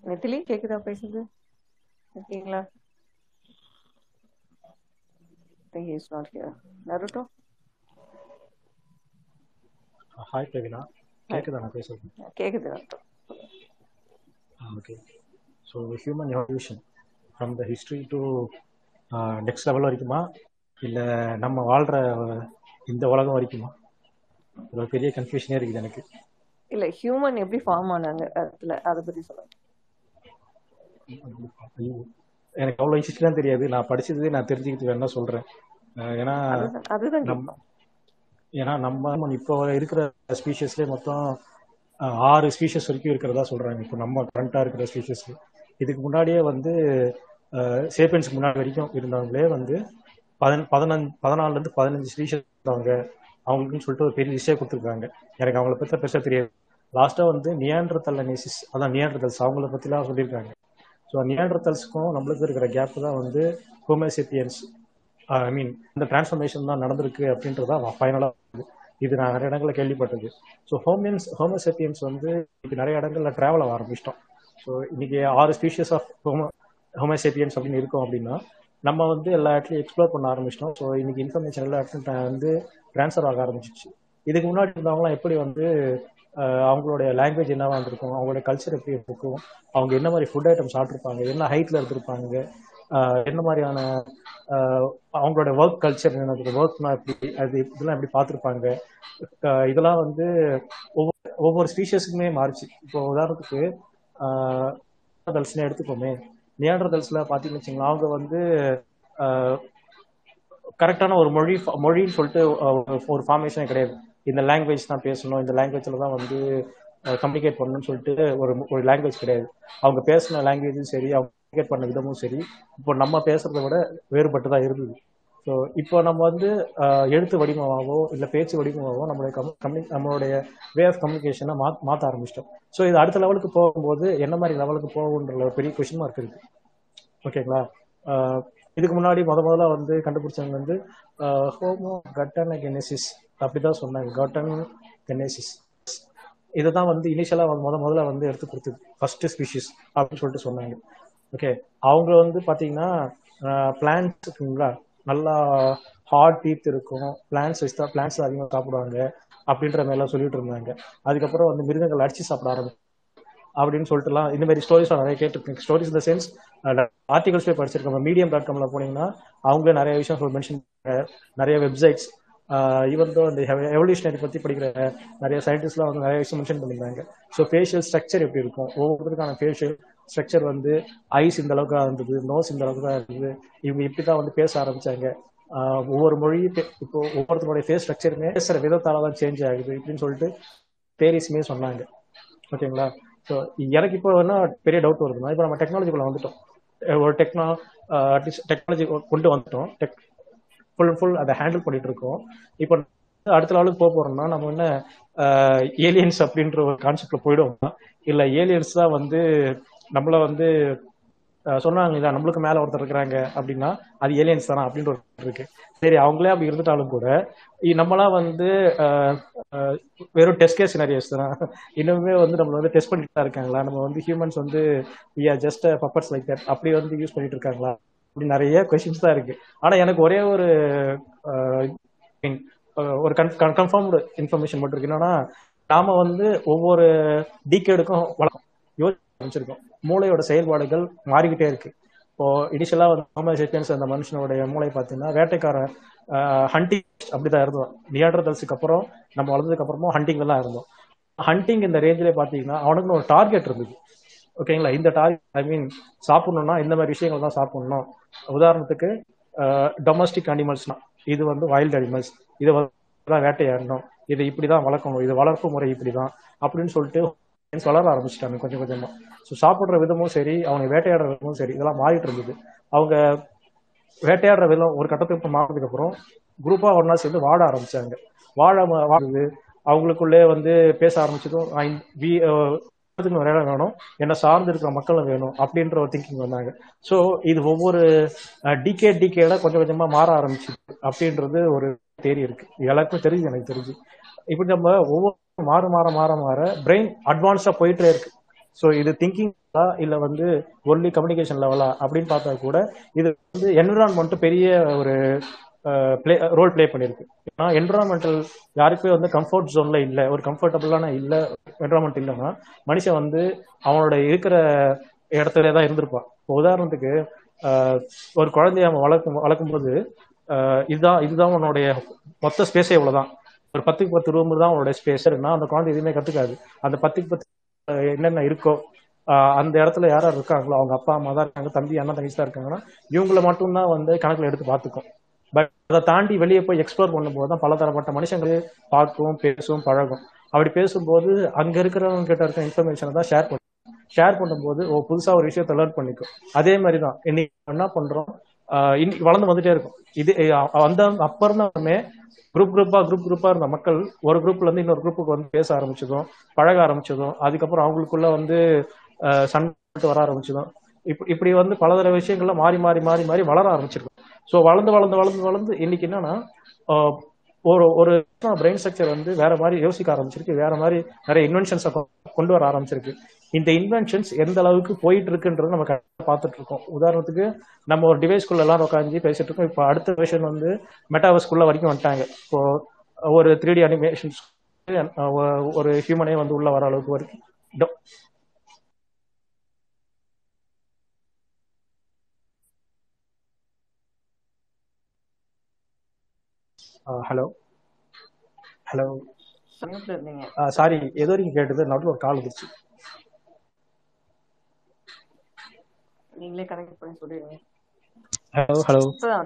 நெத்திலி கேக்குதா பேசுறது? இருக்கீங்களா think he's not here. Naruto hi Pravina hi கேட்குதா நான் பேசுறது? கேக்குது Naruto okay so human evolution from the history to next level வரைக்குமா? இல்லை நம்ம வாழ்கிற இந்த உலகம் வரைக்குமா? இது ஒரு பெரிய கன்ஃபியூஷனே இருக்குது எனக்கு. இல்ல ஹியூமன் எப்படி ஃபார்ம் ஆனாங்க? அதுல அதை பத்தி சொல்லுங்க. ஐயோ, எனக்கு அவ்வளோ ஹிஸ்ட்ரிலாம் தெரியாது. நான் படிச்சது நான் தெரிஞ்சுக்கிட்டு வேணா சொல்கிறேன் ஏன்னா அதுதான் அதுதான் நம் கேட்போம் ஏன்னா நம்ம இப்போ இருக்கிற ஸ்பீஷஸ்லேயே மொத்தம் ஆறு ஸ்பீஷஸ் வரைக்கும் இருக்கிறதா சொல்றாங்க. இப்போ நம்ம கரண்டா இருக்கிற ஸ்பீஷஸ் இதுக்கு முன்னாடியே வந்து சேப்பியன்ஸ்க்கு முன்னாடி வரைக்கும் இருந்தவங்களே வந்து பதின பதினஞ்சு பதினாலுல இருந்து பதினஞ்சு ஸ்பீஷஸ் இருந்தவங்க. அவங்களுக்குன்னு சொல்லிட்டு ஒரு பெரிய லிஸ்டே கொடுத்துருக்காங்க. எனக்கு அவங்கள பத்தி பெருசா தெரியாது. லாஸ்டா வந்து நியாண்டர்தல் அனிசிஸ் அதான் நியாண்டர்தல்ஸ் அவங்கள பத்திலாம் சொல்லியிருக்காங்க. ஸோ நியாண்டர்தல்ஸ்க்கும் நம்மளுக்கு இருக்கிற கேப் தான் வந்து ஹோமியோசிப்பியன்ஸ் ஐ மீன் இந்த டிரான்ஸ்ஃபர்மேஷன் தான் நடந்திருக்கு அப்படின்றதா ஃபைனலாக இது நான் நிறைய இடங்களில் கேள்விப்பட்டது ஸோ ஹோமியன்ஸ் ஹோமோசேப்பியன்ஸ் வந்து இன்னைக்கு நிறைய இடங்களில் ட்ராவல் ஆக ஆரம்பிச்சிட்டோம். ஸோ இன்னைக்கு ஆறு ஸ்பீஷியஸ் ஆஃப் ஹோமோ ஹோமோசேப்பியன்ஸ் அப்படின்னு இருக்கோம் அப்படின்னா நம்ம வந்து எல்லா இடத்துலையும் எக்ஸ்ப்ளோர் பண்ண ஆரம்பிச்சிட்டோம். ஸோ இன்னைக்கு இன்ஃபர்மேஷன் எல்லா இடத்துலையும் வந்து ட்ரான்ஸ்ஃபர் ஆக ஆரம்பிச்சிச்சு. இதுக்கு முன்னாடி இருந்தவங்களாம் எப்படி வந்து அவங்களுடைய லாங்குவேஜ் என்னவா இருந்திருக்கும் அவங்களுடைய கல்ச்சர் எப்படி இருக்கும் அவங்க என்ன மாதிரி ஃபுட் ஐட்டம் சாப்பிட்ருப்பாங்க என்ன ஹைட்ல இருந்திருப்பாங்க என்ன மாதிரியான ஆஹ் அவங்களோட ஒர்க் கல்ச்சர் என்ன ஒர்க்னா எப்படி அது இதெல்லாம் எப்படி பார்த்துருப்பாங்க. இதெல்லாம் வந்து ஒவ்வொரு ஒவ்வொரு ஸ்பீஷஸுக்குமே மாறிச்சு. இப்போ உதாரணத்துக்கு தல்ஸ்னே எடுத்துக்கோமே. நியாண்டர்தல்ஸ்ல பார்த்தீங்கன்னு வச்சுங்களேன் அவங்க வந்து கரெக்டான ஒரு மொழி மொழின்னு சொல்லிட்டு ஒரு ஃபார்மேஷனே கிடையாது. இந்த லாங்குவேஜ் தான் பேசணும் இந்த லாங்குவேஜில் தான் வந்து கம்யூனிகேட் பண்ணணும்னு சொல்லிட்டு ஒரு ஒரு லாங்குவேஜ் கிடையாது. அவங்க பேசின லாங்குவேஜும் சரி அவங்க கம்யூனிகேட் பண்ண விதமும் சரி இப்போ நம்ம பேசுறத விட வேறுபட்டு தான் இருந்தது. ஸோ இப்போ நம்ம வந்து எழுத்து வடிவமாகவோ இல்லை பேச்சு வடிவமாகவோ நம்மளுடைய கம்யூ கம்யூனி நம்மளுடைய வே ஆஃப் கம்யூனிகேஷனை மா மாற்ற ஆரம்பிச்சிட்டோம். ஸோ இது அடுத்த லெவலுக்கு போகும்போது என்ன மாதிரி லெவலுக்கு போகுன்ற ஒரு பெரிய கொஷின் மார்க் இருக்கு. ஓகேங்களா? இதுக்கு முன்னாடி முத முதல்ல வந்து கண்டுபிடிச்சவங்க வந்து ஹோமோ கட்டனகெனசிஸ் அப்படிதான் சொன்னாங்க. கட்டன் இதை இதுதான் வந்து இனிஷியலாக முத முதல்ல வந்து எடுத்து கொடுத்தது. ஃபர்ஸ்ட் ஸ்பீஷிஸ் அப்படின்னு சொல்லிட்டு சொன்னாங்க. ஓகே அவங்க வந்து பார்த்தீங்கன்னா பிளான்ஸ் இருக்குங்களா? நல்லா ஹார்ட் டீத் இருக்கும். பிளான்ஸ் வச்சு தான் பிளான்ஸ் அதிகமாக சாப்பிடுவாங்க. அப்படின்ற மாதிரிலாம் சொல்லிட்டு இருந்தாங்க. அதுக்கப்புறம் வந்து மிருகங்கள் அடிச்சு சாப்பிட ஆரம்பிச்சு. அப்படின்னு சொல்லிட்டுலாம் இந்த மாதிரி ஸ்டோரிஸ் நிறைய கேட்டிருக்கேன். ஸ்டோரிஸ் இந்த சென்ஸ் ஆர்டிகல்ஸ்லேயே படிச்சிருக்கோம் மீடியம் டாட் காம்ல போனீங்கன்னா அவங்களே நிறைய விஷயம் மென்ஷன் நிறைய வெப்சைட்ஸ் ஈவன் தோ இந்த எவல்யூஷனரி பத்தி படிக்கிற நிறைய சயின்டிஸ்ட்லாம் வந்து நிறைய விஷயம் மென்ஷன் பண்ணியிருந்தாங்க. ஸோ ஃபேஷியல் ஸ்ட்ரக்சர் எப்படி இருக்கும்? ஒவ்வொருத்தருக்கான ஃபேஷியல் ஸ்ட்ரக்சர் வந்து ஐஸ் இந்த அளவுக்கு தான் இருந்தது நோஸ் இந்த அளவுக்கு தான் இருந்தது. இவங்க இப்படி தான் வந்து பேச ஆரம்பிச்சாங்க. ஒவ்வொரு மொழி இப்போ ஒவ்வொருத்தருடைய ஃபேஸ் ஸ்ட்ரக்சருமே பேசுற விதத்தால தான் சேஞ்ச் ஆகுது இப்படின்னு சொல்லிட்டு பேரிஸ்மே சொன்னாங்க. ஓகேங்களா? ஸோ எனக்கு இப்போ என்ன பெரிய டவுட் வருதுன்னா இப்போ நம்ம டெக்னாலஜிக்குள்ள வந்துட்டோம். ஒரு டெக்னா டெக்னாலஜி கொண்டு வந்துட்டோம். டெக் ஃபுல் அண்ட் ஃபுல் அதை ஹேண்டில் பண்ணிட்டு இருக்கோம் இப்போ அடுத்த லெவலுக்கு போக போறோம்னா நம்ம என்ன ஏலியன்ஸ் அப்படின்ற ஒரு கான்செப்ட்ல போயிடுவோம்? இல்ல ஏலியன்ஸ் தான் வந்து நம்மள வந்து சொன்னாங்க இல்ல நம்மளுக்கு மேல ஒருத்தர் இருக்கிறாங்க அப்படின்னா அது ஏலியன்ஸ் தானா அப்படின்ற ஒரு இருக்கு. சரி அவங்களே அப்படி இருந்துட்டாலும் கூட நம்மளா நம்மளாம் வந்து வெறும் டெஸ்ட் கேஸ் சினாரியோஸ் தான்? இன்னுமே வந்து நம்மள வந்து டெஸ்ட் பண்ணிட்டு தான் இருக்காங்களா? நம்ம வந்து ஹியூமன்ஸ் வந்து we are just puppets like that அப்படி வந்து யூஸ் பண்ணிட்டு இருக்காங்களா இப்படி நிறைய கொஸ்டின்ஸ் தான் இருக்கு. ஆனா எனக்கு ஒரே ஒரு ஒரு கன்ஃபார்ம்டு இன்ஃபர்மேஷன் மட்டும் இருக்கு. என்னன்னா நாம வந்து ஒவ்வொரு டீக்கேடுக்கும் வளர்க்கும் யோசிச்சிருக்கோம் மூளையோட செயல்பாடுகள் மாறிக்கிட்டே இருக்கு. இப்போ இனிஷியலா வந்து ஹோமோ அந்த மனுஷனுடைய மூளை பார்த்தீங்கன்னா வேட்டைக்காரன் ஹண்டிங் அப்படிதான் இருந்தோம். நியாண்டர்தல்ஸுக்கு அப்புறம் நம்ம வளர்ந்ததுக்கு அப்புறமும் ஹண்டிங்ல தான் இருந்தோம். ஹண்டிங் இந்த ரேஞ்சிலே பார்த்தீங்கன்னா அவனுக்குன்னு ஒரு டார்கெட் இருந்தது. ஓகேங்களா இந்த டார்கெட் ஐ மீன் சாப்பிடணும்னா இந்த மாதிரி விஷயங்கள் தான் சாப்பிடணும். உதாரணத்துக்கு டொமஸ்டிக் அனிமல்ஸ்னா இது வந்து வைல்ட் அனிமல்ஸ் இதை வந்து தான் வேட்டையாடணும். இதை இப்படிதான் வளர்க்கணும். இது வளர்ப்பு முறை இப்படிதான் அப்படின்னு சொல்லிட்டு வளர ஆரம்பிச்சிட்டாங்க கொஞ்சம் கொஞ்சமா. ஸோ சாப்பிட்ற விதமும் சரி அவங்க வேட்டையாடுற விதமும் சரி இதெல்லாம் மாறிட்டு இருந்தது. அவங்க வேட்டையாடுற விதம் ஒரு கட்டத்துக்கு மாறினதுக்கு அப்புறம் குரூப்பா ஒன்னா சேர்ந்து வாழ ஆரம்பிச்சாங்க. வாழ ம- வாழுது அவங்களுக்குள்ளே வந்து பேச ஆரம்பிச்சதும் எல்லாத்துக்கும் வேலை வேணும். என்ன சார்ந்து இருக்கிற மக்களும் வேணும் அப்படின்ற ஒரு திங்கிங் வந்தாங்க. ஸோ இது ஒவ்வொரு டிகே டிகேட கொஞ்சம் கொஞ்சமா மாற ஆரம்பிச்சு அப்படின்றது ஒரு தேரி இருக்கு. எல்லாருக்கும் தெரியுது எனக்கு தெரிஞ்சு. இப்படி நம்ம ஒவ்வொரு மாற மாற மாற மாற பிரெயின் அட்வான்ஸா போயிட்டே இருக்கு. ஸோ இது திங்கிங் இல்ல வந்து ஒன்லி கம்யூனிகேஷன் லெவலா அப்படின்னு பார்த்தா கூட இது வந்து என்விரான்மெண்ட் பெரிய ஒரு பிளே ரோல் ப்ளே பண்ணியிருக்கு ஏன்னா என்விரான்மெண்டல் யாருக்குமே வந்து கம்ஃபர்ட் ஜோன்ல இல்லை ஒரு கம்ஃபர்டபுளான இல்லை என்விரான்மெண்ட் இல்லைன்னா மனுஷன் வந்து அவனோட இருக்கிற இடத்துல தான் இருந்திருப்பான். இப்போ உதாரணத்துக்கு ஒரு குழந்தைய அவன் வளர்க்கும் வளர்க்கும் போது இதுதான் இதுதான் உன்னுடைய மொத்த ஸ்பேஸே இவ்வளவுதான். ஒரு பத்துக்கு பத்து ரூம் தான் அவனோட ஸ்பேஸ் அந்த குழந்தை எதுவுமே கத்துக்காது. அந்த பத்துக்கு பத்து என்னென்ன இருக்கோ அந்த இடத்துல யார் யார் இருக்காங்களோ அவங்க அப்பா அம்மா தான் இருக்காங்க தம்பி அண்ணன் தங்கச்சி தான் இருக்காங்கன்னா இவங்கள மட்டும்தான் வந்து கணக்குல எடுத்து பார்த்துக்கும். பட் அதை தாண்டி வெளியே போய் எக்ஸ்ப்ளோர் பண்ணும்போது தான் பலதரப்பட்ட மனுஷங்களை பார்க்கும் பேசும் பழகும். அப்படி பேசும்போது அங்க இருக்கிறவங்க கிட்ட இருக்க இன்ஃபர்மேஷனை தான் ஷேர் பண்ணும் ஷேர் பண்ணும்போது ஓ புதுசா ஒரு விஷயத்தை லேர்ன் பண்ணிக்கும். அதே மாதிரி தான் இன்னைக்கு என்ன பண்றோம்? இன்னைக்கு வளர்ந்து வந்துட்டே இருக்கும். இது அந்த அப்ப குரூப் குரூப்பா குரூப் குரூப்பா இருந்த மக்கள் ஒரு குரூப்ல இருந்து இன்னொரு குரூப்புக்கு வந்து பேச ஆரம்பிச்சதும் பழக ஆரம்பிச்சதும் அதுக்கப்புறம் அவங்களுக்குள்ள வந்து சண்டை வர ஆரம்பிச்சதும். இப்ப இப்படி வந்து பல தர விஷயங்கள்ல மாறி மாறி மாறி மாறி வளர ஆரம்பிச்சிருக்கும். ஸோ வளர்ந்து வளர்ந்து வளர்ந்து வளர்ந்து இன்னைக்கு என்னன்னா ஒரு ஒரு பிரெயின் ஸ்ட்ரக்சர் வந்து வேற மாதிரி யோசிக்க ஆரம்பிச்சிருக்கு. வேற மாதிரி நிறைய இன்வென்ஷன்ஸை கொண்டு வர ஆரம்பிச்சிருக்கு. இந்த இன்வென்ஷன்ஸ் எந்த அளவுக்கு போயிட்டு இருக்குன்றது நம்ம கரெக்டாக பார்த்துட்டு இருக்கோம். உதாரணத்துக்கு நம்ம ஒரு டிவைஸ்குள்ள எல்லாரும் உட்காந்து பேசிட்டு இருக்கோம். இப்போ அடுத்த விஷயம் வந்து மெட்டாவர்ஸ்குள்ள வரைக்கும் வந்துட்டாங்க. இப்போ ஒரு த்ரீ டி அனிமேஷன்ஸ் ஒரு ஹியூமனே வந்து உள்ள வர அளவுக்கு வரைக்கும். ஹலோ. ஹலோ. சாரி ஏதோ வரைக்கும் கேட்டது நடுவில் ஒரு கால் வந்துருச்சு. நீங்களே கனெக்ட் பண்ணி சொல்லிடுங்க. Hello hello.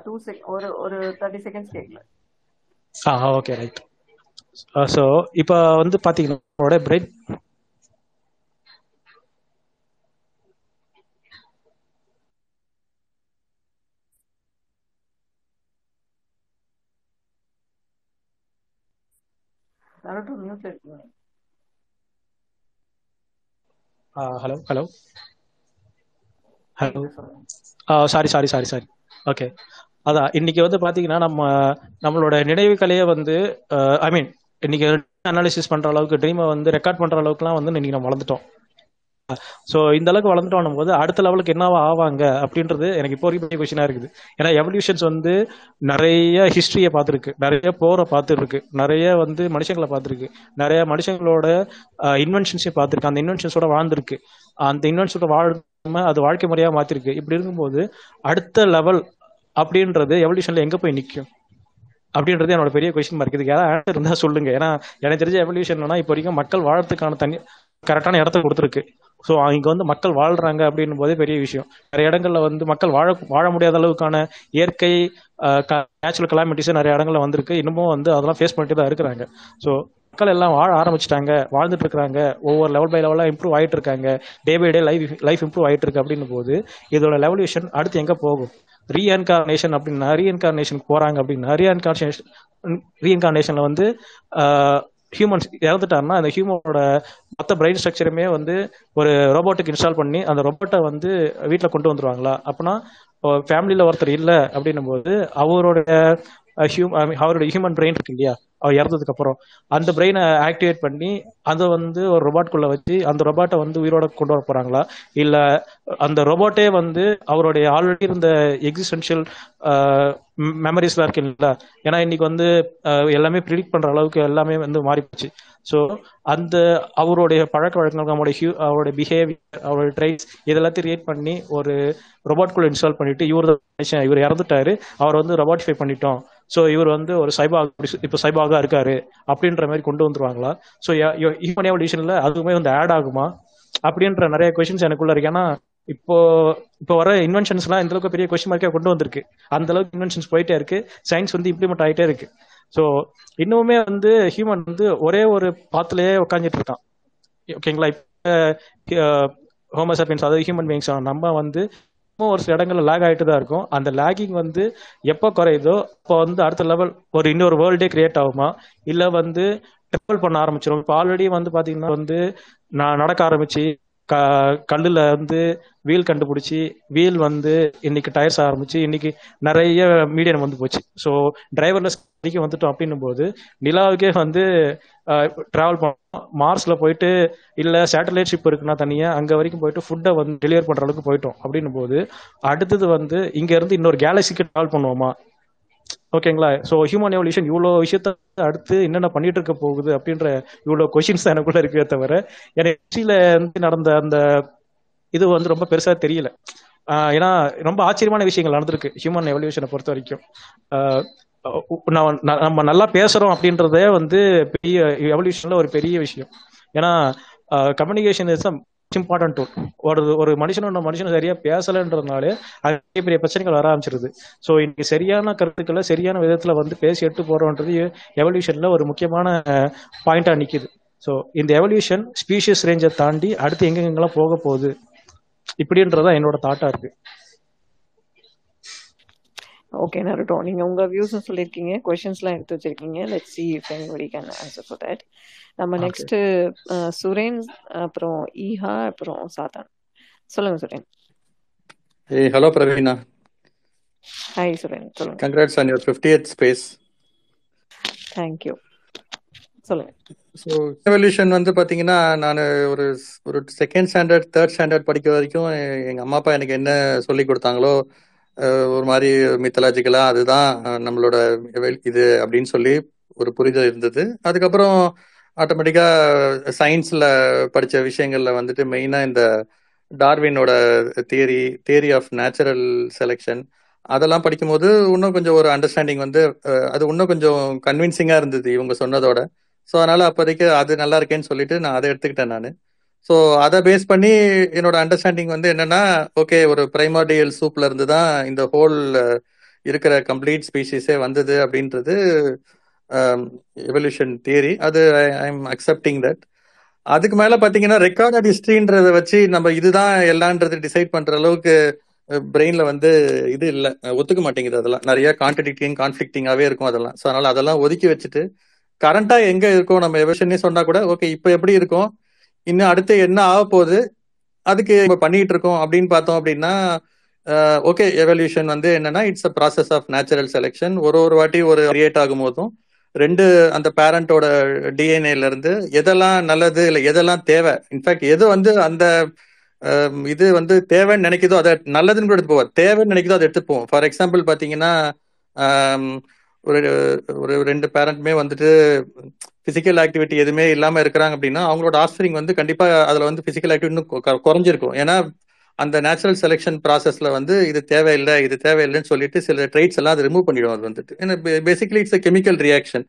டூ செக் ஒரு ஒரு தேர்ட்டி செகண்ட்ஸ் கேட்கல ஆ ஓகே ரைட் ஸோ இப்போ வந்து பார்த்தீங்கன்னா நம்மளோட பிரெயின் மியூட்ல இருக்கீங்க hello hello. Hello. Sorry sorry sorry sorry okay அதான் இன்னைக்கு வந்து பாத்தீங்கன்னா நம்ம நம்மளோட நினைவுகளையே வந்து ஐ மீன் இன்னைக்கு அனாலிசிஸ் பண்ற அளவுக்கு ட்ரீமை வந்து ரெக்கார்ட் பண்ற அளவுக்குலாம் வந்து இன்னைக்கு நம்ம வளர்ந்துட்டோம். ஸோ இந்த அளவுக்கு வளர்ந்துட்டு போது அடுத்த லெவலுக்கு என்னவா ஆவாங்க அப்படின்றது எனக்கு இப்போ வரைக்கும் பெரிய கொஸ்டினா இருக்குது. ஏன்னா எவல்யூஷன்ஸ் வந்து நிறைய ஹிஸ்ட்ரியை பார்த்துருக்கு. நிறைய போரை பார்த்துருக்கு. நிறைய வந்து மனுஷங்களை பார்த்துருக்கு. நிறைய மனுஷங்களோட இன்வென்ஷன்ஸையும் பார்த்துருக்கு. அந்த இன்வென்ஷன்ஸோட வாழ்ந்திருக்கு. அந்த இன்வென்ஷனோட வாழ்மை அது வாழ்க்கை முறையா மாத்திருக்கு. இப்படி இருக்கும்போது அடுத்த லெவல் அப்படின்றது எவல்யூஷன்ல எங்க போய் நிற்கும் அப்படின்றது என்னோட பெரிய கொஸ்டின் மார்க் இதுக்கு ஏதாவது ஆன்சர் இருந்தா சொல்லுங்க. ஏன்னா எனக்கு தெரிஞ்ச எவல்யூஷன்னா இப்போ வரைக்கும் மக்கள் வாழறதுக்கான தனி கரெக்டான இடத்த கொடுத்துருக்கு. ஸோ இங்க வந்து மக்கள் வாழ்றாங்க அப்படின்னும் போதே பெரிய விஷயம். நிறைய இடங்கள்ல வந்து மக்கள் வாழ வாழ முடியாத அளவுக்கான இயற்கை நேச்சுரல் கலாமிட்டிஸ் நிறைய இடங்கள்ல வந்திருக்கு. இன்னமும் வந்து அதெல்லாம் ஃபேஸ் பண்ணிட்டு தான் இருக்கிறாங்க. ஸோ மக்கள் எல்லாம் வாழ ஆரம்பிச்சிட்டாங்க. வாழ்ந்துட்டு இருக்காங்க ஒவ்வொரு லெவல் பை லெவலாக இம்ப்ரூவ் ஆகிட்டு இருக்காங்க. Day by day life life improve ஆகிட்டு இருக்கு அப்படின்னும் போது இதோட லெவல்யூஷன் அடுத்து எங்கே போகும்? ரீஎன்கார்னேஷன் அப்படின்னா ரீஎன்கார்னேஷன் போகிறாங்க அப்படின்னா ரீஎன்கார்னேஷன் ரீஎன்கார்னேஷனில் வந்து ஹியூமன்ஸ் இறந்துட்டாருன்னா அந்த ஹியூமனோட மொத்த பிரெயின் ஸ்ட்ரக்சருமே வந்து ஒரு ரோபோட்டுக்கு இன்ஸ்டால் பண்ணி அந்த ரோபோட்டை வந்து வீட்டில் கொண்டு வந்துருவாங்களா? அப்படின்னா ஃபேமிலியில் ஒருத்தர் இல்லை அப்படின்னும் போது அவரோட ஹியூம் அவரோட ஹியூமன் பிரெயின் இருக்கு இல்லையா? அவர் இறந்ததுக்கு அப்புறம் அந்த பிரெயினை ஆக்டிவேட் பண்ணி அதை வந்து ஒரு ரொபாட்குள்ள வச்சு அந்த ரொபாட்டை வந்து உயிரோட கொண்டு வர போறாங்களா? இல்ல அந்த ரொபாட்டே வந்து அவருடைய ஆல்ரெடி இருந்த எக்ஸிஸ்டன்ஷியல் மெமரிஸ்லாம் இருக்குல்ல. ஏன்னா இன்னைக்கு வந்து எல்லாமே ப்ரிடிக்ட் பண்ற அளவுக்கு எல்லாமே வந்து மாறிப்போச்சு. ஸோ அந்த அவருடைய பழக்க வழக்கங்கள் அவருடைய ஹியூ அவருடைய பிஹேவியர் அவருடைய ட்ரைஸ் இதெல்லாத்தையும் கிரியேட் பண்ணி ஒரு ரொபாட்குள்ள இன்ஸ்டால் பண்ணிட்டு இவர் மனுஷன், இவர் இறந்துட்டாரு அவர் வந்து ரொபாட்டிஃபை பண்ணிட்டோம். ஸோ இவர் வந்து ஒரு சைபாக இப்போ சைபாக இருக்காரு அப்படின்ற மாதிரி கொண்டு வந்துருவாங்களா? ஸோ ஹியூமன் எவல்யூஷன்ல அதுவுமே வந்து ஆட் ஆகுமா? அப்படின்ற நிறைய கொஷின்ஸ் எனக்குள்ள இருக்கு. ஏன்னா இப்போ இப்போ வர இன்வென்ஷன்ஸ்லாம் இந்த அளவுக்கு பெரிய கொஸ்டின் மார்க்கே கொண்டு வந்திருக்கு. அந்த அளவுக்கு இன்வென்ஷன்ஸ் போயிட்டே இருக்கு. சயின்ஸ் வந்து இம்ப்ளிமெண்ட் ஆயிட்டே இருக்கு. ஸோ இன்னுமே வந்து ஹியூமன் வந்து ஒரே ஒரு பாத்துலயே உட்காந்துட்டு இருக்கான். ஓகேங்களா இப்போ ஹோமோசாப்பியன்ஸ் அதாவது ஹியூமன் பீங்ஸ் நம்ம வந்து ஒரு சில இடங்கள்ல லேக் ஆகிட்டு தான் இருக்கும். அந்த லேகிங் வந்து எப்போ குறையுதோ அப்போ வந்து அடுத்த லெவல் ஒரு இன்னொரு வேர்ல்டே கிரியேட் ஆகுமா? இல்லை வந்து ட்ராவல் பண்ண ஆரம்பிச்சிடும் இப்போ ஆல்ரெடி வந்து பாத்தீங்கன்னா வந்து நான் நடக்க ஆரம்பிச்சு க கல்லுல வந்து வீல் கண்டுபிடிச்சி வீல் வந்து இன்னைக்கு டயர்ஸ் ஆரம்பிச்சு இன்னைக்கு நிறைய மீடியம் வந்து போச்சு. ஸோ டிரைவர்லெஸ் வரைக்கும் வந்துட்டோம் அப்படின்னும் போது நிலாவுக்கே வந்து டிராவல் பண்ணோம் மார்ஸ்ல போயிட்டு இல்ல சேட்டலைட் ஷிப் இருக்குன்னா தனியா அங்க வரைக்கும் போயிட்டு ஃபுட்டை வந்து டெலிவர் பண்ற அளவுக்கு போயிட்டோம் அப்படின்னும் போது அடுத்தது வந்து இங்க இருந்து இன்னொரு கேலக்சிக்கு டிராவல் பண்ணுவோமா? ஓகேங்களா ஸோ ஹியூமன் எவல்யூஷன் இவ்வளோ விஷயத்த அடுத்து என்னென்ன பண்ணிட்டு இருக்க போகுது அப்படின்ற இவ்வளோ கொஷின்ஸ் எனக்குள்ள இருக்கே தவிர எனக்கு ஹிஸ்டரியில வந்து நடந்த அந்த இது வந்து ரொம்ப பெருசா தெரியல. ஆஹ் ஏன்னா ரொம்ப ஆச்சரியமான விஷயங்கள் நடந்திருக்கு ஹியூமன் எவல்யூஷனை பொறுத்த வரைக்கும். ஆஹ் நான் நம்ம நல்லா பேசுறோம் அப்படின்றதே வந்து பெரிய எவல்யூஷன்ல ஒரு பெரிய விஷயம். ஏன்னா கம்யூனிகேஷன் இஸ் இம்பார்ட்டன்ட் டூல் ஒரு ஒரு மனுஷனும் இன்னொரு மனுஷனும் சரியா பேசலன்றதுனாலே அதே பெரிய பிரச்சனைகள் வர ஆரம்பிச்சிருது. ஸோ இன்னைக்கு சரியான கருத்துக்களை சரியான விதத்துல வந்து பேசி எடுத்து போறோன்றது எவல்யூஷன்ல ஒரு முக்கியமான பாயிண்டா நிக்குது. ஸோ இந்த எவல்யூஷன் ஸ்பீஷியஸ் ரேஞ்சை தாண்டி அடுத்து எங்கெங்கெல்லாம் போக போகுது? இப்படின்றதான் என்னோட தாட்டா இருக்கு. ஓகே நருட்டோ நீங்க உங்க வியூஸும் சொல்லியிருக்கீங்க கொஷின்ஸ்லாம் எடுத்து வச்சிருக்கீங்க. Let see if anybody can answer for that நம்ம நெக்ஸ்ட் சுரேன் அப்புறம் ஈஹா அப்புறம் சாத்தான் சொல்லுங்க சுரேன் Hey, hello Pravina. ஹாய் சுரேன் சொல்லுங்க. Congrats on your 50th space. Thank you சொல்லுங்க. ஸோ எவல்யூஷன் வந்து பார்த்தீங்கன்னா நான் ஒரு ஒரு செகண்ட் ஸ்டாண்டர்ட் தேர்ட் ஸ்டாண்டர்ட் படிக்கிற வரைக்கும் எ- எங்க அம்மா அப்பா எனக்கு என்ன சொல்லி கொடுத்தாங்களோ ஒரு மாதிரி மித்தலாஜிக்கலா அதுதான் நம்மளோட இது அப்படின்னு சொல்லி ஒரு புரிதல் இருந்தது. அதுக்கப்புறம் ஆட்டோமேட்டிக்கா சயின்ஸ்ல படிச்ச விஷயங்கள்ல வந்துட்டு மெயினா இந்த டார்வினோட theory theory of natural selection அதெல்லாம் படிக்கும்போது இன்னும் கொஞ்சம் ஒரு அண்டர்ஸ்டாண்டிங் வந்து அது இன்னும் கொஞ்சம் கன்வின்சிங்கா இருந்தது இவங்க சொன்னதோட. ஸோ அதனால அப்போதைக்கு அது நல்லா இருக்கேன்னு சொல்லிட்டு நான் அதை எடுத்துக்கிட்டேன் நான். ஸோ அதை பேஸ் பண்ணி என்னோட அண்டர்ஸ்டாண்டிங் வந்து என்னன்னா ஓகே ஒரு பிரைமார்டியல் சூப்ல இருந்து தான் இந்த ஹோல் இருக்கிற கம்ப்ளீட் ஸ்பீசிஸே வந்தது அப்படின்றது எவல்யூஷன் தியரி அது ஐ எம் அக்செப்டிங் தட் அதுக்கு மேல பாத்தீங்கன்னா ரெக்கார்டட் ஹிஸ்டரின்றத வச்சு நம்ம இதுதான் எல்லான்றது டிசைட் பண்ற அளவுக்கு பிரெயின்ல வந்து இது இல்லை. ஒத்துக்க மாட்டேங்குது அதெல்லாம். நிறைய கான்ட்ரடிக்டிங் கான்ஃபிளிக்டிங்காவே இருக்கும் அதெல்லாம். ஸோ அதனால அதெல்லாம் ஒதுக்கி வச்சுட்டு கரண்டா எங்க இருக்கோம் நம்ம எவல்யூஷனே சொன்னா கூட ஓகே இப்போ எப்படி இருக்கும்? இன்னும் அடுத்து என்ன ஆக போகுது? அதுக்கு நம்ம பண்ணிட்டு இருக்கோம் அப்படின்னு பார்த்தோம் அப்படின்னா ஓகே எவல்யூஷன் வந்து என்னன்னா it's a process of natural selection ஒரு ஒரு வாட்டி ஒரு கிரியேட் ஆகும் போதும் ரெண்டு அந்த பேரண்டோட டிஎன்ஏல இருந்து எதெல்லாம் நல்லது இல்லை எதெல்லாம் தேவை? இன்ஃபேக்ட் எது வந்து அந்த இது வந்து தேவைன்னு நினைக்குதோ அதை நல்லதுன்னு கூட எடுத்து போவோம் தேவைன்னு நினைக்குதோ அதை எடுத்து போவோம். ஃபார் எக்ஸாம்பிள் பார்த்தீங்கன்னா ஒரு ஒரு ரெண்டு பேரண்ட்மே வந்துட்டு பிசிக்கல் ஆக்டிவிட்டி எதுவுமே இல்லாம இருக்கிறாங்க அப்படின்னா அவங்களோட ஆஸ்பிரிங் வந்து கண்டிப்பா அதுல வந்து பிசிக்கல் ஆக்டிவிட்டி குறைஞ்சிருக்கும். ஏன்னா அந்த நேச்சுரல் செலெக்ஷன் ப்ராசஸ்ல வந்து இது தேவையில்லை இது தேவையில்லைன்னு சொல்லிட்டு சில ட்ரைட்ஸ் எல்லாம் அது ரிமூவ் பண்ணிடும். அது வந்துட்டு. ஏன்னா பேசிக்கலி இட்ஸ் கெமிக்கல் ரியாக்ஷன்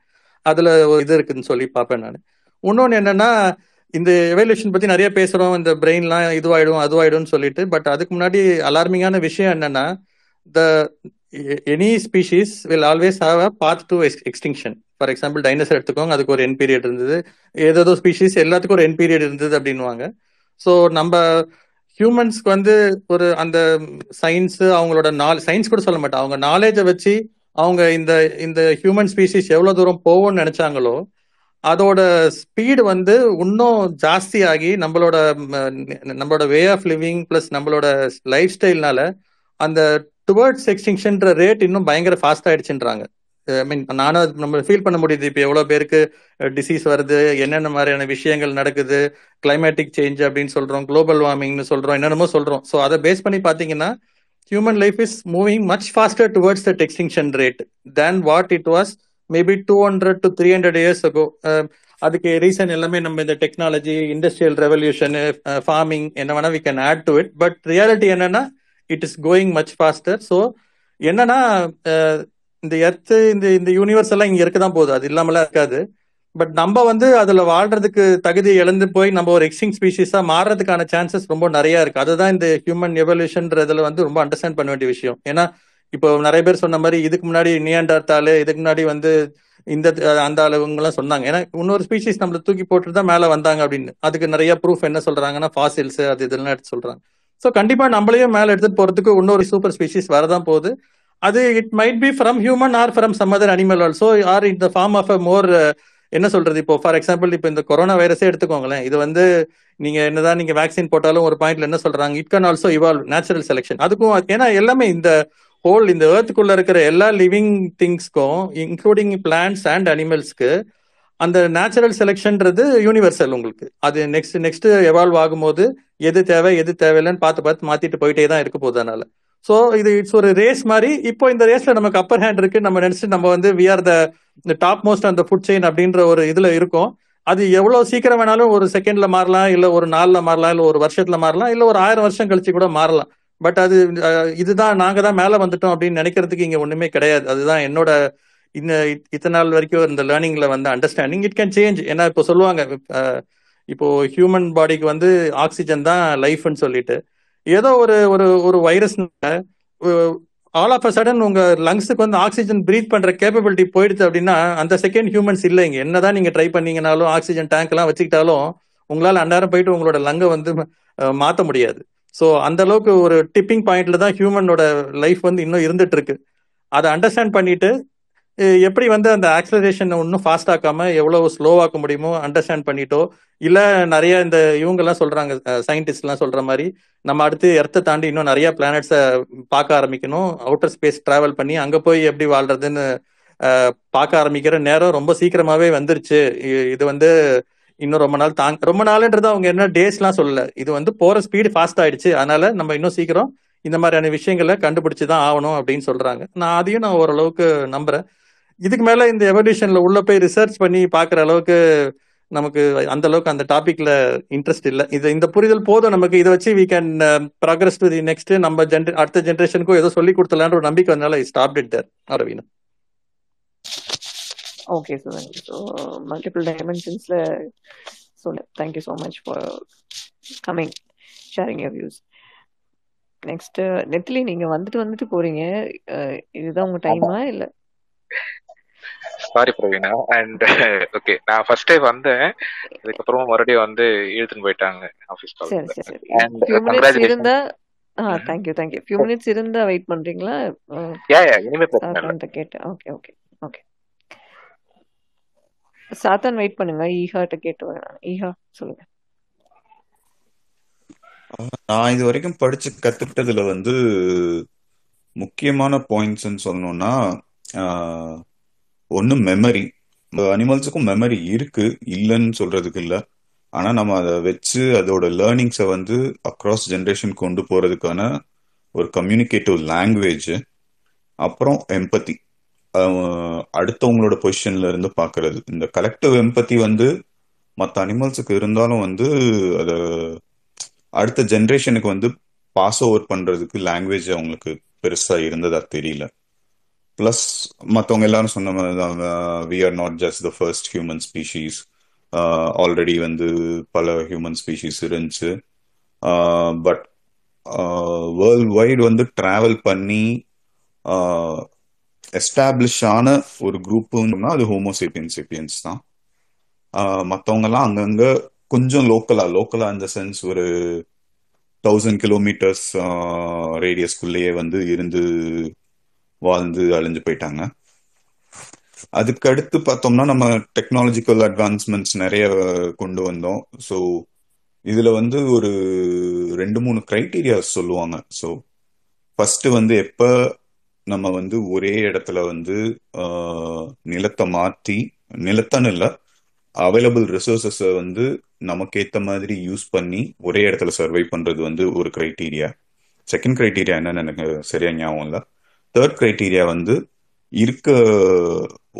அதுல ஒரு இது இருக்குன்னு சொல்லி பார்ப்பேன் நான். இன்னொன்னு என்னன்னா இந்த எவல்யூஷன் பத்தி நிறைய பேசுறோம். இந்த பிரெயின்லாம் இதுவாயிடும் அதுவாயிடும்னு சொல்லிட்டு. பட் அதுக்கு முன்னாடி அலார்மிங்கான விஷயம் என்னன்னா the any species will always have a path to extinction for example dinosaur எடுத்துக்கோங்க அதுக்கு ஒரு என் பீரியட் இருந்தது. ஏதோ ஸ்பீஷீஸ் எல்லாத்துக்கும் ஒரு என் பீரியட் இருந்தது அப்படின்னுவாங்க. ஸோ நம்ம ஹியூமன்ஸ்க்கு வந்து ஒரு அந்த சயின்ஸ் அவங்களோட நாள் சயின்ஸ் கூட சொல்ல மாட்டேன் அவங்க நாலேஜை வச்சு அவங்க இந்த இந்த ஹியூமன் ஸ்பீசிஸ் எவ்வளோ தூரம் போகும்னு நினைச்சாங்களோ அதோட ஸ்பீடு வந்து இன்னும் ஜாஸ்தியாகி நம்மளோட ம, நம்மளோட வே ஆஃப் லிவிங் ப்ளஸ் நம்மளோட லைஃப் ஸ்டைல்னால அந்த டுவர்ட்ஸ் எக்ஸ்டிங்ஷன்ற ரேட் இன்னும் பயங்கர ஃபாஸ்ட் ஆயிடுச்சுன்றாங்க. ஐ மீன் நானும் நம்ம ஃபீல் பண்ண முடியுது. இப்போ எவ்வளோ பேருக்கு டிசீஸ் வருது என்னென்ன மாதிரியான விஷயங்கள் நடக்குது கிளைமேட்டிக் சேஞ்ச் அப்படின்னு சொல்கிறோம் குளோபல் வார்மிங்னு சொல்கிறோம் என்னென்னமோ சொல்கிறோம் ஸோ அதை பேஸ் பண்ணி பார்த்தீங்கன்னா human life is moving much faster towards that extinction rate than what it was maybe two hundred to three hundred years ago அதுக்கு ரீசன் எல்லாமே நம்ம இந்த டெக்னாலஜி இண்டஸ்ட்ரியல் ரெவல்யூஷன் ஃபார்மிங் என்ன வேணா we can add to it but reality என்னன்னா it is going much faster so என்னன்னா இந்த earth இந்த இந்த யூனிவர்ஸ் எல்லாம் இங்க இருக்க தான் போகுது. அது இல்லாமலாம் இருக்காது. பட் நம்ம வந்து அதுல வாழ்றதுக்கு தகுதி இழந்து போய் நம்ம ஒரு எக்ஸ்டிங் ஸ்பீஷிஸா மாறுறதுக்கான சான்சஸ் ரொம்ப நிறைய இருக்கு. அதுதான் இந்த ஹியூமன் எவல்யூஷன்றதுல வந்து ரொம்ப அண்டர்ஸ்டாண்ட் பண்ண வேண்டிய விஷயம். ஏன்னா இப்போ நிறைய பேர் சொன்ன மாதிரி இதுக்கு முன்னாடி நியாண்டார்த்தாலு இதுக்கு முன்னாடி வந்து இந்த அந்த அளவுங்கெல்லாம் சொன்னாங்க. ஏன்னா இன்னொரு ஸ்பீஷிஸ் நம்மள தூக்கி போட்டு தான் மேல வந்தாங்க அப்படின்னு. அதுக்கு நிறைய ப்ரூஃப் என்ன சொல்றாங்கன்னா ஃபாசில்ஸ் அது இதெல்லாம் எடுத்து சொல்றாங்க. ஸோ கண்டிப்பா நம்மளையும் மேல எடுத்துட்டு போறதுக்கு இன்னொரு சூப்பர் ஸ்பீஷிஸ் வரதான் போகுது. அது it might be from human or from some other animal also or in the form of a more என்ன சொல்றது இப்போ? ஃபார் எக்ஸாம்பிள் இப்போ இந்த கொரோனா வைரஸே எடுத்துக்கோங்களேன். இது வந்து நீங்க என்னதான் நீங்க வேக்சின் போட்டாலும் ஒரு பாயிண்ட்ல என்ன சொல்றாங்க? It can also evolve natural selection அதுக்கும் ஏன்னா எல்லாமே இந்த ஹோல் இந்த ஏர்த்துக்குள்ள இருக்கிற எல்லா லிவிங் திங்ஸ்க்கும் இன்க்ளூடிங் பிளான்ஸ் அண்ட் அனிமல்ஸ்க்கு அந்த நேச்சுரல் செலெக்ஷன்ன்றது யூனிவர்சல் உங்களுக்கு. அது நெக்ஸ்ட் நெக்ஸ்ட் எவால்வ் ஆகும்போது எது தேவை எது தேவையில்லைன்னு பார்த்து பார்த்து மாத்திட்டு போயிட்டே தான் இருக்க போகுது அதனால. ஸோ இது இட்ஸ் ஒரு ரேஸ் மாதிரி. இப்போ இந்த ரேஸ்ல நமக்கு அப்பர் ஹேண்ட் இருக்கு நம்ம நினைச்சு நம்ம வந்து we are the top most அந்த ஃபுட் செயின் அப்படின்ற ஒரு இதுல இருக்கும். அது எவ்வளவு சீக்கிரம் வேணாலும் ஒரு செகண்ட்ல மாறலாம் இல்ல ஒரு நாள்ல மாறலாம் இல்ல ஒரு வருஷத்துல மாறலாம் இல்ல ஒரு ஆயிரம் வருஷம் கழிச்சு கூட மாறலாம். பட் அது இதுதான் நாங்க தான் மேல வந்துட்டோம் அப்படின்னு நினைக்கிறதுக்கு இங்க ஒண்ணுமே கிடையாது. அதுதான் என்னோட இந்த இத்தனை நாள் வரைக்கும் இந்த லேர்னிங்ல வந்து அண்டர்ஸ்டாண்டிங் இட் கேன் சேஞ்ச் ஏன்னா இப்போ சொல்லுவாங்க இப்போ ஹியூமன் பாடிக்கு வந்து ஆக்சிஜன் தான் லைஃப்னு சொல்லிட்டு. ஏதோ ஒரு ஒரு ஒரு virus all of a sudden உங்க லங்ஸுக்கு வந்து ஆக்சிஜன் பிரீத் பண்ற கேப்பபிலிட்டி போயிடுச்சு அப்படின்னா அந்த செகண்ட் ஹியூமன்ஸ் இல்லை இங்க. என்னதான் நீங்க ட்ரை பண்ணீங்கனாலும் ஆக்சிஜன் டேங்க் எல்லாம் வச்சுக்கிட்டாலும் உங்களால அந்நேரம் போயிட்டு உங்களோட லங்கை வந்து மாத்த முடியாது. ஸோ அந்த அளவுக்கு ஒரு டிப்பிங் பாயிண்ட்ல தான் ஹியூமனோட லைஃப் வந்து இன்னும் இருந்துட்டு இருக்கு. அதை அண்டர்ஸ்டாண்ட் பண்ணிட்டு எப்படி வந்து அந்த ஆக்சலரேஷன் இன்னும் ஃபாஸ்ட் ஆக்காம எவ்வளவு ஸ்லோவாக்க முடியுமோ அண்டர்ஸ்டாண்ட் பண்ணிட்டோ? இல்ல நிறைய இந்த இவங்க எல்லாம் சொல்றாங்க சயின்டிஸ்ட் எல்லாம் சொல்ற மாதிரி நம்ம அடுத்து எர்த்தை தாண்டி இன்னும் நிறைய பிளானட்ஸை பார்க்க ஆரம்பிக்கணும். அவுட்டர் ஸ்பேஸ் டிராவல் பண்ணி அங்க போய் எப்படி வாழ்றதுன்னு பார்க்க ஆரம்பிக்கிற நேரம் ரொம்ப சீக்கிரமாவே வந்துருச்சு. இ- இது வந்து இன்னும் ரொம்ப நாள் தாங்க ரொம்ப நாள்ன்றது அவங்க என்ன டேஸ்லாம் சொல்லல. இது வந்து போற ஸ்பீடு ஃபாஸ்ட் ஆயிடுச்சு. அதனால நம்ம இன்னும் சீக்கிரம் இந்த மாதிரியான விஷயங்களை கண்டுபிடிச்சு தான் ஆகணும் அப்படின்னு சொல்றாங்க. நான் அதையும் நான் ஓரளவுக்கு நம்புறேன். இதுக்கு மேல இந்த எவல்யூஷன்ல உள்ள போய் ரிசர்ச் பண்ணி பாக்குற அளவுக்கு நமக்கு அந்த அளவுக்கு அந்த டாபிக்ல இன்ட்ரெஸ்ட் இல்ல. இது இந்த புரிதல் போதும் நமக்கு. இதை வச்சு we can progress to the next நம்ம ஜென்ர அடுத்த ஜென்ரேஷனுக்கும் ஏதோ சொல்லி கொடுத்தலான்ற ஒரு நம்பிக்கை வந்தனால stop it there Pravina okay sir so multiple டைமென்ஷன்ஸ்ல சொல்ல. Thank you so much for coming sharing your views next நெட்லி நீங்க வந்துட்டு வந்துட்டு போறீங்க. அஹ் இதுதான் உங்க ஆமா. டைமா இல்ல? சாரி பிரவீனா அண்ட் ஓகே நான் ஃபர்ஸ்ட் டே வந்தேன். அதுக்கப்புறமா மறுபடியும் வந்து இழுத்துன்னு போயிட்டாங்க ஆஃபீஸ் சரி கால் சரி. சரி அண்ட் கங்க்ராச்சுலேஷன் இருந்தா ஆ thank you thank you few minutes இருந்தா வெயிட் பண்றீங்களா? யா யா இனிமே பிரச்சனை கேட்டேன் okay okay okay Sathan wait பண்ணுங்க ஈஹாட்ட கேட்டு வரேன். ஈஹா சொல்லுங்க. நான் இது வரைக்கும் படிச்சு கத்துக்கிட்டதுல வந்து முக்கியமான பாயிண்ட்ஸ்ன்னு சொல்லணும்னா ஒன்று மெமரி அனிமல்ஸுக்கும் மெமரி இருக்கு இல்லைன்னு சொல்றதுக்கு இல்லை. ஆனா நம்ம அதை வச்சு அதோட லேர்னிங்ஸை வந்து அக்ராஸ் ஜென்ரேஷன் கொண்டு போறதுக்கான ஒரு கம்யூனிகேட்டிவ் லாங்குவேஜ் அப்புறம் எம்பத்தி அடுத்தவங்களோட பொசிஷன்ல இருந்து பாக்குறது. இந்த கலெக்டிவ் எம்பத்தி வந்து மற்ற அனிமல்ஸுக்கு இருந்தாலும் வந்து அதை அடுத்த ஜென்ரேஷனுக்கு வந்து பாஸ் ஓவர் பண்றதுக்கு லாங்குவேஜ் அவங்களுக்கு பெருசா இருந்ததா தெரியல. ப்ளஸ் மற்றவங்க எல்லாரும் சொன்ன மாதிரி தான் we are not just the first human species already வந்து பல ஹியூமன் ஸ்பீஷீஸ் இருந்துச்சு. பட் வேர்ல்ட் வைடு வந்து டிராவல் பண்ணி uh, எஸ்டாப்ளிஷ் ஆன ஒரு குரூப்புன்னா அது ஹோமோசேப்பியன் சேப்பியன்ஸ் தான். Uh, மற்றவங்கலாம் அங்கங்க கொஞ்சம் லோக்கலா லோக்கலா இந்த சென்ஸ் ஒரு தௌசண்ட் கிலோமீட்டர்ஸ் ரேடியஸ்குள்ளேயே வந்து இருந்து வாழ்ந்து அழிஞ்சு போயிட்டாங்க. அதுக்கு அடுத்து பார்த்தோம்னா நம்ம டெக்னாலஜிக்கல் அட்வான்ஸ்மெண்ட்ஸ் நிறைய கொண்டு வந்தோம். ஸோ இதுல வந்து ஒரு ரெண்டு மூணு கிரைட்டீரியாஸ் சொல்லுவாங்க. ஸோ ஃபர்ஸ்ட் வந்து எப்ப நம்ம வந்து ஒரே இடத்துல வந்து நிலத்தை மாற்றி நிலத்தான்னு இல்லை அவைலபிள் ரிசோர்சஸை வந்து நமக்கு ஏத்த மாதிரி யூஸ் பண்ணி ஒரே இடத்துல சர்வை பண்றது வந்து ஒரு கிரைட்டீரியா செகண்ட் கிரைட்டீரியா என்னன்னு எனக்கு சரியா ஞாபகம் இல்லை. தேர்ட் கிரைட்டீரியா வந்து இருக்க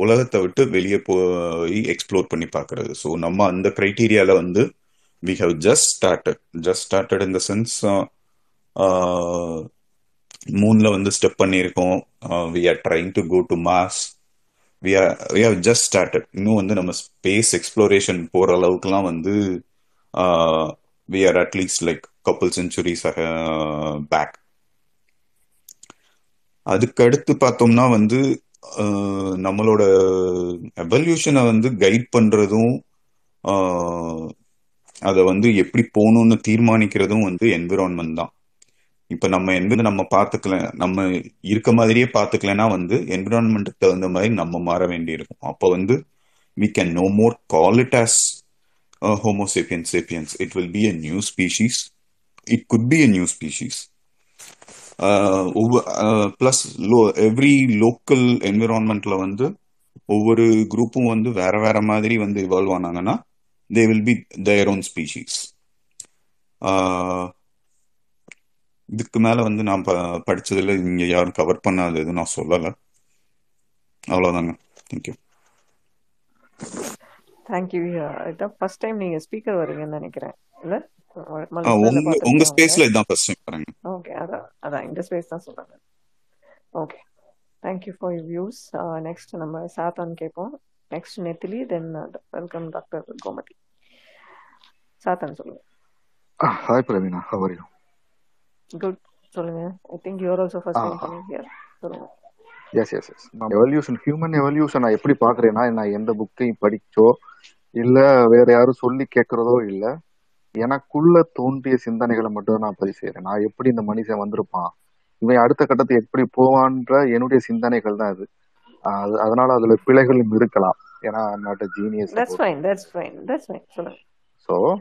உலகத்தை விட்டு வெளியே போய் எக்ஸ்ப்ளோர் பண்ணி பார்க்கறது. ஸோ நம்ம அந்த க்ரைட்டீரியாவில் வந்து we have just started just started in the sense மூணில் வந்து ஸ்டெப் பண்ணியிருக்கோம். We are trying to go to Mars we are we have just started இன்னும் வந்து நம்ம ஸ்பேஸ் எக்ஸ்ப்ளோரேஷன் போகிற அளவுக்குலாம் வந்து we are at least like couple centuries back அதுக்கு அடுத்து பார்த்தோம்னா வந்து நம்மளோட எவல்யூஷனை வந்து கைட் பண்றதும் அதை வந்து எப்படி போகணும்னு தீர்மானிக்கிறதும் வந்து என்விரான்மெண்ட் தான். இப்போ நம்ம எந்த நம்ம பார்த்துக்கல நம்ம இருக்க மாதிரியே பார்த்துக்கலன்னா வந்து என்விரான்மெண்ட்டுக்கு தகுந்த மாதிரி நம்ம மாற வேண்டியிருக்கும். அப்போ வந்து we can no more call it as uh, sapiens it will be a new species it could be a new species new species. Low every local plus வந்து ஒவ்வொரு குரூப்பும் வந்து வேற வேற மாதிரி வந்து evolve ஆனாங்கன்னா they will be their own species இதுக்கு மேல வந்து நான் ப- படிச்சதுல இங்க யாரும் கவர் பண்ணாதது நான் சொல்லல. அவ்வளவுதாங்க. தேங்க்யூ தேங்க்யூ இதான் ஃபர்ஸ்ட் டைம் நீங்க ஸ்பீக்கர் வரீங்கன்னு நினைக்கிறேன். இல்ல? உங்க ஸ்பேஸ்ல இதான் ஃபர்ஸ்ட் டைம் பாருங்க ஓகே அதான் அதான் இந்த ஸ்பேஸ் தான் சொல்றாங்க okay. For you views next நம்ம சாத்தான் கேட்போம். நெக்ஸ்ட் நெத்திலி தென் வெல்கம் டாக்டர் கோமதி. சாத்தான் சொல்லுங்க. Hi Praveena how are you? Good சொல்லுங்க. I think you are also first time coming here சொல்லுங்க. எஸ் எஸ் எஸ் நான் எவல்யூஷன் ஹியூமன் எவல்யூஷன் நான் எப்படி பாக்குறேன்னா நான் எந்த புக்கையும் படிச்சோ இல்ல வேற யாரும் சொல்லி கேட்கறதோ இல்ல எனக்குள்ள தோன்றிய சிந்தனைகளை மட்டும் நான் பதிவு செய்யறேன் நான் எப்படி இந்த மனுஷன் வந்திருப்பான்? இவன் அடுத்த கட்டத்துக்கு எப்படி போவான்ற என்னுடைய சிந்தனைகள் தான் அது- அதனால அதுல பிழைகளும் இருக்கலாம். ஏன்னா not genius that's fine that's fine that's fine சொல்லுங்க. ஸோ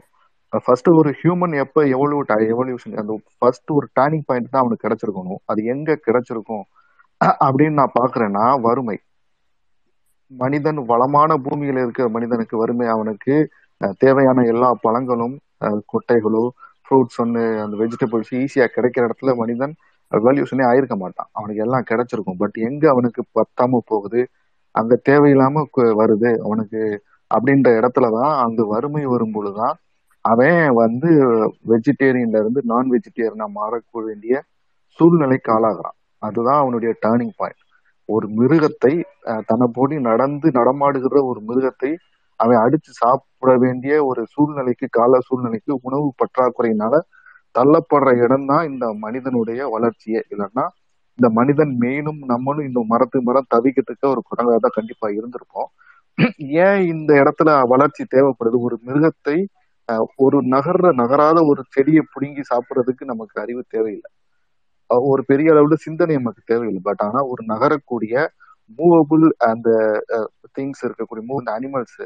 ஃபர்ஸ்ட் ஒரு ஹியூமன் எப்ப எவல்யூட் எவல்யூஷன் அந்த ஃபர்ஸ்ட் ஒரு டேர்னிங் பாயிண்ட் தான் அவனுக்கு கிடைச்சிருக்கணும். அது எங்க கிடைச்சிருக்கும்? அப்படின்னு நான் பாக்குறேன்னா வறுமை. மனிதன் வளமான பூமியில இருக்கிற மனிதனுக்கு வறுமை. அவனுக்கு தேவையான எல்லா பழங்களும் கொட்டைகளோ ஃப்ரூட்ஸ் ஒன்று அந்த வெஜிடபிள்ஸ் ஈஸியாக கிடைக்கிற இடத்துல மனிதன் வேல்யூஷனே ஆயிருக்க மாட்டான். அவனுக்கு எல்லாம் கிடைச்சிருக்கும். பட் எங்க அவனுக்கு பத்தாம போகுது? அங்க தேவையில்லாம வருது. அவனுக்கு அப்படின்ற இடத்துலதான் அந்த வறுமை வரும் பொழுதுதான் அவன் வந்து வெஜிடேரியன்ல இருந்து நான் வெஜிடேரியனா மாறக்க வேண்டிய சூழ்நிலைக்கு ஆளாகிறான். அதுதான் அவனுடைய டேர்னிங் பாயிண்ட் ஒரு மிருகத்தை தன்னை போடி நடந்து நடமாடுகிற ஒரு மிருகத்தை அவன் அடிச்சு சாப்பிட வேண்டிய ஒரு சூழ்நிலைக்கு கால சூழ்நிலைக்கு உணவு பற்றாக்குறையினால தள்ளப்படுற இடம் தான் இந்த மனிதனுடைய வளர்ச்சியே. இல்லைன்னா இந்த மனிதன் மெயினும் நம்மளும் இந்த மரத்து மரம் தவிக்கிறதுக்கு ஒரு குரங்காக தான் கண்டிப்பா இருந்திருப்போம். ஏன் இந்த இடத்துல வளர்ச்சி தேவைப்படுது? ஒரு மிருகத்தை ஒரு நகர்ற நகராத ஒரு செடியை பிடுங்கி சாப்பிட்றதுக்கு நமக்கு அறிவு தேவையில்லை. ஒரு பெரிய அளவுல சிந்தனை நமக்கு தேவையில்லை. பட் ஆனா ஒரு நகரக்கூடிய மூவபிள் அந்த திங்ஸ் இருக்கக்கூடிய move animals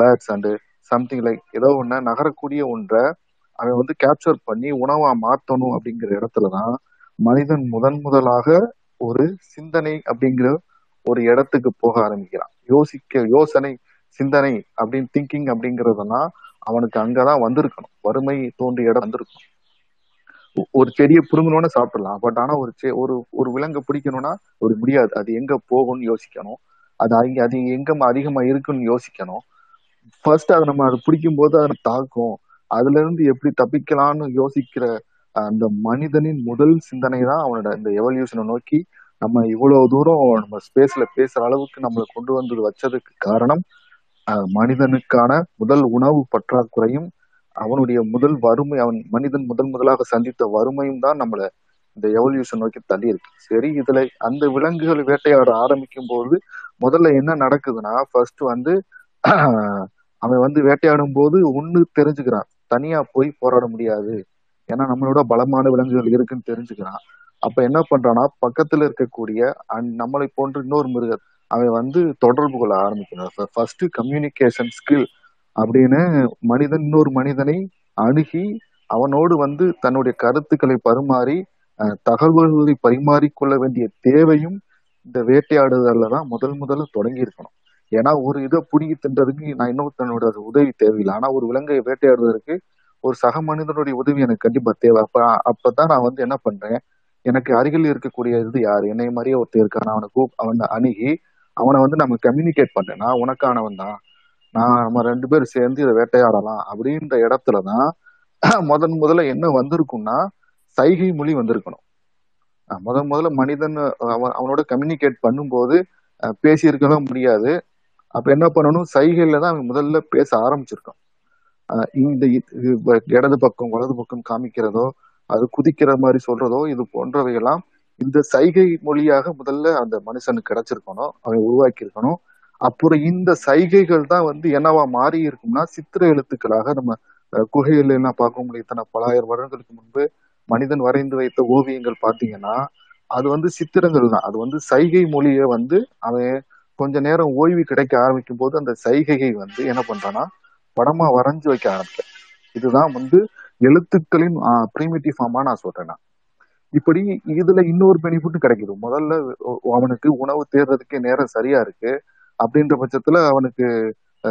birds and something like ஏதோ ஒன்று நகரக்கூடிய ஒன்றை அவன் வந்து கேப்சர் பண்ணி உணவா மாற்றணும் அப்படிங்கிற இடத்துல தான் மனிதன் முதன் முதலாக ஒரு சிந்தனை அப்படிங்கிற ஒரு இடத்துக்கு போக ஆரம்பிக்கிறான். யோசிக்க யோசனை சிந்தனை அப்படின்னு திங்கிங் அப்படிங்கிறதுனா அவனுக்கு அங்கதான் வந்திருக்கணும். வறுமை தோன்றிய இடம் வந்திருக்கும். ஒரு செடியை புடுங்கணும்னு சாப்பிடலாம். பட் ஆனா ஒரு செ- ஒரு ஒரு விலங்கை பிடிக்கணும்னா ஒரு முடியாது. அது எங்க போகும்னு யோசிக்கணும். அது அது எங்க அதிகமா இருக்குன்னு யோசிக்கணும். ஃபர்ஸ்ட் அதை நம்ம அதை பிடிக்கும் போது அதை தாக்கும். அதுல இருந்து எப்படி தப்பிக்கலாம்னு யோசிக்கிற அந்த மனிதனின் முதல் சிந்தனை தான் அவனோட இந்த எவல்யூஷனை நோக்கி நம்ம இவ்வளவு தூரம் நம்ம ஸ்பேஸ்ல பேசுற அளவுக்கு நம்மளை கொண்டு வந்து வச்சதுக்கு காரணம் மனிதனுக்கான முதல் உணவு பற்றாக்குறையும் அவனுடைய முதல் வறுமை அவன் மனிதன் முதல் முதலாக சந்தித்த வறுமையும் தான் நம்மள இந்த எவல்யூஷன் நோக்கி தள்ளி இருக்கு. சரி இதுல அந்த விலங்குகள் வேட்டையாட ஆரம்பிக்கும் போது முதல்ல என்ன நடக்குதுன்னா ஃபர்ஸ்ட் வந்து அவன் வந்து வேட்டையாடும் போது ஒண்ணு தெரிஞ்சுக்கிறான். தனியா போய் போராட முடியாது. ஏன்னா நம்மளோட பலமான விலங்குகள் இருக்குன்னு தெரிஞ்சுக்கிறான். அப்ப என்ன பண்றான்னா பக்கத்துல இருக்கக்கூடிய அந்- நம்மளை போன்ற இன்னொரு மிருக அவன் வந்து தொடர்பு கொள்ள ஆரம்பிக்கிறான். ஃபர்ஸ்ட் கம்யூனிகேஷன் ஸ்கில் அப்படின்னு மனிதன் இன்னொரு மனிதனை அணுகி அவனோடு வந்து தன்னுடைய கருத்துக்களை பரிமாறி தகவல்களை பரிமாறிக்கொள்ள வேண்டிய தேவையும் இந்த வேட்டையாடுதல்ல தான் முதல் முதல்ல தொடங்கி இருக்கணும் ஏன்னா ஒரு இதை பிடிங்கி தின்றதுக்கு நான் இன்னொருத்தனோட உதவி தேவையில்லை. ஆனா ஒரு விலங்கை வேட்டையாடுவதற்கு ஒரு சக மனிதனுடைய உதவி எனக்கு கண்டிப்பா தேவை. அப்ப அப்பதான் நான் வந்து என்ன பண்றேன்? எனக்கு அருகில் இருக்கக்கூடிய இது யார்? என்னை மாதிரியே ஒருத்தர் இருக்கான். அவனை கூப் அவனை அணுகி அவனை வந்து நம்ம கம்யூனிகேட் பண்றேன் நான் உனக்கானவன் தான். நான் நம்ம ரெண்டு பேரும் சேர்ந்து இதை வேட்டையாடலாம் அப்படின்ற இடத்துலதான் முதன் முதல்ல என்ன வந்திருக்கும்னா சைகை மொழி வந்திருக்கணும். முதன் முதல்ல மனிதன் அவன் அவனோட கம்யூனிகேட் பண்ணும்போது பேசியிருக்கவே முடியாது. அப்ப என்ன பண்ணணும்? சைகையில தான் அவன் முதல்ல பேச ஆரம்பிச்சிருக்கான். இந்த இது இடது பக்கம் வலது பக்கம் காமிக்கிறதோ அது குதிக்கிற மாதிரி சொல்றதோ இது போன்றவையெல்லாம் இந்த சைகை மொழியாக முதல்ல அந்த மனுஷனுக்கு கிடைச்சிருக்கணும். அவன் உருவாக்கி இருக்கணும் அப்புறம் இந்த சைகைகள் தான் வந்து என்னவா மாறி இருக்கும்னா சித்திர எழுத்துக்களாக நம்ம குகையில எல்லாம் பார்க்க முடியும் இத்தனை பலாயிரம் வருடங்களுக்கு முன்பு மனிதன் வரைந்து வைத்த ஓவியங்கள் பார்த்தீங்கன்னா அது வந்து சித்திரங்கள் தான். அது வந்து சைகை மொழியை வந்து அவன் கொஞ்ச நேரம் ஓய்வு கிடைக்க ஆரம்பிக்கும் போது அந்த சைகையை வந்து என்ன பண்றான்னா படமா வரைஞ்சு வைக்க ஆரம்பிக்கும் இதுதான் வந்து எழுத்துக்களின் ப்ரீமிட்டிவ் ஃபார்மா நான் சொல்றேன் நான். இப்படி இதுல இன்னொரு பெனிஃபிட்டும் கிடைக்குது. முதல்ல அவனுக்கு உணவு தேடுறதுக்கு நேரம் சரியா இருக்கு. அப்படின்ற பட்சத்துல அவனுக்கு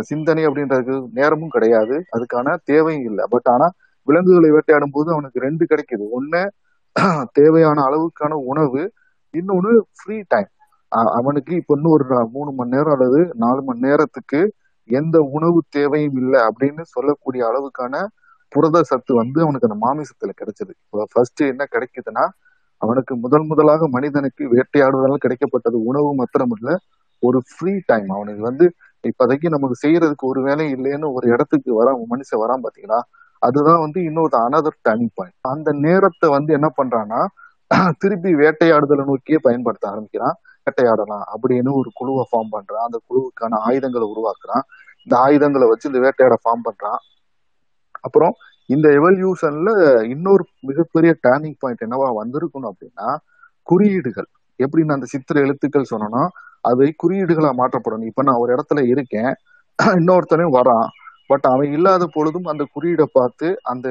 சிந்தனை அப்படின்றதுக்கு நேரமும் கிடையாது. அதுக்கான தேவையும் இல்லை. பட் ஆனா விலங்குகளை வேட்டையாடும் போது அவனுக்கு ரெண்டு கிடைக்குது. ஒன்னு தேவையான அளவுக்கான உணவு இன்னொன்னு ஃப்ரீ டைம் அவனுக்கு இப்ப இன்னும் ஒரு மூணு மணி நேரம் அல்லது நாலு மணி நேரத்துக்கு எந்த உணவு தேவையும் இல்லை அப்படின்னு சொல்லக்கூடிய அளவுக்கான புரத சத்து வந்து அவனுக்கு அந்த மாமிசத்துல கிடைச்சது. ஃபர்ஸ்ட் என்ன கிடைக்குதுன்னா அவனுக்கு முதல் முதலாக மனிதனுக்கு வேட்டையாடுவதால் கிடைக்கப்பட்டது உணவு மாத்திரம் இல்ல ஒரு ஃப்ரீ டைம் அவனுக்கு வந்து இப்போதைக்கு நமக்கு செய்யறதுக்கு ஒரு வேலை இல்லைன்னு ஒரு இடத்துக்கு வர மனுஷன் வரான் பாத்தீங்களா அதுதான் வந்து இன்னொரு அனதர் டர்னிங் பாயிண்ட் அந்த நேரத்தை வந்து என்ன பண்றான்னா திருப்பி வேட்டையாடுதலை நோக்கியே பயன்படுத்த ஆரம்பிக்கிறான். வேட்டையாடலாம் அப்படின்னு ஒரு குழுவை ஃபார்ம் பண்றான். அந்த குழுவுக்கான ஆயுதங்களை உருவாக்குறான். இந்த ஆயுதங்களை வச்சு இந்த வேட்டையாட ஃபார்ம் பண்றான். அப்புறம் இந்த எவல்யூஷன்ல இன்னொரு மிகப்பெரிய டேர்னிங் பாயிண்ட் என்னவா வந்திருக்கணும் அப்படின்னா குறியீடுகள். எப்படி நான் அந்த சித்திர எழுத்துக்கள் சொன்னோம்னா அவை குறியீடுகளா மாற்றப்படணும். இப்ப நான் ஒரு இடத்துல இருக்கேன். இன்னொருத்தனையும் வரான். பட் அவன் இல்லாத பொழுதும் அந்த குறியீடை பார்த்து அந்த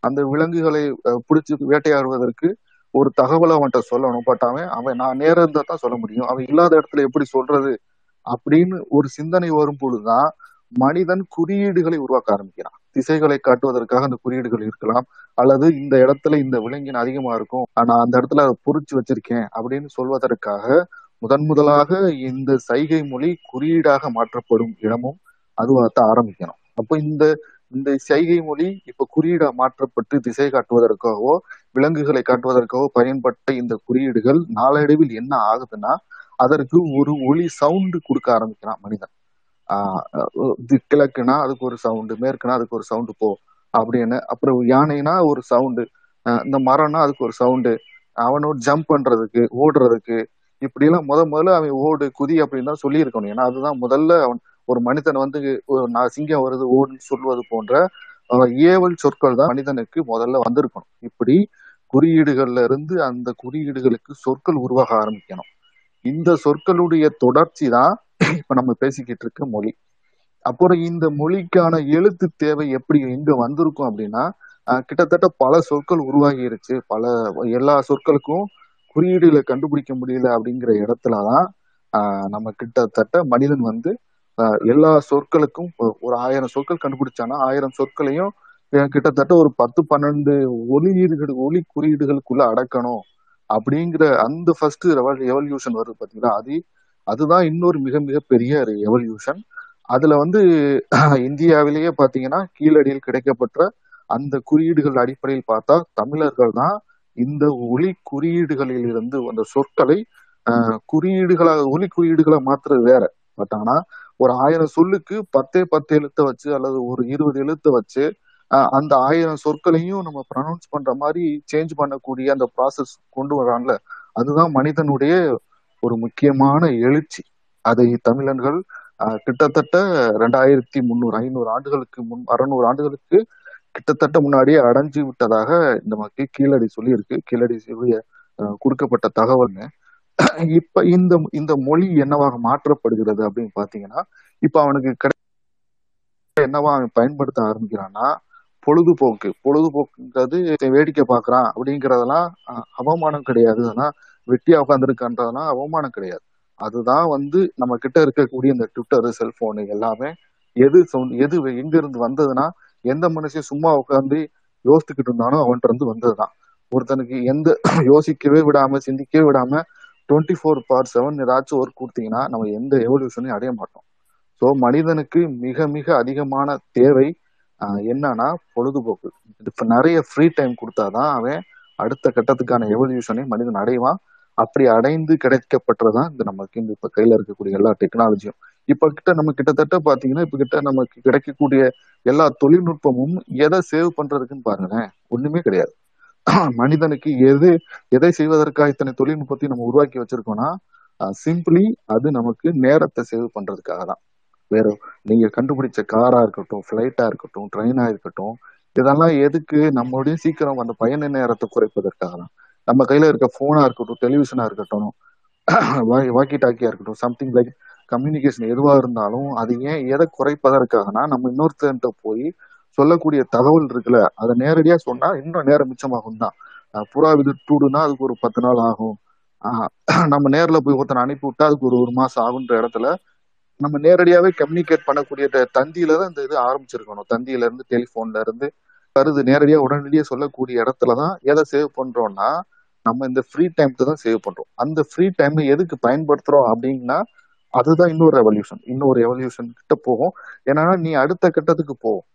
அந்த விலங்குகளை பிடிச்சி வேட்டையாடுவதற்கு ஒரு தகவலை அவன்கிட்ட சொல்லணும். பட் அவன் அவன் நான் நேரம் இருந்தா தான் சொல்ல முடியும். அவன் இல்லாத இடத்துல எப்படி சொல்றது? அப்படின்னு ஒரு சிந்தனை வரும் பொழுதுதான் மனிதன் குறியீடுகளை உருவாக்க ஆரம்பிக்கிறான். திசைகளை காட்டுவதற்காக அந்த குறியீடுகள் இருக்கலாம். அல்லது இந்த இடத்துல இந்த விலங்கின் அதிகமா இருக்கும். ஆனா அந்த இடத்துல அதை பொறிச்சு வச்சிருக்கேன் அப்படின்னு சொல்வதற்காக முதன் முதலாக இந்த சைகை மொழி குறியீடாக மாற்றப்படும் இடமும் அதுவாகத்தான் ஆரம்பிக்கணும். அப்போ இந்த இந்த செய்கை மொழி இப்ப குறியீடா மாற்றப்பட்டு திசை காட்டுவதற்காகவோ விலங்குகளை காட்டுவதற்காகவோ பயன்பட்ட இந்த குறியீடுகள் நாளடைவில் என்ன ஆகுதுன்னா அதற்கு ஒரு ஒளி சவுண்டு கொடுக்க ஆரம்பிக்கிறான் மனிதன். ஆஹ் கிழக்குனா அதுக்கு ஒரு சவுண்டு மேற்குனா அதுக்கு ஒரு சவுண்டு போ அப்படின்னு. அப்புறம் யானைனா ஒரு சவுண்டு இந்த மரம்னா அதுக்கு ஒரு சவுண்டு அவனோட ஜம்ப் பண்றதுக்கு ஓடுறதுக்கு இப்படி எல்லாம் முத முதல்ல அவன் ஓடு குதி அப்படின்னு தான் சொல்லியிருக்கணும். ஏன்னா அதுதான் முதல்ல அவன் ஒரு மனிதன் வந்து நான் சிங்கம் வருது ஓடுன்னு சொல்வது போன்ற ஏவல் சொற்கள் தான் மனிதனுக்கு முதல்ல வந்திருக்கணும். இப்படி குறியீடுகள்ல இருந்து அந்த குறியீடுகளுக்கு சொற்கள் உருவாக ஆரம்பிக்கணும். இந்த சொற்களுடைய தொடர்ச்சி தான் இப்ப நம்ம பேசிக்கிட்டு இருக்க மொழி. அப்புறம் இந்த மொழிக்கான எழுத்து தேவை எப்படி எங்க வந்திருக்கும் அப்படின்னா கிட்டத்தட்ட பல சொற்கள் உருவாகிருச்சு. பல எல்லா சொற்களுக்கும் குறியீடுகளை கண்டுபிடிக்க முடியல அப்படிங்கிற இடத்துலதான் ஆஹ், நம்ம கிட்டத்தட்ட மனிதன் வந்து எல்லா சொற்களுக்கும் ஒரு ஆயிரம் சொற்கள் கண்டுபிடிச்சானா ஆயிரம் சொற்களையும் கிட்டத்தட்ட ஒரு பத்து பன்னெண்டு ஒளியீடுகள் ஒளி குறியீடுகளுக்குள்ள அடக்கணும் அப்படிங்கிற அந்த ஃபர்ஸ்ட் எவல்யூஷன் வருது பாத்தீங்களா? அது அதுதான் இன்னொரு மிக மிக பெரிய எவல்யூஷன் அதுல வந்து இந்தியாவிலேயே பாத்தீங்கன்னா கீழடியில் கிடைக்கப்பட்ட அந்த குறியீடுகள் அடிப்படையில் பார்த்தா தமிழர்கள் தான் இந்த ஒளி குறியீடுகளில் இருந்து அந்த சொற்களை ஆஹ், ஒளி குறியீடுகளை மாத்துறது வேற. பட் ஆனா ஒரு ஆயிரம் சொல்லுக்கு பத்தே பத்து எழுத்தை வச்சு அல்லது ஒரு இருபது எழுத்தை வச்சு அந்த ஆயிரம் சொற்களையும் நம்ம ப்ரனவுன்ஸ் பண்ற மாதிரி சேஞ்ச் பண்ணக்கூடிய அந்த ப்ராசஸ் கொண்டு வரான்ல. அதுதான் மனிதனுடைய ஒரு முக்கியமான எழுச்சி. அதை தமிழர்கள் கிட்டத்தட்ட ரெண்டாயிரத்தி முந்நூறு ஐநூறு ஆண்டுகளுக்கு முன் அறுநூறு ஆண்டுகளுக்கு கிட்டத்தட்ட முன்னாடியே அடைஞ்சு விட்டதாக இந்த மக்கள் கீழடி சொல்லியிருக்கு. கீழடி சொல்லிய கொடுக்கப்பட்ட தகவல்னு. இப்ப இந்த இந்த மொழி என்னவாக மாற்றப்படுகிறது அப்படின்னு பாத்தீங்கன்னா இப்ப அவனுக்கு கிடை என்னவா அவன் பயன்படுத்த ஆரம்பிக்கிறான்னா பொழுதுபோக்கு. பொழுதுபோக்குங்கிறது வேடிக்கை பாக்குறான் அப்படிங்கறதெல்லாம் அவமானம் கிடையாது. அதெல்லாம் வெட்டியா உட்காந்துருக்கான்றதெல்லாம் அவமானம் கிடையாது. அதுதான் வந்து நம்ம கிட்ட இருக்கக்கூடிய இந்த ட்விட்டர் செல்போனு எல்லாமே. எது சொல் எது எங்க இருந்து வந்ததுன்னா எந்த மனுஷன் சும்மா உட்காந்து யோசிச்சுக்கிட்டு இருந்தானோ அவன்கிட்ட இருந்து வந்ததுதான். ஒருத்தனுக்கு எந்த யோசிக்கவே விடாம சிந்திக்கவே விடாம டுவெண்ட்டி ஃபோர் பார் செவன் ஏதாச்சும் ஒர்க் கொடுத்தீங்கன்னா நம்ம எந்த எவல்யூஷனையும் அடைய மாட்டோம். ஸோ மனிதனுக்கு மிக மிக அதிகமான தேவை என்னன்னா பொழுதுபோக்கு. இப்போ நிறைய ஃப்ரீ டைம் கொடுத்தாதான் அவன் அடுத்த கட்டத்துக்கான எவல்யூஷனை மனிதன் அடைவான். அப்படி அடைந்து கிடைக்கப்பட்டதுதான் இந்த நமக்கு இந்த இப்ப கையில இருக்கக்கூடிய எல்லா டெக்னாலஜியும் இப்ப கிட்ட நம்ம கிட்டத்தட்ட பாத்தீங்கன்னா இப்ப கிட்ட நமக்கு கிடைக்கக்கூடிய எல்லா தொழில்நுட்பமும் எதை சேவ் பண்றதுக்குன்னு பாருங்களேன் ஒண்ணுமே கிடையாது. மனிதனுக்கு எது எதை செய்வதற்காக இத்தனை தொழில்நுட்பத்தையும் நம்ம உருவாக்கி வச்சிருக்கோம்னா சிம்பிளி அது நமக்கு நேரத்தை சேவ் பண்றதுக்காக தான். வேற நீங்க கண்டுபிடிச்ச காரா இருக்கட்டும் ஃபிளைட்டா இருக்கட்டும் ட்ரெயினா இருக்கட்டும் இதெல்லாம் எதுக்கு நம்மளுடைய சீக்கிரம் அந்த பயண நேரத்தை குறைப்பதற்காக தான். நம்ம கையில இருக்க போனா இருக்கட்டும் டெலிவிஷனா இருக்கட்டும் வாக்கி டாக்கியா இருக்கட்டும் சம்திங் லைக் கம்யூனிகேஷன் எதுவா இருந்தாலும் அது ஏன் எதை குறைப்பதற்காகனா நம்ம இன்னொருத்தன்ட்ட போய் சொல்லக்கூடிய தகவல் இருக்குல்ல அதை நேரடியா சொன்னா இன்னும் நேரம் மிச்சமாகும் தான் புறா விது டூடுனா அதுக்கு ஒரு பத்து நாள் ஆகும். நம்ம நேரில் போய் ஒருத்தனை அனுப்பி விட்டா அதுக்கு ஒரு ஒரு மாசம் ஆகுன்ற இடத்துல நம்ம நேரடியாவே கம்யூனிகேட் பண்ணக்கூடிய தந்தியில தான் இந்த இது ஆரம்பிச்சிருக்கணும். தந்தியில இருந்து டெலிஃபோன்ல இருந்து வருது. நேரடியா உடனடியாக சொல்லக்கூடிய இடத்துல தான் எதை சேவ் பண்றோம்னா நம்ம இந்த ஃப்ரீ டைம்க்கு தான் சேவ் பண்றோம். அந்த ஃப்ரீ டைம் எதுக்கு பயன்படுத்துறோம் அப்படின்னா அதுதான் இன்னொரு ரெவல்யூஷன் இன்னொரு ரெவல்யூஷன் கிட்ட போகும். ஏன்னா நீ அடுத்த கட்டத்துக்கு போகும்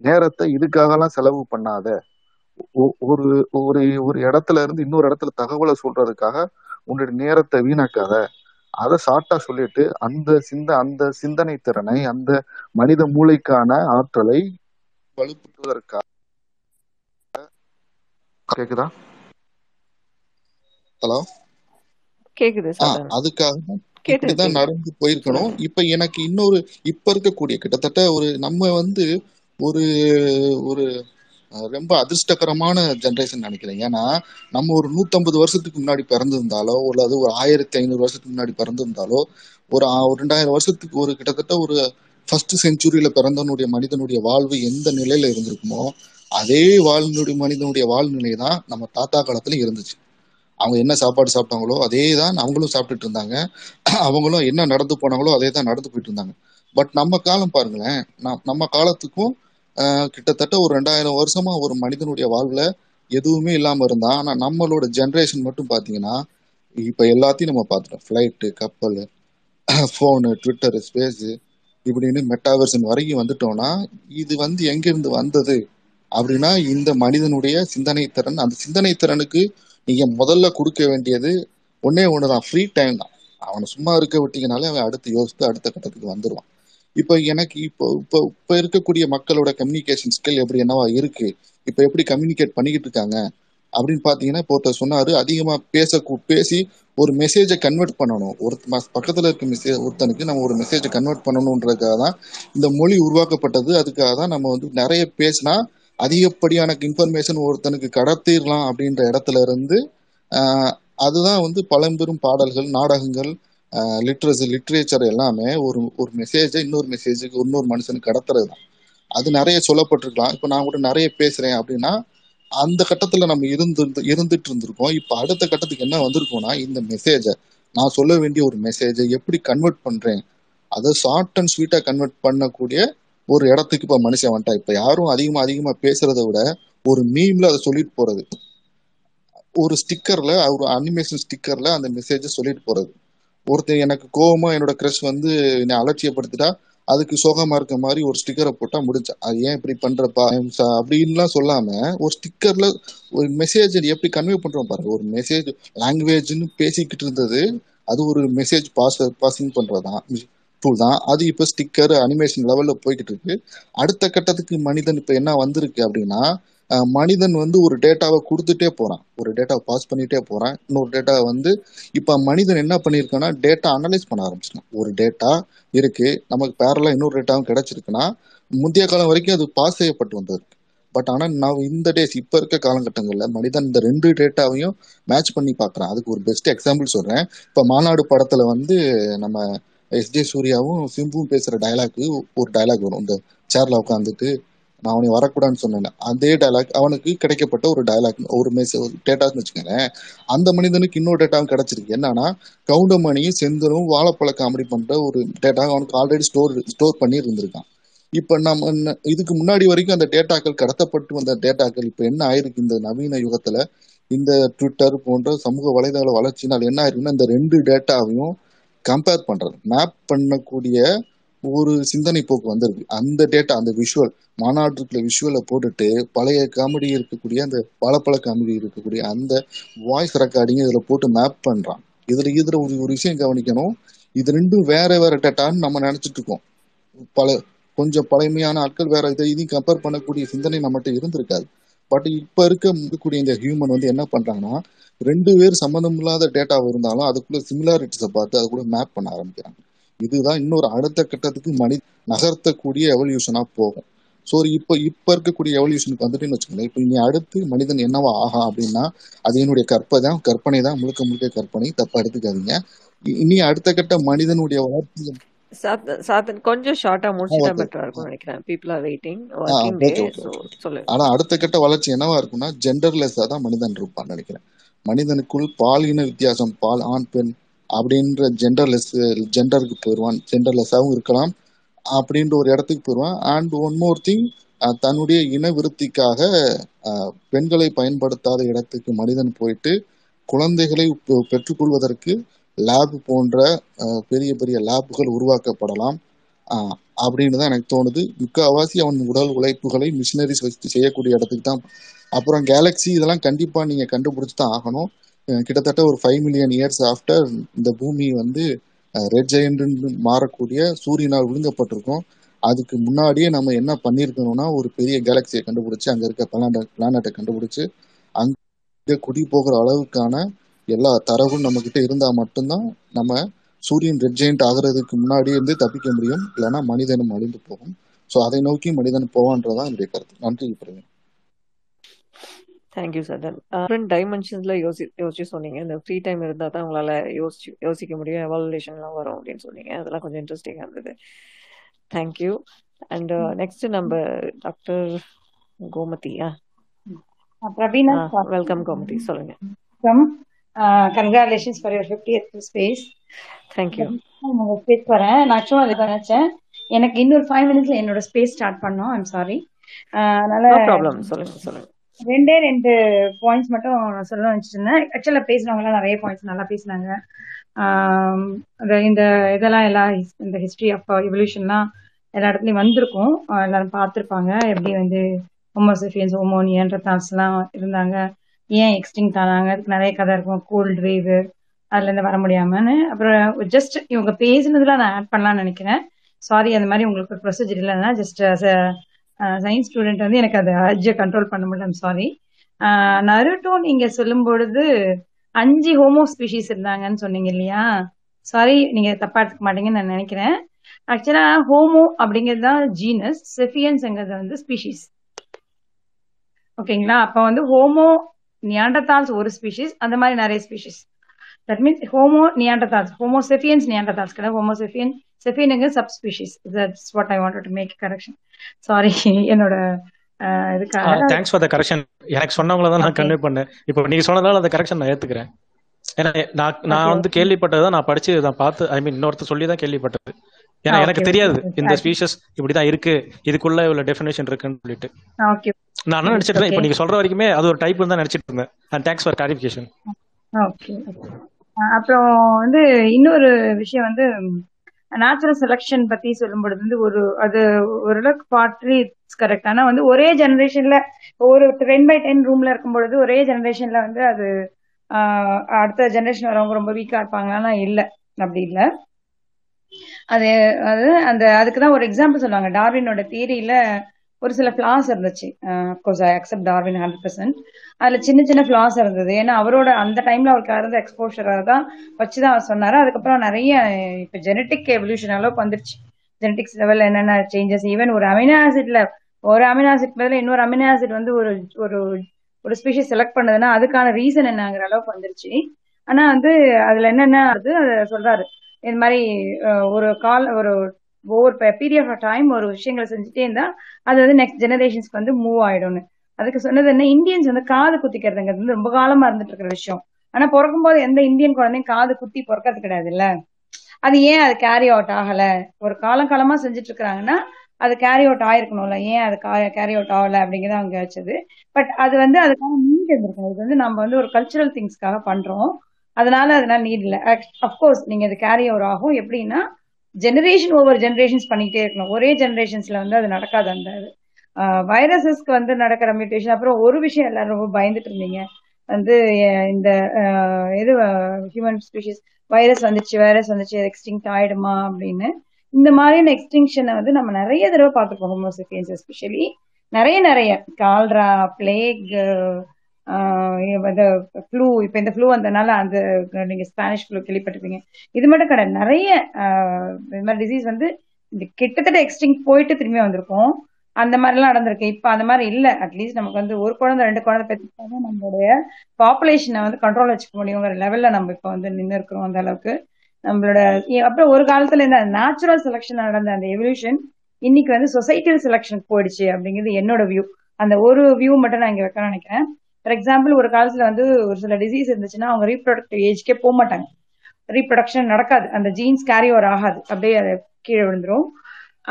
நேரத்தை இதுக்காகலாம் செலவு பண்ணாத. ஒரு ஒரு ஒரு இடத்துல இருந்து இன்னொரு இடத்துல தகவலை சொல்றதுக்காக உன்னுடைய நேரத்தை வீணாக்காத. அதை ஷார்ட்டா சொல்லிட்டு அந்த சிந்த அந்த சிந்தனை திறனை அந்த மனித மூளைக்கான ஆற்றலை வலுப்படுத்துவதற்காக கேக்குதா? ஹலோ? கேக்குது அதுக்காக இப்படிதான் நடந்து போயிருக்கணும். இப்ப எனக்கு இன்னொரு இப்ப இருக்கக்கூடிய கிட்டத்தட்ட ஒரு நம்ம வந்து ஒரு ஒரு ரொம்ப அதிர்ஷ்டகரமான ஜெனரேஷன் நினைக்கிறேன். ஏன்னா நம்ம ஒரு நூத்தம்பது வருஷத்துக்கு முன்னாடி பிறந்திருந்தாலோ அல்லது ஒரு ஆயிரத்தி ஐநூறு வருஷத்துக்கு முன்னாடி பிறந்திருந்தாலோ ஒரு ரெண்டாயிரம் வருஷத்துக்கு ஒரு கிட்டத்தட்ட ஒரு ஃபர்ஸ்ட் செஞ்சுரியில பிறந்தனுடைய மனிதனுடைய வாழ்வு எந்த நிலையில இருந்திருக்குமோ அதே வாழ்னுடைய மனிதனுடைய வாழ்நிலை தான் நம்ம தாத்தா காலத்துல இருந்துச்சு. அவங்க என்ன சாப்பாடு சாப்பிட்டாங்களோ அதே தான் அவங்களும் சாப்பிட்டுட்டு இருந்தாங்க. அவங்களும் என்ன நடந்து போனாங்களோ அதே தான் நடந்து போயிட்டு இருந்தாங்க. பட் நம்ம காலம் பாருங்களேன். நம்ம காலத்துக்கும் கிட்டத்தட்ட ஒரு ரெண்டாயிரம் வருஷமா ஒரு மனிதனுடைய வாழ்வுல எதுவுமே இல்லாம இருந்தான் ஆனா நம்மளோட ஜென்ரேஷன் மட்டும் பாத்தீங்கன்னா இப்ப எல்லாத்தையும் நம்ம பார்த்துட்டோம் ஃபிளைட்டு கப்பல் ஃபோனு ட்விட்டர் ஸ்பேஸ் இப்படின்னு மெட்டாவர்சன் வரைக்கும் வந்துட்டோம்னா இது வந்து எங்கிருந்து வந்தது? அப்படின்னா இந்த மனிதனுடைய சிந்தனை திறன் அந்த சிந்தனை திறனுக்கு நீங்க முதல்ல கொடுக்க வேண்டியது ஒன்னே ஒண்ணுதான். ஃப்ரீ டைம் தான். அவனை சும்மா இருக்க விட்டீங்கனாலே அவன் அடுத்து யோசித்து அடுத்த கட்டத்துக்கு வந்துடுவான் இப்போ எனக்கு இப்போ இப்போ இப்போ இருக்கக்கூடிய மக்களோட கம்யூனிகேஷன் ஸ்கில் எப்படி என்னவா இருக்கு? இப்போ எப்படி கம்யூனிகேட் பண்ணிக்கிட்டு இருக்காங்க? அப்படின்னு பார்த்தீங்கன்னா இப்போ ஒருத்தர் சொன்னாரு அதிகமாக பேச பேசி ஒரு மெசேஜை கன்வெர்ட் பண்ணணும். ஒரு பக்கத்தில் இருக்க மெசேஜ் ஒருத்தனுக்கு நம்ம ஒரு மெசேஜை கன்வெர்ட் பண்ணணுன்றதுக்காக தான் இந்த மொழி உருவாக்கப்பட்டது. அதுக்காக தான் நம்ம வந்து நிறைய பேசினா அதிகப்படியான இன்ஃபர்மேஷன் ஒருத்தனுக்கு கடத்திடலாம் அப்படின்ற இடத்துல இருந்து அதுதான் வந்து பழம்பெரும் பாடல்கள் நாடகங்கள் லிட்ரஸி லிட்ரேச்சர் எல்லாமே ஒரு ஒரு மெசேஜை இன்னொரு மெசேஜுக்கு இன்னொரு மனுஷனுக்கு கடத்துறது தான் அது நிறைய சொல்லப்பட்டிருக்கலாம். இப்போ நான் கூட நிறைய பேசுறேன் அப்படின்னா அந்த கட்டத்தில் நம்ம இருந்து இருந்துட்டு இருந்திருக்கோம். இப்போ அடுத்த கட்டத்துக்கு என்ன வந்திருக்கோம்னா இந்த மெசேஜை நான் சொல்ல வேண்டிய ஒரு மெசேஜை எப்படி கன்வெர்ட் பண்ணுறேன் அதை ஷார்ட் அண்ட் ஸ்வீட்டாக கன்வெர்ட் பண்ணக்கூடிய ஒரு இடத்துக்கு இப்போ மனுஷன் வந்துட்டா இப்போ யாரும் அதிகமாக அதிகமாக பேசுறத விட ஒரு மீம்ல அதை சொல்லிட்டு போறது. ஒரு ஸ்டிக்கர்ல ஒரு அனிமேஷன் ஸ்டிக்கர்ல அந்த மெசேஜை சொல்லிட்டு போறது. ஒருத்தன் எனக்கு கோபமா என்னோட க்ரஷ் வந்து என்னை அலட்சியப்படுத்திட்டா அதுக்கு சோகமா இருக்க மாதிரி ஒரு ஸ்டிக்கரை போட்டா முடிஞ்சா அது ஏன் இப்படி பண்றப்பா? அப்படின்லாம் சொல்லாம ஒரு ஸ்டிக்கர்ல ஒரு மெசேஜ் எப்படி கன்வே பண்றோம் பாருங்க. ஒரு மெசேஜ் லாங்குவேஜ்னு பேசிக்கிட்டு இருந்தது அது ஒரு மெசேஜ் பாஸ் பாசிங் பண்றதுதான் டூல் தான். அது இப்போ ஸ்டிக்கர் அனிமேஷன் லெவல்ல போய்கிட்டு இருக்கு. அடுத்த கட்டத்துக்கு மனிதன் இப்போ என்ன வந்திருக்கு அப்படின்னா மனிதன் வந்து ஒரு டேட்டாவை கொடுத்துட்டே போறான். ஒரு டேட்டாவை பாஸ் பண்ணிட்டே போறான். இன்னொரு டேட்டா வந்து இப்போ மனிதன் என்ன பண்ணியிருக்கான்னா டேட்டா அனலைஸ் பண்ண ஆரம்பிச்சிட்டான். ஒரு டேட்டா இருக்கு நமக்கு பேரலா இன்னொரு டேட்டாவும் கிடைச்சிருக்குன்னா முந்தைய காலம் வரைக்கும் அது பாஸ் செய்யப்பட்டு வந்திருக்கு. பட் ஆனால் நான் இந்த டேஸ் இப்போ இருக்க காலகட்டங்களில் மனிதன் இந்த ரெண்டு டேட்டாவையும் மேட்ச் பண்ணி பார்க்குறான். அதுக்கு ஒரு பெஸ்ட் எக்ஸாம்பிள் சொல்கிறேன் இப்போ மாநாடு படத்தில் வந்து நம்ம எஸ் ஜே சூர்யாவும் சிம்புவும் பேசுகிற டயலாக் ஒரு டயலாக் வரும். இந்த சேர்ல உட்காந்துட்டு நான் அவனை வரக்கூடாதுன்னு சொன்னேன் அதே டயலாக் அவனுக்கு கிடைக்கப்பட்ட ஒரு டயலாக் ஒரு மெசேஜ் டேட்டான்னு வச்சுக்கோங்களேன். அந்த மனிதனுக்கு இன்னொரு டேட்டாவும் கிடைச்சிருக்கு. என்னன்னா கவுண்டமணியும் செந்தரும் வாழைப்பழ காமெடி பண்ற ஒரு டேட்டா அவனுக்கு ஆல்ரெடி ஸ்டோர் ஸ்டோர் பண்ணி இருந்திருக்கான். இப்ப நம்ம என்ன- இதுக்கு முன்னாடி வரைக்கும் அந்த டேட்டாக்கள் கடத்தப்பட்டு வந்த டேட்டாக்கள் இப்ப என்ன ஆயிருக்கு? இந்த நவீன யுகத்துல இந்த ட்விட்டர் போன்ற சமூக வலைதள வளர்ச்சினால் என்ன ஆயிருக்குன்னா இந்த ரெண்டு டேட்டாவையும் கம்பேர் பண்றது. மேப் பண்ணக்கூடிய ஒரு சிந்தனை போக்கு வந்திருக்கு அந்த டேட்டா அந்த விஷுவல் மாநாட்டுக்குள்ள விஷுவலை போட்டுட்டு பழைய காமெடி இருக்கக்கூடிய அந்த பளபள காமெடி இருக்கக்கூடிய அந்த வாய்ஸ் ரெக்கார்டிங் இதுல போட்டு மேப் பண்றான். இதுல இதுல ஒரு ஒரு விஷயம் கவனிக்கணும். இது ரெண்டும் வேற வேற டேட்டான்னு நம்ம நினைச்சிட்டு இருக்கோம். பல கொஞ்சம் பழமையான ஆட்கள் வேற இதை இதையும் கம்பேர் பண்ணக்கூடிய சிந்தனை நம்மகிட்ட இருந்திருக்காது. பட் இப்ப இருக்க இருக்கக்கூடிய இந்த ஹியூமன் வந்து என்ன பண்றாங்கன்னா ரெண்டு பேர் சம்மந்தம் இல்லாத டேட்டா இருந்தாலும் அதுக்குள்ள சிமிலாரிட்டிஸை பார்த்து அது கூட மேப் பண்ண ஆரம்பிக்கிறாங்க. இதுதான் இன்னொரு அடுத்த கட்டத்துக்கு மனி நகர்த்தக்கூடிய எவல்யூஷனா போகும். ஸோ இப்ப இப்ப இருக்கக்கூடிய எவல்யூஷனுக்கு வந்துட்டுன்னு வச்சுக்கோங்களேன் இப்போ இனி அடுத்து மனிதன் என்னவா ஆகா அப்படின்னா அது என்னுடைய கற்பை தான் கற்பனை தான் முழுக்க முழுக்க கற்பனை தப்பா எடுத்துக்காதீங்க. இனி அடுத்த கட்ட மனிதனுடைய வளர்ச்சி கொஞ்சம் ஷார்ட்டா முடிச்சுட்டா பெட்டரா நினைக்கிறேன். பீப்புள் ஆர் வெயிட்டிங் ஆனா அடுத்த கட்ட வளர்ச்சி என்னவா இருக்கும்னா ஜெண்டர்லெஸ்ஸா தான் மனிதன் இருப்பான்னு நினைக்கிறேன். மனிதனுக்குள் பாலின வித்தியாசம் பால் ஆண் பெண் அப்படின்ற ஜெண்டர்லெஸ் ஜெண்டருக்கு போயிடுவான் ஜெண்டர்லெஸ்ஸாகவும் இருக்கலாம். அப்படின்ற ஒரு இடத்துக்கு போயிடுவான் அண்ட் ஒன் மோர் திங் தன்னுடைய இன விருத்திக்காக பெண்களை பயன்படுத்தாத இடத்துக்கு மனிதன் போயிட்டு குழந்தைகளை பெ- பெற்றுக்கொள்வதற்கு லேப் போன்ற பெரிய பெரிய லேப்புகள் உருவாக்கப்படலாம். அப்படின்னு தான் எனக்கு தோணுது. முக்காவாசி அவன் உடல் உழைப்புகளை மிஷினரிஸ் வச்சு செய்யக்கூடிய இடத்துக்கு தான். அப்புறம் கேலக்ஸி இதெல்லாம் கண்டிப்பாக நீங்கள் கண்டுபிடிச்சி தான் ஆகணும். கிட்டத்தட்ட ஒரு ஃபைவ் மில்லியன் இயர்ஸ் ஆஃப்டர் இந்த பூமி வந்து ரெட் ஜெயண்ட்னு மாறக்கூடிய சூரியனால் விழுங்கப்பட்டிருக்கும். அதுக்கு முன்னாடியே நம்ம என்ன பண்ணியிருக்கணும்னா ஒரு பெரிய கேலக்சியை கண்டுபிடிச்சி அங்கே இருக்க பிளானட் பிளானட்டை கண்டுபிடிச்சி அங்கே குடி போகிற அளவுக்கான எல்லா தரவும் நம்மக்கிட்ட இருந்தால் மட்டும்தான் நம்ம சூரியன் ரெட் ஜெயிண்ட் ஆகுறதுக்கு முன்னாடி இருந்து தப்பிக்க முடியும். இல்லைன்னா மனிதனும் அழிந்து போகும். ஸோ அதை நோக்கி மனிதன் போவான்றதான் என்னுடைய கருத்து. நன்றி Praveen. Thank you Sathan different டைமென்ஷன்ஸ்ல யோசி யோசிச்சு சொன்னீங்க. இந்த ஃப்ரீ டைம் இருந்தால் தான் உங்களால யோசிச்சு யோசிக்க முடியும். எவாலுவேஷன்லாம் வரும் அப்படின்னு சொன்னீங்க. அதெல்லாம் கொஞ்சம் இன்ட்ரெஸ்டிங்காக இருந்தது. தேங்க்யூ அண்ட் நெக்ஸ்ட் நம்ம டாக்டர் கோமதியா ஆ வெல்கம் கோமதி சொல்லுங்க. Congratulations for your 50th space. Thank you உங்க ஸ்பேஸ் வரேன் நான் ஆக்சுவலாக அது நினைச்சேன். எனக்கு இன்னொரு ஃபைவ் மினிட்ஸ்ல என்னோட ஸ்பேஸ் ஸ்டார்ட் பண்ணோம் ஐம் சாரி அதனால ப்ராப்ளம் சொல்லுங்க சொல்லுங்க. ரெண்டே ரெண்டு பாயிண்ட்ஸ் மட்டும் நான் சொல்ல வச்சிருந்தேன் ஆக்சுவலா பேசினவங்க எல்லாம் நிறைய பாயிண்ட்ஸ் நல்லா பேசினாங்க. இந்த இதெல்லாம் எல்லாம் இந்த ஹிஸ்டரி ஆஃப் எவல்யூஷன்லாம் எல்லா இடத்துலயும் வந்திருக்கும். எல்லாரும் பார்த்துருப்பாங்க. எப்படி வந்து ஹோமோசெஃபியன்ஸ் ஹோமோனியன்றதாஸ்லாம் இருந்தாங்க. ஏன் எக்ஸ்டிங் ஆனாங்க? அதுக்கு நிறைய கதை இருக்கும். கோல்ட் வேவு அதுல இருந்து வர முடியாமன்னு. அப்புறம் ஜஸ்ட் இவங்க பேசினதுல நான் ஆட் பண்ணலாம்னு நினைக்கிறேன். சாரி அந்த மாதிரி உங்களுக்கு ப்ரொசீஜர் இல்லைன்னா ஜஸ்ட் சயின்ஸ் ஸ்டூடெண்ட் வந்து எனக்கு அதை அர்ஜை கண்ட்ரோல் பண்ண முடியல சாரி நருட்டோ நீங்க சொல்லும் பொழுது அஞ்சு ஹோமோ ஸ்பீஷிஸ் இருந்தாங்கன்னு சொன்னீங்க இல்லையா? சாரி நீங்க தப்பா எடுத்துக்க மாட்டீங்கன்னு நான் நினைக்கிறேன். ஆக்சுவலா ஹோமோ அப்படிங்கிறது தான் ஜீனஸ் செஃபியன்ஸ்ங்கிறது வந்து ஸ்பீஷிஸ் ஓகேங்களா அப்ப வந்து ஹோமோ நியாண்டத்தால்ஸ் ஒரு ஸ்பீஷிஸ் அந்த மாதிரி நிறைய species that means Homo Neanderthals Homo sapiens Neanderthals கிடையாது Homo sapien செஃபியனுங்க sub species that's what I want to make correction sorry என்னோட தேங்க்ஸ் ஃபார் த கரெக்ஷன் எனக்கு சொன்னவங்கள தான் நான் கன்வே பண்ணேன். இப்போ நீங்க சொன்னதால அந்த கரெக்ஷன் நான் ஏத்துக்கிறேன். ஏன்னா நான் நான் வந்து கேள்விப்பட்டதை நான் படிச்சு நான் பார்த்து ஐ மீன் இன்னொருத்தர் சொல்லி தான் கேள்விப்பட்டது. ஏன்னா எனக்கு ஓகே தெரியாது. இந்த ஸ்பீஷஸ் இப்படிதான் இருக்கு. இதுக்குள்ள இவ்வளவு டெஃபினேஷன் இருக்குன்னு சொல்லிட்டு. ஓகே நான் என்ன நினைச்சிட்டு இருந்தேன்? இப்போ நீங்க சொல்ற வரைக்குமே அது ஒரு டைப் தான் நினைச்சிட்டு இருந்தேன். And thanks for clarification okay அப்புறம் வந்து இன்னொரு விஷயம் வந்து நேச்சுரல் செலெக்ஷன் பத்தி சொல்லும் பொழுது வந்து ஒரு அது ஓரளவுக்கு பார்ட்லி கரெக்ட் ஆனா வந்து ஒரே ஜெனரேஷன்ல ஒரு டென் பை டென் ரூம்ல இருக்கும் பொழுது ஒரே ஜெனரேஷன்ல வந்து அது ஆஹ், அடுத்த ஜெனரேஷன் வரவங்க ரொம்ப வீக்கா இருப்பாங்கன்னா இல்ல. அப்படி இல்ல. அது அது அந்த அதுக்கு தான் ஒரு எக்ஸாம்பிள் சொல்லுவாங்க. டார்வினோட தியரியில ஒரு சில ஃபிளாஸ் இருந்துச்சு. Of course I accept Darwin hundred percent அதுல சின்ன சின்ன ஃபிளாஸ் இருந்தது. ஏன்னா அவரோட அந்த டைம்ல அவருக்கு இருந்த எக்ஸ்போஷரை தான் வச்சுதான் அவர் சொன்னாரு. அதுக்கப்புறம் நிறைய இப்ப ஜெனட்டிக் எவல்யூஷன் அளவுக்கு வந்துருச்சு. ஜெனட்டிக்ஸ் லெவல்ல என்னென்ன சேஞ்சஸ் ஈவன் ஒரு அமினோ ஆசிட்ல ஒரு அமினோ ஆசிட் பதில் இன்னொரு அமினோ ஆசிட் வந்து ஒரு ஒரு ஒரு ஸ்பீஷிஸ் செலக்ட் பண்ணதுன்னா அதுக்கான ரீசன் என்னங்கிற அளவுக்கு வந்துருச்சு. ஆனா வந்து அதுல என்னென்ன அது சொல்றாரு. இந்த மாதிரி uh, ஒரு கால் ஒரு ஒவ்வொரு பீரியட் ஆஃப் டைம் ஒரு விஷயங்களை செஞ்சுட்டே இருந்தா அது வந்து நெக்ஸ்ட் ஜெனரேஷன்ஸ்க்கு வந்து மூவ் ஆயிடும்னு. அதுக்கு சொன்னது என்ன இந்தியன்ஸ் வந்து காது குத்திக்கிறதுங்கிறது வந்து ரொம்ப காலமா இருந்துட்டு இருக்கிற விஷயம். ஆனா பிறக்கும் போது எந்த இந்தியன் குழந்தையும் காது குத்தி பிறக்கிறது கிடையாது இல்ல. அது ஏன் அது கேரி அவுட் ஆகல? ஒரு காலம் காலமா செஞ்சுட்டு இருக்கிறாங்கன்னா அது கேரி அவுட் ஆயிருக்கணும்ல. ஏன் அது கேரி அவுட் ஆகல அப்படிங்கிறத அவங்க வச்சது பட் அது வந்து அதுக்கான நீட் இருந்திருக்கும் இது வந்து நம்ம வந்து ஒரு கல்ச்சுரல் திங்ஸ்க்காக பண்றோம். அதனால அதனால நீட் இல்லை. அஃப்கோர்ஸ் நீங்க அது கேரி அவுட் ஆகும். எப்படின்னா ஜெனரேஷன் ஓவர் ஜெனரேஷன்ஸ் பண்ணிக்கிட்டே இருக்கணும். ஒரே ஜெனரேஷன்ஸ்ல வந்து அது நடக்காது அந்த வைரஸஸ்க்கு வந்து நடக்கிற மியூட்டேஷன் அப்புறம் ஒரு விஷயம் எல்லாரும் ரொம்ப பயந்துட்டு இருந்தீங்க. வந்து இந்த இது ஹியூமன் ஸ்பீஷிஸ் வைரஸ் வந்துச்சு வைரஸ் வந்துச்சு எக்ஸ்டிங்க்ட் ஆயிடுமா அப்படின்னு. இந்த மாதிரியான எக்ஸ்டிங்ஷனை வந்து நம்ம நிறைய தடவை பார்த்துருக்கோம் ஹோமோசிபியன்ஸ் எஸ்பெஷலி நிறைய நிறைய. கால்ரா பிளேக் இந்த ஃப்ளூ இப்போ இந்த ஃப்ளூ வந்தனால அந்த நீங்க ஸ்பானிஷ் ஃப்ளூ கேள்விப்பட்டிருப்பீங்க. இது மட்டும் கிடையாது நிறைய இது மாதிரி டிசீஸ் வந்து இந்த கிட்டத்தட்ட எக்ஸ்டிங் போயிட்டு திரும்பி வந்திருக்கும். அந்த மாதிரிலாம் நடந்திருக்கு. இப்போ அந்த மாதிரி இல்லை. அட்லீஸ்ட் நமக்கு வந்து ஒரு குழந்தை ரெண்டு குழந்தை பெற்றுதான் நம்மளுடைய பாப்புலேஷனை வந்து கண்ட்ரோல் வச்சுக்க முடியுங்கிற லெவல்ல நம்ம இப்போ வந்து நின்று இருக்கிறோம் அந்த அளவுக்கு. நம்மளோட அப்புறம் ஒரு காலத்துல இந்த நேச்சுரல் செலெக்ஷன் நடந்த அந்த எவல்யூஷன் இன்னைக்கு வந்து சொசைட்டியல் செலெக்ஷன் போயிடுச்சு அப்படிங்கிறது என்னோட வியூ அந்த ஒரு வியூ மட்டும் நான் இங்க வைக்க நினைக்கிறேன். ஃபார் எக்ஸாம்பிள் ஒரு காலத்துல வந்து ஒரு சில டிசீஸ் இருந்துச்சுன்னா அவங்க ரீப்ரொடக்டிவ் ஏஜ்க்கே போக மாட்டாங்க ரீப்ரொடக்ஷன் நடக்காது. அந்த ஜீன்ஸ் கேரி ஓவர் ஆகாது. அப்படியே அது கீழே விழுந்துரும்.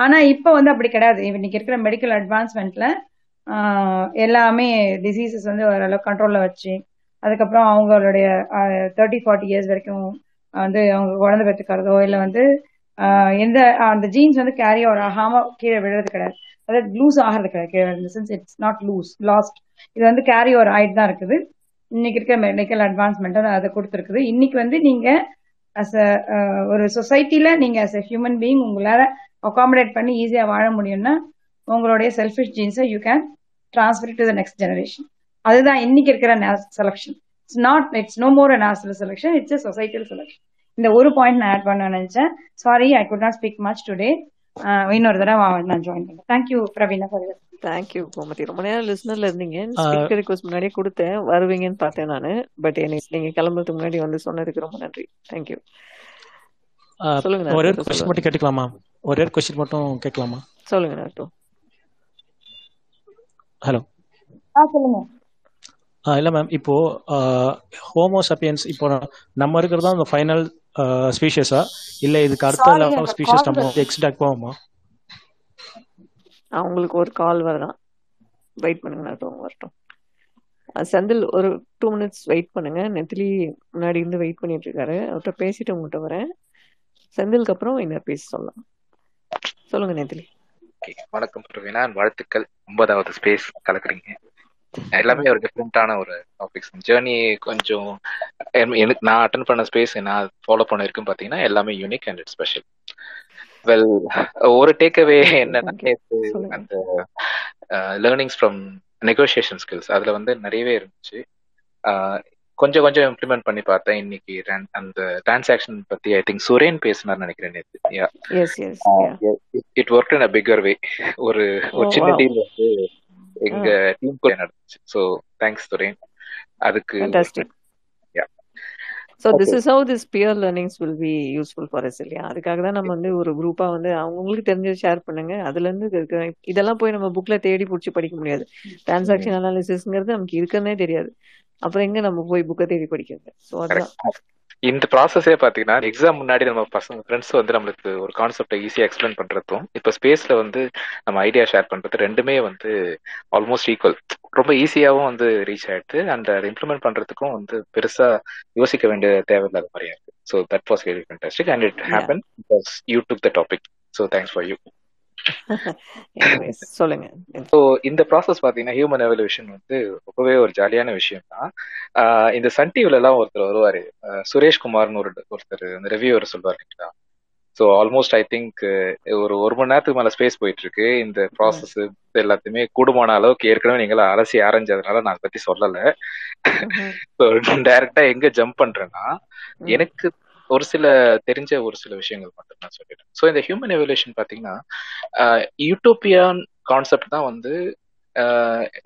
ஆனா இப்போ வந்து அப்படி கிடையாது. இன்னைக்கு இருக்கிற மெடிக்கல் அட்வான்ஸ்மெண்ட்ல எல்லாமே டிசீசஸ் வந்து ஓரளவு கண்ட்ரோல்ல வச்சு அதுக்கப்புறம் அவங்களுடைய தேர்ட்டி ஃபார்ட்டி இயர்ஸ் வரைக்கும் வந்து அவங்க குழந்தை பெற்றுக்கிறதோ இல்லை வந்து எந்த அந்த ஜீன்ஸ் வந்து கேரி ஓவர் ஆகாம கீழே விழுறது கிடையாது. அதாவது லூஸ் ஆகிறது கிடையாது. கீழே sense it's not lose lost இது வந்து கேரி ஓவர் ஆயிட்டு தான் இருக்குது. இன்னைக்கு இருக்க மெடிக்கல் அட்வான்ஸ்மெண்ட் அதை கொடுத்துருக்குது. இன்னைக்கு வந்து நீங்க அஸ் அ ஒரு சொசைட்டில நீங்க அஸ் அ ஹியூமன் பீயிங் உங்களால அகாமடேட் பண்ணி ஈஸியா வாழ முடியும்னா உங்களுடைய selfish ஜீன்ஸை you can transfer to the next generation அதுதான் இன்னைக்கு இருக்கிற selection it's not it's no more national selection it's a societal selection இந்த ஒரு பாயிண்ட் நான் ஆட் பண்ண நினைச்சேன். Sorry I could not speak much today இன்னொரு தடவை நான் ஜாயின் பண்ணேன் thank you Praveena for thank you Gomathi. ரொம்ப நேரம் லிஸ்னர்ல இருந்தீங்க. ஸ்பீக்கர் ரிக்வஸ்ட் முன்னாடியே கொடுத்தேன். வருவீங்கன்னு பார்த்தேன் நான். பட் நீங்க கிளம்புறதுக்கு முன்னாடி வந்து சொன்னதுக்கு ரொம்ப நன்றி. தேங்க்யூ சொல்லுங்க ஒரே நாட்டு கொஸ்டின் மட்டும் கேட்டுக்கலாமா? ஒரே கொஸ்டின் மட்டும் கேட்கலாமா? சொல்லுங்க நாட்டு ஹலோ ஆ சொல்லுங்க. ஆ இல்லை மேம் இப்போ ஹோமோசப்பியன்ஸ் இப்போ நம்ம இருக்கிறது தான் அந்த ஃபைனல் ஸ்பீஷஸா இல்லை இதுக்கு அடுத்த ஸ்பீஷஸ் நம்ம எக்ஸ்டாக் போவோமா? அவங்களுக்கு ஒரு கால் வரலாம். வெயிட் பண்ணுங்க நாட்டும் வரட்டும். செந்தில் ஒரு டூ மினிட்ஸ் வெயிட் பண்ணுங்க. நெத்திலி முன்னாடி இருந்து வெயிட் பண்ணிட்டு இருக்காரு. அவர்கிட்ட பேசிட்டு உங்கள்கிட்ட வரேன். செந்திலுக்கு அப்புறம் இன்னொரு பேச சொல்லலாம். சொல்லுங்க நெத்திலி. வணக்கம் பிரவீனா. வாழ்த்துக்கள். ஒன்பதாவது ஸ்பேஸ் கலக்குறீங்க. எல்லாமே ஒரு டிஃப்ரெண்டான ஒரு டாபிக்ஸ் ஜேர்னி கொஞ்சம் எனக்கு நான் அட்டன் பண்ண ஸ்பேஸ் நான் ஃபாலோ பண்ண இருக்கும் பார்த்தீங்கன்னா எல்லாமே யூனிக் அண்ட் ஸ்பெஷல் வெல் ஒரு டேக்அவே என்னன்னா அந்த லேர்னிங்ஸ் ஃப்ரம் நெகோசியேஷன் ஸ்கில்ஸ் அதுல வந்து நிறையவே இருந்துச்சு. கொஞ்சம் கொஞ்சம் இம்ப்ளிமெண்ட் பண்ணி பார்த்தேன். இன்னைக்கு அந்த டிரான்சாக்ஷன் பத்தி ஐ திங்க் சுரேன் பேசினார் நினைக்கிறேன் yeah it work in a bigger way ஒரு ஓ ஒரு சின்ன டீல் வந்து ஆ எங்க டீம் கூட நடந்துச்சு. ஸோ தேங்க்ஸ் துரேன் அதுக்கு so this is how this peer learnings will be useful for us இல்லையா? அதுக்காக தான் நம்ம வந்து ஒரு குரூப்பா வந்து அவங்களுக்கு தெரிஞ்சது ஷேர் பண்ணுங்க. அதுல இருந்து இருக்க இதெல்லாம் போய் நம்ம புக்ல தேடி பிடிச்சி படிக்க முடியாது. டிரான்சாக்ஷன் அனாலிசிஸ்ங்கிறது நமக்கு இருக்குன்னே தெரியாது. அப்புறம் எங்க நம்ம போய் புக்கை தேடி படிக்கிறது? ஸோ கரெக்ட் இந்த ப்ராசஸே பாத்தீங்கன்னா எக்ஸாம் முன்னாடி நம்ம பசங்க ஃப்ரெண்ட்ஸ் வந்து நம்மளுக்கு ஒரு கான்செப்டை ஈஸியா எக்ஸ்பிளைன் பண்றதும் இப்போ ஸ்பேஸ்ல வந்து நம்ம ஐடியா ஷேர் பண்றது ரெண்டுமே வந்து ஆல்மோஸ்ட் ஈக்குவல் ரொம்ப ஈஸியாவும் வந்து ரீச் ஆயிடுது. அண்ட் அதை இம்ப்ளிமெண்ட் பண்றதுக்கும் வந்து பெருசா யோசிக்க வேண்டிய தேவையில்லாத மாதிரியா இருக்கு. So that was very fantastic and it happen because you took the topic so thanks for you சொல்லுங்க. ஸோ இந்த ப்ராசஸ் பார்த்தீங்கன்னா ஹியூமன் எவல்யூஷன் வந்து ரொம்பவே ஒரு ஜாலியான விஷயம் தான் இந்த சன் டிவில எல்லாம் ஒருத்தர் வருவாரு. சுரேஷ்குமார்னு ஒரு ஒருத்தர் அந்த ரிவ்யூவர் சொல்லுவார் இல்லைங்களா ஸோ ஆல்மோஸ்ட் ஐ திங்க் ஒரு ஒரு மணி நேரத்துக்கு மேல ஸ்பேஸ் போயிட்டு இருக்கு இந்த ப்ராசஸ் எல்லாத்தையுமே கூடுமான அளவுக்கு ஏற்கனவே நீங்கள அலசி ஆரஞ்சதுனால நான் அதை பத்தி சொல்லல. ஸோ டைரக்டா எங்க ஜம்ப் பண்றேன்னா எனக்கு ஒரு சில தெரிஞ்ச ஒரு சில விஷயங்கள் மட்டும் நான் சொல்லிடுறேன். ஸோ இந்த ஹியூமன் எவல்யூஷன் பார்த்தீங்கன்னா யூட்டோப்பியான் கான்செப்ட் தான் வந்து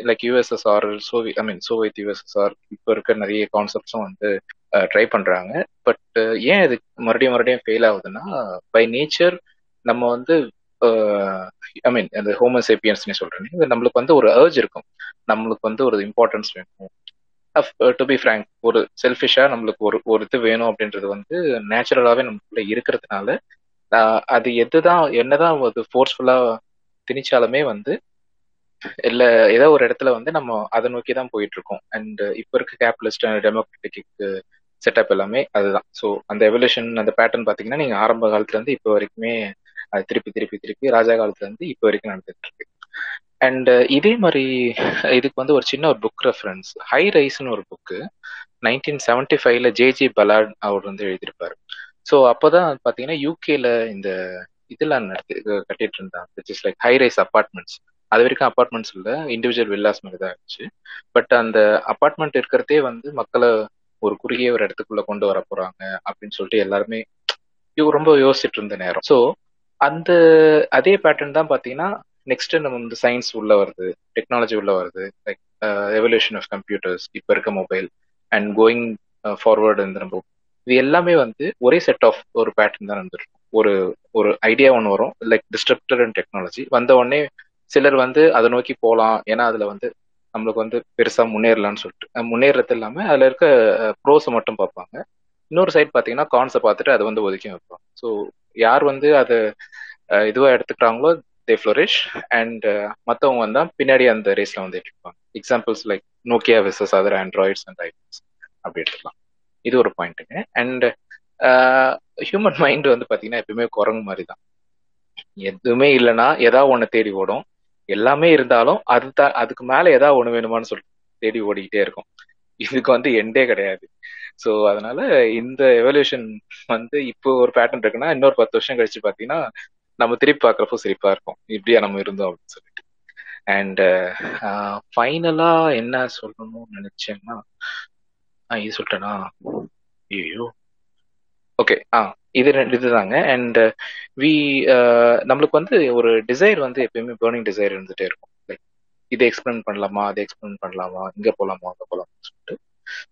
like U S S R சோவி I mean Soviet U S S R இப்போ இருக்க நிறைய கான்செப்ட்ஸும் வந்து ட்ரை பண்ணுறாங்க பட் ஏன் இது மறுபடியும் மறுபடியும் ஃபெயில் ஆகுதுன்னா பை நேச்சர் நம்ம வந்து ஐ மீன் அந்த ஹோமோசேப்பியன்ஸ்னே சொல்கிறேன் இது நம்மளுக்கு வந்து ஒரு அர்ஜ் இருக்கும். நம்மளுக்கு வந்து ஒரு இம்பார்ட்டன்ஸ் வேணும். டு பி ஃப்ரேங்க் ஒரு செல்ஃபிஷா நம்மளுக்கு ஒரு ஒரு இது வேணும் அப்படின்றது வந்து நேச்சுரலாவே நமக்குள்ள இருக்கிறதுனால அது எதுதான் என்னதான் அது ஃபோர்ஸ்ஃபுல்லா திணிச்சாலுமே வந்து இல்ல ஏதோ ஒரு இடத்துல வந்து நம்ம அதை நோக்கி தான் போயிட்டு இருக்கோம் அண்ட் uh, இப்போ இருக்க கேபிட்டலிஸ்ட் டெமோக்ராட்டிக் செட்டப் எல்லாமே அதுதான். ஸோ அந்த எவல்யூஷன் அந்த பேட்டர்ன் பாத்தீங்கன்னா நீங்க ஆரம்ப காலத்துல இருந்து இப்போ வரைக்குமே அது திருப்பி திருப்பி திருப்பி ராஜா காலத்துல இருந்து இப்போ வரைக்கும் நடந்துட்டு இருக்கு. அண்ட் uh, இதே மாதிரி இதுக்கு வந்து ஒரு சின்ன ஒரு புக் ரெஃபரன்ஸ் ஹை ரைஸ்னு ஒரு புக்கு நைன்டீன் செவன்டி ஃபைவ்ல ஜேஜி பலாட் அவர் வந்து எழுதியிருப்பாரு. ஸோ அப்போதான் பார்த்தீங்கன்னா யூகேல இந்த இதெல்லாம் நடத்தி கட்டிட்டு இருந்தாங்க. Which is like high rise apartments அது வரைக்கும் அப்பார்ட்மெண்ட்ஸ் இல்லை இண்டிவிஜுவல் வில்லாஸ் மாதிரி தான் இருந்துச்சு. பட் அந்த அப்பார்ட்மெண்ட் இருக்கிறதே வந்து மக்களை ஒரு குறுகிய ஒரு இடத்துக்குள்ள கொண்டு வர போறாங்க அப்படின்னு சொல்லிட்டு எல்லாருமே ரொம்ப யோசிச்சுட்டு இருந்த நேரம். ஸோ அந்த அதே பேட்டர்ன் தான் பார்த்தீங்கன்னா நெக்ஸ்ட் நம்ம வந்து சயின்ஸ் உள்ள வருது டெக்னாலஜி உள்ள வருது லைக் எவல்யூஷன் ஆஃப் கம்ப்யூட்டர்ஸ் இப்போ இருக்க மொபைல் அண்ட் கோயிங் ஃபார்வர்டு இந்த நம்ம இது எல்லாமே வந்து ஒரே செட் ஆஃப் ஒரு பேட்டர்ன் தான் இருந்திருக்கும் ஒரு ஒரு ஐடியா ஒன்று வரும் லைக் டிஸ்ட்ரப்டர் அண்ட் டெக்னாலஜி வந்த உடனே சிலர் வந்து அதை நோக்கி போகலாம் ஏன்னா அதுல வந்து நம்மளுக்கு வந்து பெருசா முன்னேறலாம்னு சொல்லிட்டு முன்னேறது இல்லாம அதுல இருக்க ப்ரோஸை மட்டும் பார்ப்பாங்க. இன்னொரு சைட் பாத்தீங்கன்னா கான்ஸை பார்த்துட்டு அதை வந்து ஒதுக்கி வைப்பாங்க. ஸோ யார் வந்து அதை இதுவா எடுத்துக்கிறாங்களோ தே ஃப்ளோரிஷ் அண்ட் மற்றவங்க வந்தா பின்னாடி அந்த ரேஸ்ல வந்து இருப்பாங்க. Examples like Nokia versus other Androids and iPhones அப்படி எடுத்துக்கலாம் இது ஒரு பாயிண்ட்டுங்க அண்ட் ஹியூமன் மைண்ட் வந்து பாத்தீங்கன்னா எப்பயுமே குரங்கு மாதிரி தான் எதுவுமே இல்லைன்னா ஏதாவது ஒன்று தேடி ஓடும். எல்லாமே இருந்தாலும் அதுதான் அதுக்கு மேல ஏதாவது ஒண்ணு வேணுமான்னு சொல்லிட்டு தேடி ஓடிக்கிட்டே இருக்கும். இதுக்கு வந்து எண்டே கிடையாது. ஸோ அதனால இந்த எவல்யூஷன் வந்து இப்போ ஒரு பேட்டர்ன் இருக்குன்னா இன்னொரு பத்து வருஷம் கழிச்சு பாத்தீங்கன்னா நம்ம திருப்பி பார்க்குறப்போ சிரிப்பா இருக்கும். இப்படியா நம்ம இருந்தோம் அப்படின்னு சொல்லிட்டு. அண்ட் ஃபைனலா uh, uh, என்ன சொல்லணும்னு நினைச்சேன்னா இது சொல்லிட்டேனா? ஐயோ ஓகே ஆ இது ரெண்டு இதுதாங்க. அண்ட் வி uh, நம்மளுக்கு வந்து ஒரு டிசைர் வந்து எப்பயுமே பேர்னிங் டிசைர் இருந்துட்டே இருக்கும். லைக் இதை எக்ஸ்பிளைன் பண்ணலாமா? அதை எக்ஸ்பிளைன் பண்ணலாமா? இங்கே போகலாமா அங்கே போகலாமா சொல்லிட்டு.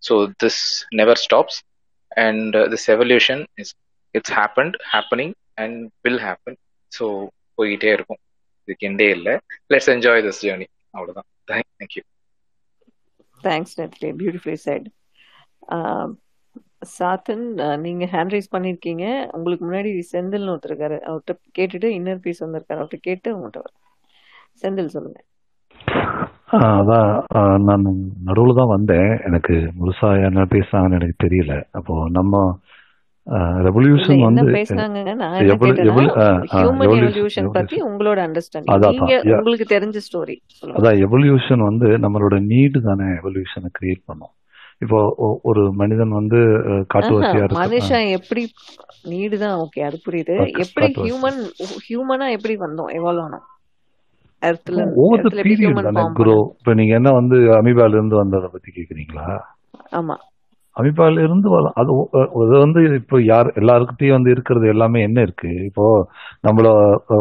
So this never stops and this evolution is it's happened happening and will happen so போய்கிட்டே இருக்கும். இதுக்கு எண்டே இல்லை. லெட்ஸ் என்ஜாய் திஸ் ஜேர்னி அவ்வளோதான் thank you thanks neatly beautifully said Sathan நீங்க ஹேண்ட் ரைஸ் பண்ணிருக்கீங்க. உங்களுக்கு முன்னாடி செந்தில்னு ஒருத்தர் இருக்காரு அவர்கிட்ட கேட்டுட்டு இன்னர் பீஸ் வந்திருக்காரு. அவர்கிட்ட கேட்டு உங்கள்கிட்ட வர செந்தில் சொல்லுங்க. அதான் நான் நடுவில் தான் வந்தேன். எனக்கு முழுசா என்ன பேசுனாங்கன்னு எனக்கு தெரியல. அப்போ நம்ம ரெவல்யூஷன் வந்து உங்களுக்கு தெரிஞ்ச ஸ்டோரி அதான் எவல்யூஷன் வந்து நம்மளோட நீடு தானே எவல்யூஷனை கிரியேட் பண்ணும். இப்போ ஒரு மனிதன் வந்து காட்டுவாசியா மனுஷன் எப்படி நீடு தான் ஓகே அது புரியுது. எப்படி ஹியூமன் ஹியூமனா எப்படி வந்தோம் எவால்வ் ஆனோம்? ஓவர் பீரியட் தானே குரோ இப்ப நீங்க என்ன வந்து அமீபால இருந்து வந்ததை பத்தி கேக்குறீங்களா? ஆமா. அமீபால இருந்து அது அது வந்து இப்போ யார் எல்லாருக்கிட்டையும் வந்து இருக்கிறது எல்லாமே என்ன இருக்கு? இப்போ நம்மள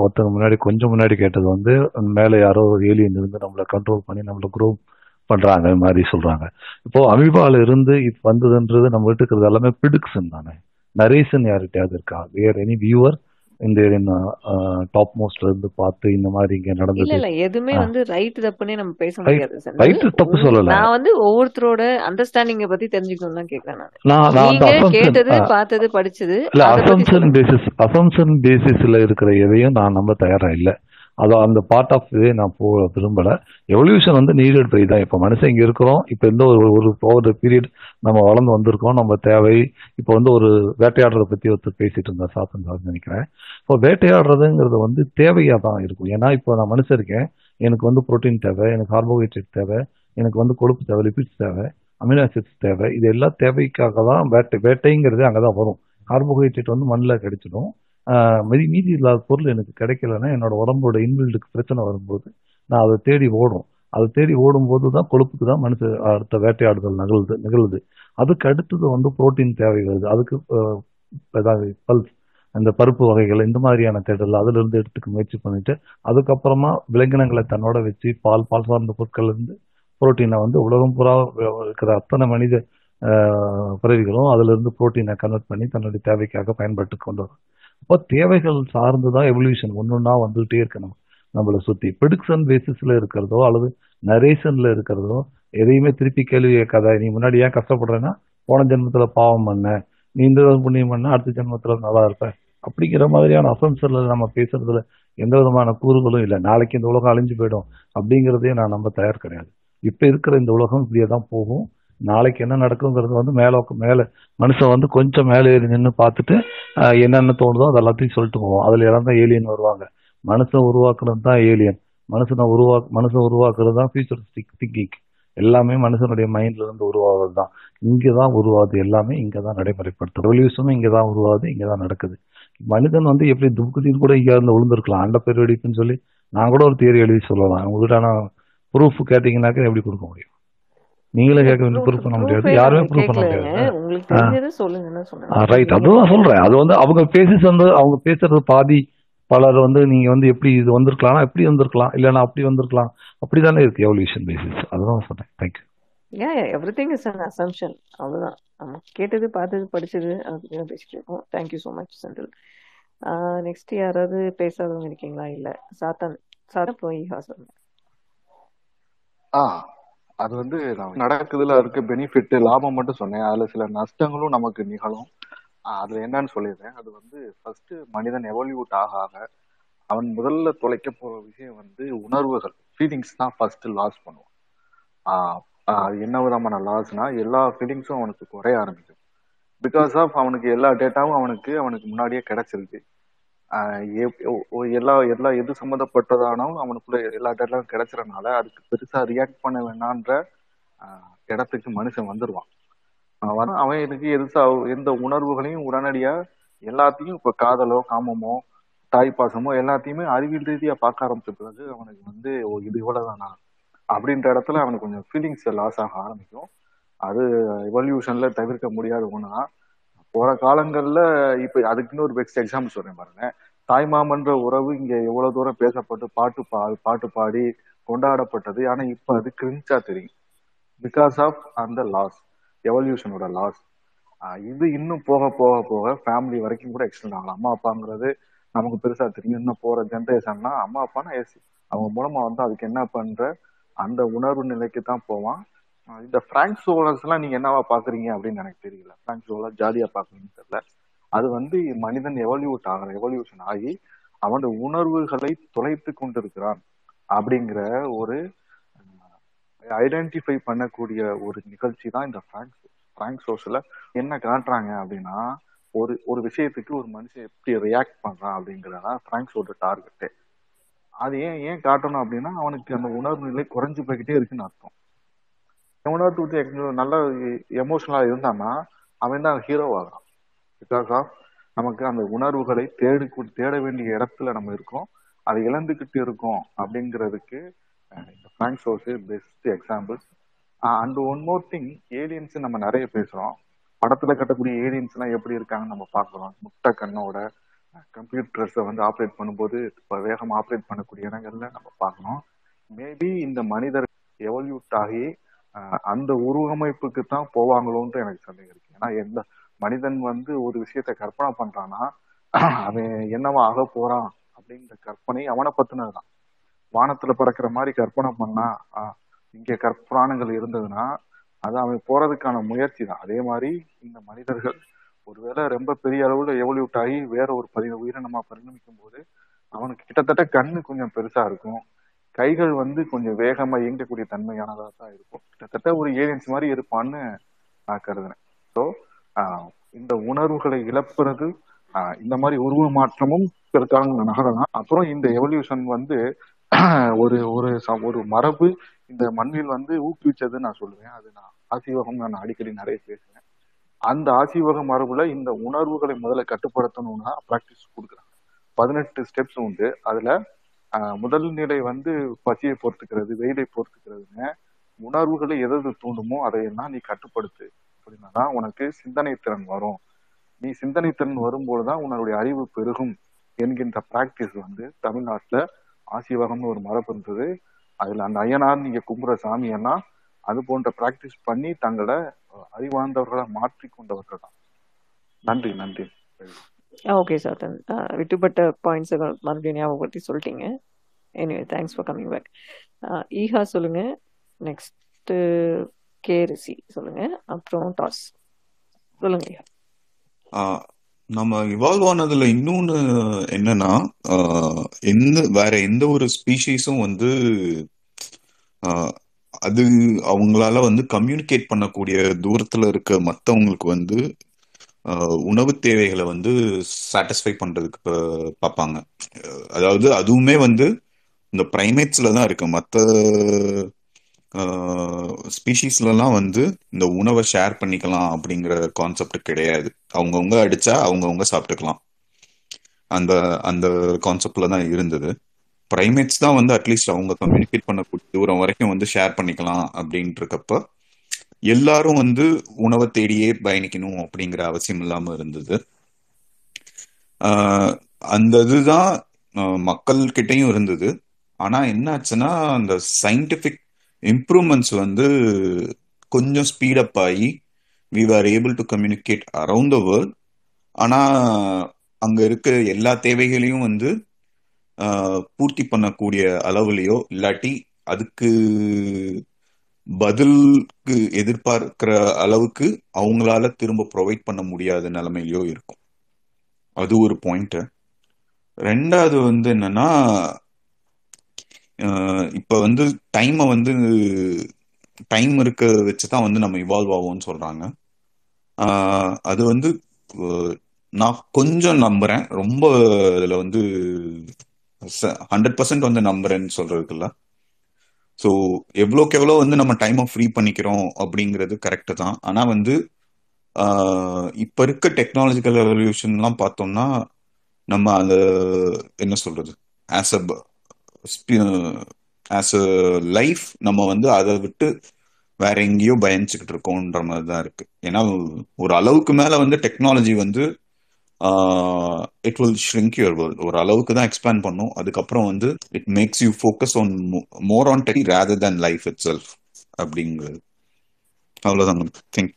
ஒருத்தங்க முன்னாடி கொஞ்சம் முன்னாடி கேட்டது வந்து மேலே யாரோ ஏலியன் இருந்து நம்மளை கண்ட்ரோல் பண்ணி நம்மள குரோ பண்றாங்க மாதிரி சொல்றாங்க. இப்போ அமீபால இருந்து இப்போ வந்ததுன்றது நம்ம வீட்டு இருக்கிறது எல்லாமே பிடிக்ஷன் தானே? நரேஷன் யார்கிட்டயாவது இருக்கா? வேர் எனி வியூவர் இந்த டாப் மோஸ்ட்ல இருந்து பார்த்து இந்த மாதிரி இங்க நடந்தது. இல்ல எதுவுமே வந்து ரைட் தப்புனே நம்ம பேச முடியாது ரைட் தப்பு சொல்லல. நான் வந்து ஒவ்வொருத்தரோட அண்டர்ஸ்டாண்டிங்க பத்தி தெரிஞ்சுக்கணும் தான் கேக்குறேன் நான். கேட்டது பார்த்தது படிச்சது இல்ல அசம்சன் பேசிஸ் அசம்சன் பேசிஸ்ல இருக்கிற எதையும் நான் நம்ப தயாரா இல்ல. அதை அந்த பார்ட் ஆஃப் இதே நான் போக விரும்பலை. எவல்யூஷன் வந்து நீடட் பை தான். இப்போ மனுஷன் இங்கே இருக்கிறோம். இப்போ எந்த ஒரு ஒரு ஓவர் பீரியட் நம்ம வளர்ந்து வந்திருக்கோம். நம்ம தேவை. இப்போ வந்து ஒரு வேட்டையாடுறத பற்றி ஒருத்தர் பேசிட்டு இருந்தா சாத்தன் சார் நினைக்கிறேன். இப்போ வேட்டையாடுறதுங்கிறது வந்து தேவையாக தான் இருக்கும். ஏன்னா இப்போ நான் மனுஷன் இருக்கேன். எனக்கு வந்து புரோட்டீன் தேவை எனக்கு கார்போஹைட்ரேட் தேவை எனக்கு வந்து கொழுப்பு தேவை லிபிட்ஸ் தேவை அமினோ ஆசிட்ஸ் தேவை. இது எல்லா தேவைக்காக தான் வேட்டை வேட்டைங்கிறது அங்கதான் வரும். கார்போஹைட்ரேட் வந்து மண்ணில் கிடைச்சிடும். மீதி மீதி இல்லாத பொருள் எனக்கு கிடைக்கலன்னா என்னோட உடம்போட இன்பில்டுக்கு பிரச்சனை வரும்போது நான் அதை தேடி ஓடும். அதை தேடி ஓடும்போது தான் கொழுப்புக்கு தான் மனுஷ அடுத்த வேட்டையாடுதல் நிகழ்து நிகழுது. அதுக்கு அடுத்தது வந்து புரோட்டீன் தேவை வருது அதுக்கு ஏதாவது பல்ஸ் அந்த பருப்பு வகைகள் இந்த மாதிரியான தேடல் அதுல இருந்து எடுத்துக்க முயற்சி பண்ணிட்டு அதுக்கப்புறமா விலங்கினங்களை தன்னோட வச்சு பால் பால் சார்ந்த பொருட்கள் இருந்து புரோட்டீனை வந்து உலகம் புறா இருக்கிற அத்தனை மனித பிறவிகளும் அதுல இருந்து புரோட்டீனை கன்வெர்ட் பண்ணி தன்னுடைய தேவைக்காக பயன்பட்டு கொண்டு வரும். அப்போ தேவைகள் சார்ந்து தான் எவல்யூஷன் ஒன்னொன்னா வந்துகிட்டே இருக்கணும். நம்மளை சுத்தி ப்ரிடிக்ஷன் பேசிஸ்ல இருக்கிறதோ அல்லது நரேஷன்ல இருக்கிறதோ எதையுமே திருப்பி கேள்வி கேட்காத நீ முன்னாடி ஏன் கஷ்டப்படுறேன்னா போன ஜென்மத்துல பாவம் பண்ண நீ இந்த விதம் புண்ணியம் பண்ண அடுத்த ஜென்மத்துல நல்லா இருப்ப அப்படிங்கிற மாதிரியான அசம்சன்ல நம்ம பேசுறதுல எந்த விதமான கூறுகளும் இல்லை. நாளைக்கு இந்த உலகம் அழிஞ்சு போயிடும் அப்படிங்கிறதே நான் நம்ம தயார் கிடையாது. இப்ப இருக்கிற இந்த உலகம் இப்படியே தான் போகும். நாளைக்கு என்ன நடக்குங்கிறது வந்து மேலே மேலே மனுஷன் வந்து கொஞ்சம் மேலே ஏறி நின்று பார்த்துட்டு என்னென்ன தோணுதோ அது எல்லாத்தையும் சொல்லிட்டு போவோம். அதில் எல்லாம் ஏலியன் வருவாங்க. மனுஷன் உருவாக்குறது தான் ஏலியன் மனுஷனை உருவா மனுஷன் உருவாக்குறது தான் ஃபியூச்சரிஸ்டிக் திங்கிங் எல்லாமே மனுஷனுடைய மைண்ட்ல இருந்து உருவாவது தான். இங்கே தான் உருவாது எல்லாமே இங்கே தான் நடைமுறைப்படுத்து ரெவல்யூஷனும் இங்கே தான் உருவாது இங்கே தான் நடக்குது. மனிதன் வந்து எப்படி துப்புக்குத்தின்னு கூட இங்கே இருந்து விழுந்திருக்கலாம். அண்ட பேர் வெடிப்புன்னு சொல்லி நான் கூட ஒரு தியரி எழுதி சொல்லலாம். உங்கள்கிட்ட ஆனால் ப்ரூஃப் கேட்டிங்கனாக்க எப்படி கொடுக்க முடியும்? நீங்களே கேட்க ப்ரூஃப் பண்ண முடியாது. யாருமே ப்ரூஃப் பண்ண முடியாது. ரைட் அதுதான் சொல்றேன். அது வந்து அவங்க பேசி சொன்னது அவங்க பேசுறது பாதி பலர் வந்து நீங்க வந்து எப்படி இது வந்திருக்கலாம் எப்படி வந்திருக்கலாம் இல்லைன்னா அப்படி வந்திருக்கலாம். அப்படிதானே இருக்கு எவல்யூஷன் பேசிஸ் அதுதான் சொன்னேன். தேங்க்யூ ஏன் everything is an assumption அவ்வளவுதான். நம்ம கேட்டது பார்த்தது படிச்சது அதுக்கு பேசிட்டு இருக்கோம். Thank you so much Senthil. Next யாராவது பேசாதவங்க இருக்கீங்களா? இல்ல. சாத்தான். சாத்தான் போய் ஹாசன் ஆ. அது வந்து நடக்குதுல இருக்க பெனிஃபிட் லாபம் மட்டும் சொன்னேன். அதுல சில நஷ்டங்களும் நமக்கு நிகழும். அதுல என்னன்னு சொல்லிடுறேன். அது வந்து ஃபர்ஸ்ட் மனிதன் எவல்யூட் ஆக ஆக அவன் முதல்ல தொலைக்க போற விஷயம் வந்து உணர்வுகள். ஃபீலிங்ஸ் தான் ஃபர்ஸ்ட் லாஸ் பண்ணுவான். அது என்ன விதமான லாஸ்னா எல்லா ஃபீலிங்ஸும் அவனுக்கு குறைய ஆரம்பிக்கும். பிகாஸ் ஆஃப் அவனுக்கு எல்லா டேட்டாவும் அவனுக்கு அவனுக்கு முன்னாடியே கிடைச்சிருக்கு எல்லா எல்லா எது சம்மந்தப்பட்டதானாலும் அவனுக்குள்ள எல்லா டேட்டாவும் கிடைச்சறனால அதுக்கு பெருசா ரியாக்ட் பண்ண வேணான்ற இடத்துக்கு மனுஷன் வந்துடுவான் வர- அவன் எனக்கு எதுசா எந்த உணர்வுகளையும் உடனடியா எல்லாத்தையும் இப்ப காதலோ காமமோ தாய் பாசமோ எல்லாத்தையுமே அறிவியல் ரீதியா பார்க்க ஆரம்பிச்ச பிறகு அவனுக்கு வந்து ஓ இது இவ்வளவுதானா? அப்படின்ற இடத்துல அவனுக்கு கொஞ்சம் ஃபீலிங்ஸ் லாஸ் ஆக ஆரம்பிக்கும். அது எவல்யூஷன்ல தவிர்க்க முடியாத ஒண்ணுதான் போற காலங்கள்ல இப்ப அதுக்குன்னு ஒரு பெஸ்ட் எக்ஸாம்பிள் சொல்றேன் பாருங்க. தாய்மாமன்ற உறவு இங்க எவ்வளவு தூரம் பேசப்பட்டு பாட்டு பா பாட்டு பாடி கொண்டாடப்பட்டது. ஆனா இப்ப அது கிரிஞ்சா தெரியும். பிகாஸ் ஆஃப் அந்த லாஸ் எவல்யூஷனோட லாஸ் இது இன்னும் போக போக போக ஃபேமிலி வரைக்கும் கூட எக்ஸ்டெண்ட் ஆகலாம். அம்மா அப்பாங்கிறது நமக்கு பெருசா தெரியும். இன்னும் போற ஜென்ரேஷன்னா அம்மா அப்பானா எஸ் அவங்க மூலமா வந்து அதுக்கு என்ன பண்ற? அந்த உணர்வு நிலைக்கு தான் போவான். இந்த பிராங்க் சோலர்ஸ் எல்லாம் நீங்க என்னவா பாக்குறீங்க அப்படின்னு எனக்கு தெரியல. பிராங்க் சோலர் ஜாலியா பாக்குறீங்கன்னு தெரியல. அது வந்து மனிதன் எவல்யூட் ஆகிற எவல்யூஷன் ஆகி அவனோட உணர்வுகளை தொலைத்து கொண்டிருக்கிறான் அப்படிங்கிற ஒரு ஐடென்டிஃபை பண்ணக்கூடிய ஒரு நிகழ்ச்சி தான் இந்த பிராங்க் பிராங்க் சோர்ஸ்ல என்ன காட்டுறாங்க அப்படின்னா ஒரு ஒரு விஷயத்துக்கு ஒரு மனுஷன் எப்படி ரியாக்ட் பண்றான் அப்படிங்கறதா பிராங்க்ஸோட டார்கெட்டு அது ஏன் ஏன் காட்டணும் அப்படின்னா அவனுக்கு அந்த உணர்வு நிலை குறைஞ்சு போய்கிட்டே இருக்குன்னு அர்த்தம். எவனோ டூ த்ரீ எக்ஸ்பீரியன்ஸ் நல்லா எமோஷனலா இருந்தான்னா அவன் தான் ஹீரோ ஆகிறான். பிகாஸ் ஆஃப் நமக்கு அந்த உணர்வுகளை தேடி தேட வேண்டிய இடத்துல நம்ம இருக்கோம். அதை இழந்துகிட்டு இருக்கோம் அப்படிங்கிறதுக்கு அஹ், இந்த source best examples and one more thing aliens நம்ம நிறைய பேசுறோம். படத்துல கட்டக்கூடிய ஏலியன்ஸ் எல்லாம் எப்படி இருக்காங்கன்னு நம்ம பார்க்குறோம். முட்டை கண்ணோட கம்ப்யூட்டர்ஸை வந்து ஆப்ரேட் பண்ணும்போது இப்போ வேகமாக ஆப்ரேட் பண்ணக்கூடிய இடங்கள்ல நம்ம பார்க்கணும் மேபி இந்த மனிதர் எவல்யூட் ஆகி அந்த உருவமைப்புக்கு தான் போவாங்களோன்ட்டு எனக்கு சந்தேகம் இருக்கு. ஏன்னா எந்த மனிதன் வந்து ஒரு விஷயத்த கற்பனை பண்றான்னா அவன் என்னவா ஆக போறான் அப்படின்ற கற்பனை அவனை பத்தினதுதான். வானத்துல பறக்கிற மாதிரி கற்பனை பண்ணா இங்க கற்பனானங்கள் இருந்ததுன்னா அது அவன் போறதுக்கான முயற்சி தான் அதே மாதிரி இந்த மனிதர்கள் ஒருவேளை ரொம்ப பெரிய அளவுல எவல்யூட் ஆகி வேற ஒரு பரி உயிரினமா பரிணமிக்கும் போது அவனுக்கு கிட்டத்தட்ட கண்ணு கொஞ்சம் பெருசா இருக்கும். கைகள் வந்து கொஞ்சம் வேகமா இயங்கக்கூடிய தன்மையானதா தான் இருக்கும். கிட்டத்தட்ட ஒரு ஏலியன்ஸ் மாதிரி இருப்பான்னு நான் கருதுனேன் ஸோ இந்த உணர்வுகளை இழப்புறது இந்த மாதிரி உருவ மாற்றமும் பிற்காலங்கள் நகரலாம். அப்புறம் இந்த எவல்யூஷன் வந்து ஒரு ஒரு ச- ஒரு மரபு இந்த மண்ணில் வந்து ஊக்குவிச்சதுன்னு நான் சொல்லுவேன். அது நான் ஆசீவகம் நான் அடிக்கடி நிறைய பேசுவேன். அந்த ஆசீவக மரபுல இந்த உணர்வுகளை முதல்ல கட்டுப்படுத்தணும்னா ப்ராக்டிஸ் கொடுக்குறாங்க. பதினெட்டு ஸ்டெப்ஸ் உண்டு. அதுல முதல் நிலை வந்து பசியை பொறுத்துக்கிறது வெயிலை பொறுத்துக்கிறதுன்னு உணர்வுகளை எதது தூண்டுமோ அதையெல்லாம் நீ கட்டுப்படுத்து. அப்படின்னா தான் உனக்கு சிந்தனை திறன் வரும். நீ சிந்தனை திறன் வரும்போதுதான் உன்னுடைய அறிவு பெருகும் என்கின்ற பிராக்டிஸ் வந்து தமிழ்நாட்டுல ஆசிவகம்னு ஒரு மரபு இருந்தது. அதுல அந்த ஐயனார் நீங்க கும்புற சாமியெல்லாம் அது போன்ற பிராக்டிஸ் பண்ணி தங்களை அறிவார்ந்தவர்களை மாற்றி கொண்டவர்கள் தான் நன்றி நன்றி. ஓகே சார் தென் விட்டுப்பட்ட பாயிண்ட்ஸ் மறுபடியும் ஞாபகப்படுத்தி சொல்லிட்டீங்க. Anyway thanks for coming back Eha சொல்லுங்க. நெக்ஸ்ட் கேரிசி சொல்லுங்க. அப்புறம் டாஸ். சொல்லுங்க ஈஹா. நம்ம இவால்வ் ஆனதுல இன்னொன்னு என்னன்னா எந்த வேற எந்த ஒரு ஸ்பீஷீஸும் வந்து அது அவங்களால வந்து கம்யூனிகேட் பண்ணக்கூடிய தூரத்துல இருக்க மத்தவங்களுக்கு வந்து உணவு தேவைகளை வந்து சாட்டிஸ்ஃபை பண்றதுக்கு பார்ப்பாங்க அதாவது அதுவுமே வந்து இந்த ப்ரைமேட்ஸ்ல தான் இருக்கு. மற்ற ஸ்பீஷீஸ்லலாம் வந்து இந்த உணவை ஷேர் பண்ணிக்கலாம் அப்படிங்கிற கான்செப்ட் கிடையாது. அவங்கவுங்க அடிச்சா அவங்கவுங்க சாப்பிட்டுக்கலாம். அந்த அந்த கான்செப்ட்ல தான் இருந்தது. ப்ரைமேட்ஸ் தான் வந்து அட்லீஸ்ட் அவங்க கம்யூனிகேட் பண்ணக்கூடிய தூரம் வரைக்கும் வந்து ஷேர் பண்ணிக்கலாம் அப்படின்ட்டு இருக்கப்ப எல்லாரும் வந்து உணவை தேடியே பயணிக்கணும் அப்படிங்கிற அவசியம் இல்லாம இருந்தது. அந்த இதுதான் மக்கள் மக்கள்கிட்டயும் இருந்தது. ஆனா என்ன ஆச்சுன்னா அந்த சயின்டிபிக் இம்ப்ரூவ்மெண்ட்ஸ் வந்து கொஞ்சம் ஸ்பீடப் ஆகி we are able to communicate around the world ஆனா அங்க இருக்க எல்லா தேவைகளையும் வந்து பூர்த்தி பண்ணக்கூடிய அளவுலையோ இல்லாட்டி அதுக்கு பதிலுக்கு எதிர்பார்க்கிற அளவுக்கு அவங்களால திரும்ப ப்ரொவைட் பண்ண முடியாத நிலைமையிலயோ இருக்கும். அது ஒரு பாயிண்ட் ரெண்டாவது வந்து என்னன்னா இப்ப வந்து டைமை வந்து டைம் இருக்க வச்சுதான் வந்து நம்ம இவால்வ் ஆகும்னு சொல்றாங்க. அது வந்து நான் கொஞ்சம் நம்புறேன். ரொம்ப இதுல வந்து ஹண்ட்ரட் பர்சன்ட் வந்து நம்புறேன்னு சொல்றதுக்குல்ல. ஸோ எவ்வளோக்கு எவ்வளோ வந்து நம்ம டைமை ஃப்ரீ பண்ணிக்கிறோம் அப்படிங்கிறது கரெக்டு தான். ஆனால் வந்து இப்போ இருக்க டெக்னாலஜிக்கல் ரெவல்யூஷன்லாம் பார்த்தோம்னா நம்ம அந்த என்ன சொல்றது? As a as a life நம்ம வந்து அதை விட்டு வேற எங்கேயோ பயணிச்சுக்கிட்டு இருக்கோன்ற மாதிரி தான் இருக்கு. ஏன்னா ஒரு அளவுக்கு மேல வந்து டெக்னாலஜி வந்து it will shrink your world ஒரு அளவுக்கு தான் எக்ஸ்பேண்ட் பண்ணும். அதுக்கப்புறம் வந்து it makes you focus on more on tech rather than life itself அப்படிங்கிறது. அவ்வளோதான் think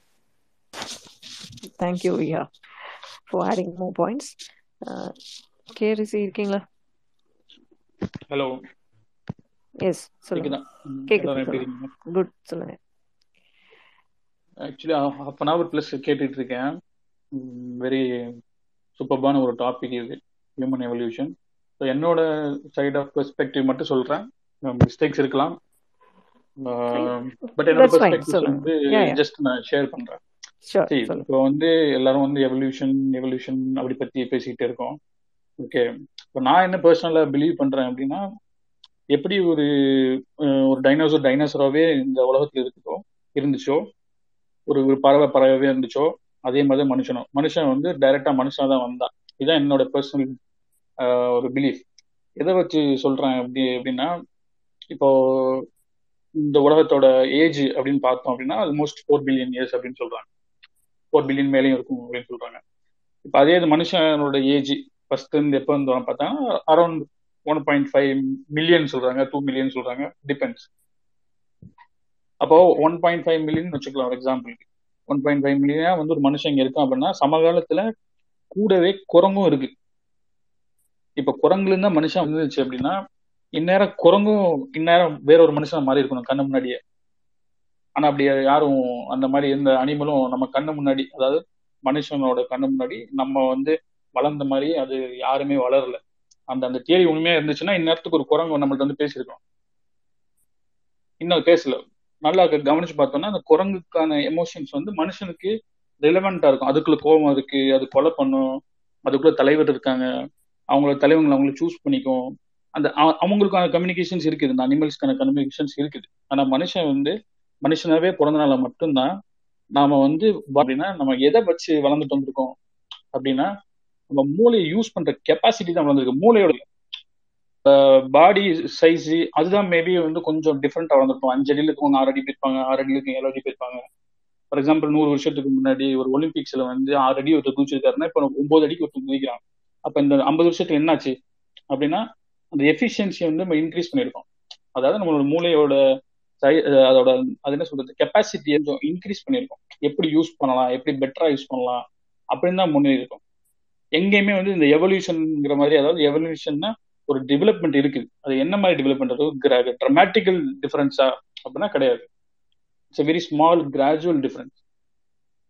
thank you yeah for adding more points கேரிசி இருக்கீங்களா? ஹலோ எஸ் சொல்லுங்க. கேக்குதா? குட் சொல்லுங்க. Actually half an hour plus கேட்டுட்டு இருக்கேன். வெரி சூப்பர்பான ஒரு டாபிக் இது ஹியூமன் எவல்யூஷன் ஸோ என்னோட சைட் ஆஃப் பெர்ஸ்பெக்டிவ் மட்டும் சொல்றேன். மிஸ்டேக்ஸ் இருக்கலாம். பட் என்னோட ஃபைன் பெர்ஸ்பெக்டிவ்ஸ் சொல்லுங்க. வந்து ஜஸ்ட் நான் ஷேர் பண்றேன். இப்போ வந்து எல்லாரும் வந்து எவல்யூஷன் எவல்யூஷன் அப்படி பத்தி பேசிக்கிட்டே இருக்கோம். ஓகே இப்போ நான் என்ன பர்சனலா பிலீவ் பண்றேன் அப்படின்னா எப்படி ஒரு ஒரு டைனோசர் டைனோசராகவே இந்த உலகத்துல இருக்குதோ இருந்துச்சோ ஒரு ஒரு பறவை பறவையாவே இருந்துச்சோ அதே மாதிரி தான் மனுஷனும். மனுஷன் வந்து டைரக்டா மனுஷனா தான் வந்தான். இதுதான் என்னோட பர்சனல் ஒரு பிலீஃப் எதை வச்சு சொல்றேன் அப்படி அப்படின்னா இப்போ இந்த உலகத்தோட ஏஜ் அப்படின்னு பார்த்தோம் அப்படின்னா ஆல்மோஸ்ட் ஃபோர் பில்லியன் இயர்ஸ் அப்படின்னு சொல்றாங்க. ஃபோர் பில்லியன் மேலேயும் இருக்கும் அப்படின்னு சொல்றாங்க. இப்போ அதே இது மனுஷனோட ஏஜ் ஃபர்ஸ்ட் இருந்து எப்போ இருந்து பார்த்தா around one point five million சொல்றாங்க டூ மில்லியன் சொல்றாங்க டிபெண்ட்ஸ் அப்போ ஒன் பாயிண்ட் ஃபைவ் மில்லியன் வச்சுக்கலாம் எக்ஸாம்பிளுக்கு ஒன் பாயிண்ட் ஃபைவ் மில்லியனா வந்து ஒரு மனுஷன் இங்க இருக்கான் அப்படின்னா சமகாலத்துல கூடவே குரங்கும் இருக்கு. இப்ப குரங்குல இருந்தா மனுஷன் வந்துச்சு அப்படின்னா இந்நேரம் குரங்கும் இந்நேரம் வேற ஒரு மனுஷன் மாறி இருக்கணும் கண்ணு முன்னாடியே. ஆனா அப்படி யாரும் அந்த மாதிரி எந்த அனிமலும் நம்ம கண்ணு முன்னாடி அதாவது மனுஷனோட கண்ணு முன்னாடி நம்ம வந்து வளர்ந்த மாதிரி அது யாருமே வளரல. அந்த அந்த தேடி உண்மையா இருந்துச்சுன்னா இந்நேரத்துக்கு ஒரு குரங்கு நம்மள்ட்ட வந்து பேசியிருக்கோம். இன்னும் பேசல. நல்லா கவனிச்சு பார்த்தோம்னா அந்த குரங்குக்கான எமோஷன்ஸ் வந்து மனுஷனுக்கு ரிலவெண்டா இருக்கும். அதுக்குள்ள கோபம் இருக்கு அது கொலை பண்ணும் அதுக்குள்ள தலைவர் இருக்காங்க அவங்களோட தலைவங்களை அவங்கள சூஸ் பண்ணிக்கும். அந்த அவங்களுக்கான கம்யூனிகேஷன்ஸ் இருக்குது இந்த அனிமல்ஸ்க்கான கம்யூனிகேஷன்ஸ் இருக்குது. ஆனா மனுஷன் வந்து மனுஷனாவே பிறந்தனால மட்டும்தான் நாம வந்து அப்படின்னா நம்ம எதை வச்சு வளர்ந்துட்டு வந்திருக்கோம்? அப்படின்னா நம்ம மூளையை யூஸ் பண்ற கெப்பாசிட்டி தான் வளர்ந்துருக்கு. மூளையோட பாடி சைஸ் அதுதான் மேபி வந்து கொஞ்சம் டிஃப்ரெண்டா வளர்ந்துருப்போம் அஞ்சு அடியில் இருக்கவங்க ஆறு அடி போயிருப்பாங்க ஆறு அடியில் இருக்கவங்க ஏழு அடி போயிருப்பாங்க. ஃபார் எக்ஸாம்பிள் நூறு வருஷத்துக்கு முன்னாடி ஒரு ஒலிம்பிக்ஸ்ல வந்து ஆறு அடி ஒருத்தர் குதிச்சிருக்காருன்னா இப்போ ஒன்பது அடிக்கு ஒருத்தர் குதிக்கிறான். அப்ப இந்த ஐம்பது வருஷத்துக்கு என்னாச்சு? அப்படின்னா அந்த எஃபிஷியன்சியை வந்து நம்ம இன்க்ரீஸ் பண்ணியிருக்கோம். அதாவது நம்மளோட மூளையோட சை- அதோட அது என்ன சொல்றது? கெப்பாசிட்டியை இன்க்ரீஸ் பண்ணியிருக்கோம். எப்படி யூஸ் பண்ணலாம்? எப்படி பெட்டரா யூஸ் பண்ணலாம்? அப்படின்னு தான் முன்னேறி இருக்கோம். எங்கேயுமே வந்து இந்த எவல்யூஷன்ங்கிற மாதிரி அதாவது எவல்யூஷன்னா ஒரு டெவலப்மெண்ட் இருக்குது. அது என்ன மாதிரி டெவலப்மெண்ட் அது ட்ரமாட்டிக்கல் டிஃபரன்ஸா அப்படின்னா கிடையாது. It's very small gradual difference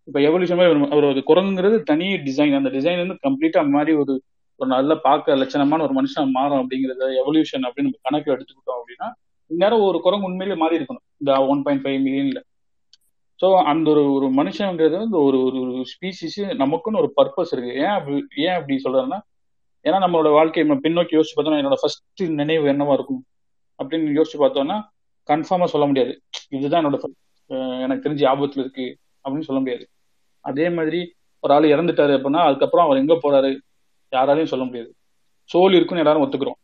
இப்போ எவல்யூஷன் அவர் ஒரு- ஒரு குரங்குங்கிறது தனி டிசைன் அந்த டிசைன் வந்து கம்ப்ளீட்டா மாதிரி ஒரு ஒரு நல்ல பார்க்க லட்சணமான ஒரு மனுஷன் மாறும் அப்படிங்கறத எவல்யூஷன் அப்படின்னு நம்ம கணக்கில் எடுத்துக்கிட்டோம் அப்படின்னா இந்நேரம் ஒரு குரங்கு உண்மையிலே மாறி இருக்கணும். இந்த ஒன் பாயிண்ட் ஃபைவ் மில்லியன்ல ஸோ அந்த ஒரு ஒரு மனுஷங்கிறது வந்து ஒரு ஒரு ஸ்பீசிஸ் நமக்குன்னு ஒரு பர்பஸ் இருக்கு. ஏன் அப்படி ஏன் அப்படி சொல்றேன்னா ஏன்னா நம்மளோட வாழ்க்கையை நம்ம பின்னோக்கி யோசிச்சு பார்த்தோம்னா என்னோட ஃபர்ஸ்ட் நினைவு என்னவா இருக்கும் அப்படின்னு யோசிச்சு பார்த்தோம்னா கன்ஃபார்மா சொல்ல முடியாது. இதுதான் என்னோட எனக்கு தெரிஞ்சு ஆபத்துல இருக்கு அப்படின்னு சொல்ல முடியாது. அதே மாதிரி ஒரு ஆள் இறந்துட்டாரு அப்படின்னா அதுக்கப்புறம் அவர் எங்க போறாரு யாராலையும் சொல்ல முடியாது. சோல் இருக்குன்னு எல்லாரும் ஒத்துக்கிறோம்.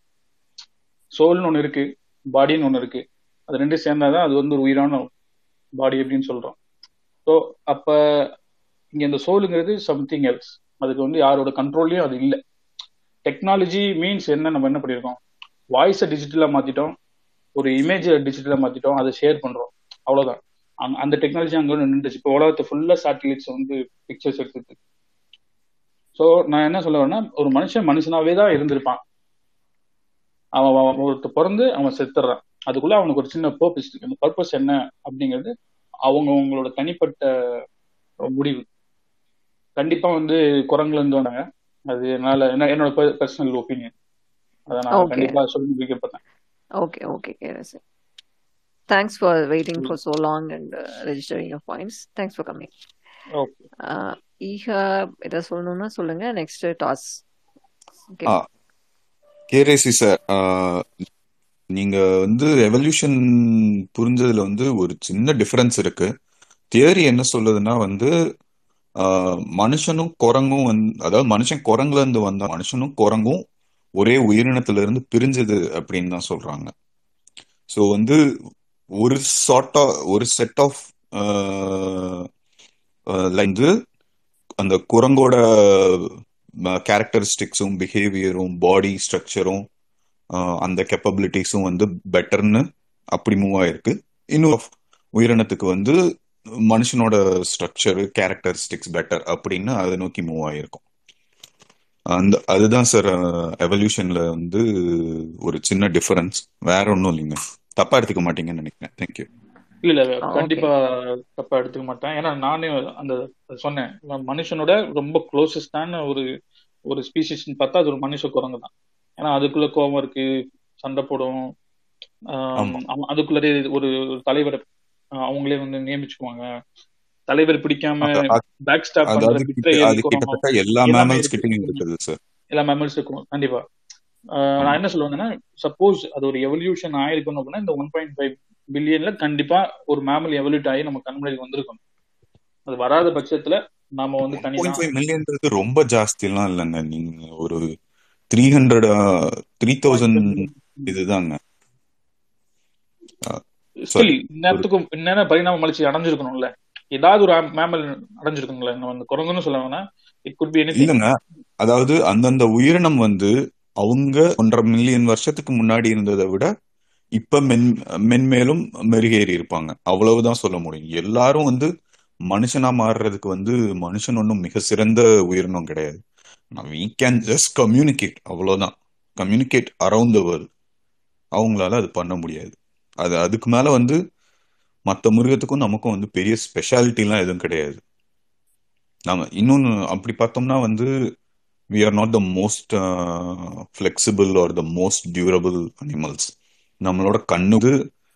சோல்னு ஒன்று இருக்கு பாடின்னு ஒன்று இருக்கு. அது ரெண்டும் சேர்ந்தாதான் அது வந்து ஒரு உயிரான பாடி அப்படின்னு சொல்றோம். ஸோ அப்ப இங்க இந்த சோலுங்கிறது சம்திங் எல்ஸ் அதுக்கு வந்து யாரோட கண்ட்ரோல்லையும் அது இல்லை. டெக்னாலஜி மீன்ஸ் என்ன? நம்ம என்ன பண்ணியிருக்கோம் வாய்ஸை டிஜிட்டலா மாத்திட்டோம். ஒரு இமேஜை டிஜிட்டலா மாத்திட்டோம். அதை ஷேர் பண்றோம். அவ்வளவுதான். அந்த டெக்னாலஜி அங்க வந்து நின்றுச்சு இப்போ உலகத்தை ஃபுல்லா சேட்டலைட்ஸ் வந்து பிக்சர்ஸ் எடுத்துட்டு ஸோ நான் என்ன சொல்ல வரேன்னா ஒரு மனுஷன் மனுஷனாவே தான் இருந்திருப்பான். அவன் அவன் ஒருத்தர் பிறந்து அவன் செத்துறான். அதுக்குள்ள அவனுக்கு ஒரு சின்ன பர்பஸ் இருக்கு. அந்த பர்பஸ் என்ன அப்படிங்கிறது அவங்க அவங்களோட தனிப்பட்ட முடிவு. கண்டிப்பா வந்து குரங்குல இருந்து வந்தாங்க. அது என்னால என்ன என்னோட பர்சனல் ஒப்பீனியன் அதை நான் ஓகே கண்டிப்பா சொல்லி முடிக்கப்பட்டேன். Okay okay கேரசி thanks for waiting for so long and uh, registering your points. Thanks for coming okay Eha ஏதாவது சொல்லணும்னா சொல்லுங்க. நெக்ஸ்ட் டாஸ் கேரேசி சார் நீங்க வந்து எவல்யூஷன் புரிஞ்சதுல வந்து ஒரு சின்ன டிஃபரன்ஸ் இருக்கு. தியரி என்ன சொல்லுதுன்னா வந்து மனுஷனும் குரங்கும் வந்து அதாவது மனுஷன் குரங்குல இருந்து வந்த மனுஷனும் குரங்கும் ஒரே உயிரினத்துல இருந்து பிரிஞ்சது அப்படின்னு தான் சொல்றாங்க. ஸோ வந்து ஒரு சார்ட் ஒரு செட் ஆஃப் வந்து அந்த குரங்கோட கேரக்டரிஸ்டிக்ஸும் பிஹேவியரும் பாடி ஸ்ட்ரக்சரும் அந்த கெப்பபிலிட்டிஸும் வந்து பெட்டர்னு அப்படி மூவ் ஆயிருக்கு. இன்னும் உயிரினத்துக்கு வந்து மனுஷனோட ஸ்ட்ரக்சர் கேரக்டரிஸ்டிக்ஸ் பெட்டர் அப்படின்னு அதை நோக்கி மூவ் ஆயிருக்கும். அந்த அதுதான் சார் எவல்யூஷன்ல வந்து ஒரு சின்ன டிஃபரன்ஸ் வேற ஒன்றும் இல்லைங்க. தப்பா எடுத்துக்க மாட்டீங்கன்னு நினைக்கிறேன். தேங்க்யூ இல்ல இல்ல கண்டிப்பா தப்பா எடுத்துக்க மாட்டேன். ஏன்னா நானே அந்த சொன்னேன். மனுஷனோட ரொம்ப க்ளோசஸ்டான ஒரு ஒரு ஸ்பீசிஸ்ன்னு பார்த்தா அது ஒரு மனுஷ குரங்கு தான். ஏன்னா அதுக்குள்ள கோபம் இருக்கு சண்டை போடும். ஆம், ஆமா. அவன் அதுக்குள்ளே ஒரு தலைவரை அவங்களே வந்து நியமிச்சுக்குவாங்க. தலைவர் பிடிக்காம பேக் ஸ்டாப் பண்ற எல்லா எல்லாமே மேமல்ஸ் கிட்டயும் இருக்குது சார் எல்லா மெமரிஸ் இருக்கும் கண்டிப்பா. நான் என்ன சொல்லுவேன்னா சப்போஸ் அது ஒரு எவல்யூஷன் ஆயிருக்கணும் அப்படின்னா இந்த ஒன் பாயிண்ட் ஃபைவ் பில்லியன்ல கண்டிப்பா ஒரு மேமல் எவல்யூட் ஆகி நம்ம கண் முன்னாடி வந்திருக்கணும் அது வராத பட்சத்துல நாம வந்து ஒன் தனி பாயிண்ட் தான் ஃபைவ் மில்லியன்றது ரொம்ப ஜாஸ்திலாம் இல்லைங்க. நீங்க ஒரு த்ரீ ஹண்ட்ரட் த்ரீ தௌசண்ட் இதுதாங்க. ஸ்டில் இந்நேரத்துக்கும் இந்நேரம் பரிணாம வளர்ச்சி அடைஞ்சிருக்கணும்ல. ஏதாவது ஒரு மேமல் அடைஞ்சிருக்கணும்ல. நம்ம அந்த குரங்குன்னு சொல்ல வேணா. இட் குட் பி இல்லைங்க. அதாவது அந்தந்த உயிரினம் வந்து அவங்க ஒன்றரை மில்லியன் வருஷத்துக்கு முன்னாடி இருந்ததை விட இப்ப மென் மென்மேலும் மெருகேறி இருப்பாங்க. அவ்வளவுதான் சொல்ல முடியும். எல்லாரும் வந்து மனுஷனா மாறுறதுக்கு வந்து மனுஷன் ஒன்றும் மிக சிறந்த உயிரினம் கிடையாது. வி கேன் ஜஸ்ட் கம்யூனிகேட் அவ்வளவுதான். கம்யூனிகேட் அரவுண்ட் த வேர்ல்ட் அவங்களால அது பண்ண முடியாது. அது அதுக்கு மேல வந்து மற்ற மிருகத்துக்கும் நமக்கும் வந்து பெரிய ஸ்பெஷாலிட்டிலாம் எதுவும் கிடையாது. நாம இன்னொன்னு அப்படி பார்த்தோம்னா வந்து we are not the most flexible or the most durable animals நம்மளோட கண்ணு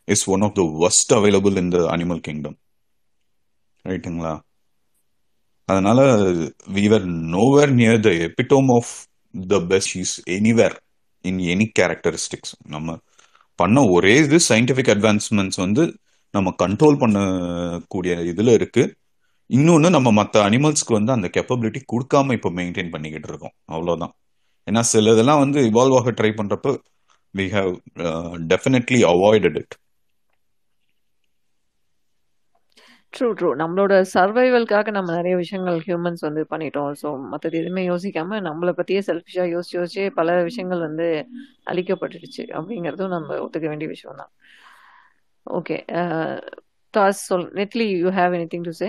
is one of the worst available in the animal kingdom ரைட்டுங்களா அதனால we are nowhere near the epitome of the best is anywhere in any characteristics நம்ம பண்ண ஒரே இது scientific advancements வந்து நம்ம கண்ட்ரோல் பண்ணக்கூடிய இதில் இருக்கு. இன்னொன்று நம்ம மற்ற அனிமல்ஸ்க்கு வந்து அந்த கெப்பபிலிட்டி கொடுக்காம இப்போ மெயின்டைன் பண்ணிக்கிட்டு இருக்கோம். அவ்வளோதான் ஏன்னா சில இதெல்லாம் வந்து இவால்வ் ஆக ட்ரை பண்ணுறப்ப we have definitely avoided it through through நம்மளோட சர்வைவல்காக நம்ம நிறைய விஷயங்கள் ஹியூமன்ஸ் வந்து பண்ணிட்டோம். ஸோ மற்றது எதுவுமே யோசிக்காம நம்மளை பற்றியே செல்ஃபிஷாக யோசிச்சு யோசிச்சே பல விஷயங்கள் வந்து அழிக்கப்பட்டுடுச்சு அப்படிங்கிறதும் நம்ம ஒத்துக்க வேண்டிய விஷயம் தான் ஓகே தாஸ் சொல் neatly you have anything to say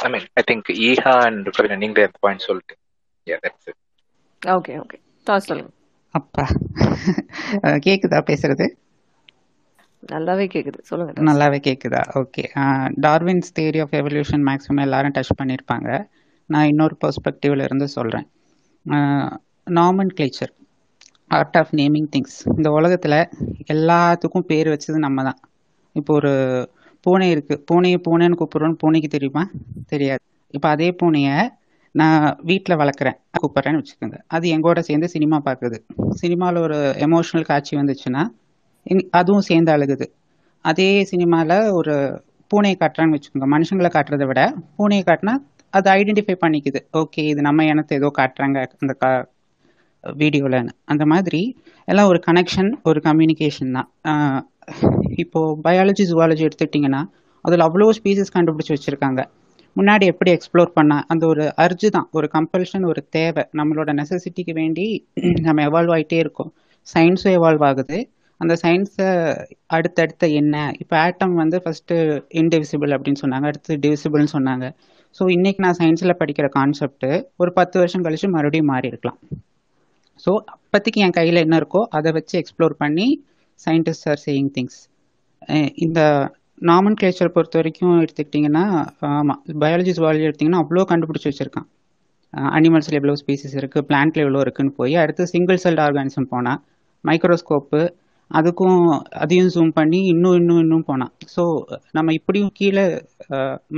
I mean I think Eha and நீங்களே பாயிண்ட் சொல்லிட்டு. Yeah, that's it. Okay okay Das சொல்லுங்க. அப்பா. கேக்குதா பேசுறது? நல்லாவே கேக்குது. சொல்லுங்க நல்லாவே கேக்குதா? Okay Darwin's theory of evolution maximum எல்லாரும் டச் பண்ணியிருப்பாங்க நான் இன்னொரு பெர்ஸ்பெக்டிவ்ல இருந்து சொல்றேன். நார்மன் கிளேச்சர் ஆர்ட் ஆஃப் நேமிங் திங்ஸ் இந்த உலகத்துல எல்லாத்துக்கும் பேர் வச்சது நம்ம தான் இப்போ ஒரு பூனை இருக்கு. பூனையை பூனைன்னு கூப்பிடுறோன்னு பூனைக்கு தெரியுமா? தெரியாது. இப்போ அதே பூனையை நான் வீட்டில் வளர்க்குறேன். கூப்பிட்றேன்னு வச்சுக்கோங்க. அது எங்கூட சேர்ந்து சினிமா பார்க்குது. சினிமாவில் ஒரு எமோஷனல் காட்சி வந்துச்சுன்னா அதுவும் சேர்ந்து அழுகுது. அதே சினிமாவில் ஒரு பூனையை காட்டுறான்னு வச்சுக்கோங்க. மனுஷங்களை காட்டுறதை விட பூனையை காட்டினா அது ஐடென்டிஃபை பண்ணிக்குது. ஓகே இது நம்ம இனத்தை ஏதோ காட்டுறாங்க அந்த கா வீடியோலன்னு. அந்த மாதிரி எல்லாம் ஒரு கனெக்ஷன் ஒரு கம்யூனிகேஷன் தான். இப்போது பயாலஜி ஜுவாலஜி எடுத்துக்கிட்டிங்கன்னா அதில் அவ்வளோ ஸ்பீசிஸ் கண்டுபிடிச்சி வச்சுருக்காங்க. முன்னாடி எப்படி எக்ஸ்ப்ளோர் பண்ண அந்த ஒரு அர்ஜு தான். ஒரு கம்பல்ஷன் ஒரு தேவை. நம்மளோட நெசசிட்டிக்கு வேண்டி நம்ம எவால்வ் ஆகிட்டே இருக்கோம். சயின்ஸும் எவால்வ் ஆகுது. அந்த சயின்ஸை அடுத்தடுத்த என்ன? இப்போ ஆட்டம் வந்து ஃபஸ்ட்டு இன்டிவிசிபிள் அப்படின்னு சொன்னாங்க அடுத்து டிவிசிபிள்னு சொன்னாங்க. ஸோ இன்னைக்கு நான் சயின்ஸில் படிக்கிற கான்செப்ட்டு ஒரு பத்து வருஷம் கழிச்சு மறுபடியும் மாறி இருக்கலாம் ஸோ அப்போதைக்கு என் கையில் என்ன இருக்கோ அதை வச்சு எக்ஸ்ப்ளோர் பண்ணி சயின்டிஸ்ட் ஆர் சேயிங் திங்ஸ் இந்த நாமன் கிளேச்சர் பொறுத்த வரைக்கும் எடுத்துக்கிட்டிங்கன்னா ஆமாம் பயாலஜி ஜுவாலஜி எடுத்திங்கன்னா அவ்வளோ கண்டுபிடிச்சி வச்சுருக்கான். அனிமல்ஸில் எவ்வளோ ஸ்பீசிஸ் இருக்குது பிளான்ட்டில் எவ்வளோ இருக்குன்னு போய் அடுத்து சிங்கிள் செல்ட் ஆர்கானிசம் போனால் மைக்ரோஸ்கோப்பு அதுக்கும் அதையும் ஜூம் பண்ணி இன்னும் இன்னும் இன்னும் போனான் ஸோ நம்ம இப்படியும் கீழே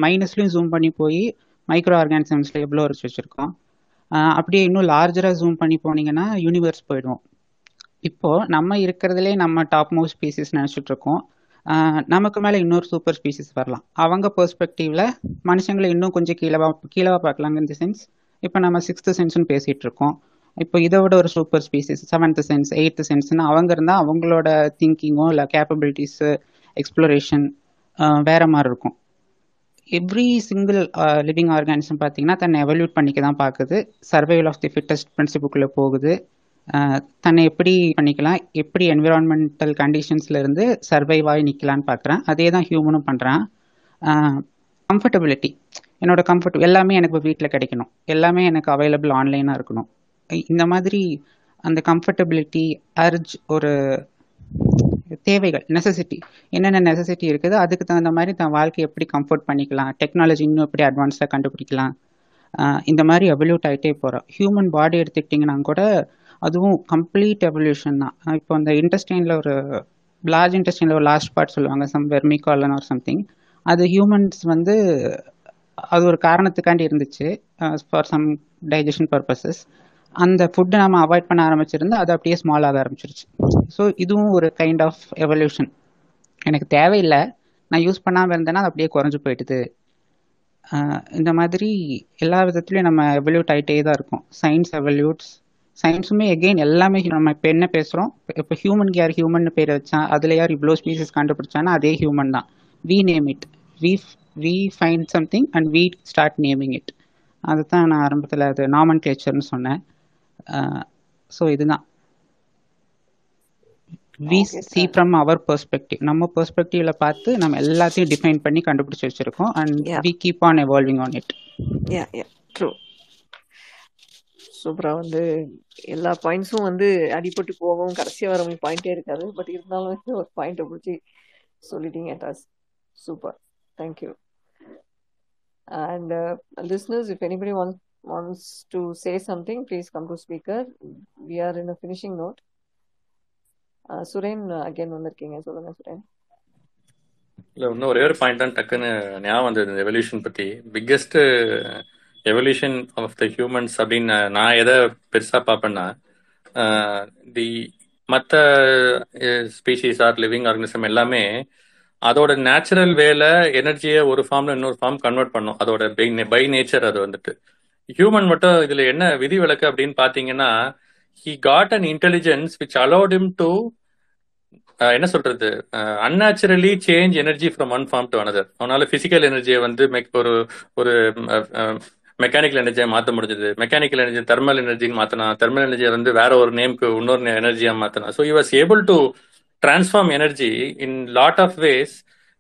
மைனஸ்லையும் ஜூம் பண்ணி போய் மைக்ரோ ஆர்கானிசம்ஸில் எவ்வளோ வச்சு வச்சுருக்கோம் அப்படியே இன்னும் லார்ஜராக ஜூம் பண்ணி போனீங்கன்னா யூனிவர்ஸ் போயிடுவோம் இப்போ நம்ம இருக்கிறதுலே நம்ம டாப் மோஸ்ட் ஸ்பீசிஸ் நினச்சிட்டு இருக்கோம். நமக்கு மேலே இன்னொரு சூப்பர் ஸ்பீசிஸ் வரலாம். அவங்க பெர்ஸ்பெக்டிவில் மனுஷங்களை இன்னும் கொஞ்சம் கீழே கீழே பார்க்கலாங்க இந்த சென்ஸ் இப்போ நம்ம சிக்ஸ்த்து சென்ஸ்னு பேசிகிட்டு இருக்கோம். இப்போ இதை விட ஒரு super species seventh sense eighth சென்ஸ்னு அவங்க இருந்தால் அவங்களோட திங்கிங்கோ இல்லை கேப்பபிலிட்டிஸு எக்ஸ்ப்ளோரேஷன் வேற மாதிரி இருக்கும். எவ்ரி சிங்கிள் லிவிங் ஆர்கானிசம் பார்த்தீங்கன்னா தன்னை எவல்யூட் பண்ணிக்க தான் பார்க்குது சர்வைவல் ஆஃப் தி ஃபிட்டஸ்ட் பிரின்சிபுக்குள்ளே போகுது. தன்னை எப்படி பண்ணிக்கலாம் எப்படி என்விரான்மெண்டல் கண்டிஷன்ஸ்ல இருந்து சர்வைவ் ஆகி நிற்கலான்னு பார்க்குறேன் அதே தான் ஹியூமனும் பண்ணுறான் கம்ஃபர்டபிலிட்டி என்னோட கம்ஃபர்ட் எல்லாமே எனக்கு வீட்டில் கிடைக்கணும். எல்லாமே எனக்கு அவைலபிள் ஆன்லைனாக இருக்கணும். இந்த மாதிரி அந்த கம்ஃபர்டபிலிட்டி அர்ஜ் ஒரு தேவைகள் நெசசிட்டி என்னென்ன நெசசிட்டி இருக்குது? அதுக்கு தகுந்த மாதிரி தன் வாழ்க்கையை எப்படி கம்ஃபர்ட் பண்ணிக்கலாம்? டெக்னாலஜி இன்னும் எப்படி அட்வான்ஸாக கண்டுபிடிக்கலாம்? இந்த மாதிரி எவல்யூட் ஆகிட்டே போகிறோம் ஹியூமன் பாடி எடுத்துக்கிட்டிங்கன்னா கூட அதுவும் கம்ப்ளீட் எவல்யூஷன் தான். இப்போ அந்த இன்டெஸ்டைனில் ஒரு லார்ஜ் இன்டெஸ்டைனில் ஒரு லாஸ்ட் பார்ட் சொல்லுவாங்க சம் வெர்மிகாலன் ஆர் சம்திங் அது ஹியூமன்ஸ் வந்து அது ஒரு காரணத்துக்காண்டி இருந்துச்சு ஃபார் சம் டைஜஷன் பர்பஸஸ் அந்த ஃபுட்டை நம்ம அவாய்ட் பண்ண ஆரம்பிச்சிருந்து அது அப்படியே ஸ்மால் ஆக ஆரம்பிச்சிருச்சு. ஸோ இதுவும் ஒரு கைண்ட் ஆஃப் எவல்யூஷன் எனக்கு தேவையில்லை. நான் யூஸ் பண்ணாமல் இருந்தேன்னா அது அப்படியே குறைஞ்சி போயிடுது. இந்த மாதிரி எல்லா விதத்துலையும் நம்ம எவல்யூட் ஆகிட்டே தான் இருக்கும். சயின்ஸ் எவல்யூட்ஸ் சயின்ஸுமே எகெயின் எல்லாமே நம்ம இப்போ என்ன பேசுகிறோம் இப்போ ஹியூமனுக்கு யார் ஹியூமன் பேர் வச்சா அதில் யார் இவ்வளோ ஸ்பீசிஸ் கண்டுபிடிச்சானா அதே ஹியூமன் தான். We name it we we find something and we start naming it அதுதான் நான் ஆரம்பத்தில் அது நாமன் கிளேச்சர்னு சொன்னேன். ஸோ இதுதான். We see from our perspective நம்ம பெர்ஸ்பெக்டிவ்ல பார்த்து நம்ம எல்லாத்தையும் டிஃபைன் பண்ணி கண்டுபிடிச்சு வச்சிருக்கோம். And we keep on evolving on it yeah yeah true சூப்பரா வந்து எல்லா பாயிண்ட்ஸும் வந்து அடிபட்டு போகவும் கடைசியா வர பாயிண்டே இருக்காது. பட் இருந்தாலும் ஒரு பாயிண்ட்டை பிடிச்சி சொல்லிட்டீங்க Das super thank you and listeners if anybody wants wants to say something please come to speaker. We are in a finishing note. Uh, Suren again uh, வந்திருக்கீங்க. சொல்லுங்க சுரேன் இல்ல இன்னும் ஒரே ஒரு பாயிண்ட் தான் டக்குன்னு ஞாபகம் வந்தது இந்த எவல்யூஷன் பத்தி. Biggest evolution of the humans அப்படின்னு நான் எதை பெருசா பார்ப்பேன்னா uh, தி மற்ற ஸ்பீஷீஸ் ஆர் லிவிங் ஆர்கனிசம் எல்லாமே அதோட நேச்சுரல் வேல எனர்ஜியை ஒரு ஃபார்ம்ல இன்னொரு ஃபார்ம் கன்வெர்ட் பண்ணும். அதோட பை நேச்சர் அது வந்துட்டு. ஹியூமன் மட்டும் இதுல என்ன விதி விலக்கு அப்படின்னு பாத்தீங்கன்னா he got an intelligence which allowed him to uh, என்ன சொல்றது? Unnaturally change energy from one form to another அவனால பிசிக்கல் எனர்ஜியை வந்து ஒரு ஒரு மெக்கானிக்கல் எனர்ஜியை மாற்ற முடிஞ்சது. மெக்கானிக்கல் எனர்ஜி தெர்மல் எனர்ஜின்னு மாத்தினா தெர்மல் எனர்ஜியை வந்து வேற ஒரு நேம்க்கு இன்னொரு எனர்ஜியா மாத்தினா. So was able to transform energy in lot of ways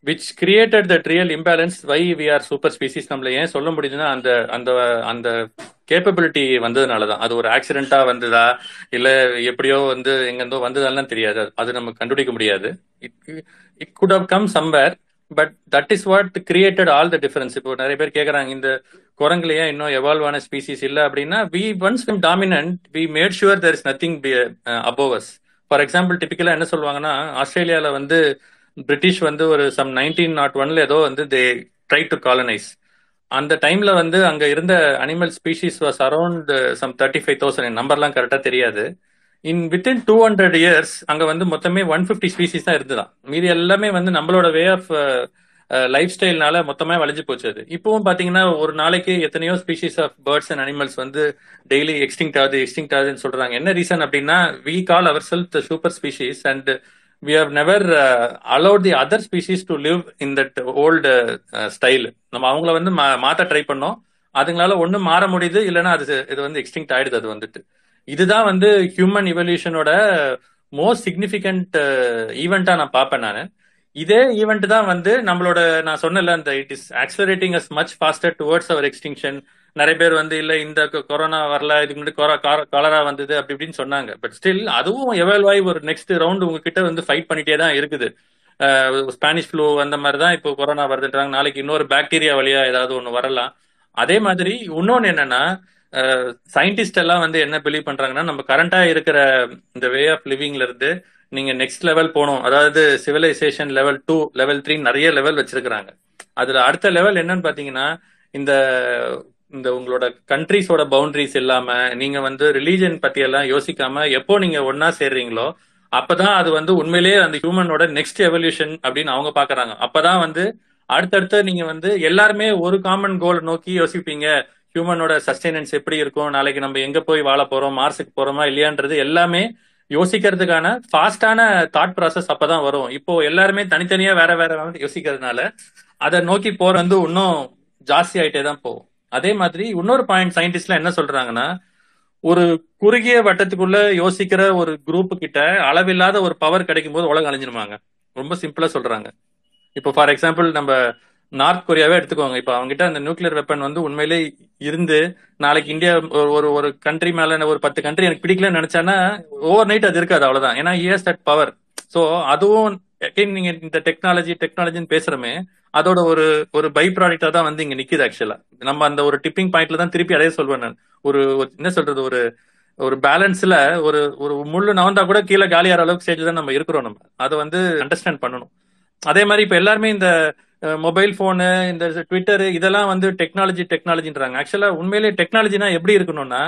which created the real imbalance why we are super species நம்மள ஏன் சொல்ல முடியுதுன்னா அந்த அந்த அந்த கேப்பபிலிட்டி வந்ததுனால தான் அது ஒரு ஆக்சிடென்ட்டா வந்ததா இல்ல எப்படியோ வந்து எங்கேருந்தோ வந்ததெல்லாம் தெரியாது. அது நம்ம கண்டுபிடிக்க முடியாது. It could have come somewhere but that is what created all the difference இப்போ நிறைய பேர் கேட்கறாங்க இந்த குரங்குலயே இன்னும் எவால்வ் ஆன ஸ்பீசிஸ் இல்லை அப்படின்னா we once were dominant we made sure there is nothing above us for example டிபிக்கலா என்ன சொல்லுவாங்கன்னா ஆஸ்திரேலியால வந்து பிரிட்டிஷ் வந்து ஒரு சம் நைன்டீன் நாட் ஒன்ல ஏதோ வந்து தே ட்ரை டு காலனைஸ் அந்த டைம்ல வந்து அங்க இருந்த animal species was around some thirty five thousand நம்பர்லாம் கரெக்டா தெரியாது. In within two hundred years அங்க வந்து மொத்தமே ஒன் பிப்டி ஸ்பீசிஸ் தான் இருந்துதான் மீதி எல்லாமே வந்து நம்மளோட வே ஆஃப் லைஃப் ஸ்டைல்னால மொத்தமா வளைஞ்சு போச்சு அது. இப்பவும் பாத்தீங்கன்னா ஒரு நாளைக்கு எத்தனையோ species of birds and animals வந்து டெய்லி எக்ஸ்டிங் ஆகுது எக்ஸ்டிங் ஆகுதுன்னு சொல்றாங்க. என்ன ரீசன் அப்படின்னா we call our self super species and we have never uh, allowed the other species to live in that old uh, style. நம்ம அவங்கள வந்து மா- மாத்த ட்ரை பண்ணோம். அதுங்களால ஒன்றும் மாற முடியுது இல்லைன்னா அது இது வந்து எக்ஸ்டிங்ட் ஆயிடுது அது வந்துட்டு. இதுதான் வந்து ஹியூமன் இவல்யூஷனோட மோஸ்ட் சிக்னிஃபிகண்ட் ஈவெண்ட்டா நான் பார்ப்பேன் நான். இதே ஈவெண்ட் தான் வந்து நம்மளோட நான் சொன்னல அந்த it is accelerating as much faster towards our extinction நிறைய பேர் வந்து இல்ல இந்த கொரோனா வரல இதுக்கு முன்னாடி காலரா வந்தது அப்படி இப்படின்னு சொன்னாங்க. பட் ஸ்டில் அதுவும் எவால்வ் ஆகி ஒரு நெக்ஸ்ட் ரவுண்ட் உங்ககிட்ட வந்து ஃபைட் பண்ணிட்டே தான் இருக்குது. ஸ்பானிஷ் ஃப்ளூ அந்த மாதிரி தான் இப்போ கொரோனா வருதுன்றாங்க. நாளைக்கு இன்னொரு பாக்டீரியா வழியா ஏதாவது ஒன்று வரலாம். அதே மாதிரி இன்னொன்னு என்னன்னா சயின்டிஸ்ட் எல்லாம் வந்து என்ன பிலீவ் பண்றாங்கன்னா நம்ம கரண்டா இருக்கிற இந்த வே ஆஃப் லிவிங்ல இருந்து நீங்க நெக்ஸ்ட் லெவல் போகணும். அதாவது civilisation level two level three நிறைய லெவல் வச்சிருக்கிறாங்க. அதுல அடுத்த லெவல் என்னன்னு பாத்தீங்கன்னா இந்த இந்த உங்களோட கண்ட்ரிஸோட பவுண்டரிஸ் இல்லாம நீங்க வந்து ரிலீஜன் பத்தி எல்லாம் யோசிக்காம எப்போ நீங்க ஒன்னா சேர்றீங்களோ அப்பதான் அது வந்து உண்மையிலேயே அந்த ஹியூமனோட நெக்ஸ்ட் எவல்யூஷன் அப்படின்னு அவங்க பாக்குறாங்க அப்பதான் வந்து அடுத்தடுத்து நீங்க வந்து எல்லாருமே ஒரு காமன் கோல் நோக்கி யோசிப்பீங்க. ஹியூமனோட சஸ்டைனன்ஸ் எப்படி இருக்கும்? நாளைக்கு நம்ம எங்க போய் வாழ போறோம்? மார்ஸுக்கு போறோமா? இல்லையான்றது எல்லாமே யோசிக்கிறதுக்கான ஃபாஸ்டான தாட் ப்ராசஸ் அப்பதான் வரும். இப்போ எல்லாருமே தனித்தனியா வேற வேற யோசிக்கிறதுனால அதை நோக்கி போற வந்து இன்னும் ஜாஸ்தி ஆயிட்டே தான் போகும். அதே மாதிரி இன்னொரு பாயிண்ட் சயின்டிஸ்ட்லாம் என்ன சொல்றாங்கன்னா ஒரு குறுகிய வட்டத்துக்குள்ள யோசிக்கிற ஒரு குரூப் கிட்ட அளவில்லாத ஒரு பவர் கிடைக்கும் போது உலகம் அழிஞ்சிருமாங்க. ரொம்ப சிம்பிளா சொல்றாங்க. இப்போ ஃபார் எக்ஸாம்பிள் நம்ம நார்த் கொரியாவே எடுத்துக்கோங்க. இப்போ அவங்ககிட்ட அந்த நியூக்ளியர் வெப்பன் வந்து உண்மையிலே இருந்து நாளைக்கு இந்தியா ஒரு- ஒரு ஒரு கண்ட்ரி மேல ஒரு பத்து கண்ட்ரி எனக்கு பிடிக்கலன்னு நினைச்சானா ஓவர் நைட் அது இருக்காது அவ்வளவுதான். ஏன்னா இயர்ஸ் தட் பவர் ஸோ அதுவும் நீங்க இந்த டெக்னாலஜி டெக்னாலஜின்னு பேசுறமே அதோட ஒரு ஒரு பை ப்ராடக்டா தான் வந்து இங்க நிக்குது ஆக்சுவலா நம்ம அந்த ஒரு டிப்பிங் பாயிண்ட்ல தான் திருப்பி அதே சொல்வேன் நான். ஒரு என்ன சொல்றது ஒரு ஒரு பேலன்ஸ்ல ஒரு ஒரு முள்ளு நவந்தா கூட கீழே காலியாகிற அளவுக்கு ஸ்டேஜ் தான் நம்ம இருக்கிறோம் நம்ம. அதை வந்து அண்டர்ஸ்டாண்ட் பண்ணணும். அதே மாதிரி இப்ப எல்லாருமே இந்த மொபைல் போனு இந்த ட்விட்டரு இதெல்லாம் வந்து டெக்னாலஜி டெக்னாலஜின்றாங்க ஆக்சுவலா உண்மையிலேயே டெக்னாலஜினா எப்படி இருக்கணும்னா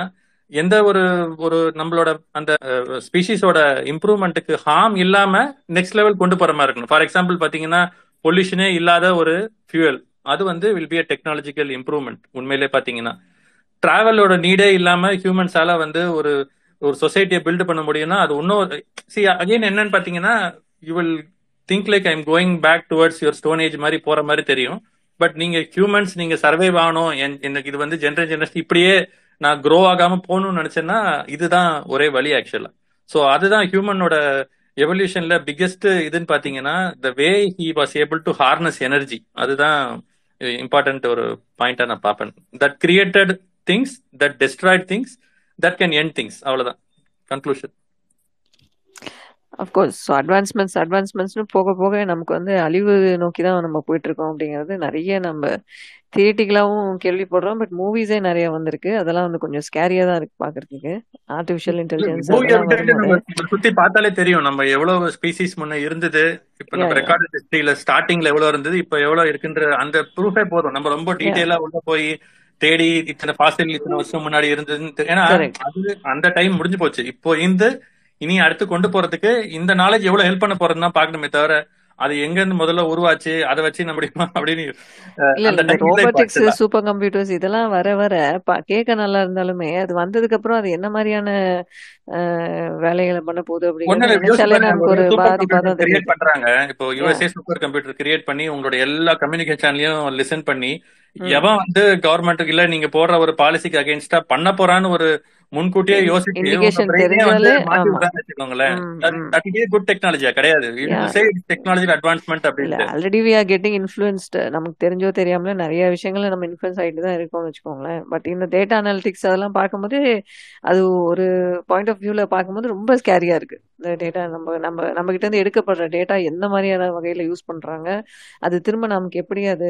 எந்த ஒரு ஒரு நம்மளோட அந்த ஸ்பீஷிஸோட இம்ப்ரூவ்மெண்ட்டுக்கு ஹார்ம் இல்லாம நெக்ஸ்ட் லெவல் கொண்டு போற மாதிரி இருக்கணும். ஃபார் எக்ஸாம்பிள் பாத்தீங்கன்னா பொல்யூஷனே இல்லாத ஒரு ஃபியூயல் அது வந்து will be a technological improvement உண்மையிலே பாத்தீங்கன்னா டிராவலோட நீடே இல்லாம ஹியூமன்ஸால வந்து ஒரு ஒரு சொசைட்டியை பில்ட் பண்ண முடியும்னா அது இன்னும் சி அகைன் என்னன்னு பாத்தீங்கன்னா you will think like I'm going back towards your stone age மாதிரி போற மாதிரி தெரியும். பட் நீங்க ஹியூமன்ஸ் நீங்க சர்வைவ் ஆகணும். என்- எனக்கு இது வந்து ஜென்ரேஷன் ஜென்ரேஷன் இப்படியே நான் க்ரோ ஆகாம போகணும்னு நினைச்சேன்னா இதுதான் ஒரே வழி ஆக்சுவலா ஸோ அதுதான் ஹியூமனோட எவல்யூஷன்ல பிக்கெஸ்ட் இதுன்னு பாத்தீங்கன்னா the way he was able to harness energy அதுதான் இம்பார்ட்டன்ட் ஒரு பாயிண்டா நான் பார்ப்பேன். That created things that destroyed things that can end things அவ்வளவுதான். Conclusion of course so advancements அட்வான்ஸ்மெண்ட்ஸ்னு போக போக நமக்கு வந்து அழிவு நோக்கி தான் நம்ம போயிட்டு இருக்கோம் அப்படிங்கிறது நிறைய நம்ம தியேட்டிக்கலாவும் கேள்விப்படுறோம். பட் மூவிஸே நிறைய வந்திருக்கு. அதெல்லாம் வந்து கொஞ்சம் ஸ்கேரியா தான் இருக்கு பாக்குறதுக்கு ஆர்டிஃபிஷியல் இன்டெலிஜென்ஸ் சுத்தி பார்த்தாலே தெரியும். நம்ம எவ்வளவு ஸ்பீசிஸ் முன்ன இருந்தது இப்ப நம்ம ரெக்கார்டு ஹிஸ்டரியில ஸ்டார்டிங்ல எவ்வளவு இருந்தது இப்ப எவ்வளவு இருக்குன்ற அந்த ப்ரூஃபே போதும். நம்ம ரொம்ப யா டீட்டெயிலா உள்ள போய் தேடி இத்தனை ஃபாசில் இத்தனை வருஷம் முன்னாடி இருந்ததுன்னு ஏன்னா அது அந்த டைம் முடிஞ்சு போச்சு. இப்போ இந்த இனி அடுத்து கொண்டு போறதுக்கு இந்த நாலேஜ் எவ்வளவு ஹெல்ப் பண்ண போறதுன்னு தான் பார்க்கணுமே தவிர அது எங்க இருந்து முதல்ல உருவாச்சு அதை வச்சு நம்ம முடியுமா அப்படின்னு ரோபோட்டிக்ஸ் சூப்பர் கம்ப்யூட்டர்ஸ் இதெல்லாம் வர வர கேட்க நல்லா இருந்தாலுமே அது வந்ததுக்கு அப்புறம் அது என்ன மாதிரியான வேலைகளை பண்ண போகுது தான் கிரியேட் பண்றாங்க. இப்போ யுஎஸ்ஏ சூப்பர் கம்ப்யூட்டர் கிரியேட் பண்ணி உங்களோட எல்லா கம்யூனிகேஷன்லயும் லிசன் பண்ணி எவன் வந்து கவர்மெண்ட்டுக்கு இல்ல நீங்க போடுற ஒரு பாலிசிக்கு அகைன்ஸ்டா பண்ண போறான்னு ஒரு முன்கூட்டியே யோசிச்சு குட் டெக்னாலஜியா கிடையாது. Technology advancement already we are getting influenced நமக்கு தெரிஞ்சோ தெரியாமல நிறைய விஷயங்களை நம்ம இன்ஃப்ளூயன்ஸ் ஆகிட்டு தான் இருக்கோம்னு வச்சுக்கோங்களேன். பட் இந்த டேட்டா அனாலிட்டிக்ஸ் அதெல்லாம் பார்க்கும்போது அது ஒரு பாயிண்ட் ஆஃப் வியூல பார்க்கும்போது ரொம்ப ஸ்கேரியா இருக்கு. இந்த டேட்டா நம்ம நம்ம நம்ம கிட்ட இருந்து எடுக்கப்படுற டேட்டா எந்த மாதிரியான வகையில யூஸ் பண்றாங்க அது திரும்ப நமக்கு எப்படி அது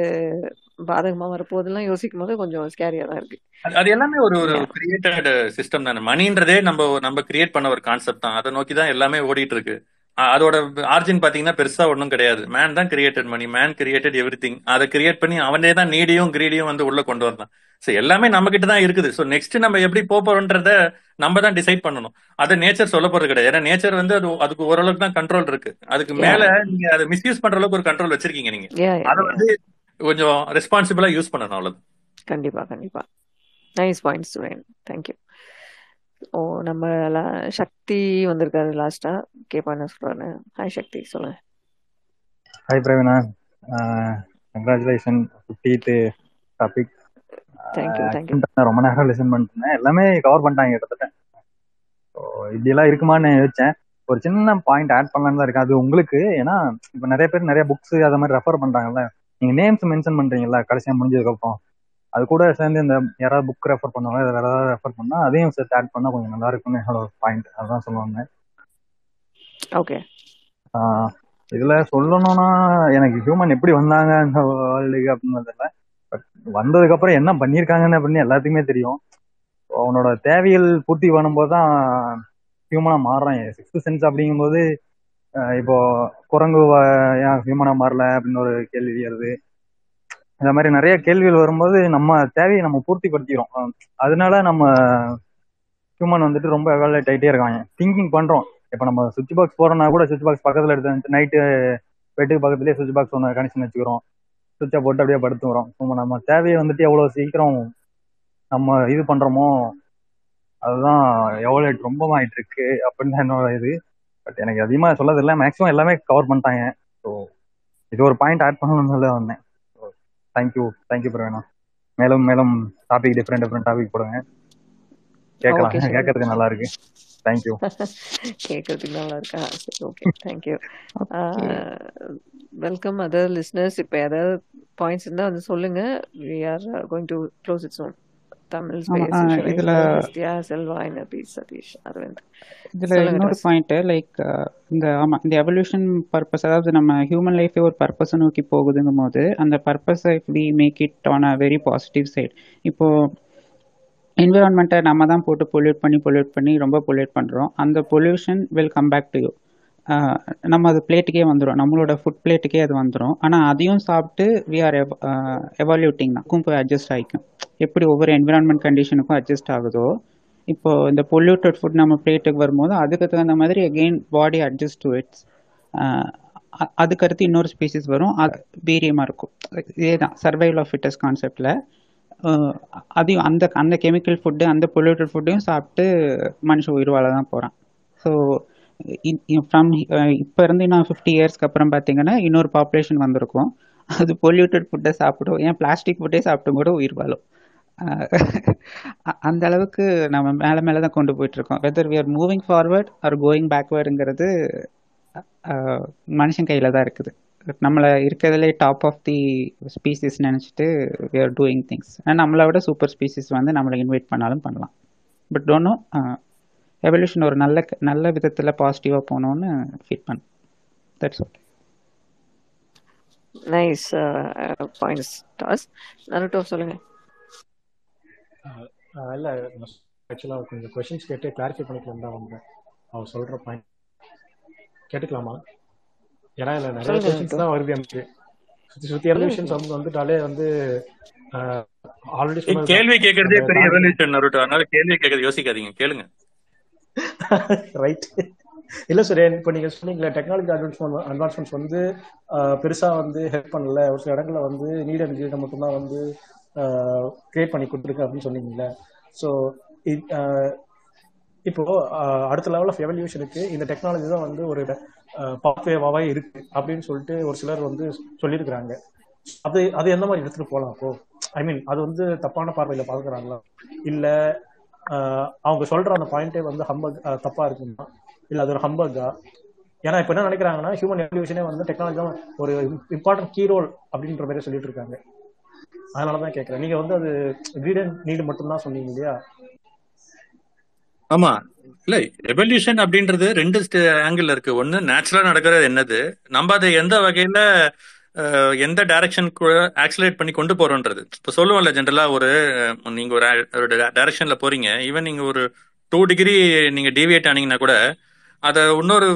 பாதகமா வரப்போகுதுலாம் யோசிக்கும் போது கொஞ்சம் ஸ்கேரியா தான் இருக்கு. அது எல்லாமே ஒரு ஒரு கிரியேட்டட் சிஸ்டம் தானே? மணின்றதே நம்ம நம்ம கிரியேட் பண்ண ஒரு கான்செப்ட் தான். அதை நோக்கி தான் எல்லாமே ஓடிட்டு இருக்கு அதோட ஆர்ஜின் பாத்தீங்கன்னா பெருசா ஒன்றும் கிடையாது. மேன் தான் created money. Man created everything அதை கிரியேட் பண்ணி அவனே தான் நீடியும் கிரீடியும் வந்து உள்ள கொண்டு வரலாம். ஸோ எல்லாமே நம்ம கிட்ட தான் இருக்குது. ஸோ நெக்ஸ்ட் நம்ம எப்படி போப் போறோன்றத நம்ம தான் டிசைட் பண்ணணும். அதை நேச்சர் சொல்ல போறது கிடையாது. ஏன்னா நேச்சர் வந்து அது அதுக்கு ஓரளவுக்கு தான் கண்ட்ரோல் இருக்கு. அதுக்கு மேல நீங்க அதை மிஸ்யூஸ் பண்ற அளவுக்கு ஒரு கண்ட்ரோல் வச்சிருக்கீங்க நீங்க. அதை வந்து கொஞ்சம் ரெஸ்பான்சிபிளா யூஸ் பண்ணணும் அவ்வளவுதான். கண்டிப்பா கண்டிப்பா. Nice point student thank you ஓ நம்ம சக்தி வந்திருக்காரு லாஸ்டா கேப்பா என்ன சொல்றாரு ஹாய் சக்தி சொல்லுங்க hi Praveena. Congratulation fiftieth topic thank you thank you ரொம்ப நேரம் லிசன் பண்ணிட்டேன். எல்லாமே கவர் பண்ணிட்டாங்க கிட்டத்தட்ட. ஸோ இப்படியெல்லாம் இருக்குமான்னு யோசிச்சேன். ஒரு சின்ன பாயிண்ட் ஆட் பண்ணலான்னு தான் இருக்கு. அது உங்களுக்கு ஏன்னா இப்போ நிறைய பேர் நிறைய புக்ஸ் அதை மாதிரி ரெஃபர் பண்றாங்கல்ல. நீங்க நேம்ஸ் மென்ஷன் பண்றீங்கல்ல கடைசியா முடிஞ்சதுக்கு அப்புறம் அது கூட சேர்ந்து இந்த யாராவது புக் ரெஃபர் பண்ணுவாங்க வேற ஏதாவது ரெஃபர் பண்ணா அதையும் சேர்த்து ஆட் பண்ணா கொஞ்சம் நல்லா இருக்கும்னு என்னோட பாயிண்ட் அதுதான் சொல்லுவாங்க ஓகே இதுல சொல்லணும்னா எனக்கு ஹியூமன் எப்படி வந்தாங்க அந்த வேர்ல்டுக்கு அப்படின்னு தெரியல பட் வந்ததுக்கு அப்புறம் என்ன பண்ணியிருக்காங்கன்னு அப்படின்னு எல்லாத்துக்குமே தெரியும். அவனோட தேவைகள் பூர்த்தி பண்ணும்போது தான் ஹியூமனா மாறுறான். சிக்ஸ்த் சென்ஸ் அப்படிங்கும்போது இப்போ குரங்கு ஏன் ஹியூமனா மாறல அப்படின்னு ஒரு கேள்வி வருது. இந்த மாதிரி நிறைய கேள்விகள் வரும்போது நம்ம தேவையை நம்ம பூர்த்தி படுத்திக்கிறோம் அதனால நம்ம ஹியூமன் வந்துட்டு ரொம்ப எவாலேட் ஆகிட்டே இருக்காங்க. திங்கிங் பண்றோம். இப்போ நம்ம சுவிட்ச் பாக்ஸ் போறோம்னா கூட சுவிட்ச் பாக்ஸ் பக்கத்துல எடுத்து நைட்டு பெட்டுக்கு பக்கத்துலேயே சுவிட்ச் பாக்ஸ் ஒன்று கனெக்ஷன் வச்சுக்கிறோம். சுவிட்சை போட்டு அப்படியே படுத்துக்கிறோம். நம்ம நம்ம தேவையை வந்துட்டு எவ்வளோ சீக்கிரம் நம்ம இது பண்றோமோ அதுதான் எவாலேட் ரொம்ப ஆயிட்டு இருக்கு அப்படின்னு தான் என்னோட இது. பட் எனக்கு அதிகமாக சொல்லதில்லை. மேக்ஸிமம் எல்லாமே கவர் பண்ணிட்டாங்க. ஸோ இது ஒரு பாயிண்ட் ஆட் பண்ணணும்னு சொல்ல வந்தேன். Thank you thank you Praveena. மேலும் மேலும் டாபிக் டிஃப்ரெண்ட் டிஃப்ரெண்ட் டாபிக் போடுங்க. கேட்கலாம். கேட்கறதுக்கு நல்லா இருக்கு. தேங்க்யூ கேட்கறதுக்கு நல்லா இருக்கா? சரி okay thank you welcome other listeners இப்போ ஏதாவது பாயிண்ட்ஸ் இருந்தால் வந்து சொல்லுங்க. We are going to close its own Tamil இதுல நித்யா செல்வா எனபி சதீஷ் அரவிந்த் இதுல இன்னொரு பாயிண்ட் லைக் இந்த ஆமா இந்த எவல்யூஷன் பர்பஸ் அதாவது நம்ம ஹியூமன் லைஃபே ஒரு பர்பஸை நோக்கி போகுதுங்கும் போது அந்த பர்பஸை we make it on a very positive side இப்போ என்விரான்மெண்ட்டை நம்ம தான் போட்டு பொல்யூட் பண்ணி பொல்யூட் பண்ணி ரொம்ப பொல்யூட் பண்ணுறோம் அந்த pollution will come back to you நம்ம அது பிளேட்டுக்கே வந்துடும் நம்மளோட ஃபுட் பிளேட்டுக்கே அது வந்துடும் ஆனால் அதையும் சாப்பிட்டு வி ஆர் எவால்யூட்டிங் தான். போய் அட்ஜஸ்ட் ஆகிக்கும் எப்படி ஒவ்வொரு என்விரான்மெண்ட் கண்டிஷனுக்கும் அட்ஜஸ்ட் ஆகுதோ இப்போ இந்த பொல்யூட்டட் ஃபுட் நம்ம பிளேட்டுக்கு வரும்போது அதுக்கு தகுந்த மாதிரி again body adjust to its அதுக்கடுத்து இன்னொரு ஸ்பீசிஸ் வரும். அது வீரியமாக இருக்கும். இதே தான் சர்வைவல் ஆஃப் ஃபிட்டஸ் கான்செப்டில் அதையும் அந்த அந்த கெமிக்கல் ஃபுட்டு அந்த பொல்யூட்டட் ஃபுட்டையும் சாப்பிட்டு மனுஷன் உயிர் வாழ தான் போகிறான் ஸோ ஃப்ரம் இப்போ இருந்து இன்னும் ஃபிஃப்டி இயர்ஸ்க்கு அப்புறம் பார்த்தீங்கன்னா இன்னொரு பாப்புலேஷன் வந்திருக்கும். அது பொல்யூட்டட் ஃபுட்டை சாப்பிடும். ஏன் பிளாஸ்டிக் ஃபுட்டே சாப்பிட்டும் கூட உயிர் வாழும். அந்த அளவுக்கு நம்ம மேலே மேலே தான் கொண்டு போயிட்டுருக்கோம். Whether we are moving forward or going பேக்வேர்டுங்கிறது மனுஷன் கையில் தான் இருக்குது. நம்மளை இருக்கிறதுலே டாப் ஆஃப் தி ஸ்பீசிஸ் நினச்சிட்டு வி ஆர் டூயிங் திங்ஸ் நம்மளை விட சூப்பர் ஸ்பீசிஸ் வந்து நம்மளை இன்வைட் பண்ணாலும் பண்ணலாம். பட் டோன்ட் நோ எவல்யூஷன் ஒரு நல்ல நல்ல விதத்தில் பாசிட்டிவாக போகணுன்னு ஃபீல் பண்ண that's okay nice points Das Naruto சொல்லுங்க. இல்லை ஆக்சுவலாக கொஞ்சம் கொஷின்ஸ் கேட்டு கிளாரிஃபை பண்ணிக்கலாம் தான் வந்தேன். அவர் சொல்கிற பாயிண்ட் கேட்டுக்கலாமா? ஏன்னா இல்லை நிறைய கொஷின்ஸ் தான் வருது எனக்கு. சுற்றி சுற்றி எவல்யூஷன்ஸ் வந்து வந்துட்டாலே வந்து ஆல்ரெடி கேள்வி கேட்கறதே பெரிய எவல்யூஷன் நருட்டோ அதனால கேள்வி கேட்கறது யோசிக்காதீங்க. கேளுங்க. ரைட் இல்ல சார் இப்ப நீங்க சொன்னீங்களே டெக்னாலஜி அட்வான்ஸ்மெண்ட் அட்வான்ஸ்மெண்ட்ஸ் வந்து பெருசா வந்து ஹெல்ப் பண்ணல. ஒரு சில இடங்கள்ல வந்து நீட் அண்ட் கிரீட மட்டும்தான் வந்து கிரியேட் பண்ணி கொடுத்துருக்கு அப்படின்னு சொன்னீங்கல்ல. ஸோ இப்போ அடுத்த லெவல் ஆஃப் எவல்யூஷனுக்கு இந்த டெக்னாலஜி தான் வந்து ஒரு பாத்வேவாவே இருக்கு அப்படின்னு சொல்லிட்டு ஒரு சிலர் வந்து சொல்லியிருக்கிறாங்க. அது அது எந்த மாதிரி எடுத்துட்டு போகலாம் அப்போ ஐ மீன் அது வந்து தப்பான பார்வையில பாக்குறாங்களா? இல்ல அவங்க சொல்ற அந்த பாயிண்டே வந்து ஹம்பக் தப்பா இருக்குமா? இல்ல அது ஒரு ஹம்பக்கா ஏன்னா இப்ப என்ன நினைக்கிறாங்கன்னா ஹியூமன் எவல்யூஷனே வந்து டெக்னாலஜி ஒரு இம்பார்ட்டன்ட் கீ ரோல் அப்படின்ற மாதிரி சொல்லிட்டு இருக்காங்க. அதனாலதான் கேக்குறேன். நீங்க வந்து அது வீடன் நீடு மட்டும்தான் சொன்னீங்க இல்லையா? ஆமா. இல்ல எவல்யூஷன் அப்படின்றது ரெண்டு ஆங்கிள் இருக்கு. ஒண்ணு நேச்சுரலா நடக்கிறது என்னது? நம்ம அதை எந்த வகையில எந்த டைரக்ஷனுக்கு ஆக்சிலேட் பண்ணி கொண்டு போறோன்றது. இப்போ சொல்லுவோம்ல ஜென்ரலா ஒரு நீங்க ஒரு ஒரு டைரக்ஷன்ல போறீங்க. ஈவன் நீங்க ஒரு டூ டிகிரி நீங்க டிவியேட் ஆனீங்கன்னா கூட அதை இன்னொரு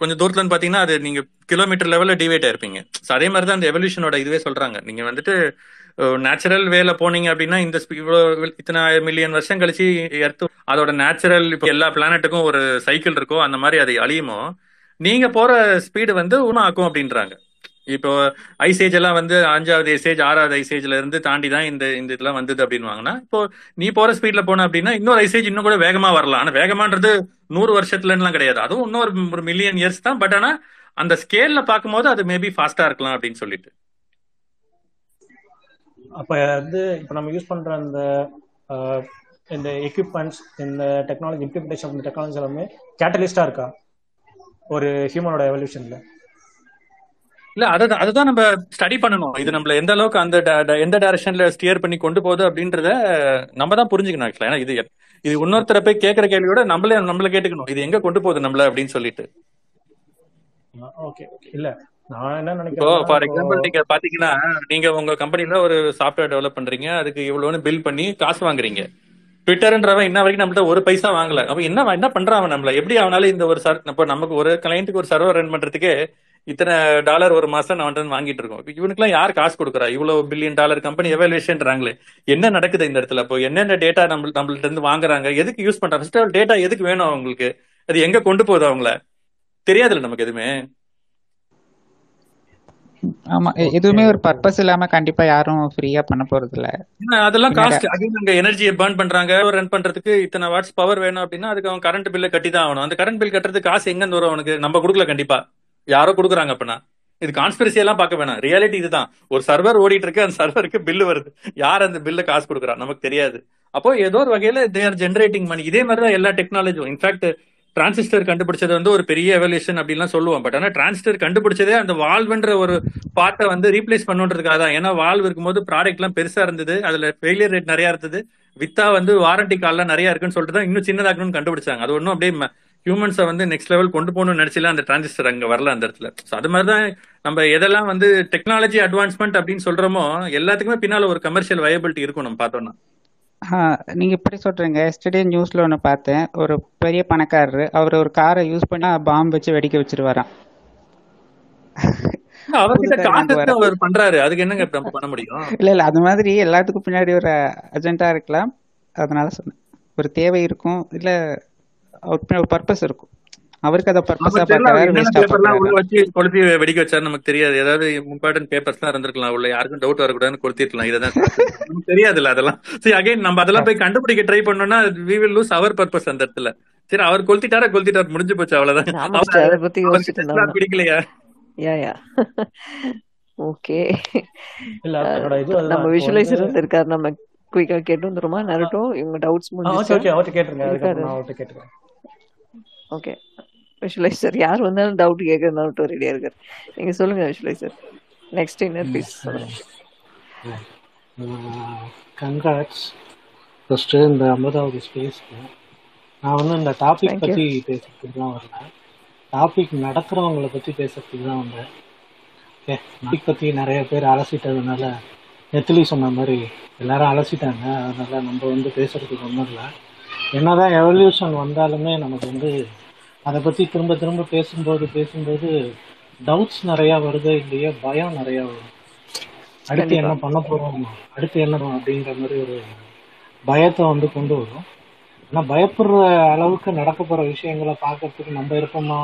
கொஞ்சம் தூரத்துல இருந்து பாத்தீங்கன்னா அது நீங்க கிலோமீட்டர் லெவல்ல டிவேட் ஆயிருப்பீங்க. அதே மாதிரி தான் அந்த எவல்யூஷனோட இதுவே சொல்றாங்க. நீங்க வந்துட்டு நேச்சுரல் வேல போனீங்க அப்படின்னா இந்த இவ்வளோ இவ்வளவு இத்தனை மில்லியன் வருஷம் கழிச்சு எர்த்து அதோட நேச்சுரல் இப்போ எல்லா பிளானட்டுக்கும் ஒரு சைக்கிள் இருக்கோ அந்த மாதிரி அது அழியுமோ நீங்க போற ஸ்பீடு வந்து உணவு ஆக்கும் அப்படின்றாங்க. இப்போ ஐசேஜ் எல்லாம் வந்து அஞ்சாவது ஐசேஜ் ஆறாவது ஐசேஜ்ல இருந்து தாண்டி தான் இந்த இந்த இதெல்லாம் வந்தது அப்படின்வாங்கன்னா இப்போ நீ போற ஸ்பீட்ல போன அப்படின்னா இன்னொரு ஐசேஜ் இன்னும் கூட வேகமா வரலாம். ஆனா வேகமான்றது நூறு வருஷத்துலலாம் கிடையாது. அதுவும் இன்னொரு ஒரு மில்லியன் இயர்ஸ் தான். பட் ஆனா அந்த ஸ்கேல்ல பார்க்கும்போது அது மேபி ஃபாஸ்டா இருக்கலாம் அப்படின்னு சொல்லிட்டு. அப்ப வந்து இப்ப நம்ம யூஸ் பண்ற அந்த இந்த எக்யூப்மெண்ட்ஸ் இந்த டெக்னாலஜி இம்ப்ளிமெண்டேஷன் டெக்னாலஜி எல்லாமே கேட்டலிஸ்டா இருக்கா? ஒரு ஹியூமனோட எவல்யூஷன்ல இல்ல அதுதான் அதுதான் நம்ம ஸ்டடி பண்ணணும். இது நம்மள எந்த அளவுக்கு அந்த எந்த டைரக்ஷன்ல ஸ்டியர் பண்ணி கொண்டு போகுது அப்படின்றத நம்ம தான் புரிஞ்சுக்கணும் ஆக்சுவலா ஏன்னா இது இது இன்னொருத்தர போய் கேட்கற கேள்வியோட நம்மளே நம்மள கேட்டுக்கணும். இது எங்க கொண்டு போகுது நம்மள அப்படின்னு சொல்லிட்டு. ஓகே இல்ல இப்போ ஃபார் எக்ஸாம்பிள் நீங்க பாத்தீங்கன்னா நீங்க உங்க கம்பெனில ஒரு சாஃப்ட்வேர் டெவலப் பண்றீங்க. அதுக்கு இவ்வளவுன்னு பில் பண்ணி காசு வாங்குறீங்க. ட்விட்டர்ன்றவன் இன்ன வரைக்கும் நம்மள்ட்ட ஒரு பைசா வாங்கல. அவன் என்ன என்ன பண்றான் நம்மள? எப்படி அவனால இந்த ஒரு சர் இப்போ நமக்கு ஒரு கிளையண்ட்டுக்கு ஒரு சர்வர் ரன் பண்றதுக்கே இத்தனை டாலர் ஒரு மாசம் நான் வாங்கிட்டு இருக்கோம். இவனுக்குலாம் யார் காசு கொடுக்குறா? இவ்வளவு பில்லியன் டாலர் கம்பெனி எவாலுவேஷன்றாங்களே என்ன நடக்குது இந்த இடத்துல? இப்போ என்னென்ன டேட்டா நம்ம நம்மள்ட்ட இருந்து வாங்குறாங்க? எதுக்கு யூஸ் பண்றாங்க? ஃபர்ஸ்ட் டேட்டா எதுக்கு வேணும் அவங்களுக்கு? அது எங்க கொண்டு போகுது அவங்கள? தெரியாதுல்ல நமக்கு எதுவுமே. ஆமா எதுவுமே ஒரு பர்பஸ் இல்லாம கண்டிப்பா யாரும் ஃப்ரீயா பண்ண போறது இல்ல அதெல்லாம் காஸ்ட் அகைன் அங்க எனர்ஜியை பர்ன் பண்றாங்க. ரன் பண்றதுக்கு இத்தனை வாட்ஸ் பவர் வேணும் அப்படின்னா அதுக்கு அவன் கரண்ட் பில்ல கட்டி தான் ஆகணும். அந்த கரண்ட் பில் கட்டுறதுக்கு காசு எங்க இருந்து வரும் அவனுக்கு? நம்ம கொடுக்கல கண்டிப்பா. யாரோ கொடுக்குறாங்க அப்படின்னா இது கான்ஸ்பிரசி எல்லாம் பார்க்க வேணாம். ரியாலிட்டி இதுதான். ஒரு சர்வர் ஓடிட்டு இருக்கு அந்த சர்வருக்கு பில்லு வருது. யார் அந்த பில்ல காசு கொடுக்குறா? நமக்கு தெரியாது. அப்போ ஏதோ ஒரு வகையில தே ஆர் ஜென்ரேட்டிங் மணி இதே மாதிரி தான் எல்லா டெக்னாலஜியும் இன்ஃபேக்ட் டிரான்சிஸ்டர் கண்டுபிடிச்சது வந்து ஒரு பெரிய எவல்யூஷன் அப்படின்லாம் சொல்லுவோம். பட் ஆனால் டிரான்சிஸ்டர் கண்டுபிடிச்சதே அந்த வால்வ்ன்ற ஒரு பார்ட்டை வந்து ரீப்ளேஸ் பண்ணுன்றதுக்காக தான். ஏன்னா வால்வ் இருக்கும்போது ப்ராடக்ட்லாம் பெருசா இருந்தது. அதுல ஃபெயிலியர் ரேட் நிறையா இருந்தது. வித்தா வந்து வாரண்டி கால்லாம் நிறைய இருக்குன்னு சொல்லிட்டு தான் இன்னும் சின்னதாக்கணும்னு கண்டுபிடிச்சாங்க. அது ஒன்றும் அப்படியே ஹியூமன்ஸை வந்து நெக்ஸ்ட் லெவல் கொண்டு போகணும்னு நினைச்சல அந்த டிரான்சிஸ்டர் அங்க வரல அந்த இடத்துல. ஸோ அது மாதிரி தான் நம்ம எதெல்லாம் வந்து டெக்னாலஜி அட்வான்ஸ்மெண்ட் அப்படின்னு சொல்றோமோ எல்லாத்துக்குமே பின்னால ஒரு கமர்ஷியல் வயபிலிட்டி இருக்கும் நம்ம பார்த்தோம்னா. நீங்க இப்படி சொல்றீங்க. எஸ்டர்டே நியூஸ்ல ஒன்று பார்த்தேன். ஒரு பெரிய பணக்காரரு அவர் ஒரு காரை யூஸ் பண்ணி பாம்பு வச்சு வெடிக்க வச்சிருவாராம். பண்றாரு. அதுக்கு என்னங்க பண்ண முடியும்? இல்ல இல்ல. அது மாதிரி எல்லாத்துக்கும் பின்னாடி ஒரு அஜெண்டா இருக்கலாம். அதனால சொன்னேன். ஒரு தேவை இருக்கும். இல்ல ஒரு பர்பஸ் இருக்கும். அவருக்கு அதை பர்பஸா வச்சு கொளுத்தி வெடிக்க வச்சாரு நமக்கு தெரியாது. ஏதாவது இம்பார்ட்டன்ட் பேப்பர்ஸ் தான் இருந்திருக்கலாம். உள்ள யாருக்கும் டவுட் வரக்கூடாதுன்னு கொளுத்திருக்கலாம். நமக்கு தெரியாதுல்ல அதெல்லாம். சரி அகைன் நம்ம அதெல்லாம் போய் கண்டுபிடிக்க ட்ரை பண்ணோம்னா we will lose our purpose அந்த இடத்துல. சரி அவர் கொளுத்திட்டாரா? கொளுத்திட்டார். முடிஞ்சு போச்சு அவ்வளவுதான். பிடிக்கலையா? யா யா ஓகே இல்ல நம்ம விஷுவலைசர் இருக்காரு நம்ம குயிக்கா கேட்டு வந்துருமா? நருட்டோ இவங்க டவுட்ஸ் ஓகே முடிஞ்சிச்சா? ஓகே அவர்கிட்ட கேட்டுருங்க. அவர்கிட்ட கேட்டுக்கிறேன். ஓகே விஷுவலைசர் யார் வந்தாலும் டவுட் கேட்க நருட்டோ ரெடியா இருக்காரு நீங்க சொல்லுங்க visualizer next inner please congrats first இந்த ஐம்பதாவது ஸ்பேஸ்க்கு நான் வந்து இந்த டாபிக் பற்றி பேசுறதுக்கு தான் வரல டாபிக் நடத்துகிறவங்கள பற்றி பேசுறதுக்கு தான் வந்தேன். ஓகே டாபிக் பற்றி நிறைய பேர் அலசிட்டதுனால நெத்திலி சொன்ன மாதிரி எல்லாரும் அலசிட்டாங்க. அதனால நம்ம வந்து பேசுறதுக்கு ஒன்றும் இல்லை. என்னதான் எவல்யூஷன் வந்தாலுமே நமக்கு வந்து அதை பற்றி திரும்ப திரும்ப பேசும்போது பேசும்போது டவுட்ஸ் நிறையா வருது இல்லையோ பயம் நிறையா வரும். அடுத்து என்ன பண்ண போறோம் அடுத்து என்ன அப்படிங்கிற மாதிரி ஒரு பயத்தை வந்து கொண்டு வரும். ஆனா பயப்படுற அளவுக்கு நடக்க போற விஷயங்களை பார்க்கறதுக்கு நம்ம இருப்போமா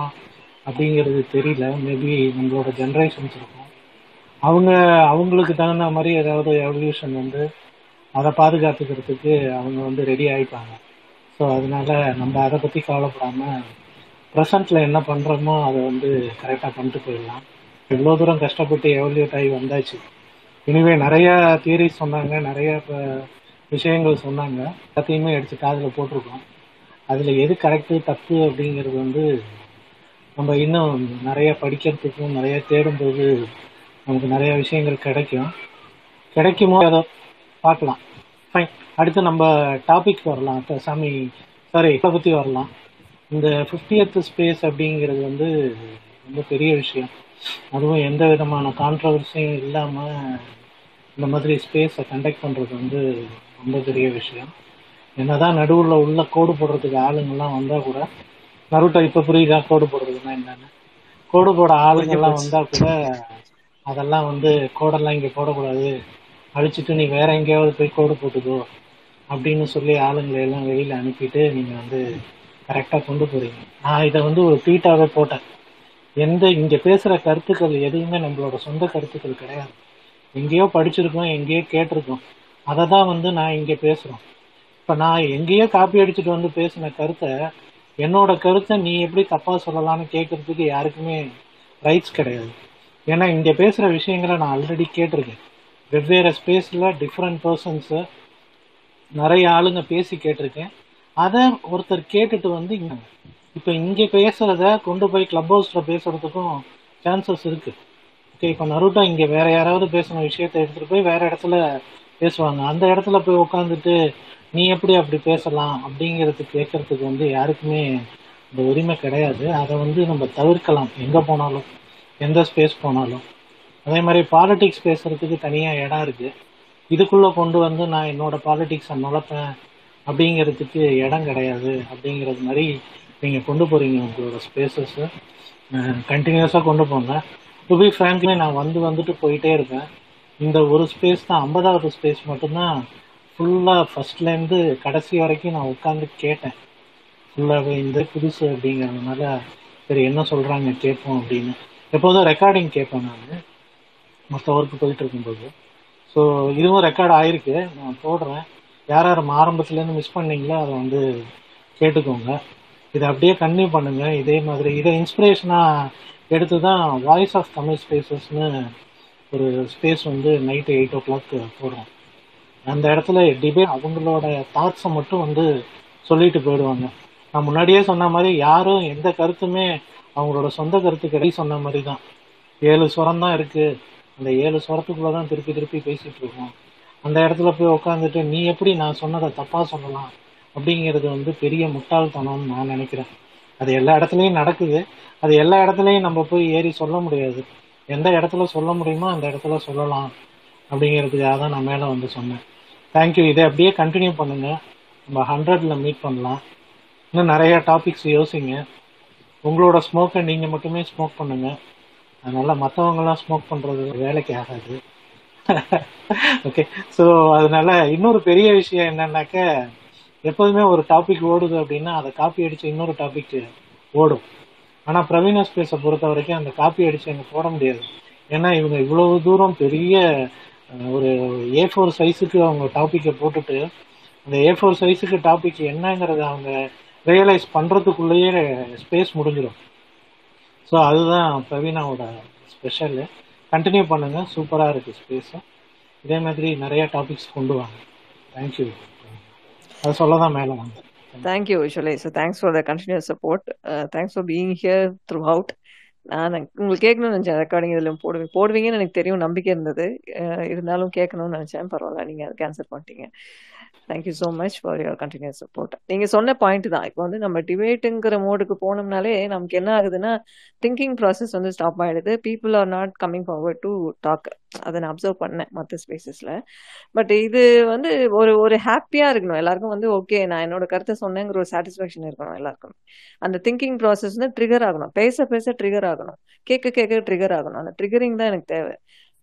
அப்படிங்கிறது தெரியல. மேபி நம்மளோட ஜென்ரேஷன்ஸ் இருக்கும். அவங்க அவங்களுக்கு தகுந்த மாதிரி ஏதாவது எவல்யூஷன் வந்து அதை பாதுகாத்துக்கிறதுக்கு அவங்க வந்து ரெடி ஆயிப்பாங்க ஸோ அதனால நம்ம அதை பற்றி கவலைப்படாம ப்ரெசண்ட்ல என்ன பண்ணுறோமோ அதை வந்து கரெக்டாக பண்ணிட்டு போயிடலாம். இவ்வளோ தூரம் கஷ்டப்பட்டு எவல்யூட் ஆகி வந்தாச்சு? இனிவே நிறைய தியரிஸ் சொன்னாங்க நிறைய இப்போ விஷயங்கள் சொன்னாங்க. எல்லாத்தையுமே எடுத்து காதில் போட்டிருக்கோம். அதில் எது கரெக்டு தப்பு அப்படிங்கிறது வந்து நம்ம இன்னும் நிறைய படிக்கிறதுக்கும் நிறைய தேடும்போது நமக்கு நிறைய விஷயங்கள் கிடைக்கும். கிடைக்குமோ அதை பார்க்கலாம். ஃபைன் அடுத்து நம்ம டாபிக் வரலாம். சாமி சாரி இதை பற்றி வரலாம். இந்த ஃபிஃப்டியத் ஸ்பேஸ் அப்படிங்கிறது வந்து ரொம்ப பெரிய விஷயம். அதுவும் எந்த விதமான கான்ட்ரவர்சியும் இல்லாமல் இந்த மாதிரி ஸ்பேஸை கண்டக்ட் பண்ணுறது வந்து ரொம்ப பெரிய விஷயம். என்னதான் நடுவில் உள்ள கோடு போடுறதுக்கு ஆளுங்கள்லாம் வந்தால் கூட நருட்டோ இப்போ புரியுதா கோடு போடுறதுன்னா என்னன்னு? கோடு போட ஆளுங்கள்லாம் வந்தால் கூட அதெல்லாம் வந்து கோடெல்லாம் இங்கே போடக்கூடாது. அழிச்சிட்டு நீ வேற எங்கேயாவது போய் கோடு போட்டுக்கோ. அப்படின்னு சொல்லி ஆளுங்களை எல்லாம் வெளியில் அனுப்பிட்டு நீங்கள் வந்து கரெக்டாக கொண்டு போறீங்க. நான் இதை வந்து ஒரு ட்வீட்டாகவே போட்டேன். எந்த இங்கே பேசுகிற கருத்துக்கள் எதுவுமே நம்மளோட சொந்த கருத்துக்கள் கிடையாது. எங்கேயோ படிச்சிருக்கோம் எங்கேயோ கேட்டிருக்கோம். அதை தான் வந்து நான் இங்கே பேசுகிறோம் இப்போ நான் எங்கேயோ காப்பி அடிச்சுட்டு வந்து பேசின கருத்தை என்னோட கருத்தை நீ எப்படி தப்பாக சொல்லலாம்னு கேட்கறதுக்கு யாருக்குமே ரைட்ஸ் கிடையாது. ஏன்னா இங்கே பேசுகிற விஷயங்களை நான் ஆல்ரெடி கேட்டிருக்கேன். வெவ்வேறு ஸ்பேஸில் டிஃப்ரெண்ட் பர்சன்ஸு நிறைய ஆளுங்க பேசி கேட்டிருக்கேன். அதை ஒருத்தர் கேட்டுட்டு வந்து இங்க இப்போ இங்கே பேசுறத கொண்டு போய் கிளப் ஹவுஸில் பேசுறதுக்கும் சான்சஸ் இருக்கு. ஓகே இப்போ நருட்டா இங்கே வேற யாராவது பேசின விஷயத்தை எடுத்துட்டு போய் வேற இடத்துல பேசுவாங்க. அந்த இடத்துல போய் உட்காந்துட்டு நீ எப்படி அப்படி பேசலாம்? அப்படிங்கிறது கேட்கறதுக்கு வந்து யாருக்குமே இந்த உரிமை கிடையாது. அதை வந்து நம்ம தவிர்க்கலாம். எங்கே போனாலும் எந்த ஸ்பேஸ் போனாலும். அதே மாதிரி பாலிடிக்ஸ் பேசுறதுக்கு தனியாக இடம் இருக்கு. இதுக்குள்ள கொண்டு வந்து நான் என்னோட பாலிடிக்ஸை நுழைப்பேன் அப்படிங்கிறதுக்கு இடம் கிடையாது அப்படிங்கிறது மாதிரி நீங்கள் கொண்டு போகிறீங்க உங்களோட ஸ்பேசஸ் கண்டினியூஸாக கொண்டு போங்க டு பி ஃப்ராங்க்லி நான் வந்து வந்துட்டு போயிட்டே இருப்பேன் இந்த ஒரு ஸ்பேஸ் தான் ஐம்பதாவது ஸ்பேஸ் மட்டும்தான் ஃபுல்லாக ஃபஸ்ட்லேருந்து கடைசி வரைக்கும் நான் உட்காந்து கேட்டேன். ஃபுல்லாகவே இந்த புதுசு அப்படிங்கிறதுனால சரி என்ன சொல்கிறாங்க கேட்போம் அப்படின்னு. எப்போதும் ரெக்கார்டிங் கேட்பேன் நான். மற்ற ஒர்க்கு போயிட்டு இருக்கும்போது. ஸோ இதுவும் ரெக்கார்ட் ஆயிருக்கு. நான் போடுறேன் யார் யார் ஆரம்பத்துலேருந்து மிஸ் பண்ணீங்களோ அதை வந்து கேட்டுக்கோங்க. இதை அப்படியே கன்டினியூ பண்ணுங்க. இதே மாதிரி இதை இன்ஸ்பிரேஷனாக எடுத்து தான் வாய்ஸ் ஆஃப் தமிழ் ஸ்பேசஸ்னு ஒரு ஸ்பேஸ் வந்து நைட்டு எயிட் ஓ கிளாக் போடுறோம். அந்த இடத்துல டிபேட் அவங்களோட தாட்ஸை மட்டும் வந்து சொல்லிட்டு போயிடுவாங்க. நான் முன்னாடியே சொன்ன மாதிரி யாரும் எந்த கருத்துமே அவங்களோட சொந்த கருத்து கிடையாது சொன்ன மாதிரி தான் ஏழு சுரம் தான் இருக்குது அந்த ஏழு சுரத்துக்குள்ளே தான் திருப்பி திருப்பி பேசிட்டு இருக்கோம். அந்த இடத்துல போய் உட்காந்துட்டு நீ எப்படி நான் சொன்னதை தப்பா சொல்லலாம்? அப்படிங்கிறது வந்து பெரிய முட்டாள்தனம்னு நான் நினைக்கிறேன். அது எல்லா இடத்துலையும் நடக்குது. அது எல்லா இடத்துலையும் நம்ம போய் ஏறி சொல்ல முடியாது. எந்த இடத்துல சொல்ல முடியுமோ அந்த இடத்துல சொல்லலாம் அப்படிங்கிறதுக்காக தான் நான் மேலே வந்து சொன்னேன். தேங்க்யூ இதை அப்படியே கண்டினியூ பண்ணுங்க. நம்ம ஹண்ட்ரட்ல மீட் பண்ணலாம். இன்னும் நிறைய டாபிக்ஸ் யோசிங்க. உங்களோட ஸ்மோக்கை நீங்க மட்டுமே ஸ்மோக் பண்ணுங்க. அதனால மற்றவங்கலாம் ஸ்மோக் பண்றது வேலைக்கு ஆகாது. ஓகே ஸோ அதனால இன்னொரு பெரிய விஷயம் என்னன்னாக்க எப்போதுமே ஒரு டாபிக் ஓடுது அப்படின்னா அதை காப்பி அடிச்சு இன்னொரு டாபிக் ஓடும். ஆனால் பிரவீனா ஸ்பேஸை பொறுத்த வரைக்கும் அந்த காப்பி அடிச்சு அங்க போட முடியாது. ஏன்னா இவங்க இவ்வளவு தூரம் பெரிய ஒரு ஏ ஃபோர் சைஸுக்கு அவங்க டாப்பிக்கை போட்டுட்டு அந்த ஏ ஃபோர் சைஸுக்கு டாபிக் என்னங்கிறத அவங்க ரியலைஸ் பண்ணுறதுக்குள்ளேயே ஸ்பேஸ் முடிஞ்சிடும். ஸோ அதுதான் பிரவீனாவோட ஸ்பெஷல் கண்டினியூ பண்ணுங்க. சூப்பராக இருக்கு ஸ்பேஸ் இதே மாதிரி நிறைய டாபிக்ஸ் கொண்டு வாங்க. தேங்க்யூ அதை சொல்ல தான் மேலே வாங்க thank you விஷுவலே so thanks for the continuous support thanks for being here throughout நான் உங்களுக்கு கேட்கணும்னு நினைச்சேன். ரெக்கார்டிங் இதில் போடுவீங்க போடுவீங்கன்னு எனக்கு தெரியும். நம்பிக்கை இருந்தது. Uh, இருந்தாலும் கேட்கணும்னு நினச்சேன். பரவாயில்ல. நீங்கள் அதை கேன்சல் பண்ணிட்டீங்க. Thank you so much for your continuous support நீங்கள் சொன்ன பாயிண்ட் தான். இப்போ வந்து நம்ம டிபேட்டுங்கிற மோடுக்கு போனோம்னாலே நமக்கு என்ன ஆகுதுன்னா திங்கிங் ப்ராசஸ் வந்து ஸ்டாப் ஆகிடுது people are not coming forward to talk அதை நான் அப்சர்வ் பண்ணேன் மற்ற ஸ்பேசஸில் பட் இது வந்து ஒரு ஒரு ஹாப்பியாக இருக்கணும். எல்லாருக்கும் வந்து ஓகே நான் என்னோட கருத்தை சொன்னேங்கிற ஒரு சாட்டிஸ்ஃபேக்ஷன் இருக்கணும் எல்லாருக்கும். அந்த திங்கிங் ப்ராசஸ் வந்து ட்ரிகர் ஆகணும். பேச பேச ட்ரிகர் ஆகணும். கேட்க கேட்க ட்ரிகர் ஆகணும். அந்த ட்ரிகரிங் தான் எனக்கு தேவை.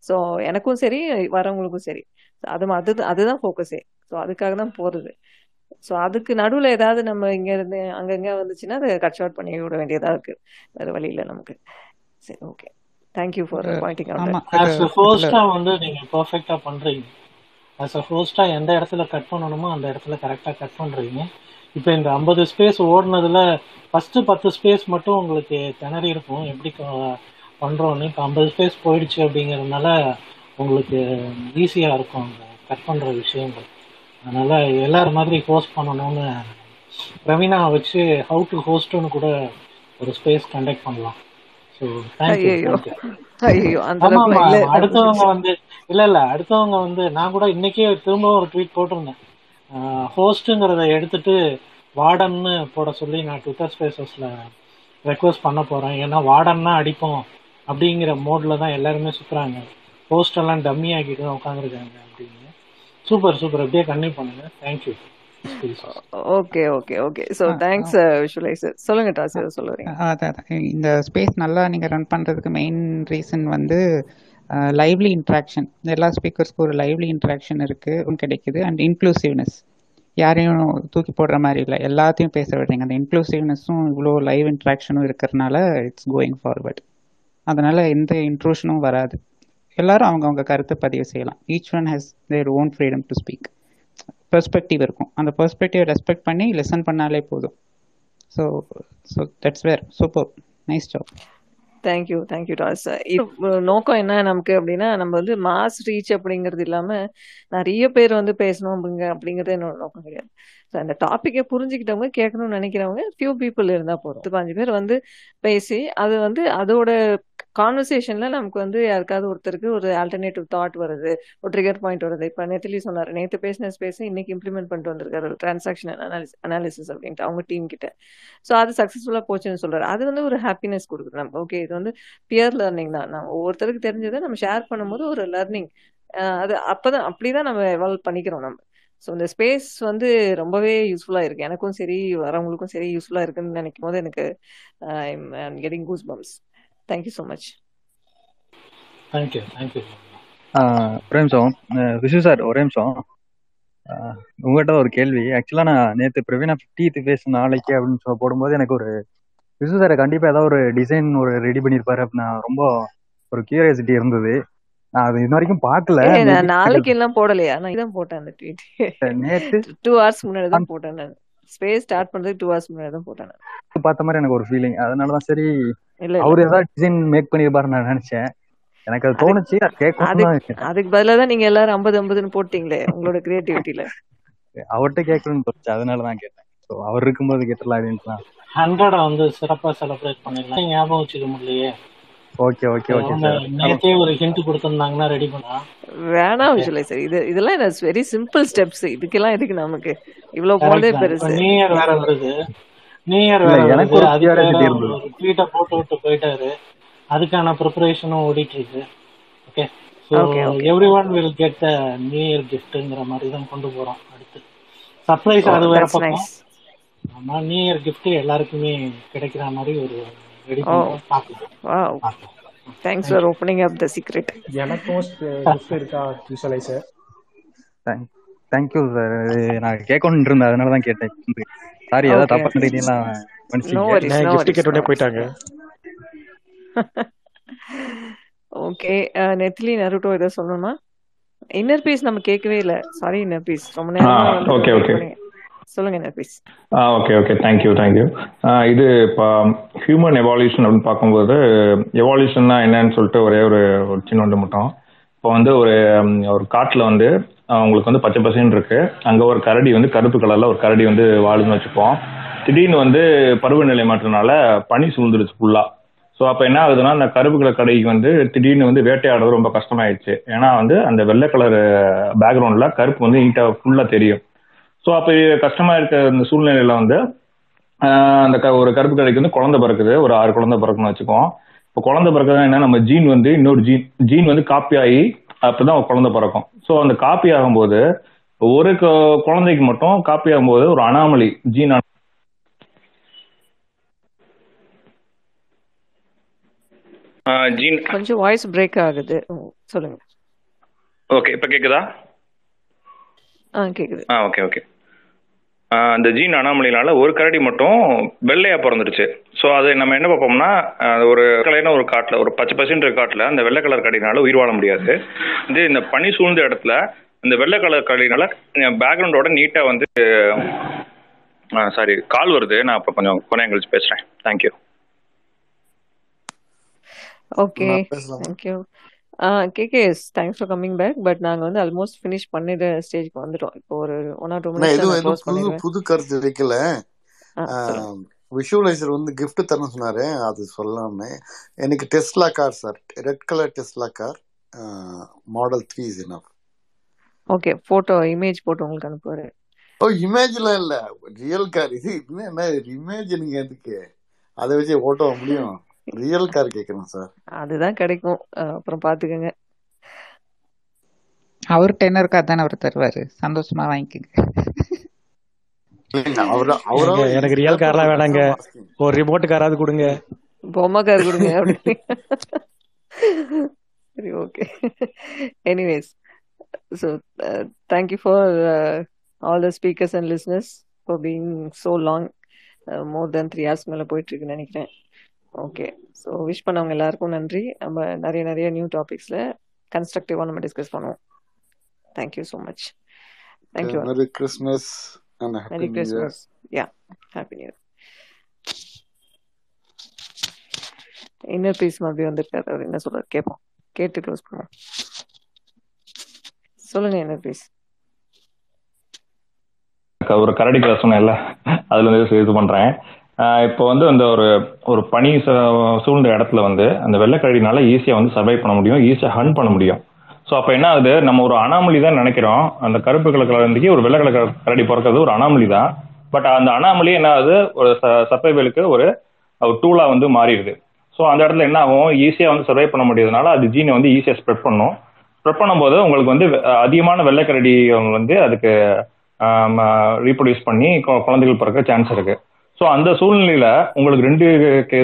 ஸோ எனக்கும் சரி வரவங்களுக்கும் சரி. அது அது அதுதான் ஃபோக்கஸே ஸோ அதுக்காக தான் போகிறது ஸோ அதுக்கு நடுவில் ஏதாவது நம்ம இங்க இருந்து அங்கங்க வந்துச்சுன்னா அதை கட் ஷார்ட் பண்ணி விட வேண்டியதா இருக்கு. வேற வழி இல்லை நமக்கு. சரி okay thank you for pointing out வந்து நீங்க பெர்ஃபெக்டா பண்றீங்க. ஆஸ் அ ஃபர்ஸ்டா எந்த இடத்துல கட் பண்ணணுமோ அந்த இடத்துல கரெக்டா கட் பண்றீங்க. இப்போ இந்த ஐம்பது ஸ்பேஸ் ஓடுனதுல ஃபர்ஸ்ட் பத்து ஸ்பேஸ் மட்டும் உங்களுக்கு திணறி இருக்கும். எப்படி பண்றோம்னு. இப்போ ஐம்பது ஸ்பேஸ் போயிடுச்சு அப்படிங்கறதுனால உங்களுக்கு ஈஸியா இருக்கும் அந்த கட் பண்ற விஷயங்கள். அதனால எல்லாரும் மாதிரி ஹோஸ்ட் பண்ணணும்னு பிரவீனா வச்சு ஹவு டு ஹோஸ்ட்னு கூட ஒரு ஸ்பேஸ் கண்டக்ட் பண்ணலாம். அடுத்தவங்க வந்து இல்ல இல்ல அடுத்தவங்க வந்து நான் கூட இன்னைக்கே திரும்ப ஒரு ட்வீட் போட்டிருந்தேன். ஹோஸ்ட்டுங்கிறத எடுத்துட்டு வார்டன்னு போட சொல்லி நான் ட்விட்டர் ஸ்பேசஸ்ல ரெக்வஸ்ட் பண்ண போறேன். ஏன்னா வார்டன்னா அடிப்போம் அப்படிங்கிற மோட்ல தான் எல்லாருமே சுத்துறாங்க. ஹோஸ்ட் எல்லாம் டம்மி ஆக்கிட்டு தான் உட்காந்துருக்காங்க சூப்பர் சூப்பர். அப்படியே கன்டினியூ பண்ணுங்க. Thank you okay okay okay so thanks visualizer சொல்லுங்க டாஸ் ஏதோ சொல்ல வரீங்க அதான் அதான். இந்த ஸ்பேஸ் நல்லா நீங்கள் ரன் பண்ணுறதுக்கு மெயின் ரீசன் வந்து லைவ்லி இன்ட்ராக்ஷன் எல்லா ஸ்பீக்கர்ஸ்க்கும் ஒரு லைவ்லி இன்ட்ராக்ஷன் இருக்குது கிடைக்குது. அண்ட் இன்க்ளூசிவ்னஸ் யாரையும் தூக்கி போடுற மாதிரி இல்லை. எல்லாத்தையும் பேச விடுறீங்க. அந்த இன்க்ளூசிவ்னஸும் இவ்வளோ லைவ் இன்ட்ராக்ஷனும் இருக்கிறதுனால இட்ஸ் கோயிங் ஃபார்வர்ட் அதனால் எந்த இன்ட்ரூஷனும் வராது. எல்லாரும் அவங்கவுங்க கருத்தை பதிவு செய்யலாம். Each one has their own freedom to speak perspective இருக்கும். அந்த பெர்ஸ்பெக்டிவ் ரெஸ்பெக்ட் பண்ணி லெசன் பண்ணாலே போதும். So so that's where super nice job thank you thank you Das நோக்கம் என்ன நமக்கு அப்படின்னா நம்ம வந்து மாஸ் ரீச் அப்படிங்கிறது இல்லாம நிறைய பேர் வந்து பேசணும் அப்படிங்க அப்படிங்கிறது என்னோட நோக்கம் கிடையாது. ஸோ அந்த டாப்பிக்கை புரிஞ்சுக்கிட்டவங்க கேட்கணும்னு நினைக்கிறவங்க ஃபியூ பீப்புள் இருந்தா போதும். பத்து பாஞ்சு பேர் வந்து பேசி அது வந்து அதோட கான்வர்சேஷன்ல நமக்கு வந்து யாருக்காவது ஒருத்தருக்கு ஒரு ஆல்டர்னேட்டிவ் தாட் வருது ஒரு ட்ரிகர் பாயிண்ட் வருது. இப்போ நெத்திலி சொன்னார் நேற்று பேசின ஸ்பேஸ் இன்னைக்கு இம்ப்ளிமெண்ட் பண்ணிட்டு வந்திருக்காரு ஒரு டிரான்சாக்ஷன் அனாலிசிஸ் அப்படின்ட்டு அவங்க டீம் கிட்ட. ஸோ அது சக்ஸஸ்ஃபுல்லாக போச்சுன்னு சொல்றாரு. அது வந்து ஒரு ஹாப்பினஸ் கொடுக்குது நமக்கு ஓகே இது வந்து பியர் லேர்னிங் தான். நம்ம ஒவ்வொருத்தருக்கு தெரிஞ்சதை நம்ம ஷேர் பண்ணும்போது ஒரு லேர்னிங் அது அப்பதான் அப்படிதான் நம்ம எவால்வ் பண்ணிக்கிறோம் நம்ம. ஸோ இந்த ஸ்பேஸ் வந்து ரொம்பவே யூஸ்ஃபுல்லாக இருக்குது எனக்கும் சரி வரவங்களுக்கும் சரி யூஸ்ஃபுல்லாக இருக்குன்னு நினைக்கும் போது எனக்கு I'm getting goosebumps thank you so much thank you thank you ஒரே நிமிஷம் விசு சார் ஒரே நிமிஷம் அஹ் உங்ககிட்ட ஒரு கேள்வி. ஆக்சுவலா நான் நேத்து பிரவீனா ஃபிஃப்டீத் பேஸ் நாளைக்கு அப்படின்னு சொல்ல போடும்போது எனக்கு ஒரு விசு சார் கண்டிப்பா ஏதாவது ஒரு டிசைன் ஒரு ரெடி பண்ணிருப்பாரு அப்படின்னு நான் ரொம்ப ஒரு கியூரியாசிட்டி இருந்தது. நான் அது இது வரைக்கும் பார்க்கல. நான் நாளைக்கு எல்லாம் போடலையா? நான் இதான் போட்டேன் அந்த ட்வீட் நேத்து டூ ஹவர்ஸ் முன்னாடி தான் போட்டேன் நான். ஸ்பேஸ் ஸ்டார்ட் பண்றதுக்கு டூ ஹவர்ஸ் முன்னாடி தான் போட்டேன் பார்த்த மாதிரி எனக்கு ஒரு ஃபீலிங் அதனாலதான் சரி இல்ல அவர் ஏதாவது டிசைன் மேக் பண்ணிருப்பாருன்னு நான் நினைச்சேன். எனக்கு அது தோணுச்சு அதுக்கு பதிலா தான் நீங்க எல்லாரும் ஐம்பது ஐம்பதுன்னு போட்டீங்களே உங்களோட கிரியேட்டிவிட்டியில அவர்கிட்ட கேட்கணும்னு தோணுச்சு அதனால தான் கேட்டேன். ஸோ அவர் இருக்கும்போது கேட்டலாம் அப்படின்ட்டுலாம். ஹண்ட்ரடை வந்து சிறப்பா செலிப்ரேட் பண்ணிடலாம். ஞாபகம் வச்சுக்க முடியலையே. ஓகே ஓகே ஓகே நேத்தே ஒரு ஹிண்ட் கொடுத்திருந்தாங்கன்னா ரெடி பண்ணலாம். வேணாம் விஷுவலை சார் இது இதெல்லாம் வெரி சிம்பிள் ஸ்டெப்ஸ் இதுக்கெல்லாம் எதுக்கு நமக்கு? இவ்வளவு பெருசு. நியூ இயர் வேற வருது. நியூ இயர் எனக்கு ஒரு கியூரியாசிட்டி இருந்தது ட்வீட்டை போட்டு விட்டு போயிட்டாரு. அதுக்கான ப்ரிப்பரேஷனும் ஓடிட்டு இருக்கு okay so everyone will get new year கிஃப்ட்ங்கிற மாதிரி தான் கொண்டு போறோம் அடுத்து. சர்ப்ரைஸ் ஓ அது வேற பக்கம். ஆமா நியூ இயர் கிஃப்ட் எல்லாருக்குமே கிடைக்கிற மாதிரி ஒரு ரெடி பார்க்கலாம். வாவ் பார்க்கலாம். Thanks for opening up the secret எனக்கும் கிஃப்ட் இருக்கா விஷுவலைசர் தேங்க்யூ சார் நான் கேட்கணும்னு இருந்தேன் அதனால தான் கேட்டேன். சாரி ஏதாவது ஓகே தப்பா உடனே வரிஸ் போயிட்டாங்க. ஓகே நெத்திலி நருட்டோ ஏதோ சொல்லணுமா? இன்னர் பீஸ் நம்ம கேட்கவே இல்லை. சாரி இன்னர் பீஸ் ரொம்ப நேரமா ஓகே ஓகே சொல்லுங்க. Inner peace ah okay okay thank you thank you இது இப்போ ஹியூமன் எவால்யூஷன் அப்படின்னு பார்க்கும்போது எவால்யூஷன்னா என்னன்னு சொல்லிட்டு ஒரே ஒரு சின்ன ஒன்று மட்டும். இப்போ வந்து ஒரு ம், ஒரு காட்டில் வந்து உங்களுக்கு வந்து பச்சை பசேன்னு இருக்கு. அங்கே ஒரு கரடி வந்து கருப்பு கலரில் ஒரு கரடி வந்து வாழுதுன்னு வச்சுப்போம். திடீர்னு வந்து பருவநிலை மாற்றனால பனி சூழ்ந்துடுச்சு ஃபுல்லாக ஸோ அப்போ என்ன ஆகுதுன்னா அந்த கருப்பு கலர் கடைக்கு வந்து திடீர்னு வந்து வேட்டையாடுறது ரொம்ப கஷ்டமாயிடுச்சு. ஏன்னா வந்து அந்த வெள்ளை கலர் பேக்ரவுண்டில் கருப்பு வந்து நீட்டாக ஃபுல்லாக தெரியும். ஸோ அப்போ கஷ்டமா இருக்க அந்த சூழ்நிலையில வந்து அந்த க- ஒரு கருப்பு கடைக்கு வந்து குழந்தை பிறக்குது. ஒரு ஆறு குழந்தை பிறக்குன்னு வச்சுக்கோம். இப்போ குழந்தை பிறக்குதுன்னா என்ன? நம்ம ஜீன் வந்து இன்னொரு ஜீன் ஜீன் வந்து காப்பி ஆகி அப்போ தான் குழந்தை பிறக்கும். ஸோ அந்த காப்பி ஆகும்போது ஒரு கு- குழந்தைக்கு மட்டும் காப்பி ஆகும்போது ஒரு அனாமலி ஜீன் ஜீன் கொஞ்சம் வாய்ஸ் பிரேக் ஆகுது. சொல்லுங்க. ஓகே இப்போ கேக்குதா? ஆ கேக்குது. ஆ ஓகே ஓகே அந்த ஜீன் அனாமலினால ஒரு கரடி மட்டும் வெள்ளையா பிறந்துருச்சு ஸோ அது நம்ம என்ன பார்ப்போம்னா ஒரு கலையான ஒரு காட்டில் ஒரு பச்சை பசுன்ற காட்டில் அந்த வெள்ளை கலர் கரடினால உயிர் வாழ முடியாது. இது இந்த பனி சூழ்ந்த இடத்துல அந்த வெள்ளை கலர் கரடினால பேக்ரவுண்டோட நீட்டாக வந்து சாரி கால் வருது. நான் அப்போ கொஞ்சம் கொஞ்சம் கழிச்சு பேசுகிறேன் thank you okay thank you KKS thanks for coming back but நாங்கள் வந்து ஆல்மோஸ்ட் ஃபினிஷ் பண்ணிட ஸ்டேஜ்க்கு வந்துட்டோம். இப்போ ஒரு ஒன் ஆர் டூ க்ளோஸ் புது புது கருத்து வைக்கல சொல்லுங்க. விஷுவலைசர் வந்து gift தரணும் சொன்னாரு. அது சொல்லாம எனக்கு Tesla car sir red colour Tesla car model three is enough okay photo image போட்டு உங்களுக்கு அனுப்புவாரு. ஓ இமேஜ்லாம் இல்ல. ரியல் கார் இது. என்ன இமேஜ் நீங்க எதுக்கு? அதை வச்சு ஓட்ட முடியும்? ரியல் கார் கேட்கணும் சார் அதுதான் கிடைக்கும். அப்புறம் பார்த்துக்கோங்க அவர் டென்னருக்கு அதானே அவர் தருவாரு. சந்தோஷமா வாங்கிக்கோங்க. எனக்கு ரியல் கார்லாம் ஒரு வேணாங்க. ஒரு ரிமோட் காராவது கொடுங்க. பொம்மை கார் கொடுங்க அப்படின்னு சரி okay anyways so thank you for all the speakers and listeners for being so long more than three hours மேலே போயிட்டுருக்குன்னு நினைக்கிறேன். ஓகே ஸோ விஷ் பண்ணவங்க எல்லாருக்கும் நன்றி. நம்ம நிறைய நிறைய நியூ டாபிக்ஸில் கன்ஸ்ட்ரக்டிவாக நம்ம டிஸ்கஸ் பண்ணுவோம். Thank you so much thank you merry Christmas and happy merry new year Christmas yeah happy new inner peace மறுபடியும் வந்திருக்காரு. அவர் என்ன சொல்றாரு? கேட்போம் கேட்டு க்ளோஸ் பண்ணுவோம். சொல்லுங்க இன்னர் பீஸ் ஒரு கரடி கதை சொன்னேன்ல. அதுல இருந்து இது பண்றேன். இப்போ வந்து அந்த ஒரு ஒரு பனி ச- சூழ்ந்த இடத்துல வந்து அந்த வெள்ளைக்கழினால ஈஸியாக வந்து சர்வை பண்ண முடியும் ஈஸியாக ஹன் பண்ண முடியும். ஸோ அப்போ என்ன ஆகுது? நம்ம ஒரு அனாமலி தான் நினைக்கிறோம். அந்த கருப்பு கலர் ஒரு வெள்ளை கலக்க கரடி பிறக்கிறது ஒரு அனாமலி தான். பட் அந்த அனாமலி என்ன ஆகுது? ஒரு சர்வைவலுக்கு ஒரு ஒரு டூலாக வந்து மாறிடுது. ஸோ அந்த இடத்துல என்ன ஆகும்? ஈஸியாக வந்து சர்வை பண்ண முடியாதனால அது ஜீனை வந்து ஈஸியாக ஸ்ப்ரெட் பண்ணும். ஸ்ப்ரெட் பண்ணும்போது உங்களுக்கு வந்து அதிகமான வெள்ளைக்கரடி வந்து அதுக்கு ரீப்ரொடியூஸ் பண்ணி கு- குழந்தைகள் பிறக்க சான்ஸ் இருக்குது ஸோ அந்த சூழ்நிலையில உங்களுக்கு ரெண்டு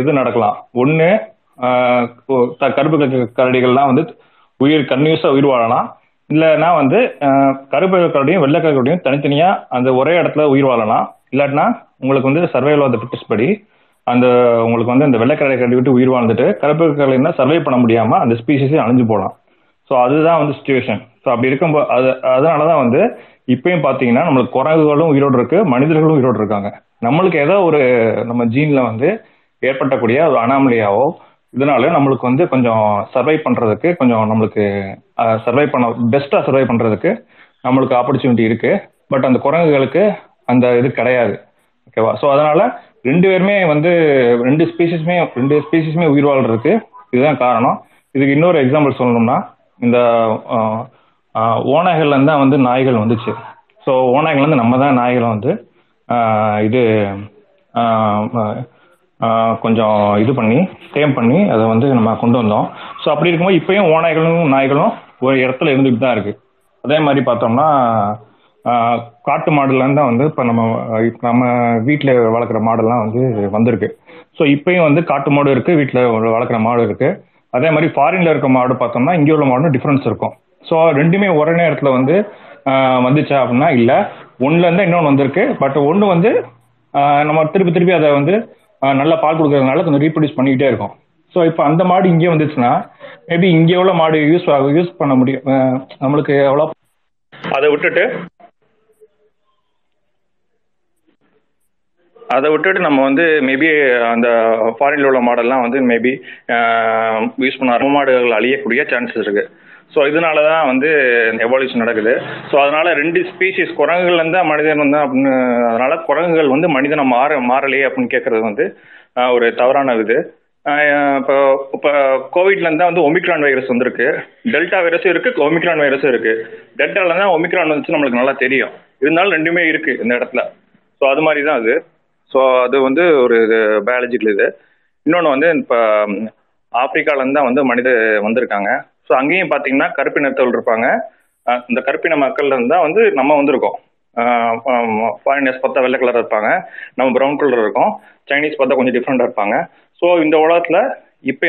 இது நடக்கலாம். ஒன்று கருப்பு கரடிகள்லாம் வந்து உயிர் கன்யூஸாக உயிர் வாழலாம். இல்லைன்னா வந்து கருப்பு கரடியும் வெள்ளை கரடியும் அந்த ஒரே இடத்துல உயிர் வாழலாம். இல்லாட்டினா உங்களுக்கு வந்து சர்வைவல் ஆஃப் த படி அந்த உங்களுக்கு வந்து அந்த வெள்ளைக்கரடை கரடி விட்டு உயிர் வாழ்ந்துட்டு கருப்பு கரடினா சர்வே பண்ண முடியாமல் அந்த ஸ்பீசிஸே அழிஞ்சு போகலாம் ஸோ அதுதான் வந்து சுச்சுவேஷன் ஸோ அப்படி இருக்கும்போது அது அதனால தான் வந்து இப்பயும் பார்த்தீங்கன்னா நம்மளுக்கு குரங்குகளும் உயிரோடு இருக்கு மனிதர்களும் உயிரோடு இருக்காங்க. நம்மளுக்கு ஏதோ ஒரு நம்ம ஜீன்ல வந்து ஏற்பட்டக்கூடிய ஒரு அனாமலியாவோ இதனால நம்மளுக்கு வந்து கொஞ்சம் சர்வை பண்றதுக்கு கொஞ்சம் நம்மளுக்கு சர்வை பண்ண பெஸ்டா சர்வை பண்றதுக்கு நம்மளுக்கு ஆப்பர்ச்சுனிட்டி இருக்கு. பட் அந்த குரங்குகளுக்கு அந்த இது கிடையாது. ஓகேவா ஸோ அதனால ரெண்டு பேருமே வந்து ரெண்டு ஸ்பீசிஸுமே ரெண்டு ஸ்பீசிஸுமே உயிர் வாழ்றதுக்கு இதுதான் காரணம். இதுக்கு இன்னொரு எக்ஸாம்பிள் சொல்லணும்னா இந்த ஆஹ், தான் வந்து நாய்கள் வந்துச்சு. ஸோ ஓநாய்கள்லேருந்து வந்து நம்ம தான் நாய்களை வந்து இது கொஞ்சம் இது பண்ணி டேம் பண்ணி அதை வந்து நம்ம கொண்டு வந்தோம். ஸோ அப்படி இருக்கும்போது இப்பயும் ஓநாய்களும் நாய்களும் ஒரு இடத்துல இருந்துட்டு தான் இருக்கு. அதே மாதிரி பார்த்தோம்னா காட்டு மாடுலேருந்து தான் வந்து இப்போ நம்ம நம்ம வீட்டில் வளர்க்குற மாடெல்லாம் வந்து வந்திருக்கு. ஸோ இப்பயும் வந்து காட்டு மாடு இருக்கு வீட்டில் வளர்க்குற மாடு இருக்கு. அதே மாதிரி ஃபாரின்ல இருக்க மாடு பார்த்தோம்னா இங்கே உள்ள மாடும் டிஃப்ரென்ஸ் இருக்கும். ஸோ ரெண்டுமே ஒரே நேரத்தில் வந்து வந்துச்சா அப்படின்னா இல்லை. ஒன்றுலேருந்து இன்னொன்று வந்திருக்கு. பட் ஒன்று வந்து நம்ம திருப்பி திருப்பி அதை வந்து நல்லா பால் கொடுக்கறதுனால கொஞ்சம் ரீப்ரொடியூஸ் பண்ணிக்கிட்டே இருக்கும். ஸோ இப்போ அந்த மாடு இங்கே வந்துச்சுன்னா மேபி இங்கே எவ்வளோ மாடு யூஸ் யூஸ் பண்ண முடியும்? நம்மளுக்கு எவ்வளோ அதை விட்டுட்டு அதை விட்டுட்டு நம்ம வந்து மேபி அந்த ஃபாரின்ல உள்ள மாடல்லாம் வந்து மேபி யூஸ் பண்ண மாடுகள் அழியக்கூடிய சான்சஸ் இருக்கு. ஸோ இதனால தான் வந்து எவால்யூஷன் நடக்குது. ஸோ அதனால ரெண்டு ஸ்பீசிஸ் குரங்குகள் இருந்தா மனிதன் வந்து அப்படின்னு அதனால குரங்குகள் வந்து மனிதனை மாற மாறலையே அப்படின்னு கேட்கறது வந்து ஒரு தவறான இது. இப்போ இப்போ கோவிட்ல தான் வந்து ஒமிக்ரான் வைரஸ் வந்திருக்கு. டெல்டா வைரஸும் இருக்கு ஒமிக்ரான் வைரஸும் இருக்கு. டெல்டால தான் ஒமிக்ரான் வந்துச்சு நம்மளுக்கு நல்லா தெரியும். இருந்தாலும் ரெண்டுமே இருக்கு இந்த இடத்துல. ஸோ அது மாதிரி தான் அது. ஸோ அது வந்து ஒரு இது பயாலஜிக்கல் இது. இன்னொன்று வந்து இப்போ ஆப்பிரிக்காலேருந்து தான் வந்து மனித வந்திருக்காங்க. ஸோ அங்கேயும் பார்த்தீங்கன்னா கருப்பினத்தவர்கள் இருப்பாங்க. இந்த கருப்பின மக்கள்ல இருந்து தான் வந்து நம்ம வந்திருக்கோம். ஃபாரினர்ஸ் பார்த்தா வெள்ளை கலர் இருப்பாங்க. நம்ம ப்ரௌன் கலர் இருக்கோம். சைனீஸ் பார்த்தா கொஞ்சம் டிஃப்ரெண்டாக இருப்பாங்க. ஸோ இந்த உலகத்தில் இப்போ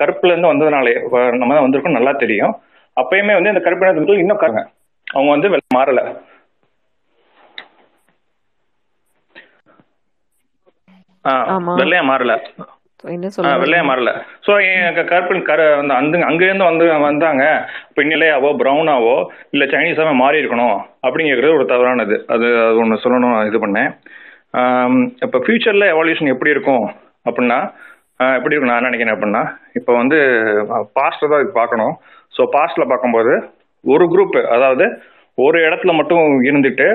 கருப்புலேருந்து வந்ததுனாலே நம்ம தான் வந்திருக்கோம் நல்லா தெரியும். அப்பயுமே வந்து இந்த கருப்பினத்தவர்கள் இன்னும் கருங்க அவங்க வந்து மாறலை. வெள்ளையா மாறல. என்ன சொல்ல வெள்ளையா ஸோ கருப்பின் கர அந்த அந்த அங்கேருந்து வந்து வந்தாங்க. இப்போ இன்னிலையாவோ ப்ரௌனாவோ இல்லை சைனீஸாவே மாறி இருக்கணும் அப்படிங்கிறது ஒரு தவறானது. அது அது ஒன்று சொல்லணும் இது பண்ணேன். இப்போ ஃபியூச்சரில் எவால்யூஷன் எப்படி இருக்கும் அப்படின்னா எப்படி இருக்கும் நான் நினைக்கிறேன் அப்படின்னா இப்போ வந்து பாஸ்ட்டில் தான் இது பார்க்கணும். ஸோ பாஸ்ட்டில் பார்க்கும்போது ஒரு குரூப் அதாவது ஒரு இடத்துல மட்டும் இருந்துட்டு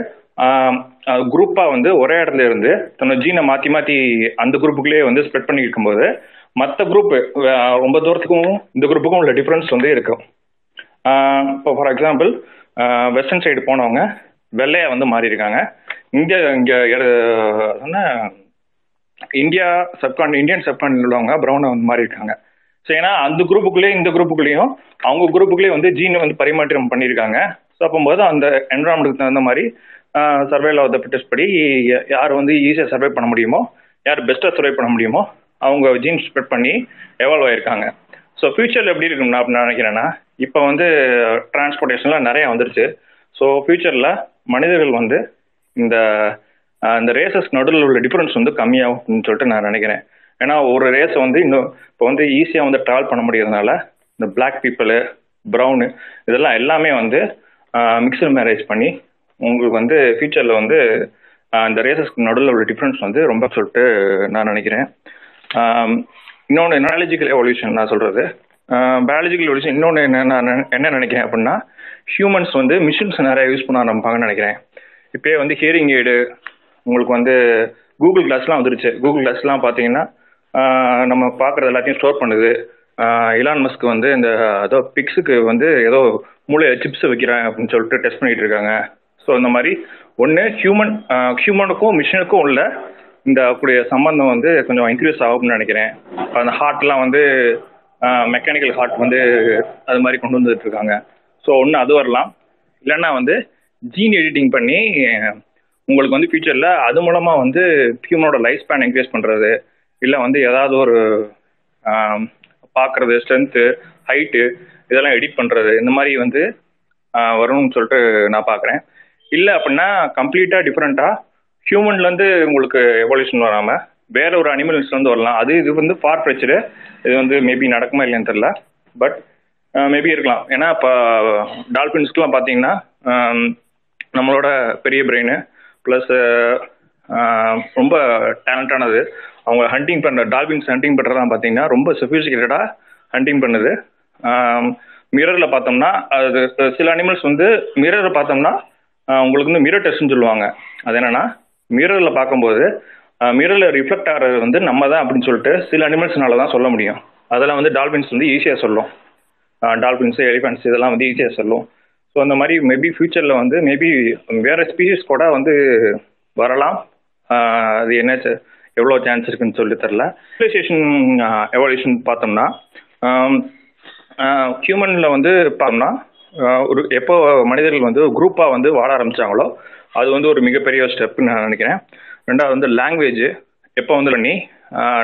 குரூப்பாக வந்து ஒரே இடத்துல இருந்து தன்னோட ஜீனை மாற்றி மாற்றி அந்த குரூப்புக்குள்ளேயே வந்து ஸ்ப்ரெட் பண்ணி இருக்கும்போது மற்ற குரூப் ரொம்ப தூரத்துக்கும் இந்த குரூப்புக்கும் உள்ள டிஃப்ரென்ஸ் வந்து இருக்கும். இப்போ ஃபார் எக்ஸாம்பிள் வெஸ்டர்ன் சைடு போனவங்க வெள்ளையா வந்து மாறி இருக்காங்க இங்கே இங்கே இந்தியா சப்கான் இந்தியன் சப்கான் உள்ளவங்க ப்ரௌனை வந்து மாறி இருக்காங்க ஸோ ஏன்னா அந்த குரூப்புக்குள்ளேயும் இந்த குரூப்புக்குள்ளேயும் அவங்க குரூப்புக்குள்ளேயே வந்து ஜீனை வந்து பரிமாற்றம் பண்ணியிருக்காங்க. ஸோ அப்போது அந்த என்வரான்மெண்ட்டுக்கு தகுந்த மாதிரி சர்வேல ஆஃப் த பிட்டஸ் படி யார் வந்து ஈஸியாக சர்வே பண்ண முடியுமோ யார் பெஸ்ட்டாக சர்வே பண்ண முடியுமோ அவங்க ஜீன்ஸ் ஸ்ப்ரெட் பண்ணி எவால்வ் ஆயிருக்காங்க. ஸோ ஃபியூச்சரில் எப்படி இருக்கும் நான் நான் நினைக்கிறேன்னா இப்போ வந்து டிரான்ஸ்போர்ட்டேஷன்லாம் நிறையா வந்துருச்சு. ஸோ ஃபியூச்சரில் மனிதர்கள் வந்து இந்த இந்த ரேசஸ் நடுவில் உள்ள டிஃப்ரென்ஸ் வந்து கம்மியாகும்னு சொல்லிட்டு நான் நினைக்கிறேன். ஏன்னா ஒரு ரேஸை வந்து இன்னும் இப்போ வந்து ஈஸியாக வந்து ட்ராவல் பண்ண முடியறதுனால இந்த பிளாக் பீப்புளு ப்ரௌனு இதெல்லாம் எல்லாமே வந்து மிக்சர் மேரேஜ் பண்ணி உங்களுக்கு வந்து ஃபியூச்சரில் வந்து அந்த ரேசஸ்க்கு நடுவில் உள்ள டிஃப்ரென்ஸ் வந்து ரொம்ப சொல்லிட்டு நான் நினைக்கிறேன். இன்னொன்று பயாலஜிக்கல் எவல்யூஷன் நான் சொல்கிறது பயாலஜிக்கல் எவல்யூஷன் இன்னொன்று என்ன நான் என்ன நினைக்கிறேன் அப்படின்னா ஹியூமன்ஸ் வந்து மிஷின்ஸ் நிறைய யூஸ் பண்ண ஆரம்பிப்பாங்கன்னு நினைக்கிறேன். இப்போயே வந்து ஹியரிங் எய்டு உங்களுக்கு வந்து கூகுள் கிளாஸ்லாம் வந்துருச்சு. கூகுள் கிளாஸ்லாம் பார்த்தீங்கன்னா நம்ம பார்க்குறது எல்லாத்தையும் ஸ்டோர் பண்ணுது. இலான் மஸ்க் வந்து இந்த ஏதோ பிக்ஸுக்கு வந்து ஏதோ மூளையை சிப்ஸ் வைக்கிறேன் அப்படின்னு சொல்லிட்டு டெஸ்ட் பண்ணிட்டு இருக்காங்க. ஸோ இந்த மாதிரி ஒன்று ஹியூமன் ஹியூமனுக்கும் மிஷினுக்கும் உள்ள இந்த கூடிய சம்பந்தம் வந்து கொஞ்சம் இன்க்ரீஸ் ஆகும்னு நினைக்கிறேன். அந்த ஹார்ட்லாம் வந்து மெக்கானிக்கல் ஹார்ட் வந்து அது மாதிரி கொண்டு வந்துட்டு இருக்காங்க. ஸோ ஒன்று அது வரலாம். இல்லைன்னா வந்து ஜீன் எடிட்டிங் பண்ணி உங்களுக்கு வந்து ஃபியூச்சரில் அது மூலமாக வந்து ஹியூமனோட லைஃப் ஸ்பேன் இன்க்ரீஸ் பண்ணுறது இல்லை வந்து ஏதாவது ஒரு பார்க்குறது ஸ்ட்ரென்த்து ஹைட்டு இதெல்லாம் எடிட் பண்ணுறது இந்த மாதிரி வந்து வரணும்னு வரும்னு சொல்லிட்டு நான் பார்க்குறேன் இல்லை அப்படின்னா கம்ப்ளீட்டாக டிஃப்ரெண்ட்டாக ஹியூமன்லேருந்து உங்களுக்கு எவல்யூஷன் வராமல் வேற ஒரு அனிமல்ஸ்லேருந்து வரலாம். அது இது வந்து ஃபார் ஃபியூச்சரு இது வந்து மேபி நடக்குமா இல்லைன்னு தெரில பட் மேபி இருக்கலாம். ஏன்னா இப்போ டால்ஃபின்ஸ்க்குலாம் பார்த்தீங்கன்னா நம்மளோட பெரிய பிரெயின் ப்ளஸ் ரொம்ப டேலண்டானது அவங்க ஹண்டிங் பண்ணுற டால்பின்ஸ் ஹண்டிங் பண்ணுறதெல்லாம் பார்த்தீங்கன்னா ரொம்ப சொஃபிஸ்டிகேட்டடாக ஹண்டிங் பண்ணுது. மிரரில் பார்த்தோம்னா அது சில அனிமல்ஸ் வந்து மிரரை பார்த்தோம்னா உங்களுக்கு வந்து மிரர் டெஸ்ட்னு சொல்லுவாங்க. அது என்னன்னா மிரரில் பார்க்கும்போது மிரரில் ரிஃப்ளெக்ட் ஆகிறது வந்து நம்ம தான் அப்படின்னு சொல்லிட்டு சில அனிமல்ஸ்னால தான் சொல்ல முடியும். அதெல்லாம் வந்து டால்பின்ஸ் வந்து ஈஸியாக சொல்லும். டால்பின்ஸ் எலிஃபென்ட்ஸ் இதெல்லாம் வந்து ஈஸியாக சொல்லும். ஸோ அந்த மாதிரி மேபி ஃபியூச்சரில் வந்து மேபி வேறு ஸ்பீஷிஸ் கூட வந்து வரலாம். அது என்ன எவ்வளோ சான்ஸ் இருக்குன்னு சொல்லி தெரில சிவிலைசேஷன் எவல்யூஷன் பார்த்தோம்னா ஹியூமனில் வந்து பார்த்தோம்னா ஒரு எப்போ மனிதர்கள் வந்து குரூப்பாக வந்து வாழ ஆரம்பிச்சாங்களோ அது வந்து ஒரு மிகப்பெரிய ஸ்டெப்னு நான் நினைக்கிறேன். ரெண்டாவது வந்து லாங்குவேஜ் எப்போ வந்து பண்ணி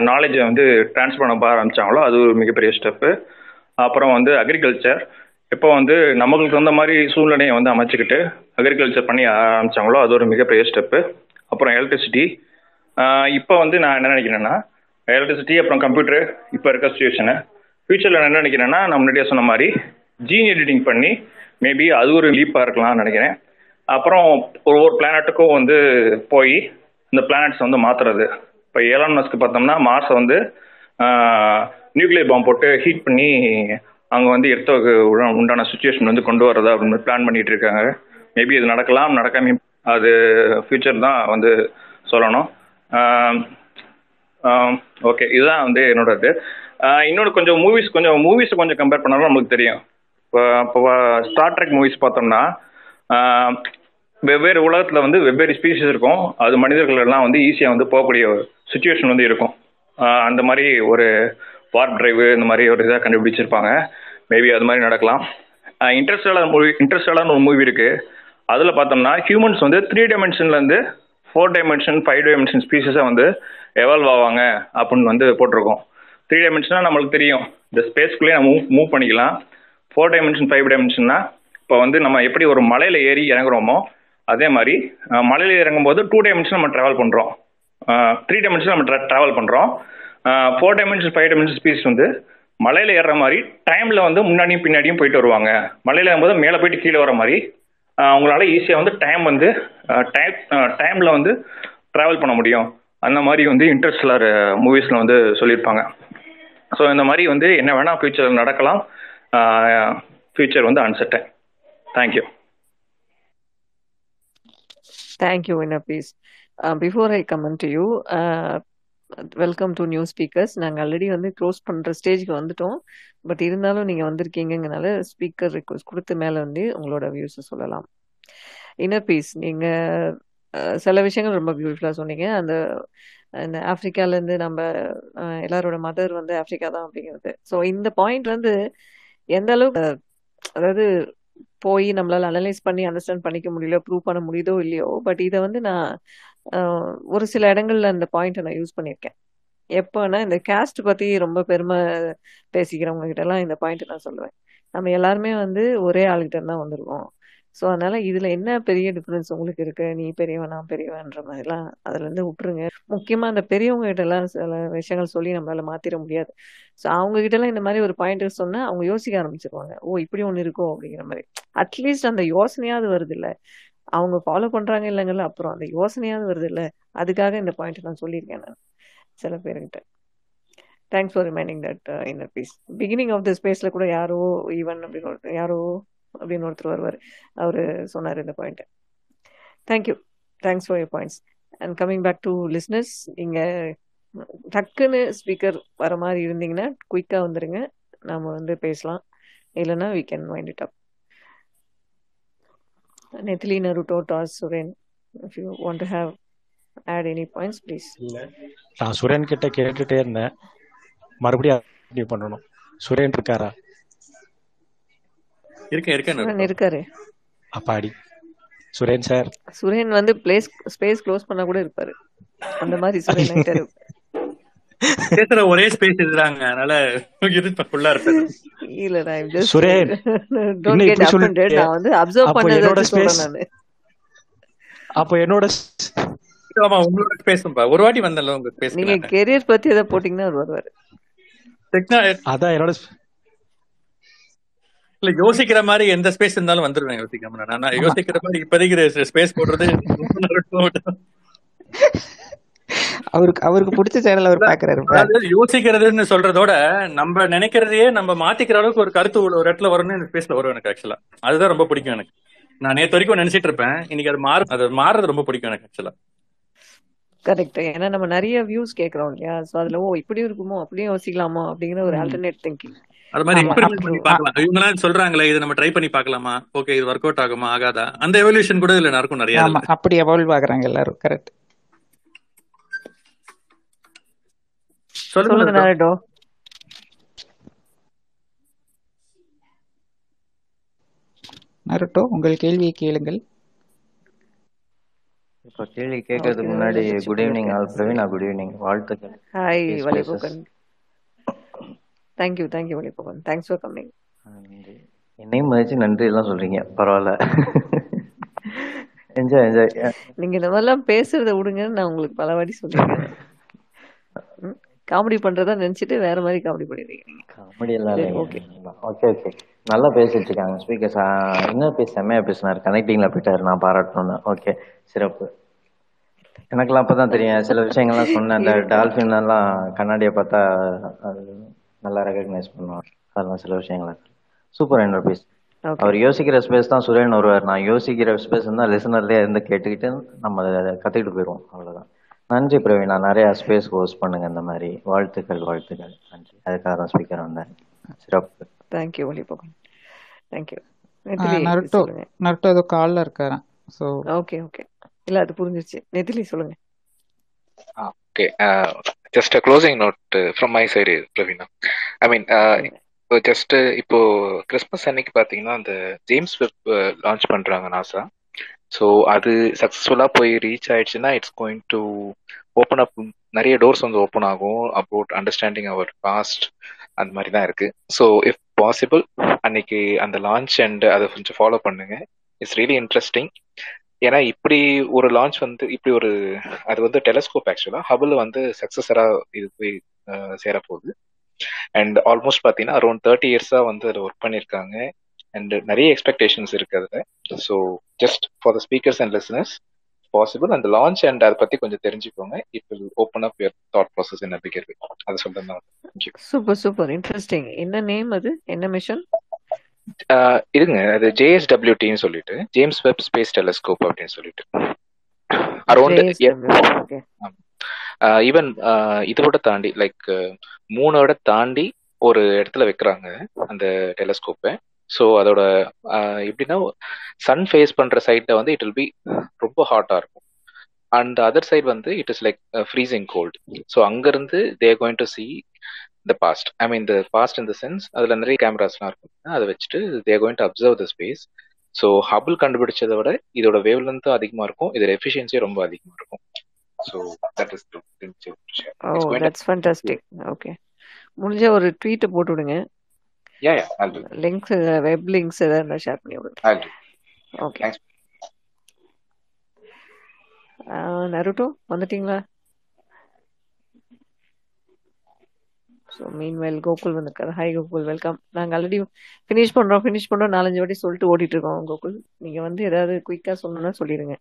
நாலேஜை வந்து ட்ரான்ஸ்ஃபர் பண்ண ஆரம்பிச்சாங்களோ அது ஒரு மிகப்பெரிய ஸ்டெப்பு அப்புறம் வந்து அக்ரிகல்ச்சர் எப்போ வந்து நமக்கு தகுந்த மாதிரி சூழ்நிலையை வந்து அமைச்சிக்கிட்டு அக்ரிகல்ச்சர் பண்ணி ஆரம்பிச்சாங்களோ அது ஒரு மிகப்பெரிய ஸ்டெப்பு அப்புறம் எலக்ட்ரிசிட்டி இப்போ வந்து நான் என்ன நினைக்கிறேன்னா எலக்ட்ரிசிட்டி அப்புறம் கம்ப்யூட்டர் இப்போ இருக்க சுச்சுவேஷனு ஃப்யூச்சரில் நான் என்ன நினைக்கிறேன்னா நான் முன்னாடியே சொன்ன மாதிரி ஜீன் எடிட்டிங் பண்ணி மேபி அது ஒரு லீப்பாக இருக்கலாம்னு நினைக்கிறேன். அப்புறம் ஒவ்வொரு பிளானட்டுக்கும் வந்து போய் இந்த பிளானட்ஸ் வந்து மாற்றுறது இப்போ ஏலான் மஸ்க்கு பார்த்தோம்னா மார்ஸை வந்து நியூக்ளியர் பாம்பு போட்டு ஹீட் பண்ணி அங்கே வந்து எடுத்து உண்டான சுச்சுவேஷன் வந்து கொண்டு வரதா அப்படின்னு பிளான் பண்ணிட்டு இருக்காங்க. மேபி இது நடக்கலாம் நடக்காம அது ஃபியூச்சர் தான் வந்து சொல்லணும். ஓகே இதுதான் வந்து என்னோட இது இன்னொன்று கொஞ்சம் மூவிஸ் கொஞ்சம் மூவிஸ் கொஞ்சம் கம்பேர் பண்ணாலும் நம்மளுக்கு தெரியும். ஸ்டார் ட்ரெக் மூவிஸ் பார்த்தோம்னா வெவ்வேறு உலகத்தில் வந்து வெவ்வேறு ஸ்பீஷிஸ் இருக்கும். அது மனிதர்கள் எல்லாம் வந்து ஈஸியாக வந்து போகக்கூடிய சுச்சுவேஷன் வந்து இருக்கும். அந்த மாதிரி ஒரு வார்ப் டிரைவு இந்த மாதிரி ஒரு இதாக கண்டுபிடிச்சிருப்பாங்க. மேபி அது மாதிரி நடக்கலாம். இன்ட்ரெஸ்டலான மூவி இன்ட்ரெஸ்டலான ஒரு மூவி இருக்குது அதில் பார்த்தோம்னா ஹியூமன்ஸ் வந்து த்ரீ டைமென்ஷன்லேருந்து ஃபோர் டைமென்ஷன் ஃபைவ் டைமென்ஷன் ஸ்பீஷஸாக வந்து எவால்வ் ஆவாங்க அப்படின்னு வந்து போட்டிருக்கோம். த்ரீ டைமென்ஷனாக நம்மளுக்கு தெரியும். இந்த ஸ்பேஸ்க்குள்ளேயே நம்ம மூவ் மூவ் பண்ணிக்கலாம். ஃபோர் டைமென்ஷன் ஃபைவ் டைமென்ஷன்னா இப்போ வந்து நம்ம எப்படி ஒரு மலையில் ஏறி இறங்குறோமோ அதே மாதிரி மலையில் இறங்கும்போது டூ டைமென்ஷன் நம்ம ட்ராவல் பண்ணுறோம் த்ரீ டைமென்ஷன் நம்ம ட்ராவல் பண்ணுறோம் four dimension five dimension species வந்து மலையில் ஏறுற மாதிரி டைமில் வந்து முன்னாடியும் பின்னாடியும் போயிட்டு வருவாங்க. மலையில் ஏறும்போது மேலே போயிட்டு கீழே வர மாதிரி உங்களால் ஈஸியாக வந்து டைம் வந்து டைம் டைமில் வந்து ட்ராவல் பண்ண முடியும். அந்த மாதிரி வந்து இன்டர்ஸ்டலர் மூவிஸில் வந்து சொல்லியிருப்பாங்க. ஸோ இந்த மாதிரி வந்து என்ன வேணால் ஃபியூச்சரில் நடக்கலாம். ஃபியூச்சர் வந்து uncertain thank you thank you என்ன before I comment to you welcome to new speakers நாங்கள் ஆல்ரெடி வந்து க்ளோஸ் பண்ணுற ஸ்டேஜ்க்கு வந்துட்டோம். பட் இருந்தாலும் நீங்கள் வந்திருக்கீங்கனால ஸ்பீக்கர் ரிக்வஸ்ட் கொடுத்து மேலே வந்து உங்களோட வியூஸை சொல்லலாம். இன்னர் பீஸ் நீங்கள் சில விஷயங்கள் ரொம்ப பியூட்டிஃபுல்லாக சொன்னீங்க. அந்த இந்த ஆப்பிரிக்காலேருந்து நம்ம எல்லாரோட மதர் வந்து ஆப்ரிக்கா தான் அப்படிங்கிறது. ஸோ இந்த பாயிண்ட் வந்து எந்த அளவுக்கு அதாவது போய் நம்மளால அனலைஸ் பண்ணி அண்டர்ஸ்டாண்ட் பண்ணிக்க முடியல ப்ரூவ் பண்ண முடியுதோ இல்லையோ பட் இதை வந்து நான் ஒரு சில இடங்கள்ல அந்த பாயிண்ட்டை நான் யூஸ் பண்ணியிருக்கேன். எப்போனா இந்த கேஸ்ட் பத்தி ரொம்ப பெருமை பேசிக்கிறவங்க கிட்ட எல்லாம் இந்த பாயிண்ட் நான் சொல்லுவேன். நம்ம எல்லாருமே வந்து ஒரே ஆளுகிட்ட தான் வந்திருக்கோம். ஸோ அதனால இதுல என்ன பெரிய டிஃப்ரென்ஸ் உங்களுக்கு இருக்கு? நீ பெரியவன் நான் பெரியவன்ற மாதிரிலாம் அதுல இருந்து விட்டுருங்க. முக்கியமா அந்த பெரியவங்க கிட்ட எல்லாம் சில விஷயங்கள் சொல்லி நம்மளால மாத்திர முடியாது. ஸோ அவங்க கிட்ட எல்லாம் இந்த மாதிரி ஒரு பாயிண்ட் சொன்னா அவங்க யோசிக்க ஆரம்பிச்சிருவாங்க. ஓ இப்படி ஒன்று இருக்கும் அப்படிங்கிற மாதிரி. அட்லீஸ்ட் அந்த யோசனையாவது வருது இல்ல அவங்க ஃபாலோ பண்றாங்க இல்லைங்கல்ல அப்புறம் அந்த யோசனையாவது வருது இல்ல அதுக்காக இந்த பாயிண்ட் நான் சொல்லியிருக்கேன் நான் சில பேருக்கிட்ட thanks for remaining that inner peace beginning of the ஸ்பேஸில் கூட யாரோ ஈவன் அப்படின்னு யாரோ அப்படின்னு ஒருத்தர் வருவார். அவர் சொன்னார் இந்த பாயிண்ட்டை thank you thanks for your points and coming back to listeners நீங்கள் டக்குன்னு ஸ்பீக்கர் வர மாதிரி இருந்தீங்கன்னா குயிக்காக வந்துடுங்க நாம் வந்து பேசலாம். இல்லைன்னா we can mind it up Nethili Naruto Das Suren if you want to have add any points please இல்லை. நான் சுரேன் கிட்ட கேட்டுட்டே இருந்தேன். மறுபடியும் பண்ணணும். சுரேன் இருக்காரா? இருக்கேன் இருக்காரு. அப்பாடி. சுரேன் சார். சுரேன் வந்து பிளேஸ் ஸ்பேஸ் க்ளோஸ் பண்ணா கூட இருப்பாரு. அந்த மாதிரி சுரேன் பேசுற ஒரே ஸ்பேஸ் இதுதாங்க. அதனால ஃபுல்லா இருப்பேன் இல்ல நான் சுரேன். டோன்ட் கெட் அஃபண்டட் நான் வந்து அப்சர்வ் அப்போ பண்ணதை என்னோட வச்சு சொல்றேன் ஸ்பேஸ் நானு. அப்போ என்னோட ஆமா உங்களோட ஸ்பேஸ்ப்பா ஒரு வாட்டி வந்தல உங்க ஸ்பேஸ் நீங்க கெரியர் பத்தி ஏதாவது போட்டீங்கன்னா அவர் வருவாரு. அதான் என்னோட இல்ல யோசிக்கிற மாதிரி எந்த ஸ்பேஸ் இருந்தாலும் வந்துருவேன் யோசிக்காம நான். யோசிக்கிற மாதிரி இப்போதைக்கு ஸ்பேஸ் போடுறது அவருக்கு அவருக்கு பிடிச்ச சேனல் அவர் பாக்குறாரு யோசிக்கிறதுன்னு சொல்றதோட நம்ம நினைக்கிறதையே நம்ம மாத்திக்கிற அளவுக்கு ஒரு கருத்து ஒரு இடத்துல வரும்னு எனக்கு ஸ்பேஸ்ல வரும் எனக்கு ஆக்சுவலா அதுதான் ரொம்ப பிடிக்கும் எனக்கு. நான் நேத்து வரைக்கும் நினைச்சிட்டு இருப்பேன். இன்னைக்கு அது மாறு அது மாறுறது ரொம்ப பிடிக்கும் எனக்கு ஆக்சுவலா கரெக்ட் ஏன்னா நம்ம நிறைய வியூஸ் கேக்குறோம் இல்லையா? சோ அதுல ஓ இப்படியும் இருக்குமோ? அப்படியும் யோசிக்கலாமோ? அப்படிங்கிற ஒரு ஆல்டர்னேட் திங்கிங் அது மாதிரி எக்ஸ்பெரிமெண்ட் பண்ணி பார்க்கலாம். இவங்க எல்லாம் சொல்றாங்களே இதை நம்ம ட்ரை பண்ணி பார்க்கலாமா? ஓகே இது ஒர்க் அவுட் ஆகுமா? ஆகாதா? அந்த எவல்யூஷன் கூட இதுல நடக்கும் நிறைய அப்படி எவால்வ் ஆகுறாங்க எல்லாரும் கரெக்ட் சொல்லுங்க. நாரடோ நருட்டோ உங்கள் கேள்வியை கேளுங்கள். இப்போ கேள்வி கேட்கறதுக்கு முன்னாடி good evening all Praveena good evening வாழ்த்துக்கள். ஹாய். வலிபோகன் தேங்க்யூ தேங்க்யூ வலிபோகன் தேங்க்ஸ் ஃபார் கம்மிங் என்னையும் மதிச்சு நன்றி. எல்லாம் சொல்றீங்க. பரவாயில்ல. என்ஜாய் என்ஜாய் நீங்க இந்த மாதிரிலாம் பேசுறத விடுங்கன்னு நான் உங்களுக்கு பல வாட்டி சொல்லியிருக்கேன். காமெடி பண்றதா நினைச்சிட்டு வேற மாதிரி காமெடி பண்ணிருக்கீங்க காமெடி எல்லாம் ஓகே ஓகே ஓகே நல்லா பேசிட்டு இருக்காங்க ஸ்பீக்கர்ஸ் என்ன பேச செம்மையா பேசினார். கனெக்டிங்ல போயிட்டாரு. நான் பாராட்டணும்னு. ஓகே சிறப்பு. எனக்கெல்லாம் அப்பதான் தெரியும். சில விஷயங்கள்லாம் சொன்னேன். அந்த டால்ஃபின் எல்லாம் கண்ணாடியை பார்த்தா நல்லா ரெகக்னைஸ் பண்ணுவான் அதெல்லாம் சில விஷயங்கள். சூப்பர் என்னோட பீஸ் அவர் யோசிக்கிற ஸ்பேஸ் தான் சுரேன் வருவார் நான் யோசிக்கிற ஸ்பேஸ் தான் லிசனர்லயே இருந்து கேட்டுக்கிட்டு நம்ம அதை கத்துக்கிட்டு போயிடுவோம் அவ்வளவுதான். நன்றி பிரவீனா. நிறைய ஸ்பேஸ் ஹோஸ்ட் பண்ணுங்க இந்த மாதிரி. வாழ்த்துக்கள் வாழ்த்துக்கள். நன்றி. அதுக்காக தான் ஸ்பீக்கர் வந்தேன். சிறப்பு. தேங்க்யூ வலிபோகன் தேங்க்யூ நருட்டோ. நருட்டோ ஏதோ கால்ல இருக்காராம். ஸோ ஓகே ஓகே இல்ல அது புரிஞ்சிருச்சு. நெத்திலி சொல்லுங்க. Okay just closing note from my side Praveena I mean இப்போ ஜஸ்ட் இப்போ கிறிஸ்மஸ் அன்னைக்கு பார்த்தீங்கன்னா அந்த ஜேம்ஸ் வெப் லான்ச் பண்றாங்க நாசா ஸோ அது சக்ஸஸ்ஃபுல்லாக போய் ரீச் ஆயிடுச்சுன்னா it's going to open up நிறைய டோர்ஸ் வந்து ஓப்பன் ஆகும் அபவுட் அண்டர்ஸ்டாண்டிங் அவர் பாஸ்ட் அந்த மாதிரி தான் இருக்கு. ஸோ இஃப் பாசிபிள் அன்னைக்கு அந்த லான்ச் அண்ட் அதை கொஞ்சம் ஃபாலோ பண்ணுங்க. இட்ஸ் ரியலி இன்ட்ரெஸ்டிங் ஏன்னா இப்படி ஒரு லான்ச் வந்து இப்படி ஒரு அது வந்து டெலஸ்கோப் ஆக்சுவலா ஹபுல் வந்து சக்சஸரா இது போய் சேர போகுது. அண்ட் ஆல்மோஸ்ட் பார்த்தீங்கன்னா அரௌண்ட் தேர்ட்டி இயர்ஸா வந்து அதில் ஒர்க் பண்ணியிருக்காங்க அண்ட் நிறைய எக்ஸ்பெக்டேஷன்ஸ் இருக்கு அதில். So just for the speakers and listeners possible அந்த லான்ச் அண்ட் அதை பத்தி கொஞ்சம் தெரிஞ்சுக்கோங்க. It will open up your thought process என்ன பிகர் அதை சொல்றேன் சூப்பர் சூப்பர் இன்ட்ரெஸ்டிங் என்ன நேம் அது? என்ன மிஷன் இருங்க. அது ஜேஎஸ்டபிள்யூடின்னு சொல்லிட்டு ஜேம்ஸ் வெப் ஸ்பேஸ் டெலஸ்கோப் அப்படின்னு சொல்லிட்டு. அரௌண்ட் ஈவன் இதோட தாண்டி லைக் மூணோட தாண்டி ஒரு இடத்துல வைக்கிறாங்க அந்த டெலஸ்கோப்பை ஸோ அதோட எப்படின்னா சன் ஃபேஸ் பண்ற சைட்ல வந்து இட் வில் பி ரொம்ப ஹாட்டா இருக்கும். அண்ட் அதர் சைடு வந்து it is like freezing cold so அங்கிருந்து they're going to see the past I mean the past in the sense அதில் நிறைய கேமராஸ்லாம் இருக்கும். அதை வச்சுட்டு they're going to observe the space so Hubble கண்டுபிடிச்சதை விட இதோட வேவ் லென்த்தும் அதிகமாக இருக்கும். இதோட எஃபிஷியன்சியும் ரொம்ப அதிகமாக இருக்கும். So that is oh that's fantastic okay முடிஞ்ச ஒரு ட்வீட்டை போட்டு விடுங்க. Yeah yeah. Links web links ஏதாவது ஷேர் பண்ணி விடுங்க. ஓகே. நருட்டோ வந்துட்டீங்களா? ஸோ மீன் வெல் கோகுல் வந்திருக்காரு ஹாய் கோகுல் வெல்கம் நாங்கள் ஆல்ரெடி ஃபினிஷ் பண்ணுறோம் ஃபினிஷ் பண்ணுறோம் நாலஞ்சு வாட்டி சொல்லிட்டு ஓடிட்டு இருக்கோம் கோகுல் நீங்கள் வந்து ஏதாவது குயிக்காக சொல்லணும்னா சொல்லிடுங்க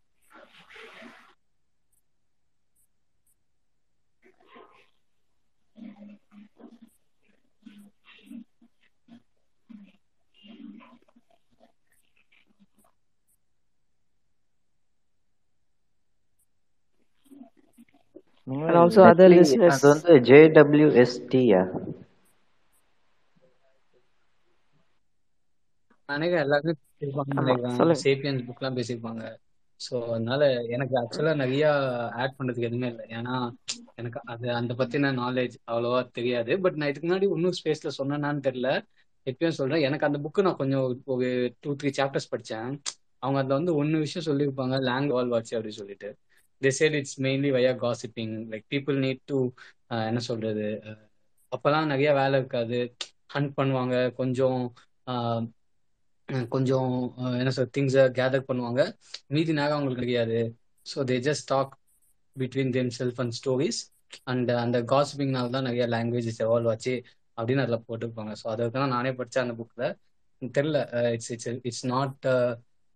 And also other listeners. அது வந்து ஜேடபிள்யூஎஸ்டியா அநேக எல்லாருமே பேசியிருப்பாங்கன்னு ஆமா நினைக்கிறேன். சொல்லுங்க. சேப்பியன்ஸ் புக்லாம் பேசியிருப்பாங்க. ஸோ அதனால எனக்கு ஆக்சுவலா நிறைய ஆட் பண்றதுக்கு எதுவுமே இல்லை. ஏன்னா எனக்கு அது அந்த பத்தின நாலேஜ் அவ்வளோவா தெரியாது. பட் நான் இதுக்கு முன்னாடி இன்னும் ஸ்பேஸ்ல சொன்னேனான்னு தெரியல. எப்பயும் சொல்றேன். எனக்கு அந்த புக்கு நான் கொஞ்சம் ஒரு டூ த்ரீ சாப்டர்ஸ் படிச்சேன் அவங்க அதுல வந்து ஒன்னு விஷயம் சொல்லியிருப்பாங்க லேங் வால் வாட்ச் அப்படின்னு சொல்லிட்டு. They said it's mainly via gossiping like people need to என்ன சொல்றது? Uh, அப்போல்லாம் அப்பெல்லாம் நிறைய வேலை இருக்காது. ஹண்ட் பண்ணுவாங்க. கொஞ்சம் uh, கொஞ்சம் uh, என்ன சொல் திங்ஸை கேதர் பண்ணுவாங்க. மீதி நேரம் அவங்களுக்கு கிடையாது. So they just talk between them self and stories and அந்த காசிப்பிங்னால தான் நிறைய லாங்குவேஜஸ் எவால்வ் ஆச்சு அப்படின்னு அதில் போட்டிருப்பாங்க. ஸோ அதை தான் நானே படித்தேன் அந்த புக்கில் தெரில it's it's it's not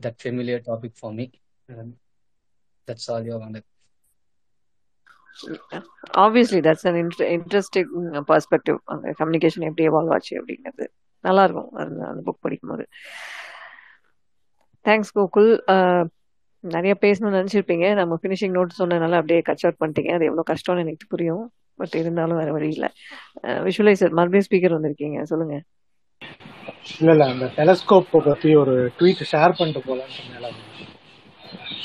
that familiar topic for me that's all you வந்து obviously that's an interesting perspective அந்த கம்யூனிகேஷன் எப்படி எவால்வ் ஆச்சு அப்படிங்கிறது நல்லா இருக்கும். அந்த அந்த புக் படிக்கும்போது. தேங்க்ஸ் கோகுல் அஹ், நிறைய பேசணும்னு நினச்சிருப்பீங்க. நம்ம ஃபினிஷிங் நோட் சொன்னதுனால அப்படியே கட் அவுட் பண்ணிட்டீங்க. அது எவ்வளோ கஷ்டம்னு எனக்கு புரியும். பட் இருந்தாலும் வேற வழி இல்லை. விஷுவலைசர் மறுபடியும் ஸ்பீக்கர் வந்திருக்கீங்க. சொல்லுங்க. இல்ல இல்ல. அந்த டெலஸ்கோப் பத்தி ஒரு ட்வீட் ஷேர் பண்ணிட்டு போலான்னு மேல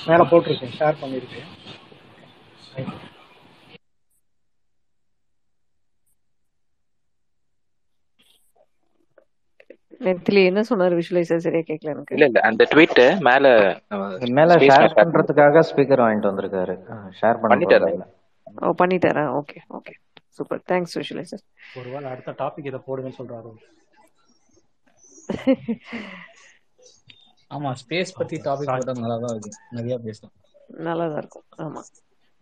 மேல போட்டிருக்கேன். ஷேர் பண்ணிருக்கேன். நெத்திலி என்ன சொன்னார் விஷுவலைசர் சரியா கேட்கல எனக்கு. இல்ல இல்ல அந்த ட்வீட் மேல மேல ஷேர் பண்றதுக்காக ஸ்பீக்கர் வாங்கிட்டு வந்திருக்காரு. ஷேர் பண்ண பண்ணிட்டாரா. ஓ பண்ணிட்டாரா? Okay okay super thanks visualizer ஒருவேளை அடுத்த டாபிக் இதை போடுங்கன்னு சொல்றாரு. ஆமா ஸ்பேஸ் பத்தி டாபிக். போட்டா நல்லா தான் இருக்கும். நிறைய பேசலாம். நல்லா தான் இருக்கும். ஆமா.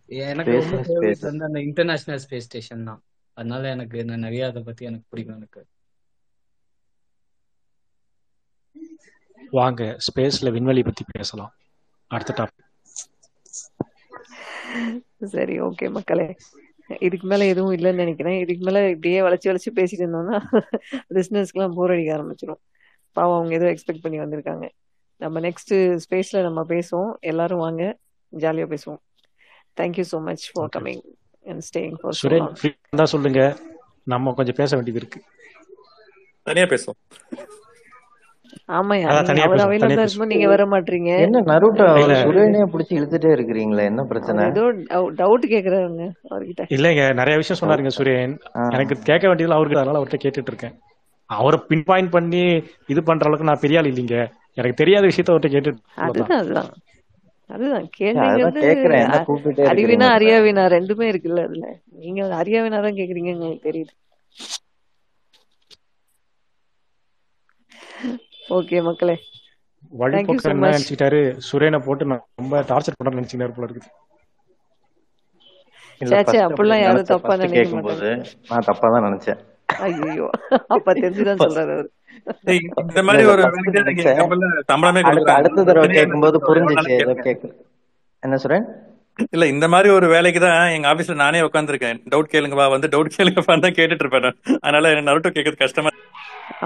எனக்கு ரொம்ப Space, ஃபேவரட் space. வந்து அந்த இன்டர்நேஷனல் ஸ்பேஸ் ஸ்டேஷன் தான். அதனால எனக்கு நான் நிறைய அதை பத்தி எனக்கு பிடிக்கும் எனக்கு. வாங்க ஸ்பேஸ்ல விண்வெளி பத்தி பேசலாம். அடுத்த டாபிக் சரி ஓகே மக்களே. இதுக்கு மேல எதுவும் இல்லைன்னு நினைக்கிறேன். இதுக்கு மேல இப்படியே வளைச்சு வளைச்சு பேசிட்டு இருந்தோம்னா லிஸ்னர்ஸ்க்குலாம் போர் அடிக்க ஆரம்பிச்சிடும் பாவம் அவங்க ஏதோ எக்ஸ்பெக்ட் பண்ணி வந்திருக்காங்க. நம்ம நெக்ஸ்ட் ஸ்பேஸ்ல நம்ம பேசுவோம். எல்லாரும் வாங்க ஜாலியா பேசுவோம். Thank you so much for coming and staying for Suren இருந்தா சொல்லுங்க. நம்ம கொஞ்சம் பேச வேண்டியது இருக்கு. தனியா பேசுவோம். ஆமாயா அவர் அவைலபிளா பேசுவோம். நீங்க வர மாட்டீங்க. என்ன நருட்டோ சுரேனே பிடிச்சி இழுத்துட்டே இருக்கிறீங்களே என்ன பிரச்சனை? ஏதோ டவுட் கேக்குறாருங்க அவர்கிட்ட. இல்லைங்க நிறைய விஷயம் சொன்னாருங்க சுரேன். எனக்கு கேட்க வேண்டியதுல அவருக்கு அதனால அவர்கிட்ட கேட்டுட்டு இருக்கேன். அவரை பின் பாயிண்ட் பண்ணி இது பண்ற அளவுக்கு நான் பெரிய ஆள் இல்லைங்க. எனக்கு தெரியாத விஷயத்த அவர்கிட்ட அவ்வளவுதான் அதுதான் கூப்பிட்டுட்டே அறிவினா அறியாவினா ரெண்டுமே இருக்குல்ல அதுல. நீங்க அறியாவினா தான் கேக்குறீங்க உங்களுக்கு தெரியுது. ஓகே மக்களே. வழிபோக்கர் என்ன மச் நினைச்சுக்கிட்டாரு? சுரேனை போட்டு நான் ரொம்ப டார்ச்சர் பண்ண நினைச்சுக்கிட்டாரு போல இருக்குது. அப்படி அப்படிலாம் யாரும் தப்பா ஃபர்ஸ்ட் நினைக்க கேட்கும்போது மாட்டாங்க. நான் தப்பா தான் நினைச்சேன். ஐயோ அப்ப தெரிஞ்சுதான் சொல்றாரு இந்த மாதிரி ஒரு அடுத்த தடவை கேட்கும்போது புரிஞ்சிச்சு. என்ன சுரேன் இல்ல இந்த மாதிரி ஒரு வேலைக்கு தான் எங்க ஆபீஸ்ல நானே உட்காந்துருக்கேன் டவுட் கேளுங்கப்பா வந்து டவுட் கேளுங்கப்பா தான் கேட்டுட்டு இருப்பேன். அதனால எனக்கு நருட்டோ கேட்கறது கஷ்டமா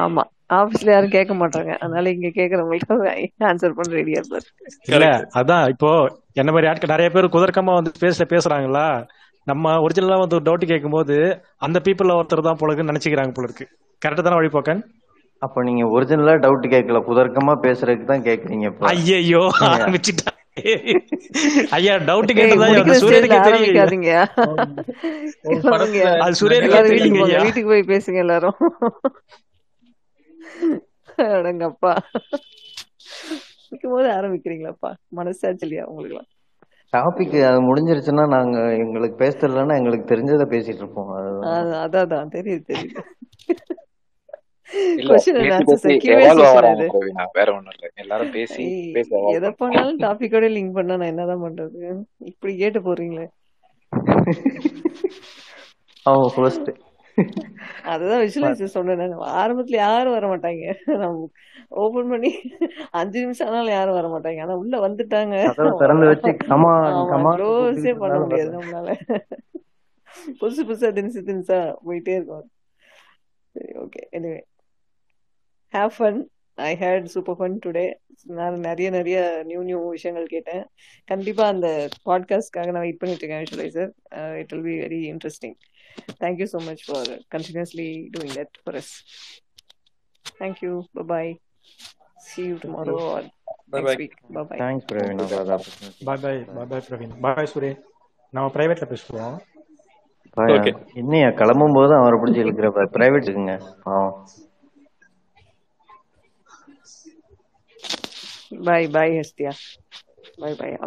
ஆமா ஆபீஸ்ல யாரும் கேட்க மாட்டாங்க. அதனால இங்க கேக்குறவங்கள்ட்ட ஆன்சர் பண்ண ரெடியா இருப்பாரு அதான் இப்போ என்ன மாதிரி ஆட்கள் நிறைய பேர் குதர்க்கமா வந்து பேச பேசுறாங்களா? நம்ம ஒரிஜினலா வந்து ஒரு டவுட் கேட்கும்போது அந்த பீப்புள்ல ஒருத்தர் தான் போல இருக்குன்னு நினைச்சுக்கிறாங்க போல இருக்கு கரெக்டா தானே வழிபோக்கன்? அப்போ நீங்க ஒரிஜினலா டவுட் கேட்கல. குதர்க்கமா பேசுறதுக்கு தான் கேக்குறீங்க ஏங்க, ஆரம்பிச்சுட்டா. ஐயா டவுட் கேட்டதா சூரியனுக்கே படத்துல அது சூரியனுக்கே எல்லாரும் வீட்டுக்கு ஐயா. போய் பேசுங்க எல்லாரும். அடங்கப்பா. போது ஆரம்பிக்கிறீங்களாப்பா? மனசாச்சு இல்லையா உங்களுக்கு டாபிக் அது முடிஞ்சிருச்சுன்னா நாங்க எங்களுக்கு பேச தெரியலன்னா எங்களுக்கு தெரிஞ்சதை பேசிட்டு இருப்போம். அதான். தெரியுது தெரியுது. வேற ஒண்ணும் இல்ல எல்லாரும் பேசி ஐய், பேசி எவால்வ் எதை பண்ணாலும் டாபிக்கோட லிங்க் பண்ணா நான் என்னதான் பண்றது இப்படி கேட்டு போறீங்களே அதுதான் விஷுவலைஸ் சொன்னேன். ஆரம்பத்துல யாரும் வர மாட்டாங்க ஓபன் பண்ணி அஞ்சு நிமிஷம் ஆனாலும் யாரும் வர மாட்டாங்க ஆனா உள்ள வந்துட்டாங்க க்ளோஸே பண்ண முடியாது. நம்மளால புதுசு புதுசா தினிசு தினிசா போயிட்டே இருக்கும் சரி okay anyway have fun I had super fun today நான் நிறைய நிறைய நியூ நியூ விஷயங்கள் கேட்டேன். கண்டிப்பா அந்த பாட்காஸ்ட்காக நான் வெயிட் பண்ணிட்டு இருக்கேன் visualizer it will be very interesting thank you so much for continuously doing that for us thank you bye see you tomorrow or Bye next bye. week bye bye bye Praveen bye bye Suriya நம்ம பிரைவேட்ல பேசுவோம். Okay. இன்னையா கிளம்பும் போது அவரை பிடிச்சி private இருக்குங்க பாவம் bye bye Hestia. Bye bye